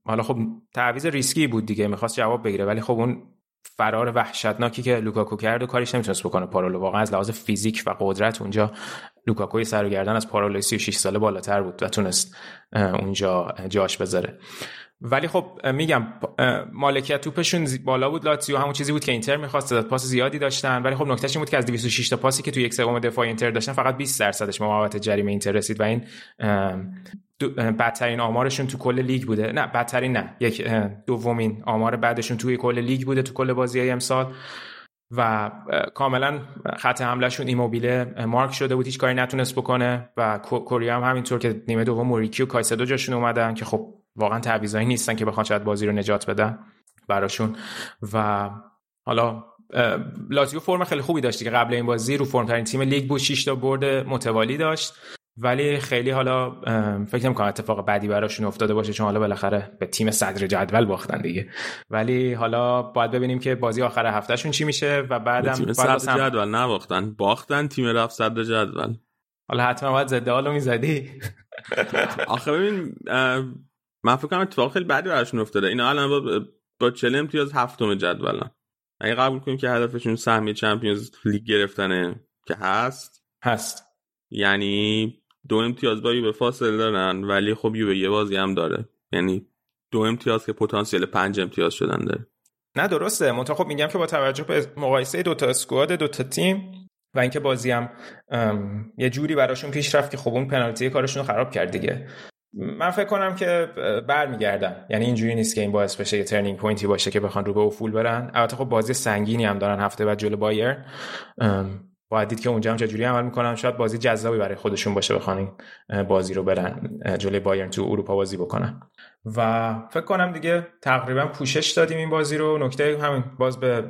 حالا خب تعویض ریسکی بود دیگه می‌خواست جواب بگیره ولی خب اون فرار وحشتناکی که لوکاکو کرد و کاریش نمی‌تونست بکنه. پارولو واقعا از لحاظ فیزیک و قدرت اونجا لوکاکو یه سر و گردن از پارولو 36 ساله بالاتر بود و تونست اونجا جاش بذاره. ولی خب میگم مالکیت توپشون بالا بود. لاتزیو همون چیزی بود که اینتر می‌خواست پاس زیادی داشتن. ولی خب نکتهش این بود که از 206 تا پاسی که تو یک سوم دفاع اینتر داشتن فقط 20 درصدش محوطه جریمه اینتر رسید. و این بدترین آمارشون تو کل لیگ بوده. نه بدترین نه. یک دومین آمار بعدشون توی کل لیگ بوده تو کل بازی امسال. و کاملا خط حملهشون ایموبیله مارک شده بود هیچ کاری نتونست بکنه. و کوریا هم همینطور که نیمه دوم موریکی و کایسدو جاشون اومدن که خب واقعا تعویضایی نیستن که بخوان شاید بازی رو نجات بدن براشون. و حالا لاتزیو فرم خیلی خوبی داشتی که قبل این بازی رو فرم ترین تیم لیگ بود 6 تا برد متوالی داشت. ولی خیلی حالا فکر نمی‌کنم اتفاق بعدی براشون افتاده باشه چون حالا بالاخره به تیم صدر جدول باختن دیگه. ولی حالا باید ببینیم که بازی آخر هفتهشون چی میشه و بعدم تیم صدر جدول نباختن. باختن تیم رفت صدر جدول. حالا حتما باید زده حالو می‌زدی؟ آخه ببین من فکر کنم اتفاق خیلی بعدی براشون افتاده. اینا الان با, با 40 امتیاز هفتم جدولن اگه قبول کنیم که هدفشون سهمیه چمپیونز لیگ گرفتنه که هست. هست. یعنی دو امتیاز با به فاصله دارن ولی خب به یه بازی هم داره. یعنی دو امتیاز که پتانسیل پنج امتیاز شدن داره. نه درسته. منتها خب میگم که با توجه به مقایسه دو تا squad دو تا تیم و اینکه بازی هم یه جوری براشون پیش رفت که خب اون پنالتی کارشون رو خراب کرد دیگه. من فکر کنم که برمیگردن. یعنی اینجوری نیست که این باعث بشه یه turning point ی باشه که بخوان رو به افول برن. البته خب بازی سنگینی هم دارن هفته بعد جلو بایرن باید دید که اونجا هم چجوری عمل می‌کنن. شاید بازی جذابی برای خودشون باشه بخوان بازی رو برن جلوی بایرن تو اروپا بازی بکنن. و فکر کنم دیگه تقریبا پوشش دادیم این بازی رو. نکته همین باز به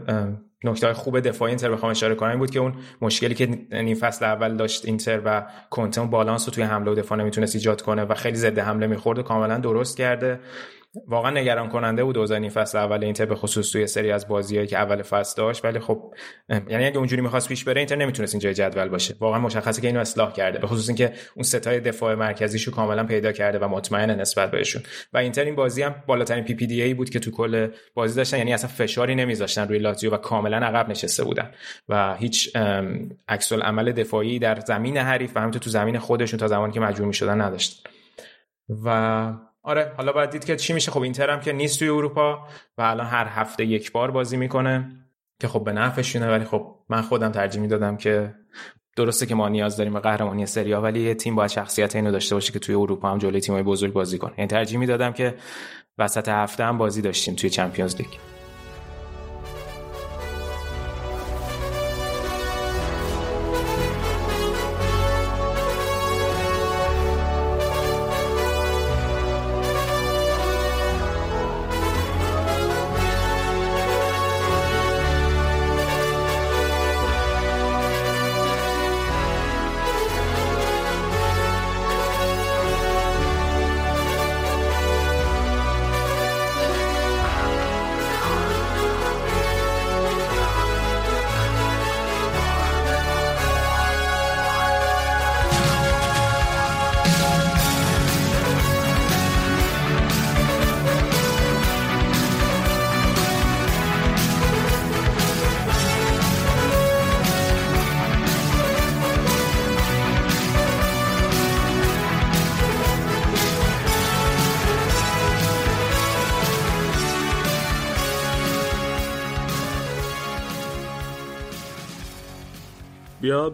نکته خوب دفاعی اینتر بخوام اشاره کنم بود که اون مشکلی که نیم فصل اول داشت اینتر و کنته بالانس رو توی حمله و دفاع نمی‌تونست ایجاد کنه و خیلی ضد حمله می‌خورد و کاملا درست کرده. واقعا نگران کننده بود اوضاع این فصل اول اینتر به خصوص توی سری از بازیایی که اول فصل داشت. ولی خب یعنی اگه اونجوری می‌خواست پیش بره اینتر نمی‌تونست اینجا جدول باشه. واقعا مشخصه که اینو اصلاح کرده به خصوص اینکه اون ستای دفاع مرکزیشو کاملا پیدا کرده و مطمئن نسبت بهشون. و اینتر این بازی هم بالاترین PPDA بود که تو کل بازی داشتن. یعنی اصلا فشاری نمیذاشتن روی لاتزیو و کاملا عقب نشسته بودن. و هیچ عکس‌العمل دفاعی در زمین حریف و همینطور تو زمین خودشون تا زمانی که مجبور می‌شدن نداشت و آره حالا باید دید که چی میشه. خب اینتر هم که نیست توی اروپا و الان هر هفته یک بار بازی می‌کنه که خب به نفعشونه ولی خب من خودم ترجیح می‌دادم که درسته که ما نیاز داریم به قهرمانی سریا ولی یه تیم باید شخصیت اینو داشته باشه که توی اروپا هم جلوی تیمای بزرگ بازی کنه. یعنی ترجیح می‌دادم که وسط هفته هم بازی داشتیم توی چمپیونز لیگ.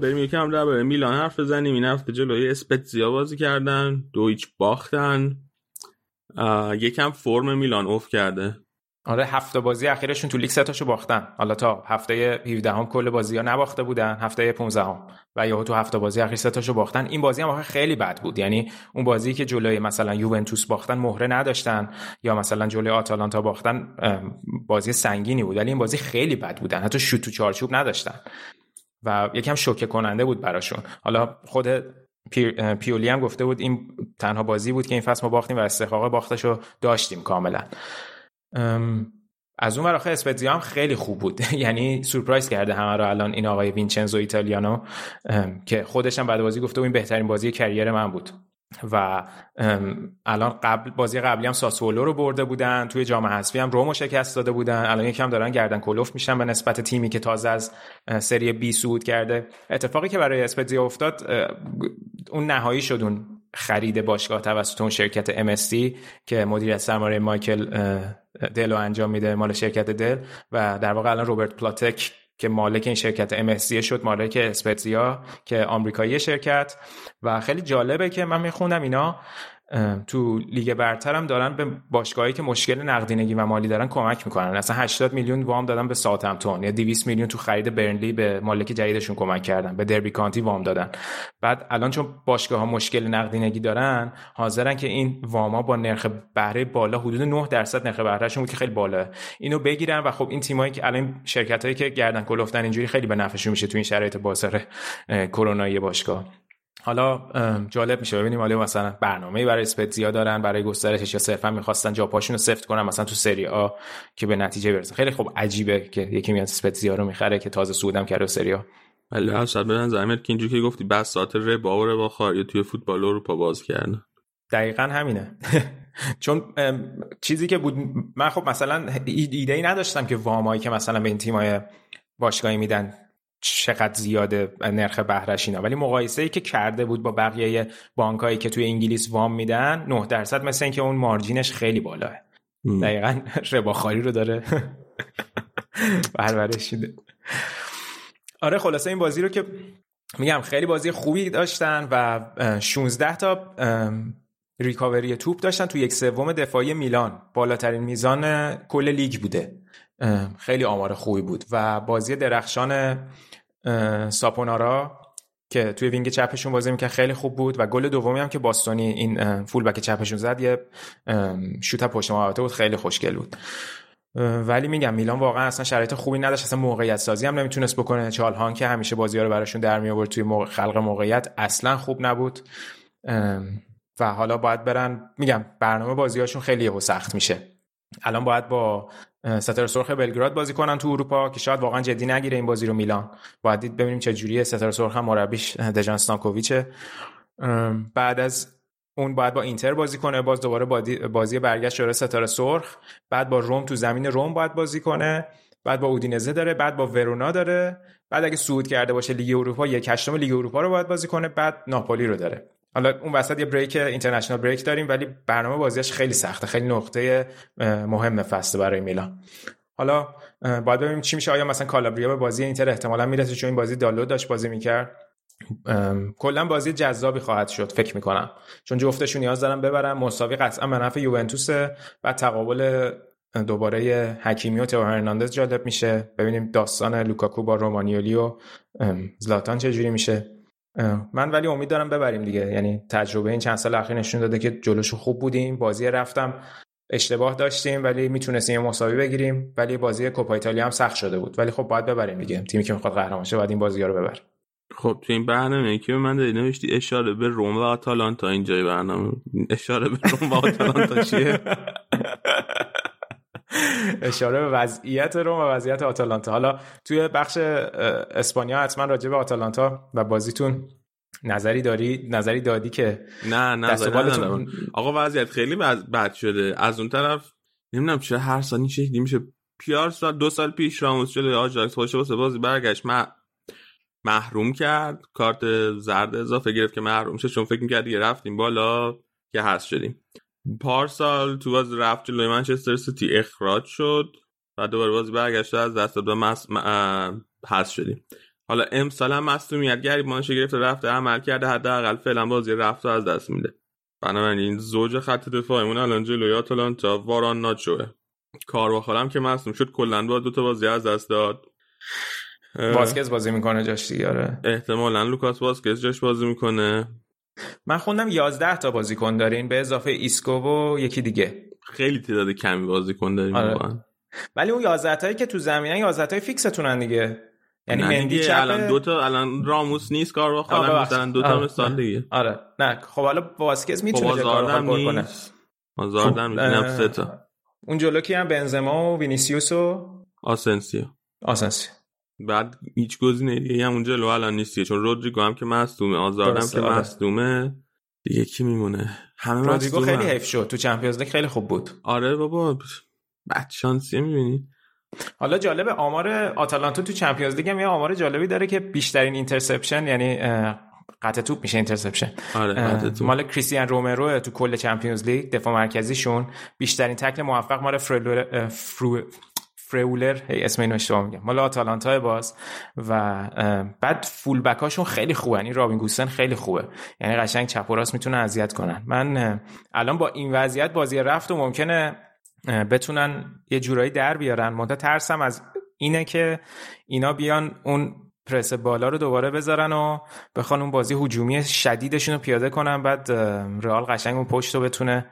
بریم یکم درباره میلان حرف بزنیم. این هفته جلوی اسپتزیا بازی کردن. دو هیچ باختن یکم فرم میلان اوف کرده. آره هفته بازی اخیرشون تو لیگ ستاشو باختن. حالا تا هفته 17 هم کل بازی ها نباخته بودن هفته 15 هم و یا تو هفته بازی اخیر ستاشو باختن. این بازی هم خیلی بد بود. یعنی اون بازی که جلوی مثلا یوونتوس باختن مهره نداشتن یا مثلا جلوی آتالانتا باختن بازی سنگینی بود. ولی این بازی خیلی بد بودن. حتی شوت تو چارچوب نداشتن. و یکم شوکه کننده بود براشون. حالا خود پیولی هم گفته بود این تنها بازی بود که این فصل ما باختیم و استحقاق باختش رو داشتیم کاملا. از اون ور اسپتزیا هم خیلی خوب بود. <laughs> یعنی سورپرایز کرده همه رو الان این آقای وینچنزو ایتالیانو. که خودش هم بعد بازی گفته بود این بهترین بازی کریر من بود. و الان قبل بازی قبلی هم ساسولو رو برده بودن توی جام حذفی هم رومو شکست داده بودن. الان یکم دارن گردن کلوف میشن به نسبت تیمی که تازه از سری بی صعود کرده. اتفاقی که برای اسپتزیا افتاد اون نهایی شد اون خرید باشگاه توسط اون شرکت MSD که مدیر سرمایه مایکل دلو انجام میده مال شرکت دل. و در واقع الان روبرت پلاتک که مالک این شرکت MSD شد مالک اسپتزیا که آمریکایی شرکت. و خیلی جالبه که من میخوندم اینا تو لیگ برتر هم دارن به باشگاهایی که مشکل نقدینگی و مالی دارن کمک می‌کنن. اصلا 80 میلیون وام دادن به ساوثهمپتون. یا 200 میلیون تو خرید برنلی به مالک جدیدشون کمک کردن. به دربی کانتی وام دادن. بعد الان چون باشگاه ها مشکل نقدینگی دارن حاضرن که این واما با نرخ بهره بالا حدود 9 درصد نرخ بهرهشون بود که خیلی بالا. اینو بگیرن و خب این تیمایی که الان شرکت هایی که گردن کلفتن اینجوری خیلی به نفعشون میشه تو این شرایط باسر کرونایی باشگاه. حالا جالب میشه. ببینیم حالا مثلا برنامه برای اسپتزیا دارن برای گسترشش یا صرفا می‌خواستن جا پاشون رو سفت کنن مثلا تو سری آ که به نتیجه برسن خیلی خوب عجیبه که یکی میاد اسپتزیا رو می‌خره که تازه سودم کرده سری آ. ولی اصلا به نظر که اینجوری که گفتی بساط ربا و ربا خاری توی فوتبال اروپا باز کردن. دقیقا همینه. <laughs> چون چیزی که بود من خب مثلا ایده ای نداشتم که وامایی که مثلا به این تیمای باشگاهی میدن چقدر زیاده نرخ بهرش اینا. ولی مقایسه ای که کرده بود با بقیه بانکایی که توی انگلیس وام میدن 9 درصد مثل اینکه اون مارجینش خیلی بالاه. دقیقا رباخاری رو داره <laughs> برورش آره خلاصه این بازی رو که میگم خیلی بازی خوبی داشتن و 16 تا recovery توپ داشتن تو یک سوم دفاعی میلان. بالاترین میزان کل لیگ بوده. خیلی آمار خوبی بود و بازی درخشان ساپونارا که توی wing چپشون بازی می‌کرد خیلی خوب بود. و گل دومی هم که باستونی این full back چپشون زد یه شوت پشت محوطه بود خیلی خوشگل بود. ولی میگم میلان واقعا اصلا شرایط خوبی نداشت اصلا موقعیت سازی هم نمی‌تونست بکنه. چالهان که همیشه بازی ها رو براشون در می توی موقع خلق موقعیت اصلا خوب نبود. و حالا باید برن میگم برنامه بازیهاشون خیلی یهو سخت میشه. الان باید با ستاره سرخ بلگراد بازی کنن تو اروپا که شاید واقعا جدی نگیره این بازی رو میلان. باید دید ببینیم چه جوریه. ستاره سرخ هم مربیش دژان ستانکوویچه. بعد از اون باید با اینتر بازی کنه. باز دوباره بازی برگشت شوره ستاره سرخ. بعد با روم تو زمین روم باید بازی کنه. بعد با اودینزه داره. بعد با ورونا داره. بعد اگه صعود کرده باشه لیگ اروپا یک هشتم لیگ اروپا رو باید بازی کنه. بعد ناپولی رو داره. حالا اون وسط یه بریک اینترنشنال بریک داریم ولی برنامه بازیش خیلی سخته خیلی نقطه مهم فصل برای میلان. حالا باید ببینیم چی میشه. آیا مثلا کالابریا به بازی اینتر احتمالا می‌رسه؟ چون این بازی دالو داشت بازی می‌کرد. کلا بازی جذابی خواهد شد فکر می‌کنم. چون جفتشون نیاز دارن ببرن. مساوی قطعا به نفع یوونتوس و تقابل دوباره حکیمی و تو هرناندز جالب میشه. ببینیم داستان لوکاکو با رومانیولی و زلاتان چجوری میشه. من ولی امید دارم ببریم دیگه. یعنی تجربه این چند سال اخیر نشون داده که جلوشو خوب بودیم بازی رفتم اشتباه داشتیم ولی می‌تونستیم یه مساوی بگیریم ولی بازی کوپا ایتالیا هم سخت شده بود. ولی خب باید ببریم دیگه. تیمی که می‌خواد قهرمان شه باید این بازی رو ببر خب تو این برنامه که من داری نوشتی اشاره به روم و آتالانتا اینجای برنامه. اشاره به روم و آتالانتا چیه؟ <laughs> اشاره به وضعیت روم و وضعیت آتالانتا. حالا توی بخش اسپانیا حتما راجع به آتالانتا و بازیتون نظری داری؟ نظری دادی که نه نه آقا وضعیت خیلی بد شده. از اون طرف نمی‌دونم چه هر سال شکلی میشه. پیار سال دو سال پیش راموس جلوی آجاکس خوش واسه بازی برگشت. من محروم کرد کارت زرد اضافه گرفت که محروم شد. چون فکر می‌کرد دیگه رفتیم بالا که هست شدیم. پارسال تو باز رفت جلوی منچستر سیتی اخراج شد و دوباره بازی برگشته از دست داد مس... حذف شدیم. حالا امسال هم مصونیت گریبانش گرفته رفته عمل کرده حداقل فعلا بازی رفت از دست میده. بنابراین زوج خط دفاعمون الان جلوی آتالانتا واران ناچوه. کار که مصوم شد کلا با دو تا بازی از دست داد. واسکز بازی می‌کنه جاش دیگه آره. احتمالا لوکاس واسکز جاش بازی می‌کنه. من خوندم 11 تا بازیکن دارین به اضافه ایسکو و یکی دیگه. خیلی تعداد کمی بازیکن داریم آره. ولی اون 11 تایی که تو زمینن 11 تای فیکستونن دیگه. یعنی مندی چپ الان دو تا الان راموس نیست کار با خودم مثلا دو تا مثال دیگه. آره. نه خب حالا واسکز می‌تونه جای کار کنه. آزاردن می‌تونم سه تا. اون جلو کی هم؟ بنزما و وینیسیوس و آسنسیو. آسنسیو. بعد هیچ گزینه دیگه هم اونجا لو الان نیستی چون رودریگو هم که مصدومه آزارم که آره. مصدومه دیگه کی میمونه. همه رودریگو خیلی حیف شد. تو Champions League خیلی خوب بود. آره بابا. بدشانسی می‌بینی. حالا جالب آمار آتالانتا تو Champions League هم یه آمار جالبی داره که بیشترین interception یعنی قطع توپ میشه interception. آره مال کریستیان رومرو تو کل Champions League دفاع مرکزیشون. بیشترین تکل موفق مال فرلو فرو فرولر هی اسم اینو اشتباه میگم. مال آتالانتا باز و بعد فول بکاشون خیلی خوبه. این رابین گوسن خیلی خوبه. یعنی قشنگ چپ و راست می‌تونه اذیت کنن. من الان با این وضعیت بازی رفت و ممکنه بتونن یه جورایی در بیارن. منتها ترسم از اینه که اینا بیان اون پرس بالا رو دوباره بذارن و بخوان اون بازی هجومی شدیدشون رو پیاده کنن. بعد رئال قشنگ اون پشت رو بتونه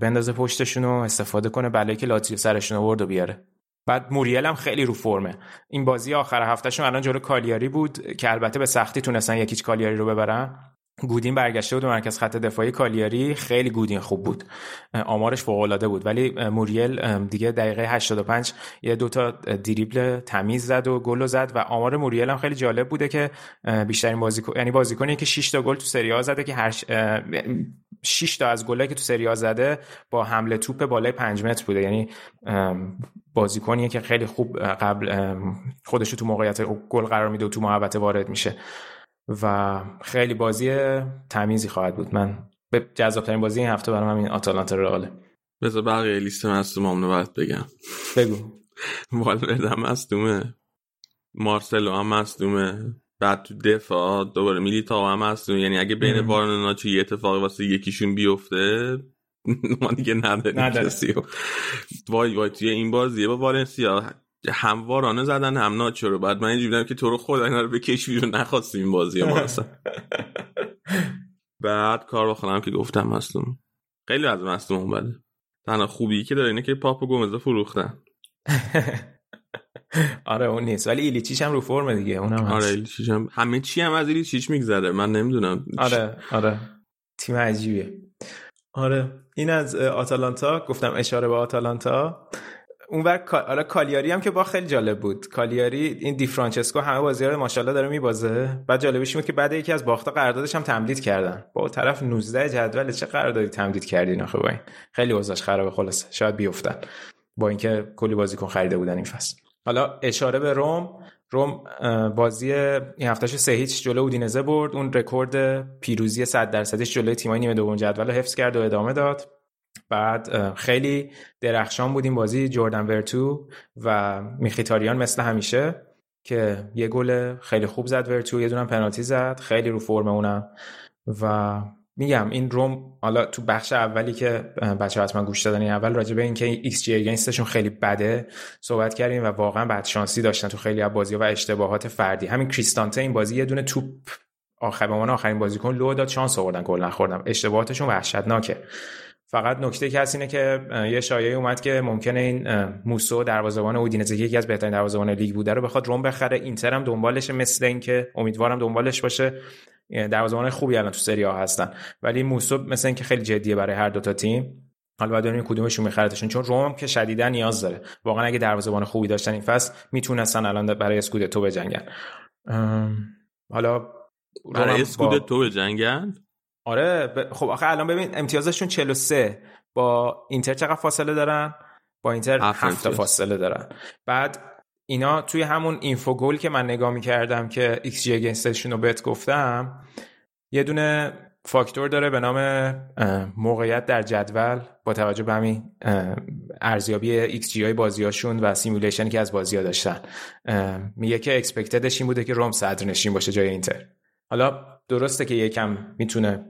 بندازه پشتشون رو استفاده کنه بلایی که لاتزیو سرشون آورد و بیاره. بعد موریل هم خیلی رو فرمه. این بازی آخر هفتهشون الان جلو کالیاری بود که البته به سختی تونستن یکیچ کالیاری رو ببرن. گودین برگشته بود و مرکز خط دفاعی. کالیاری خیلی گودین خوب بود. آمارش فوق العاده بود. ولی موریل دیگه دقیقه 85 یه دوتا دریبل تمیز زد و گل زد و آمار موریل هم خیلی جالب بوده که بیشترین بازیکن یعنی بازیکنی که 6 تا گل تو سری زده که هر 6 تا از گلایی که تو سری آ زده با حمله توپ بالای 5 متر بوده. یعنی بازیکنیه که خیلی خوب قبل خودش تو موقعیت گل قرار میده و تو محوطه وارد میشه. و خیلی بازی تمیزی خواهد بود. من به جذابترین بازی این هفته برام همین آتالانتا رئاله. بذار بقیه لیست مصدوم رو بگم. بگو. <laughs> والورد هم مصدومه. مارسلو هم مصدومه. بعد تو دفاع دوباره میلیتا هم مصدومه یعنی اگه بین وارن و ناچو یه اتفاقی واسه یکیشون بیفته <laughs> ما دیگه نداریم کسی وای وای توی این بازیه با والنسیا. هم وارانه زدن هم ناچو رو. بعد من اینجوری که تو رو خود اینا رو بکش بیرون. نخواستیم این بازی ما اصلا. <laughs> بعد کار بخونم که گفتم مصدوم. خیلی از مصدوم بده تنها خوبی که داره اینه که پاپ و گومزه فروختن. <laughs> <laughs> آره اون نیست. ولی ایلیچیش هم رو فرم دیگه اونم هست. آره ایلیچیش هم همه چی هم از ایلیچیش میگذره. من نمی‌دونم آره آره. تیم عجیبیه. آره. این از آتالانتا. گفتم اشاره به آتالانتا. اونور آره کالیاری هم که با خیلی جالب بود. کالیاری این دی فرانچسکو همه بازی‌ها رو ماشاءالله داره میبازه. بعد جالبش بود که بعد یکی از باختا قراردادش هم تمدید کردن. با طرف 19 جدول چه قراردادی تمدید کردین آخه با این؟ خیلی وضعش خرابه خلاص شاید بیفتن. با اینکه کلی بازیکن خریده بودن این فصل. حالا اشاره به روم. روم بازی این هفتهش سه هیچ جلو اودینزه برد. اون رکورد پیروزی 100 درصدش جلوی تیمای نیمه دوم جدول حفظ کرد و ادامه داد. بعد خیلی درخشان بودیم بازی. جردن ورتو و میخیتاریان مثل همیشه که یه گل خیلی خوب زد ورتو. یه دونم پنالتی زد. خیلی رو فرم اونم. و میگم این روم حالا تو بخش اولی که بچه حتما گوش دادن این اول راجع به اینکه xG against شون خیلی بده صحبت کردیم و واقعا بدشانسی داشتن تو خیلی از بازی و اشتباهات فردی. همین کریستانته این بازی یه دونه توپ آخر به آخرین بازیکن لو داد شانس آوردن گل نخوردن. اشتباهاتشون وحشتناکه. فقط نکته که هست اینه که یه شایعه اومد که ممکنه این موسو دروازه‌بان اودینزه یکی از بهترین دروازه‌بان لیگ بوده رو بخواد روم بخره. اینتر هم دنبالش مثل اینکه امیدوارم دنبالش باشه. دروازه‌بان خوبی الان تو سری آ هستن. ولی موسو مثل اینکه خیلی جدیه برای هر دو تا تیم. حالا باید ببینیم کدومشون میخردشون چون روم که شدیدا نیاز داره. واقعا اگه دروازه‌بان خوبی داشتن این فصل می‌تونستن الان برای اسکودتو بجنگن. حالا برای اسکودتو بجنگن؟ آره ب... خب آخه الان ببین امتیازشون 43 با اینتر چقدر فاصله دارن؟ با اینتر 7 تا فاصله دارن. بعد اینا توی همون Infogol که من نگاه می‌کردم که xG against شون رو بهت گفتم یه دونه فاکتور داره به نام موقعیت در جدول با توجه به همین ارزیابی ایکس جی های بازیاشون و simulation ی که از بازی ها داشتن میگه که expected ش این بوده که روم صدر نشین باشه جای اینتر. حالا درسته که یکم می‌تونه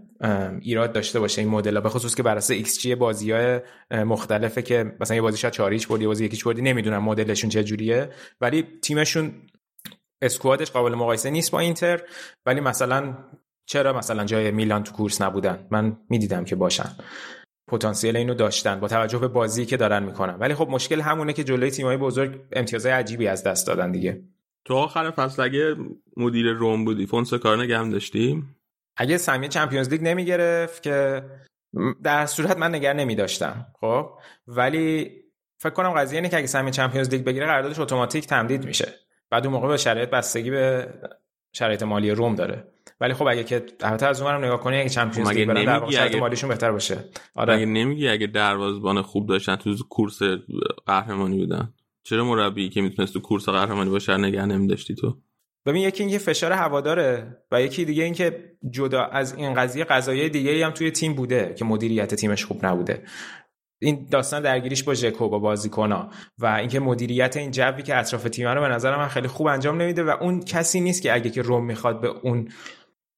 ایراد داشته باشه این مدل به خصوص که بر اساس ایکس جی بازی های مختلفه که مثلا یه بازی شاید 4 هیچ بردی بازی یکیش بردی نمی‌دونم مدلشون چه جوریه. ولی تیمشون اسکوادش قابل مقایسه نیست با اینتر. ولی مثلا چرا مثلا جای میلان تو کورس نبودن؟ من می‌دیدم که باشن. پتانسیل اینو داشتن با توجه به بازی که دارن می‌کنن. ولی خب مشکل همونه که جلوی تیمای بزرگ امتیازهای عجیبی از دست دادن دیگه. تو آخر فصل اگه مدیر روم بودی فونسکا رو نگه داشتیم اگه سهمیه چمپیونز لیگ نمی گرفت که در صورت من نگر نمی داشتم خب؟ ولی فکر کنم قضیه اینه که اگه سهمیه چمپیونز لیگ بگیره قراردادش اتوماتیک تمدید میشه. بعد اون موقع به شرایط بستگی به شرایط مالی روم داره. ولی خب اگه که البته از اونورم نگاه کنی اگه چمپیونز لیگ برن در شرایط اگه... مالیشون بهتر باشه. آره. اگه نمیگی اگه دروازه‌بان خوب داشتن تو کورس قهرمانی بودن؟ چرا مربی که می‌تونست تو کورس قهرمانی باشه نگه نمیداشتی تو؟ ببین یکی اینکه فشار هواداره و یکی دیگه اینکه جدا از این قضیه قضایای دیگه هم توی تیم بوده که مدیریت تیمش خوب نبوده. این داستان درگیریش با ژکو با بازیکن‌ها و اینکه مدیریت این جوی که اطراف تیم رو به نظر من خیلی خوب انجام نمیده و اون کسی نیست که اگه که روم می‌خواد به اون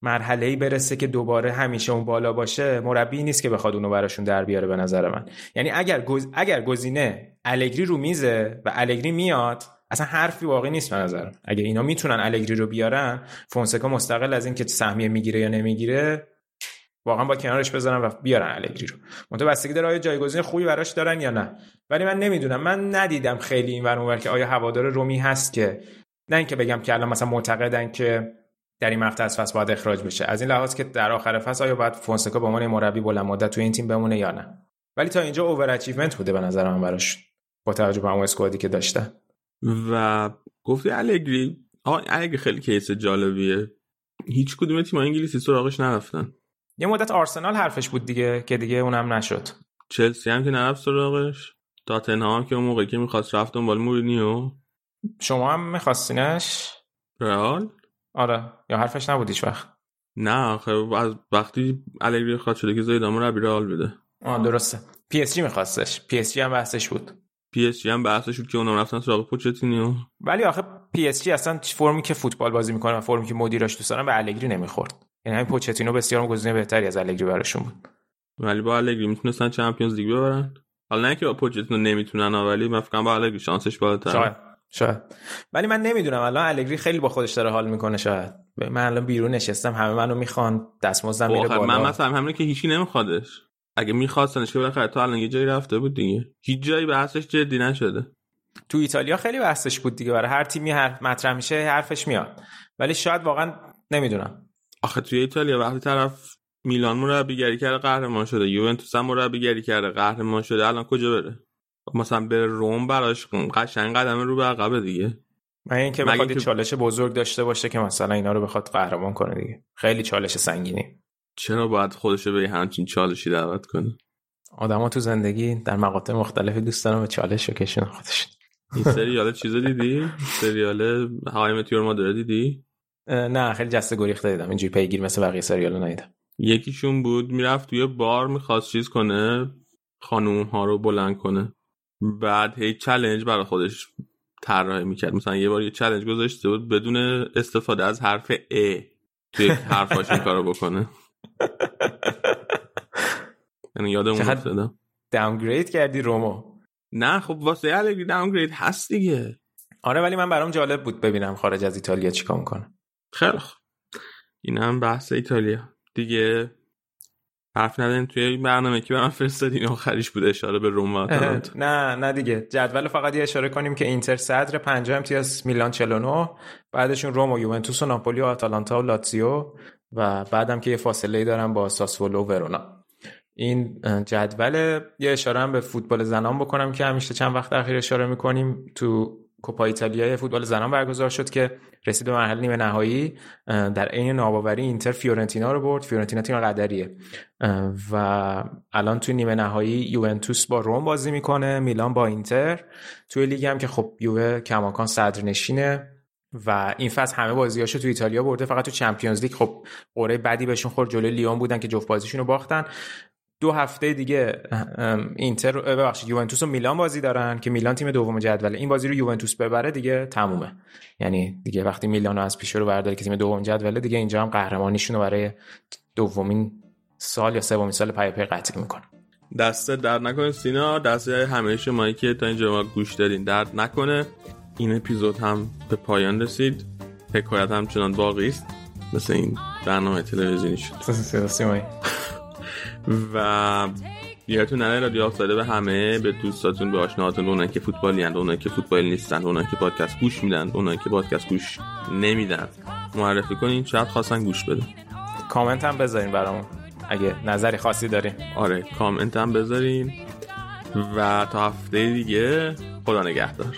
مرحله ای برسه که دوباره همیشه اون بالا باشه مربی نیست که بخواد اونو براشون در بیاره به نظر من. یعنی اگر گز... اگر گزینه الگری رو میزه و الگری میاد اصلا حرفی واقعی نیست به نظر. اگه اینا می‌تونن الگری رو بیارن فونسکا مستقل از اینکه سهمیه می‌گیره یا نمی‌گیره واقعا با کنارش بذارن و بیارن الگری رو. منتها بستگی داره آیا جایگزین خوبی براش دارن یا نه. ولی من نمی‌دونم. من ندیدم خیلی این ور که آیا هوادار رومی هست که نه اینکه بگم که الان مثلا معتقدن که در این مقطع از فصل باید اخراج بشه. از این لحاظ که در آخر فصل آیا باید فونسکا به عنوان مربی بلند مدت تو این تیم بمونه یا نه. ولی تا اینجا اوور بوده به نظر من براش با توجه به اون اسکوادی که داشته. و گفتی الگری. آقا الگری خیلی کیس جالبیه. هیچ کدوم تیم انگلیسی سراغش نرفتن. یه مدت آرسنال حرفش بود دیگه که دیگه اونم نشد. چلسی هم که نرفت سراغش. تاتنهام که اون موقعی که می‌خواست رفت دنبال مورینیو. شما هم میخواستینش؟ رئال؟ آره. یا حرفش نبود هیچ وقت. نه خب از وقتی الگری آزاد شده که زیدان رو رئال بده. آه درسته. پی اس جی میخواستش. پی اس جی هم بحثش بود. پی اس جی هم بحثش بود که اونم رفتن سراغ پوچتینو. ولی آخه پی اس جی اصلا فرمی که فوتبال بازی می‌کنه و فرمی که مدیراش دوست دارن به الگری نمی‌خورد. یعنی همین پوچتینو بسیار گزینه بهتری از الگری براشون بود. ولی با الگری می‌تونستن Champions League ببرن. حالا نه که با پوچتینو نمی‌تونن ولی من فکر با الگری شانسش بالاتر. شاید شاید. ولی من نمی‌دونم الان الگری خیلی با خودش داره حال می‌کنه شاید. من الان بیرون نشستم همه منو می‌خوان دستمزدم میره بالا من مثلا همین که هیچکی نمیخوادش اگه میخواستنش که بالاخره تا الان یه جایی رفته بود دیگه. هیچ جایی بحثش جدی نشده. تو ایتالیا خیلی بحثش بود دیگه. برای هر تیمی هر مطرح میشه حرفش میاد. ولی شاید واقعا نمی‌دونم. آخه توی ایتالیا وقتی طرف میلان مربیگری کرده قهرمان شده. یوونتوس هم مربیگری کرده قهرمان شده. الان کجا بره؟ مثلا به روم براش قشنگ قدم رو به عقب دیگه. من اینکه بخواد. چالش بزرگ داشته باشه که مثلا اینا رو بخواد قهرمان کنه دیگه. خیلی چالش سنگینی. چرا باید خودش به همچین چالشی دعوت کنه؟ آدما تو زندگی در مقاطع مختلفی دوست دارن به چالش کشون خودش. این سریال چیز دیدی؟ سریال های متیور مادر دیدی؟ نه خیلی جسته گریخته دیدم. اینجوری پیگیر مثل بقیه سریال ندیدم. یکیشون بود می‌رفت توی بار می‌خواست چیز کنه خانوم ها رو بلند کنه. بعد هی چلنج برای خودش طراحی می‌کرد. مثلا یه بار یه چلنج گذاشته بود بدون استفاده از حرف ا توی حرفاش این کارو بکنه. یعنی یادم افتاد داونگرید کردی رومو؟ نه خب واسه الگری داونگرید هست دیگه. آره ولی من برام جالب بود ببینم خارج از ایتالیا چیکار می‌کنه. خیلی خوب. این هم بحث ایتالیا. دیگه حرف نداریم توی این برنامه که برام فرستادین آخریش بود اشاره به روم <laughs> نه نه دیگه. جدول فقط یه اشاره کنیم که اینتر صدر 5 امتیاز میلان 49 بعدشون روم و یوونتوس و ناپولی و آتالانتا و لاتزیو. و بعدم که یه فاصله ای دارن با ساسولو و ورونا. این جدول یه اشاره هم به فوتبال زنان بکنم که همیشه چند وقت اخیر اشاره می‌کنیم. تو کوپا ایتالیا فوتبال زنان برگزار شد که رسید به مرحله نیمه نهایی. در عین ناباوری اینتر فیورنتینا رو برد. فیورنتینا تیم قدریه. و الان توی نیمه نهایی یوونتوس با روم بازی می‌کنه میلان با اینتر. توی لیگ هم که خب یووه کماکان صدرنشینه. و این فصل همه بازیاشو تو ایتالیا برده. فقط تو Champions League خب قرعه بدی بهشون خورد جلوی لیون بودن که جفت بازیشون رو باختن. دو هفته دیگه اینتر ببخشید یوونتوس و میلان بازی دارن که میلان تیم دوم جدوله این بازی رو یوونتوس ببره دیگه تمومه. یعنی دیگه وقتی میلان رو از پیش رو برداره که تیم دوم جدوله دیگه اینجا هم قهرمانیشون رو برای دومین سال یا سومین سال پیاپی قطعی می‌کنه دست درد نکنه سینا. دست همه شمایی که تا اینجا ما گوش دادین درد نکنه. این اپیزود هم به پایان رسید. حکایت همچنان باقی است. مثل این برنامه تلویزیونی شد. <laughs> و یادتون نره رادیو افتاده به همه به دوستاتون به آشناهاتون اونایی که فوتبالی اند اونایی که فوتبال نیستن اونایی که پادکست گوش میدن اونایی که پادکست گوش نمیدن. معرفی کنین شاید خواستن گوش بده کامنت هم بذارین برامون. اگه نظری خاصی دارین. آره کامنت هم بذارین. و تا هفته دیگه خدا نگهدار.